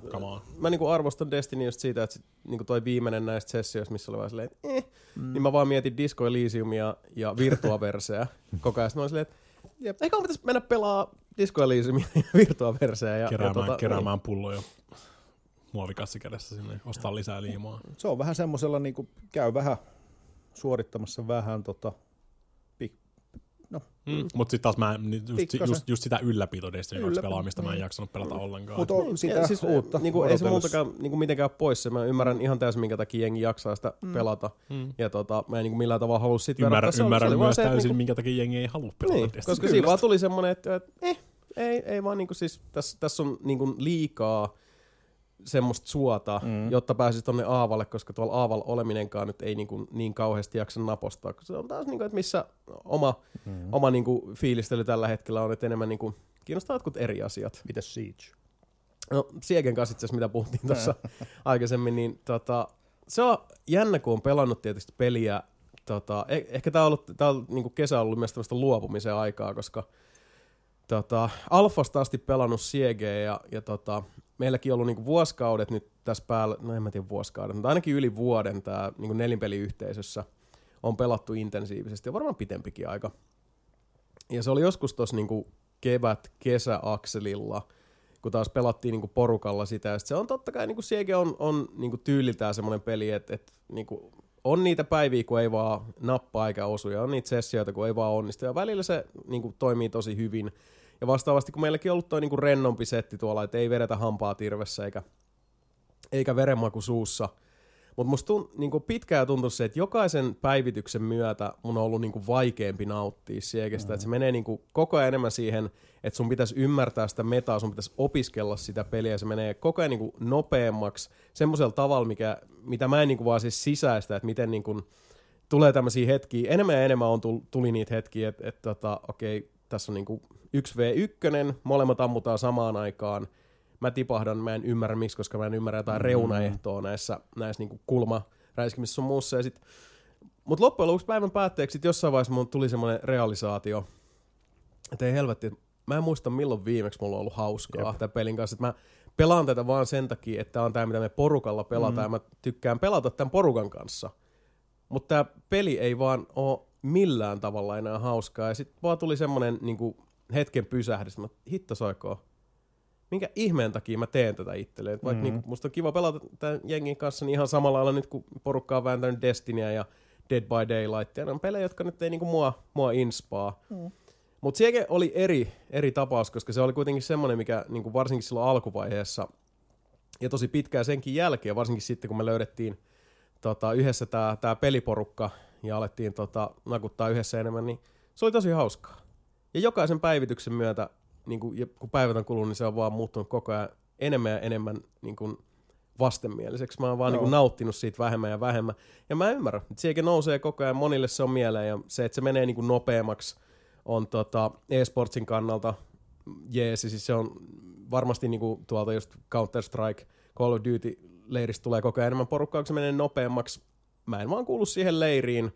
Mä niinku arvostan Destiny just siitä, että sit, niinku toi viimeinen näistä sessioista, missä oli vaan silleen, että eh, mm. niin mä vaan mietin Disco Elysiumia ja Virtua-verseä [LAUGHS] koko ajan. Sitten mä olin silleen, että jep, ehkä on pitäisi mennä pelaa Disco Elysiumia ja [LAUGHS] Virtua-verseä. Ja, keräämään, ja tota, keräämään niin. pulloja muovikassi kädessä sinne, ostaa lisää liimaa. Se on vähän semmoisella, niin kuin, käy vähän suorittamassa vähän tota, No. Mm. Mutta sitten taas mä, just, just, just sitä ylläpito Destiny 2 pelaamista mä en jaksanut pelata mm. ollenkaan. Mutta sitä siis, uutta. Niinku, ei se multakaan niinku mitenkään pois se. Mä ymmärrän ihan täysin, minkä takia jengi jaksaa sitä mm. pelata. Mm. Ja tota, mä en niinku millään tavalla halua sit Ymmärrän, verrata. ymmärrän se, myös se, täysin, niinku, minkä takia jengi ei halua pelata niin, Destiny. Koska siinä vaan tuli semmonen, että, että eh, ei, ei vaan niinku siis, tässä, tässä on niinku liikaa semmoista suota, mm. jotta pääsisi tonne Aavalle, koska tuolla Aavalla oleminenkaan nyt ei niin, kuin niin kauheasti jaksa napostaa, koska se on taas niin kuin, että missä oma, mm. oma niin kuin fiilistely tällä hetkellä on, että enemmän niin kuin, kiinnostaa jotkut eri asiat. Mitäs Siege? No Siegen kanssa itse mitä puhuttiin [LAUGHS] tuossa aikaisemmin, niin tota, se on jännä, kun on pelannut tietysti peliä. Tota, eh, ehkä tämä on ollut, tää on, niin kuin kesä on ollut myös luopumisen aikaa, koska tota, Alfasta asti pelannut Siegeä ja, ja tota, meilläkin ollut niinku vuosikaudet nyt tässä päällä, no en mä tiedä vuosikaudet, mutta ainakin yli vuoden tämä niinku nelinpeliyhteisössä on pelattu intensiivisesti ja varmaan pitempikin aika. Ja se oli joskus tuossa niinku kevät-kesäakselilla, kun taas pelattiin niinku porukalla sitä. Ja se on totta kai, niinku Siege on, on niinku tyyliltään semmoinen peli, että et, niinku, on niitä päiviä, kun ei vaan nappaa eikä osu, ja on niitä sessioita, kun ei vaan onnistu. Ja välillä se niinku, toimii tosi hyvin. Ja vastaavasti, kun meilläkin on ollut toi niinku rennompi setti tuolla, että ei vedetä hampaa tirvessä eikä, eikä verenmaku suussa. Mutta musta tunt, niinku pitkään tuntui se, että jokaisen päivityksen myötä mun on ollut niinku vaikeampi nauttia siekestä. Mm. Että se menee niinku koko ajan enemmän siihen, että sun pitäisi ymmärtää sitä metaa, sun pitäisi opiskella sitä peliä. Ja se menee koko ajan niinku nopeammaksi semmoisella tavalla, mikä, mitä mä en niinku vaan siis sisäistä, että miten niinku, tulee tämmöisiä hetkiä. Enemmän ja enemmän on tuli niitä hetkiä, että, että tota, okei, tässä on niinku 1v1, molemmat ammutaan samaan aikaan. Mä tipahdan, mä en ymmärrä miksi, koska mä en ymmärrä jotain mm. reunaehtoa näissä, näissä niinku kulmaräiskimissä on muussa. Ja sit, mutta loppujen lopuksi päivän päätteeksi sit jossain vaiheessa mun tuli semmoinen realisaatio, että ei helvetti, mä en muista milloin viimeksi mulla on ollut hauskaa tämän pelin kanssa. Että mä pelaan tätä vaan sen takia, että on tämä, mitä me porukalla pelataan, mm. ja mä tykkään pelata tämän porukan kanssa. Mutta tämä peli ei vaan ole millään tavalla enää hauskaa. Ja sitten vaan tuli semmoinen niin hetken pysähdys, että hitto soikoo. Minkä ihmeen takia mä teen tätä itselleen? Vaikka mm-hmm. niin, musta on kiva pelata tämän jengin kanssa niin ihan samalla lailla nyt, kun porukka on vääntänyt Destinyä ja Dead by Daylight. Ja ne on pelejä, jotka nyt ei niin kuin mua, mua inspaa. Mm. Mutta Siege oli eri, eri tapaus, koska se oli kuitenkin semmoinen, mikä niin kuin varsinkin silloin alkuvaiheessa ja tosi pitkään senkin jälkeen, varsinkin sitten kun me löydettiin tota, yhdessä tämä tää peliporukka ja alettiin tota, nakuttaa yhdessä enemmän, niin se oli tosi hauskaa. Ja jokaisen päivityksen myötä, niin kun, kun päivät on kulunut, niin se on vaan muuttunut koko ajan enemmän ja enemmän niin kun vastenmieliseksi. Mä oon vaan niin kun, nauttinut siitä vähemmän ja vähemmän. Ja mä ymmärrän, että sielläkin nousee koko ajan, monille se on mieleen, ja se, että se menee niin kun nopeammaksi, on tota, e-sportsin kannalta jeesi. Siis se on varmasti niin kuin tuolta just Counter-Strike Call of Duty-leiristä tulee koko ajan enemmän porukkaa, kun se menee nopeammaksi. Mä en vaan kuulu siihen leiriin.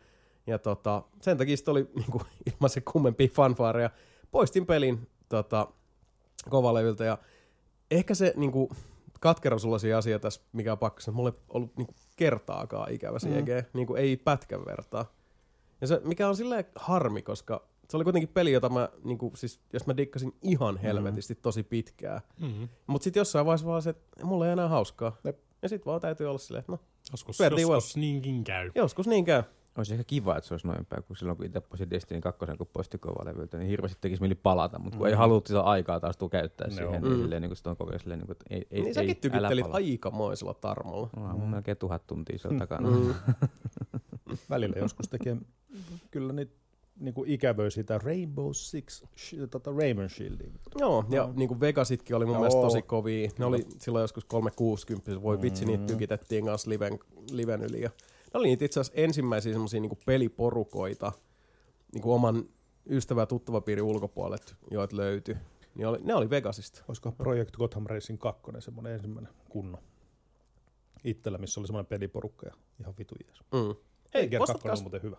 Ja tota, sen takia sitten oli [LAUGHS] niinku, ilman se kummempia fanfaareja. Poistin pelin tota, kovalevyltä ja ehkä se niinku, katkeruus on se asia tässä, mikä on pakko sanoa, mulla ei ollut niinku, kertaakaan ikävä CG, mm. niinku, ei pätkän vertaa. Ja se, mikä on silleen harmi, koska se oli kuitenkin peli, jota mä, niinku, siis, jos mä dikkasin ihan helvetisti tosi pitkään. Mm-hmm. Mutta sitten jossain vaiheessa vaan se, että mulla ei enää hauskaa. Jep. Ja sitten vaan täytyy olla silleen, että no, Joskus, joskus niinkin käy. joskus niin käy. Olisi ehkä kiva, että se olisi noin päin, kun silloin kun itse poistin Destiny 2, kun poisti kovalevyltä, niin hirveästi tekisi mieli palata, mutta kun Mm. ei haluttu sitä aikaa taas tuu käyttää Joo. siihen, Mm. niin silleen niin kuin sit on koko ajan silleen, niin kuin, että ei, ei, niin ei, säkin palaa. aikamoisella tarmolla. No, mun melkein tuhat tuntia se on takana. Mm. [LAUGHS] Välillä joskus tekee kyllä niitä niin kuin ikävöi sitä Rainbow Six, sh- tota Raven Shieldia. Joo, ja No. niin kuin Vegasitkin oli mun Joo. mielestä tosi kovia. Ne oli silloin joskus 360, voi vitsi, niitä Mm. tykitettiin kanssa liven, liven yli. Ja ne oli niitä itse asiassa ensimmäisiä semmosia niin peliporukoita niin kuin oman ystävä- ja tuttavapiirin ulkopuolet, joita löytyi. Niin oli, ne oli Vegasista. Olisiko Project Gotham Racing 2 semmoinen ensimmäinen kunno itsellä, missä oli semmoinen peliporukka ja ihan vitu jees. Mm. Ei, Hei, Gear 2 vastatkaas, on muuten hyvä.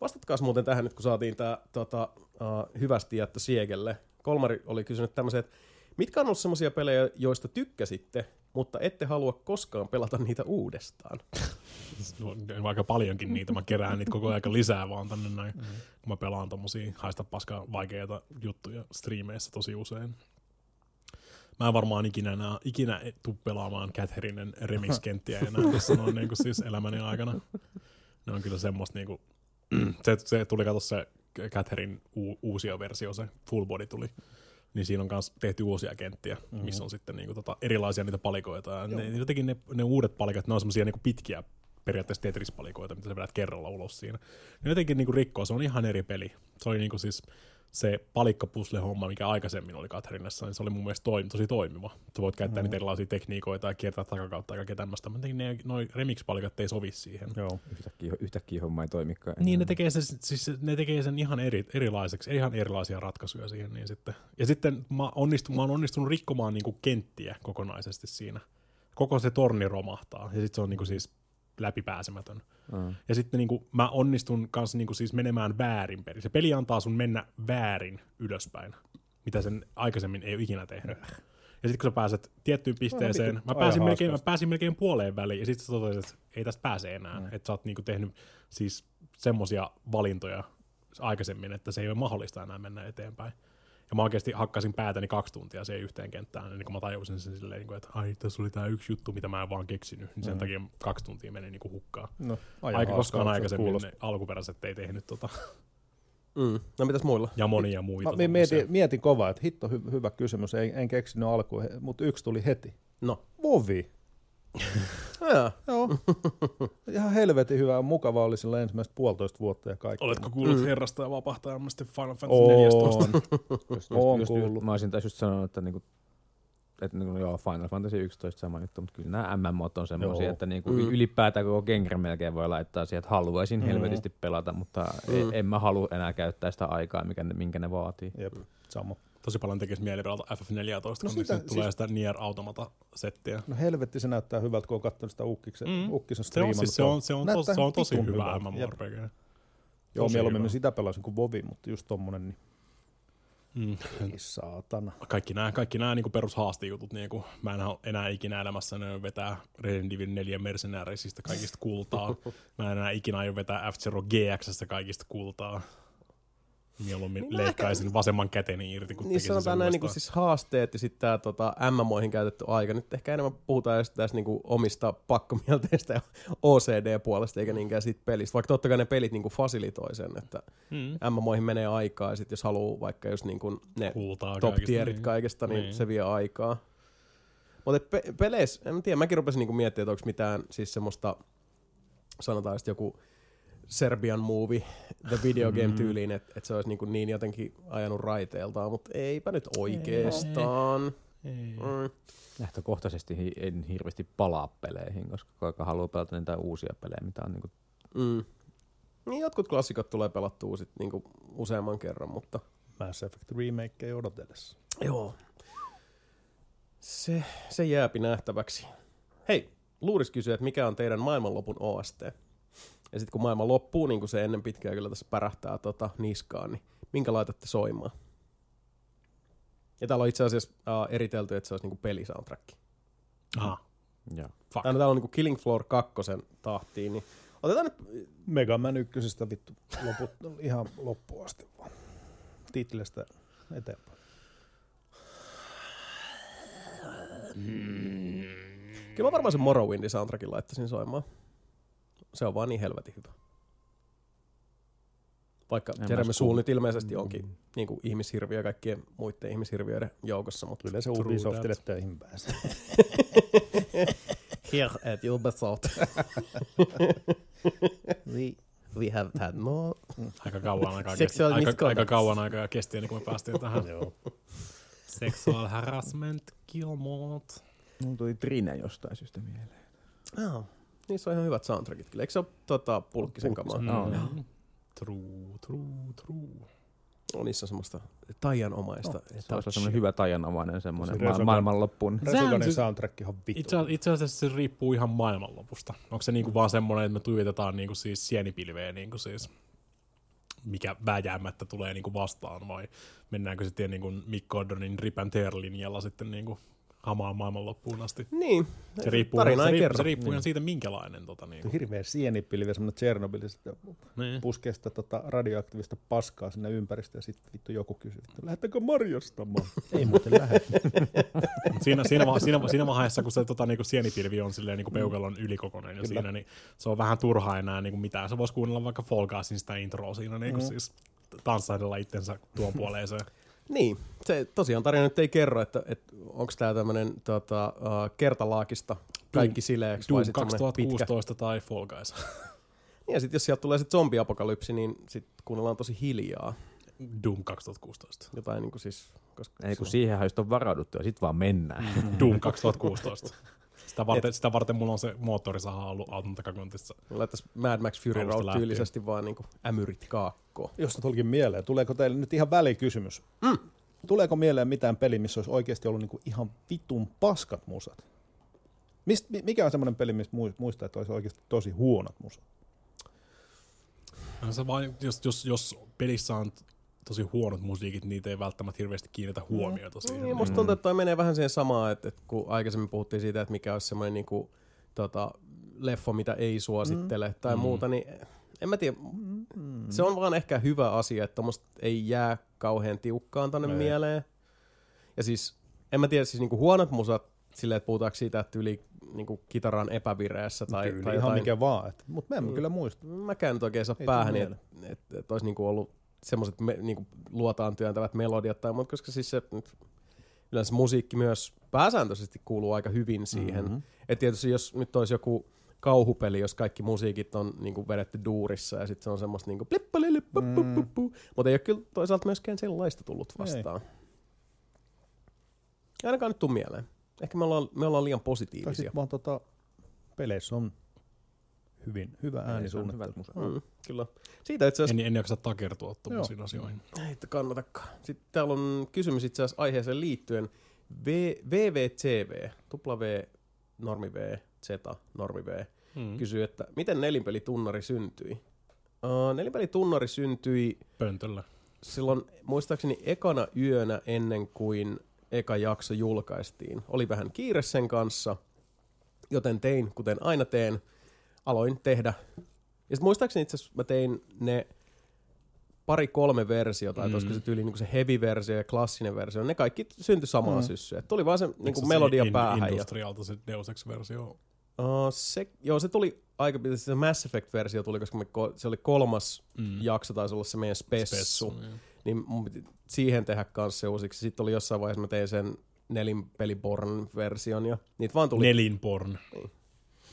vastatkaas muuten tähän nyt, kun saatiin tämä tota, uh, hyvästi jättö Siegelle. Kolmari oli kysynyt tämmöisen, että mitkä on ollut semmoisia pelejä, joista tykkäsitte, mutta ette halua koskaan pelata niitä uudestaan? [LAUGHS] No, aika paljonkin niitä, mä kerään niitä koko ajan lisää vaan tänne näin, mm. kun mä pelaan tommosia haista paskaa vaikeita juttuja striimeissä tosi usein. Mä en varmaan ikinä enää, ikinä tuu pelaamaan Catherinen remix-kenttiä enää tässä noin niin kuin siis elämäni aikana. Ne on kyllä semmoista niinku, [CLEARS THROAT] se, se tuli kato se Catherine u, uusia versio, se full body tuli. Niin siinä on myös tehty uusia kenttiä, mm-hmm. missä on sitten niinku tota erilaisia niitä palikoita. Ja ne, jotenkin ne, ne, uudet palikat, ne on semmoisia niinku pitkiä periaatteessa Tetris-palikoita, mitä sä vedät kerralla ulos siinä. Ne jotenkin niinku rikkoo, se on ihan eri peli. Se oli niinku siis se palikkapusle-homma, mikä aikaisemmin oli Catherinessa, niin se oli mun mielestä toimi, tosi toimiva. Sä voit käyttää mm. niitä erilaisia tekniikoita ja kiertää takakautta ja kaikkea tämmöistä. Mutta ne, noi remix-palikat ei sovi siihen. Joo. Yhtäkkiä, yhtäkkiä homma ei toimikaan. Niin, ne tekee, se, siis ne tekee sen ihan eri, erilaiseksi, ihan erilaisia ratkaisuja siihen. Niin sitten. Ja sitten mä, onnistu, mä oon onnistunut rikkomaan niinku kenttiä kokonaisesti siinä. Koko se torni romahtaa ja sitten se on niinku siis läpipääsemätön. Mm. Ja sitten niinku, mä onnistun kanssa niinku siis menemään väärin perin. Se peli antaa sun mennä väärin ylöspäin, mitä sen aikaisemmin ei ole ikinä tehnyt. Ja sitten kun sä pääset tiettyyn pisteeseen, vittu, mä pääsin, melkein, mä pääsin melkein puoleen väliin, ja sitten sä totesit, että ei tästä pääse enää. Mm. Että sä oot niinku tehnyt siis semmosia valintoja aikaisemmin, että se ei ole mahdollista enää mennä eteenpäin. Ja mä oikeasti hakkasin päätäni kaksi tuntia siihen yhteen kenttään, ennen kuin mä tajusin sen silleen, niin kuin, että ai, tässä oli tää yksi juttu, mitä mä en vaan keksinyt. Niin sen Mm. takia kaksi tuntia meni niin kuin hukkaan. No, Aika koskaan aikaisemmin kuulostaa. ne alkuperäiset ei tehnyt tota. Mm. No mitäs muilla? Ja monia muita. Mä mietin, mietin kovaa, että hitto hy, hyvä kysymys, en, en keksinyt alkuun, mutta yksi tuli heti. No. Vovi. Jaa. Joo. [LAUGHS] Ihan helvetin hyvä, mukava oli sillä ensimmäistä puolitoista vuotta ja kaikki. Oletko kuullut mm. herrasta ja vapahtajamasta Final Fantasy 14? [LAUGHS] On. Just, Oon just, kuullut. just, mä olisin taas just sanonut, että niinku, että niinku, joo, Final Fantasy 11 sama juttu, mutta kyllä nämä MMOt on semmoisia, Joo. että niinku, Mm. ylipäätään koko genre melkein voi laittaa siihen, että haluaisin Mm. helvetisti pelata, mutta Mm. mm. en mä halua enää käyttää sitä aikaa, mikä ne, minkä ne vaatii. Jep, sama. Tosi paljon tekisi mieli pelata FF14, kun No sitä- sitä, tulee siis- sitä Nier Automata-settiä. No helvetti, se näyttää hyvältä, kun on katsonut sitä Ukkiksen, Mm. Ukkisen Se on, siis, se on, se on, tos, se on tosi hyvä. Jep. MMORPG. Joo, tosi mieluummin hyvä. sitä pelasin kuin Vovi, mutta just tommonen, niin Mm. ei saatana. Kaikki nämä, kaikki nämä niin perushaastijutut, niin kuin, mä en enää ikinä elämässä vetää Resident Evil 4 Mercenarisista kaikista kultaa. [LAUGHS] Mä en enää ikinä aio vetää F-Zero GXstä kaikista kultaa. Mieluummin Niin leikkaisin vasemman käteni irti, kun Niin tekisin sanotaan näin niin uudestaan. siis haasteet ja sitten tämä tota, MMOihin käytetty aika. Nyt ehkä enemmän puhutaan just tästä niin omista pakkomielteistä ja [LAUGHS] OCD-puolesta eikä niinkään siitä pelistä. Vaikka totta kai ne pelit niin fasilitoi sen, että Mm. MMOihin menee aikaa ja sitten jos haluaa vaikka just niin ne Kultaa top kaikista, tierit niin. kaikesta, niin, Niin. se vie aikaa. Mutta pe- peleissä, en tiedä, mäkin rupesin niinku miettimään, että onko mitään siis semmoista, sanotaan just joku Serbian movie, the video game tyyliin, että et se olisi niinku niin jotenkin ajanut raiteeltaan, mutta eipä nyt oikeastaan. Ei. Mm. Lähtökohtaisesti en hirveästi palaa peleihin, koska aika haluaa pelata niitä uusia pelejä, mitä on niinku, Mm. Niin jotkut klassikot tulee pelattua sit niinku useamman kerran, mutta Mass Effect remake ei odotellessa. joo. Se, se jääpi nähtäväksi. hei, Luuris kysyy, että mikä on teidän maailmanlopun OST? Ja sitten kun maailma loppuu, niin kuin se ennen pitkää kyllä tässä pärähtää tota, niskaan, niin minkä laitatte soimaan? Ja täällä on itse asiassa uh, eritelty, että se olisi niinku pelisoundtrack. Aha. Joo. Fuck. Täällä, täällä on niinku Killing Floor 2 tahtiin, niin otetaan nyt, Mega Man ykkösestä vittu loput, [LAUGHS] ihan loppuun asti vaan. Titlestä eteenpäin. kyllä mä varmaan sen Morrowindin soundtrackin laittaisin soimaan. Se on vaan niin helvetin hyvä. Vaikka En Jeremy kuullut. nyt ilmeisesti onkin niin kuin ihmishirviö kaikkien muiden ihmishirviöiden joukossa, mutta Kyllä se Ubisoftille töihin pääsee. [LAUGHS] here at Ubisoft [LAUGHS] we, we have had more Aika kauan aikaa [LAUGHS] kesti, aika, aika kauan aikaa kesti ennen kuin me päästiin tähän. Joo. Sexual harassment, Gilmort. Mulla tuli Trine jostain syystä mieleen. Oh, niissä on ihan hyvät soundtrackit kyllä. Eikö se ole tota, pulkkisen kamaa? Pulkkisen. Mm. True, true, true. On niissä semmoista taianomaista. Se olisi olla semmoinen hyvä tajanomainen semmoinen Tosi ma- maailmanloppuun. Siis- soundtrack on vittu. Itse, itse asiassa se riippuu ihan maailmanlopusta. Onko se niinku vaan semmoinen, että me tuijotetaan niinku siis sienipilveä niinku siis, mikä vääjäämättä tulee niinku vastaan, vai mennäänkö sitten niinku Mick Gordonin Rip and Tear linjalla sitten niinku hamaan maailmanloppuun asti. Niin, Se riippuu, tarina se riippuu, se riippuu ihan siitä, minkälainen tota niinku. Hirveä sienipilvi, semmoinen Tsernobyliset Niin. puskee sitä tota radioaktiivista paskaa sinne ympäristöön ja sitten vittu joku kysyy, että lähdettekö marjastamaan? [LAUGHS] Ei muuten lähde. [LAUGHS] Siinä, siinä, va- siinä, siinä vaiheessa, kun se tota, niinku sienipilvi on silleen, niinku peukallon ylikokoinen jo siinä, niin se on vähän turhaa enää niinku mitään. Se voisi kuunnella vaikka Fall Guysin sitä introa siinä, niinku Mm. siis tanssahdella itsensä tuon puoleeseen. [LAUGHS] Niin, se tosiaan tarina nyt ei kerro, että, että onko tämä tämmöinen tota, uh, kertalaakista kaikki sileeksi Doom vai sitten semmoinen pitkä. 2016 tai Fall Guys. Niin, [LAUGHS] ja sitten jos sieltä tulee se zombiapokalypsi, niin sitten kuunnellaan tosi hiljaa. Doom 2016. Jotain niin kuin siis... Koska Ei kun se- siihen just on varauduttu ja sit vaan mennään. Doom 2016. [LAUGHS] Sitä varten, sitä varten mulla on se moottorisaha ollut auton takakontissa. Laittaisi Mad Max Fury Road lähtien. tyylisesti vaan niin kuin ämyrit kaakkoon. Josta tulikin mieleen, tuleeko teille nyt ihan välikysymys? Mm. Tuleeko mieleen mitään peli, missä olisi oikeasti ollut niinku ihan vitun paskat musat? Mist, mi- mikä on semmoinen peli, mistä muis- muistaa, että olisi oikeasti tosi huonot musat? No Se vaan, jos, jos, jos pelissä on tosi huonot musiikit, niitä ei välttämättä hirveästi kiinnitä huomiota siihen. Niin, musta tuntuu, että toi menee vähän siihen samaan, että, että kun aikaisemmin puhuttiin siitä, että mikä olisi semmoinen niin kuin, tota, leffo, mitä ei suosittele tai Mm. muuta, niin en mä tiedä. Se on vaan ehkä hyvä asia, että tommoista ei jää kauhean tiukkaan tonne Ei. mieleen. Ja siis, en mä tiedä, siis niinku huonot musat, silleen, että puhutaanko siitä, että yli niinku kitaran epävireessä tai, Kyllä, tai ihan jotain. mikä vaan. Mutta mä en Mm. kyllä muista. Mäkään nyt oikein saa Ei päähän, tuu että et, et olisi niinku ollut semmoiset me, niinku luotaan työntävät melodiat tai muuta, koska siis se nyt, yleensä musiikki myös pääsääntöisesti kuuluu aika hyvin siihen. Mhm. Mm-hmm. Et tietysti jos nyt olisi joku kauhupeli, jos kaikki musiikit on niinku vedetty duurissa ja sitten se on semmoista niinku plippalilippuppuppu, mutta ei ole kyllä toisaalta myöskään sellaista tullut vastaan. Ei ainakaan nyt tuu mieleen. Ehkä me ollaan, me ollaan liian Tai positiivisia. sitten vaan tota, peleissä on hyvin, hyvä äänisuunnittelu. Hyvät. Mm, kyllä. Siitä itse asiassa En, en jaksa takertua tuommoisiin asioihin. Ei että kannatakaan. Sitten täällä on kysymys itse asiassa aiheeseen liittyen. V, VVCV, tupla V, normi V, Z, normi V, Mm. kysyy, että miten nelinpelitunnari syntyi? Uh, nelinpelitunnari syntyi Pöntöllä. silloin muistaakseni ekana yönä ennen kuin eka jakso julkaistiin. Oli vähän kiire sen kanssa, joten tein, kuten aina teen, aloin tehdä. Ja sitten muistaakseni itse asiassa mä tein ne pari-kolme versiota, mm. että olisiko se tyyli niin se heavy-versio ja klassinen versio, ne kaikki syntyi samaa mm. syssyä. Tuli vaan se niin kuin melodia in, päähän. Ja, Industrialta se Deus Ex-versio. uh, se, joo, se tuli aika pitkälti, se Mass Effect-versio tuli, koska me, ko- se oli kolmas Mm. jakso, taisi olla se meidän spessu. Spessu, joo. niin mun piti siihen tehdä kanssa se uusiksi. Sitten oli jossain vaiheessa, mä tein sen nelinpeliborn-version ja niitä vaan tuli. Nelinporn.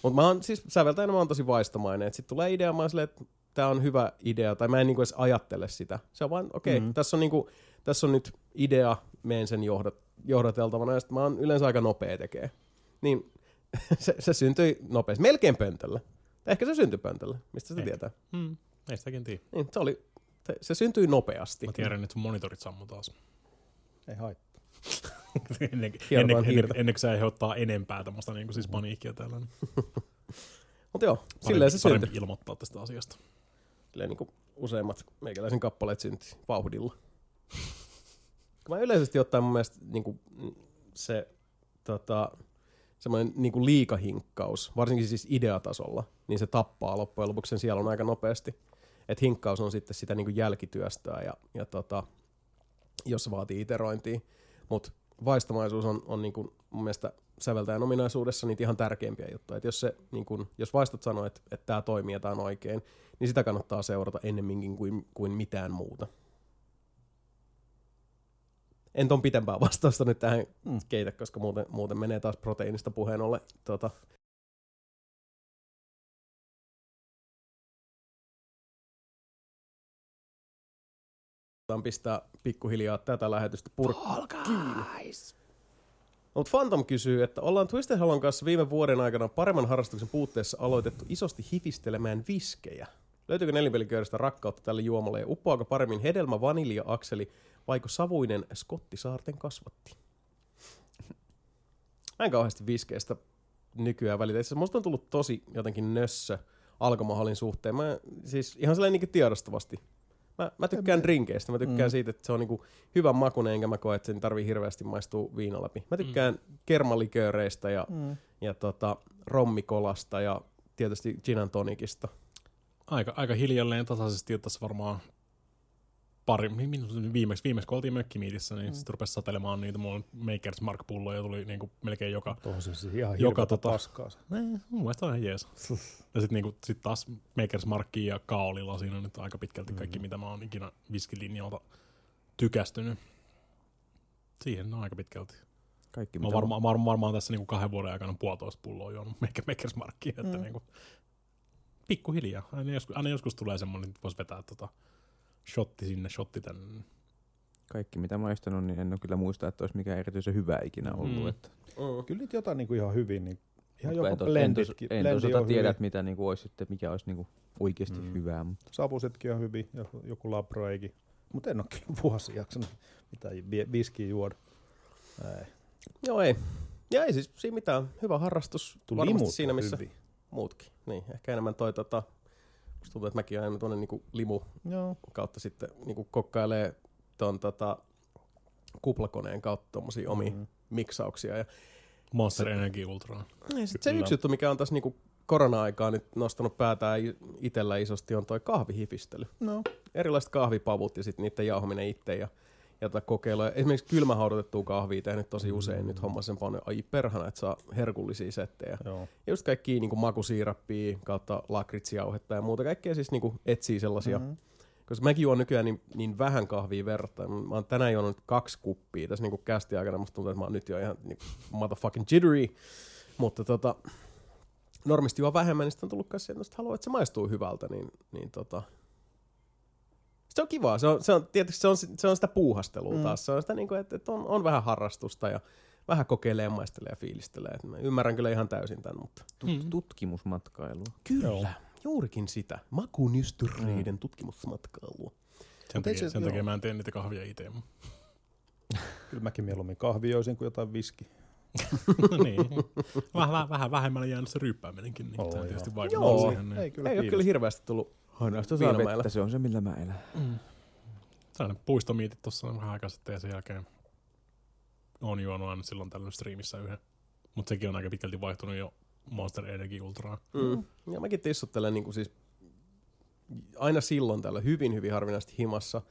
Mutta mä oon siis säveltäjänä mä oon tosi vaistomainen. Sitten tulee idea, mä oon silleen, että tää on hyvä idea, tai mä en niinku edes ajattele sitä. Se on vaan, okei, okay, Mhm. mm-hmm. tässä, on niinku, tässä on nyt idea, meen sen johdat, johdateltavana, ja sitten mä oon yleensä aika nopea tekee. Niin [LAUGHS] se, se syntyi nopeasti, melkein pöntöllä. Ehkä se syntyi pöntöllä, mistä sitä Ehkä. tietää. Mm. Ei sitäkin tiedä. Niin, se, oli, se, se syntyi nopeasti. Mä tiedän, että sun monitorit sammu taas. Ei haittaa. [LAUGHS] [LAUGHS] ennen, ennen, ennen, ennen kuin se aiheuttaa enempää tämmöistä niin siis paniikkia täällä. Niin [LAUGHS] Mutta joo, parempi, silleen se syntyi. parempi ilmoittaa tästä asiasta. Silleen niin kuin useimmat meikäläisen kappaleet syntyi vauhdilla. [LAUGHS] Mä yleisesti ottaen mun mielestä niin kuin se tota, semmoinen niin kuin liikahinkkaus, varsinkin siis ideatasolla, niin se tappaa loppujen lopuksi sen sielun aika nopeasti. Et hinkkaus on sitten sitä niin kuin jälkityöstöä, ja, ja tota, jos se vaatii iterointia. Mutta vaistamaisuus on, on niin kuin mun mielestä säveltäjän ominaisuudessa niitä ihan tärkeimpiä juttuja. Et jos, se, niin kuin, jos vaistot sanoo, että, että tämä toimii ja tämä on oikein, niin sitä kannattaa seurata ennemminkin kuin, kuin mitään muuta. En ton pitempää [LAUGHS] vastausta nyt tähän Mm. keitä, koska muuten, muuten menee taas proteiinista puheen ollen. Tota, Otan pistää pikkuhiljaa tätä lähetystä purkkiin. Mutta Phantom kysyy, että ollaan Twisted Hallon kanssa viime vuoden aikana paremman harrastuksen puutteessa aloitettu isosti hifistelemään viskejä. Löytyykö nelipeliköydessä rakkautta tälle juomalle ja uppoako paremmin hedelmä, vanilja, akseli vaiko savuinen skottisaarten kasvatti? Mä en kauheasti viskeistä nykyään välitä. Itse musta on tullut tosi jotenkin nössö alkoholin suhteen. Mä, siis ihan sellainen niin tiedostavasti. Mä, mä tykkään drinkeistä. Mä tykkään Mm. siitä, että se on niinku hyvän makuinen, enkä mä koe, että sen tarvii hirveästi maistua viina läpi. Mä tykkään mm. kermalikööreistä ja, Mm. ja tota, rommikolasta ja tietysti gin and tonicista. Aika, aika hiljalleen tasaisesti, tässä varmaan pari, viimeksi, viimeksi kun oltiin mökkimiitissä, niin mm. sitten rupesi satelemaan niitä mun Makers Mark-pulloja, tuli niinku melkein joka, Tuohon se siis ihan Joka tota- paskaa. se. Eh, mun mielestä on ihan jees. Ja sitten niinku, sit taas Makers Markki ja Kaolilla siinä on nyt aika pitkälti kaikki, mm. mitä mä oon ikinä viskilinjalta tykästynyt. Siihen on aika pitkälti. Kaikki, Mä oon mitä varmaan, varmaan, varmaan tässä niinku kahden vuoden aikana puolitoista pulloa juonut Maker- Makers Markkia, että Mm. niinku, pikkuhiljaa. Aina joskus, aina joskus tulee semmoinen, että voisi vetää tota shotti sinne, shotti tänne. kaikki mitä maistanut, niin en ole kyllä muista, että olisi mikään erityisen hyvä ikinä ollut. Mm. Mm. Että, Mm. Kyllä niitä jotain niinku ihan hyvin, niin ihan en, jopa tos, en, tos, blenditkin. en blendi tosata on tiedä, hyvin. että mitä niinku olisi sitten, mikä olisi niinku oikeasti Mm. mm. hyvää. Mutta Savusetkin on hyvin, joku, joku labroikin. Mutta en ole kyllä [LAUGHS] vuosi jaksanut mitään vi- viskiä juoda. Ei. Joo, ei. Ja ei siis siinä mitään. Hyvä harrastus. Tuli Varmasti limut siinä, missä hyvin. muutkin. Niin, ehkä enemmän toi tota, musta tuntuu, että mäkin aina tuonne niinku limu Joo. kautta sitten niinku kokkailee ton tota, kuplakoneen kautta tommosia omia mm. Mm. miksauksia. Ja, Monster Energy Ultra. ja sit se yksi juttu, mikä on tässä niinku korona-aikaa nyt nostanut päätään i- itellä isosti, on toi kahvihifistely. No. Erilaiset kahvipavut ja sitten niiden jauhaminen itse ja, ja tätä kokeilua. Esimerkiksi kylmähaudotettua kahvia tehnyt tosi usein nyt homma sen paljon. Ai perhana, että saa herkullisia settejä. Joo. Ja just kaikkia niin makusiirappia kautta lakritsiauhetta ja muuta. Kaikkea siis niin etsii sellaisia. Mhm. Mm-hmm. Koska mäkin juon nykyään niin, niin vähän kahvia verrattuna. Mä oon tänään juonut kaksi kuppia tässä niin kästi aikana. Musta tuntuu, että mä oon nyt jo ihan niin motherfucking jittery. Mutta tota, normisti juo vähemmän, niin sitten on tullut kanssa että haluaa, että se maistuu hyvältä. Niin, niin tota, se on kivaa. Se on, se on, tietysti se on, se on sitä puuhastelua Mm. mm. taas. Se on sitä, niin kuin, että, että on, on vähän harrastusta ja vähän kokeilee, maistelee ja fiilistelee. Et mä ymmärrän kyllä ihan täysin tämän, mutta tut- tutkimusmatkailua. kyllä, Joo. juurikin sitä. Makunystyrreiden mm. tutkimusmatkailua. Sen takia, se- sen takia mä en tee niitä kahvia itse. [LAUGHS] Kyllä mäkin mieluummin kahvi joisin kuin jotain viski. [LAUGHS] niin. Vähän, vähän, vähän vähemmällä jäänyt se ryyppääminenkin, niin tämä tietysti vaikuttaa Joo. siihen. Niin. Ei kyllä Ei ole kyllä hirveästi tullut. Ainoastaan saa vettä, se on se millä mä elän. Mm. Sellainen puistomiitit tuossa vähän aikaa sitten ja sen jälkeen on juonut aina silloin tällöin striimissä yhden. Mutta sekin on aika pitkälti vaihtunut jo Monster Energy Ultraan. Mm. Ja mäkin tissuttelen niin kuin siis aina silloin tällä hyvin, hyvin harvinaisesti himassa.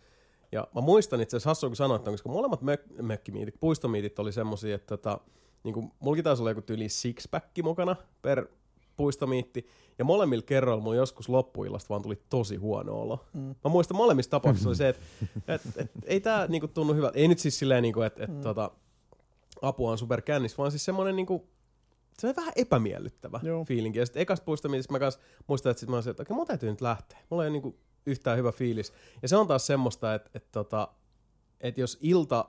Ja mä muistan itse asiassa hassua, kun sanoit, koska molemmat mök- mökkimiitit, puistomiitit oli semmosia, että tota, niin kuin, mullakin taisi olla joku tyyli six-pack mukana per puistomiitti. Ja molemmilla kerroilla mulla joskus loppuillasta vaan tuli tosi huono olo. Mm. Mä muistan molemmissa tapauksissa oli se, että et, et, ei tää niinku tunnu hyvältä. Ei nyt siis silleen, niinku, että et, Mm. tota, apua on superkännis, vaan siis semmonen niinku, se on vähän epämiellyttävä Joo. fiilinki. Ja sitten ekasta puistamisesta mä kans muistan, että sit mä olisin, että okei, mun täytyy nyt lähteä. Mulla ei ole niinku yhtään hyvä fiilis. Ja se on taas semmoista, että, että, tota, että jos ilta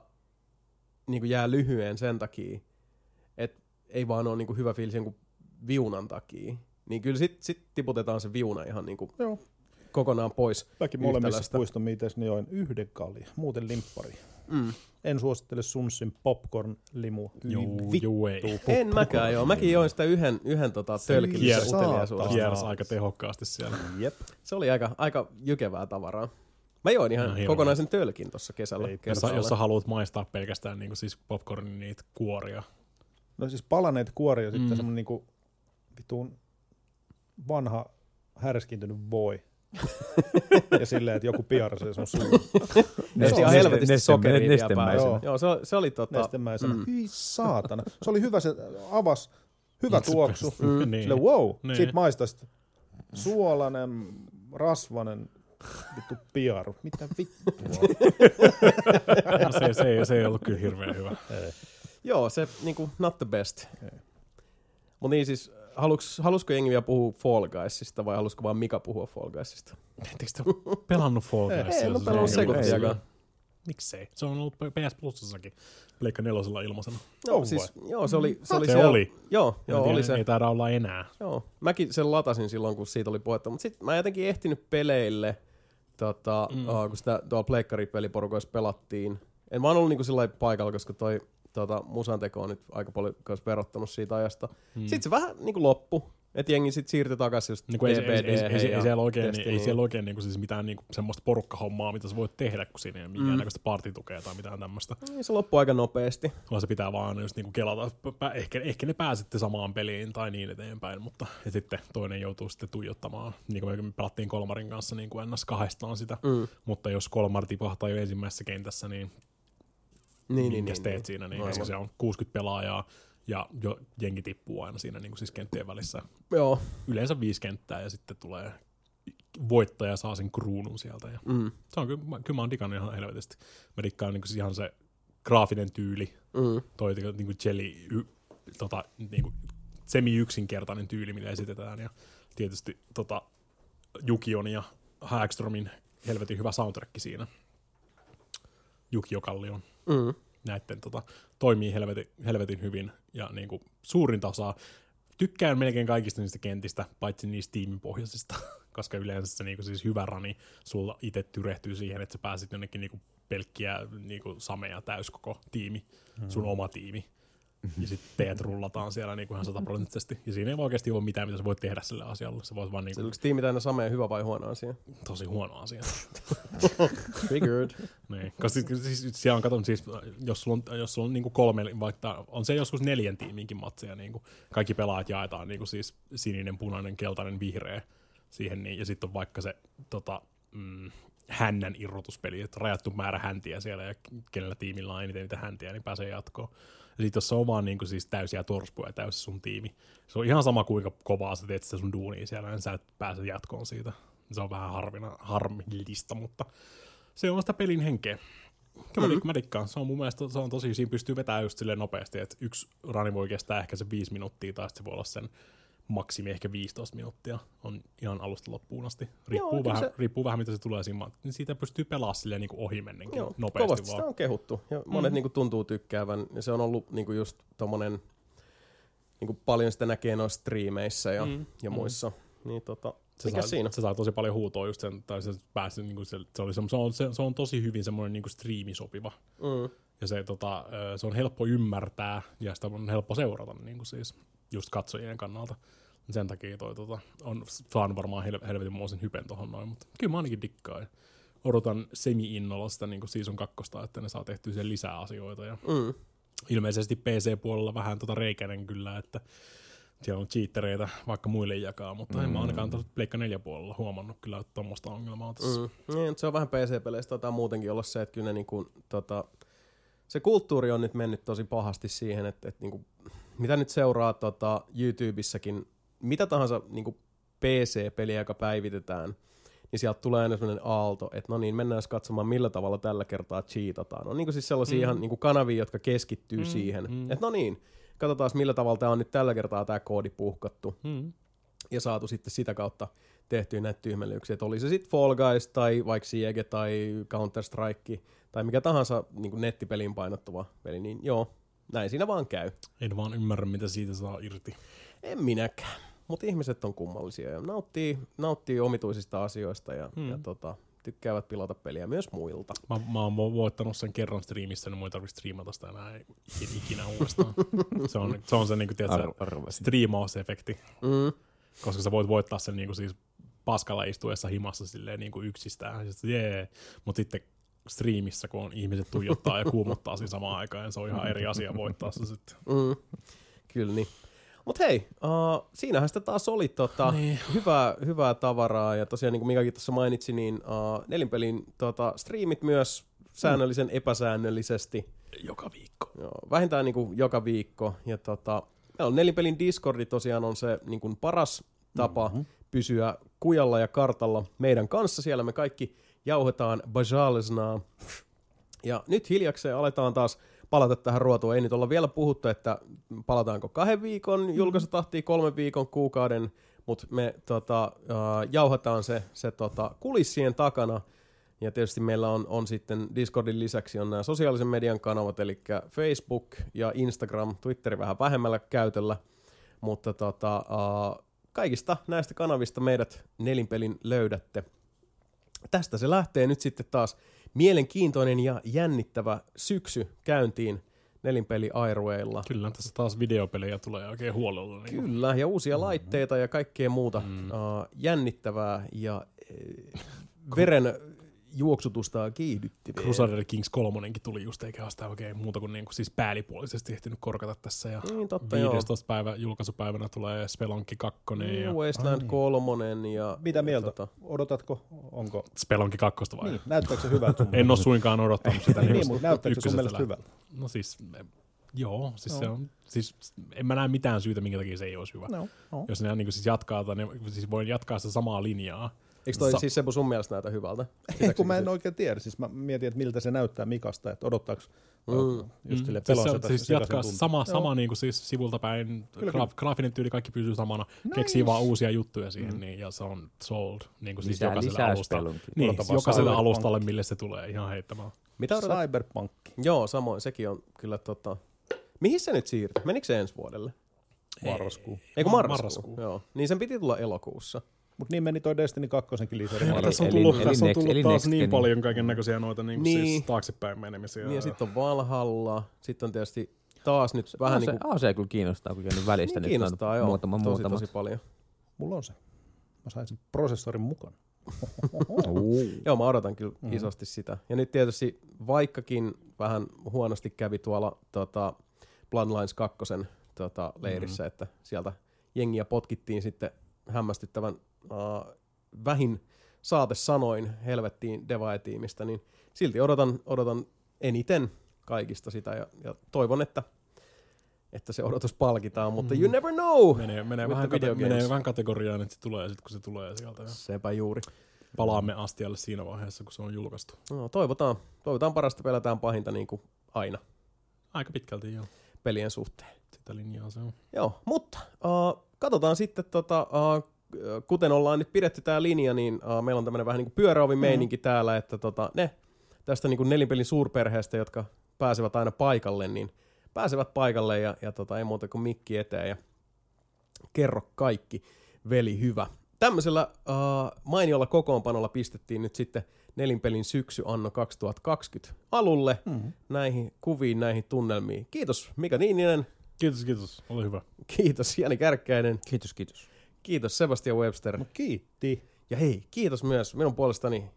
niinku jää lyhyen sen takia, että ei vaan ole niinku hyvä fiilis jonkun viunan takia, niin kyllä sit, sit tiputetaan se viuna ihan niinku Joo. kokonaan pois Mäkin molemmissa puistomiiteissä niin join yhden kalja, muuten limppari. Mm. En suosittele Sunsin popcorn limu. Juu, Vittu. juu ei. En mäkään joo. Mäkin join sitä yhden, yhden tota, lisää uteliaisuudesta. Kierräs aika tehokkaasti siellä. Jep. Se oli aika, aika jykevää tavaraa. Mä join ihan No, kokonaisen tölkin tuossa kesällä. Ei, Jos, jos sä haluat maistaa pelkästään niin siis popcornin niitä kuoria. No siis palaneet kuoria ja sitten Mm. semmonen niinku vitun vanha härskintynyt voi. [LAUGHS] ja silleen, että joku piarsee sun suun [LAUGHS] Nesti ihan helvetisti sokeria nestemäisenä. Joo. Joo, se, oli- se oli tota... nestemäisenä. Mm. Mm. Hyi saatana. Se oli hyvä, se avas, hyvä Itse tuoksu. päästä. Niin. Sille wow, Niin. siitä maistaisi suolainen, rasvanen, vittu piaru. Mitä vittua? No, [LAUGHS] se, se, ei, se ei ollut kyllä hirveän hyvä. Joo, se niinku not the best. Mut niin siis, haluks, halusko jengi vielä puhua Fall Guysista vai halusko vaan Mika puhua Fall Guysista? Ettekö te pelannut Fall Guysia? Ei, mä Se pelannut on- sekuntiakaan. Miksei? Se on ollut PS Plusassakin. Pleikka nelosella ilmaisena. Joo, Oh, siis, joo, se oli, se oli Se siellä- oli. Joo, joo, en oli tiedä, se. Ei taida olla enää. Joo, mäkin sen latasin silloin, kun siitä oli puhetta, mutta sitten mä en jotenkin ehtinyt peleille, tota, Mm. uh, kun sitä tuolla pleikkaripeliporukoissa pelattiin. En mä oon ollut niinku sillä paikalla, koska toi tota, musan teko on nyt aika paljon kans verottanut siitä ajasta. Mm. Mm. Sitten se vähän niinku loppu, että jengi sit siirtyi takaisin just Niin kuin ei, ei, ei, ei, ei, siellä oikein, niin, ei siellä oikein niin kuin siis mitään niin kuin semmoista porukkahommaa, mitä sä voit tehdä, kun siinä ei ole Mm. näköistä partitukea tai mitään tämmöistä. Niin se loppui aika nopeasti. Vaan se pitää vaan just niin kuin kelata, ehkä, ehkä ne pääsette samaan peliin tai niin eteenpäin, mutta ja sitten toinen joutuu sitten tuijottamaan, niin kuin me pelattiin Kolmarin kanssa niin kuin ns. kahdestaan sitä, Mm. mutta jos Kolmar tipahtaa jo ensimmäisessä kentässä, niin Niin, niin, niin, niin, niin, teet niin. siinä, niin, koska se on 60 pelaajaa ja jo jengi tippuu aina siinä niin kuin siis kenttien välissä. Joo. Yleensä viisi kenttää ja sitten tulee voittaja saa sen kruunun sieltä. Ja Mm. se on kyllä, mä- kyllä mä oon digannut ihan helvetisti. Mä dikkaan niin kuin ihan se graafinen tyyli, Mm. toi niin kuin jelly, y, tota, niin kuin semi-yksinkertainen tyyli, mitä esitetään. Ja tietysti tota, Jukion ja Hagstromin helvetin hyvä soundtrack siinä. Jukio Kallion Mm. näitten tota, toimii helvetin, helvetin hyvin ja niin kuin, suurinta osaa tykkään melkein kaikista niistä kentistä, paitsi niistä tiimipohjaisista, [LAUGHS] koska yleensä se niin kuin, siis hyvä rani sulla itse tyrehtyy siihen, että sä pääsit jonnekin niin kuin, pelkkiä niin kuin, sameja täys koko tiimi, sun oma tiimi. Ja sitten teet rullataan siellä niin kuin ihan sataprosenttisesti. Ja siinä ei oikeasti ole mitään, mitä sä voit tehdä sille asialle. Se voisi vaan niin Se kuin, oliko tiimi täynnä samea hyvä vai huono asia? tosi huono asia. [LAUGHS] Figured. Niin, koska siis, siis, siellä on, katon, siis, jos sulla on, jos sulla on niin kolme, vaikka on se joskus neljän tiiminkin matseja, niin kuin, kaikki pelaajat jaetaan niin kuin siis sininen, punainen, keltainen, vihreä siihen, niin, ja sitten on vaikka se tota, mm, hännän irrotuspeli, että rajattu määrä häntiä siellä, ja kenellä tiimillä on eniten niitä häntiä, niin pääsee jatkoon. Ja sitten jos se on vaan niin kuin, siis täysiä torspuja ja täysi sun tiimi, se on ihan sama kuinka kovaa sä teet sitä sun duunia siellä, niin sä et pääse jatkoon siitä. Se on vähän harvina, harmillista, mutta se on sitä pelin henkeä. Kyllä mm-hmm. mä dikkaan. Se on mun mielestä se on tosi, siinä pystyy vetämään just silleen nopeasti, että yksi rani voi kestää ehkä se viisi minuuttia, tai se voi olla sen maksimi ehkä 15 minuuttia. On ihan alusta loppuun asti. Riippuu, kyllä vähän, se- riippuu vähän, mitä se tulee siinä. Niin siitä pystyy pelaamaan silleen niin ohi mennenkin Joo, nopeasti kovasti vaan. sitä on kehuttu. Ja monet mm. niinku tuntuu tykkäävän. Ja se on ollut niinku just tommonen, niinku paljon sitä näkee noissa striimeissä ja, Mm, mm. ja mm. muissa. Niin tota, se mikä sai, siinä? Se sai tosi paljon huutoa just sen, tai se pääsi, niin kuin se, se, oli, se, on, se, se, on tosi hyvin semmoinen niin striimisopiva. Mm. Ja se, tota, se on helppo ymmärtää ja sitä on helppo seurata niin kuin siis just katsojien kannalta. Sen takia toi tota, on saanut varmaan hel- helvetinmoisen hypen tohon noin, mutta kyllä mä ainakin dikkaan. Odotan semi-innolla sitä niin season kakkosta, että ne saa tehtyä sen lisää asioita. Ja Mm. ilmeisesti PC-puolella vähän tota reikäinen kyllä, että siellä on cheatereita vaikka muille jakaa, mutta mm. en mä ainakaan tuossa Pleikka 4 puolella huomannut kyllä, että tuommoista ongelmaa on tässä. Mm. Niin, se on vähän PC-peleistä taitaa muutenkin olla se, että kyllä ne niinku, tota, se kulttuuri on nyt mennyt tosi pahasti siihen, että, että niinku, mitä nyt seuraa tota, YouTubissakin, mitä tahansa niinku PC-peliä, joka päivitetään, niin sieltä tulee aina sellainen aalto, että no niin, mennään katsomaan, millä tavalla tällä kertaa cheatataan. On niinku siis sellaisia Mm. ihan niinku kanavia, jotka keskittyy Mm, siihen, mm. että no niin, katsotaan millä tavalla tämä on nyt tällä kertaa tämä koodi puhkattu Mm. ja saatu sitten sitä kautta tehtyä näitä tyhmellyksiä. Että oli se sitten Fall Guys tai vaikka Siege tai Counter-Strike tai mikä tahansa niin nettipeliin painottuva peli, niin joo, näin siinä vaan käy. En vaan ymmärrä, mitä siitä saa irti. En minäkään. mutta ihmiset on kummallisia ja nauttii, nauttii omituisista asioista ja, Hmm. ja tota, tykkäävät pilata peliä myös muilta. Mä, mä oon vo- voittanut sen kerran striimissä, niin mun ei tarvitse striimata sitä enää ikinä, uudestaan. [LAUGHS] se on se, on se niin kuin, tiedätkö, Ar- arvasin. striimausefekti, Mm. koska sä voit voittaa sen niin kuin, siis paskalla istuessa himassa silleen niin kuin yksistään. Jee. Mut sitten striimissä, kun on ihmiset tuijottaa ja kuumottaa siinä samaan aikaan, ja se on ihan eri asia voittaa se sitten. Mm. Kyllä niin. Mutta hei, uh, siinähän sitä taas oli tota, Niin. hyvää, hyvää tavaraa. Ja tosiaan niin kuin Mikakin tuossa mainitsi, niin uh, nelinpelin tota, striimit myös säännöllisen epäsäännöllisesti. Joka viikko. Joo, vähintään niin kuin joka viikko. Ja tota, meillä on nelinpelin Discordi tosiaan on se niin kuin paras tapa mm-hmm. pysyä kujalla ja kartalla meidän kanssa. Siellä me kaikki jauhetaan bajalesnaa. Ja nyt hiljakseen aletaan taas palata tähän ruotuun. Ei nyt olla vielä puhuttu, että palataanko kahden viikon julkaisutahtiin, kolmen viikon, kuukauden, mutta me tota, uh, jauhataan se, se tota, kulissien takana. Ja tietysti meillä on, on sitten Discordin lisäksi on nämä sosiaalisen median kanavat, eli Facebook ja Instagram, Twitteri vähän vähemmällä käytöllä, mutta tota, uh, kaikista näistä kanavista meidät nelinpelin löydätte. Tästä se lähtee nyt sitten taas mielenkiintoinen ja jännittävä syksy käyntiin nelinpeli Airwaylla. Kyllä, tässä taas videopelejä tulee oikein huolella. Niin. Kyllä, ja uusia mm-hmm. laitteita ja kaikkea muuta mm. uh, jännittävää ja [LAUGHS] uh, veren juoksutusta kiihdyttivää. Crusader Kings 3 tuli just, eikä ole sitä oikein muuta kuin, niin kuin siis päällipuolisesti ehtinyt korkata tässä. Ja Niin, totta joo. 15. päivä, julkaisupäivänä tulee Spelunky 2 ja Wasteland 3 ja... Mitä mieltä? Tota, Odotatko? Onko? Spelunky 2 vai? Niin, näyttääkö se hyvältä? [LAUGHS] En ole suinkaan odottanut sitä. niin, just mutta näyttääkö se sun mielestä hyvältä? No siis, joo, siis Joo. se on, siis en mä näe mitään syytä, minkä takia se ei olisi hyvä. No, no. Jos ne niin siis jatkaa, tai ne, siis voi jatkaa sitä samaa linjaa. Eikö toi Sa- siis Sebu sun mielestä näytä hyvältä? Ei, kun mä en oikein tiedä. Siis mä mietin, että miltä se näyttää Mikasta, että odottaako Mm. just sille siis, se, siis jatkaa sama, sama niin kuin siis sivulta päin, Kyllä, gra- graafinen tyyli, kaikki pysyy samana, Nice. keksii vaan uusia juttuja siihen, niin, ja se on sold, niin kuin siis Lisää, jokaiselle lisää alusta. Niin, jokaiselle alustalle, mille se tulee ihan heittämään. Mitä odotat? Cyberpunk. Joo, samoin. Sekin on kyllä tota... Mihin se nyt siirtyi? Menikö se ensi vuodelle? Marraskuu. Eikö Ma- marraskuu? marraskuu. Joo. Niin sen piti tulla elokuussa. Mutta niin meni toi Destiny 2 lisäri. Ja Eli- tässä on eli- tullut, eli tässä on tullut eli taas next niin paljon kaiken näköisiä noita niin kuin Niin. siis taaksepäin menemisiä. Niin, ja sitten on Valhalla. Sitten on tietysti taas nyt vähän AC, niin kuin... AC kyllä kiinnostaa, kun käynyt välistä Niin nyt kiinnostaa, on joo. muutama tosi, muutama. tosi paljon. Mulla on se. Mä sain sen prosessorin mukaan. [LAUGHS] Joo, mä odotan kyllä Mhm. mm. isosti sitä. Ja nyt tietysti vaikkakin vähän huonosti kävi tuolla tota, Bloodlines 2 tota, leirissä, mm. että sieltä jengiä potkittiin sitten hämmästyttävän uh, vähin saate sanoin helvettiin Devae-tiimistä, niin silti odotan, odotan eniten kaikista sitä ja, ja toivon, että, että se odotus palkitaan, mutta you never know! Menee, menee, vähän kate- menee vähän kategoriaan, että se tulee sitten kun se tulee sieltä. Sepä juuri. palaamme astialle siinä vaiheessa, kun se on julkaistu. No, toivotaan, toivotaan parasta, pelätään pahinta niin kuin aina Aika pitkälti joo. pelien suhteen. Sitä linjaa se on. Joo, mutta uh, katsotaan sitten, tota, uh, kuten ollaan nyt pidetty tämä linja, niin uh, meillä on tämmöinen vähän niin kuin pyöräovi meininki täällä, että tota, ne tästä niin kuin nelinpelin suurperheestä, jotka pääsevät aina paikalle, niin pääsevät paikalle ja, ja tota, ei muuta kuin mikki eteen ja kerro kaikki, veli hyvä. Tämmöisellä uh, mainiolla kokoonpanolla pistettiin nyt sitten nelinpelin syksy anno 2020 alulle Mm-hmm. näihin kuviin, näihin tunnelmiin. Kiitos Mika Niininen, Kiitos, kiitos. Ole hyvä. kiitos Jani Kärkkäinen, Kiitos, kiitos. Kiitos Sebastian Webster. No kiitti. Ja hei, kiitos myös minun puolestani.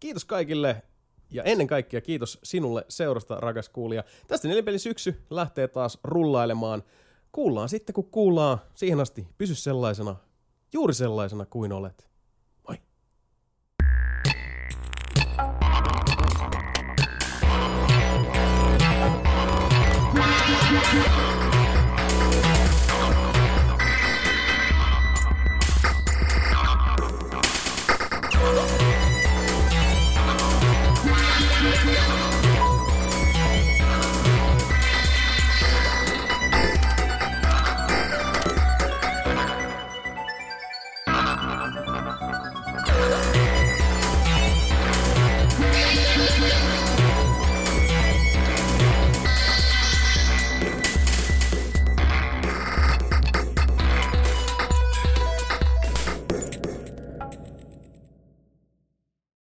Kiitos kaikille ja ennen kaikkea kiitos sinulle seurasta, rakas kuulija. Tästä nelipeli syksy lähtee taas rullailemaan. Kuullaan sitten, kun kuullaan. Siihen asti pysy sellaisena, juuri sellaisena kuin olet. Yeah.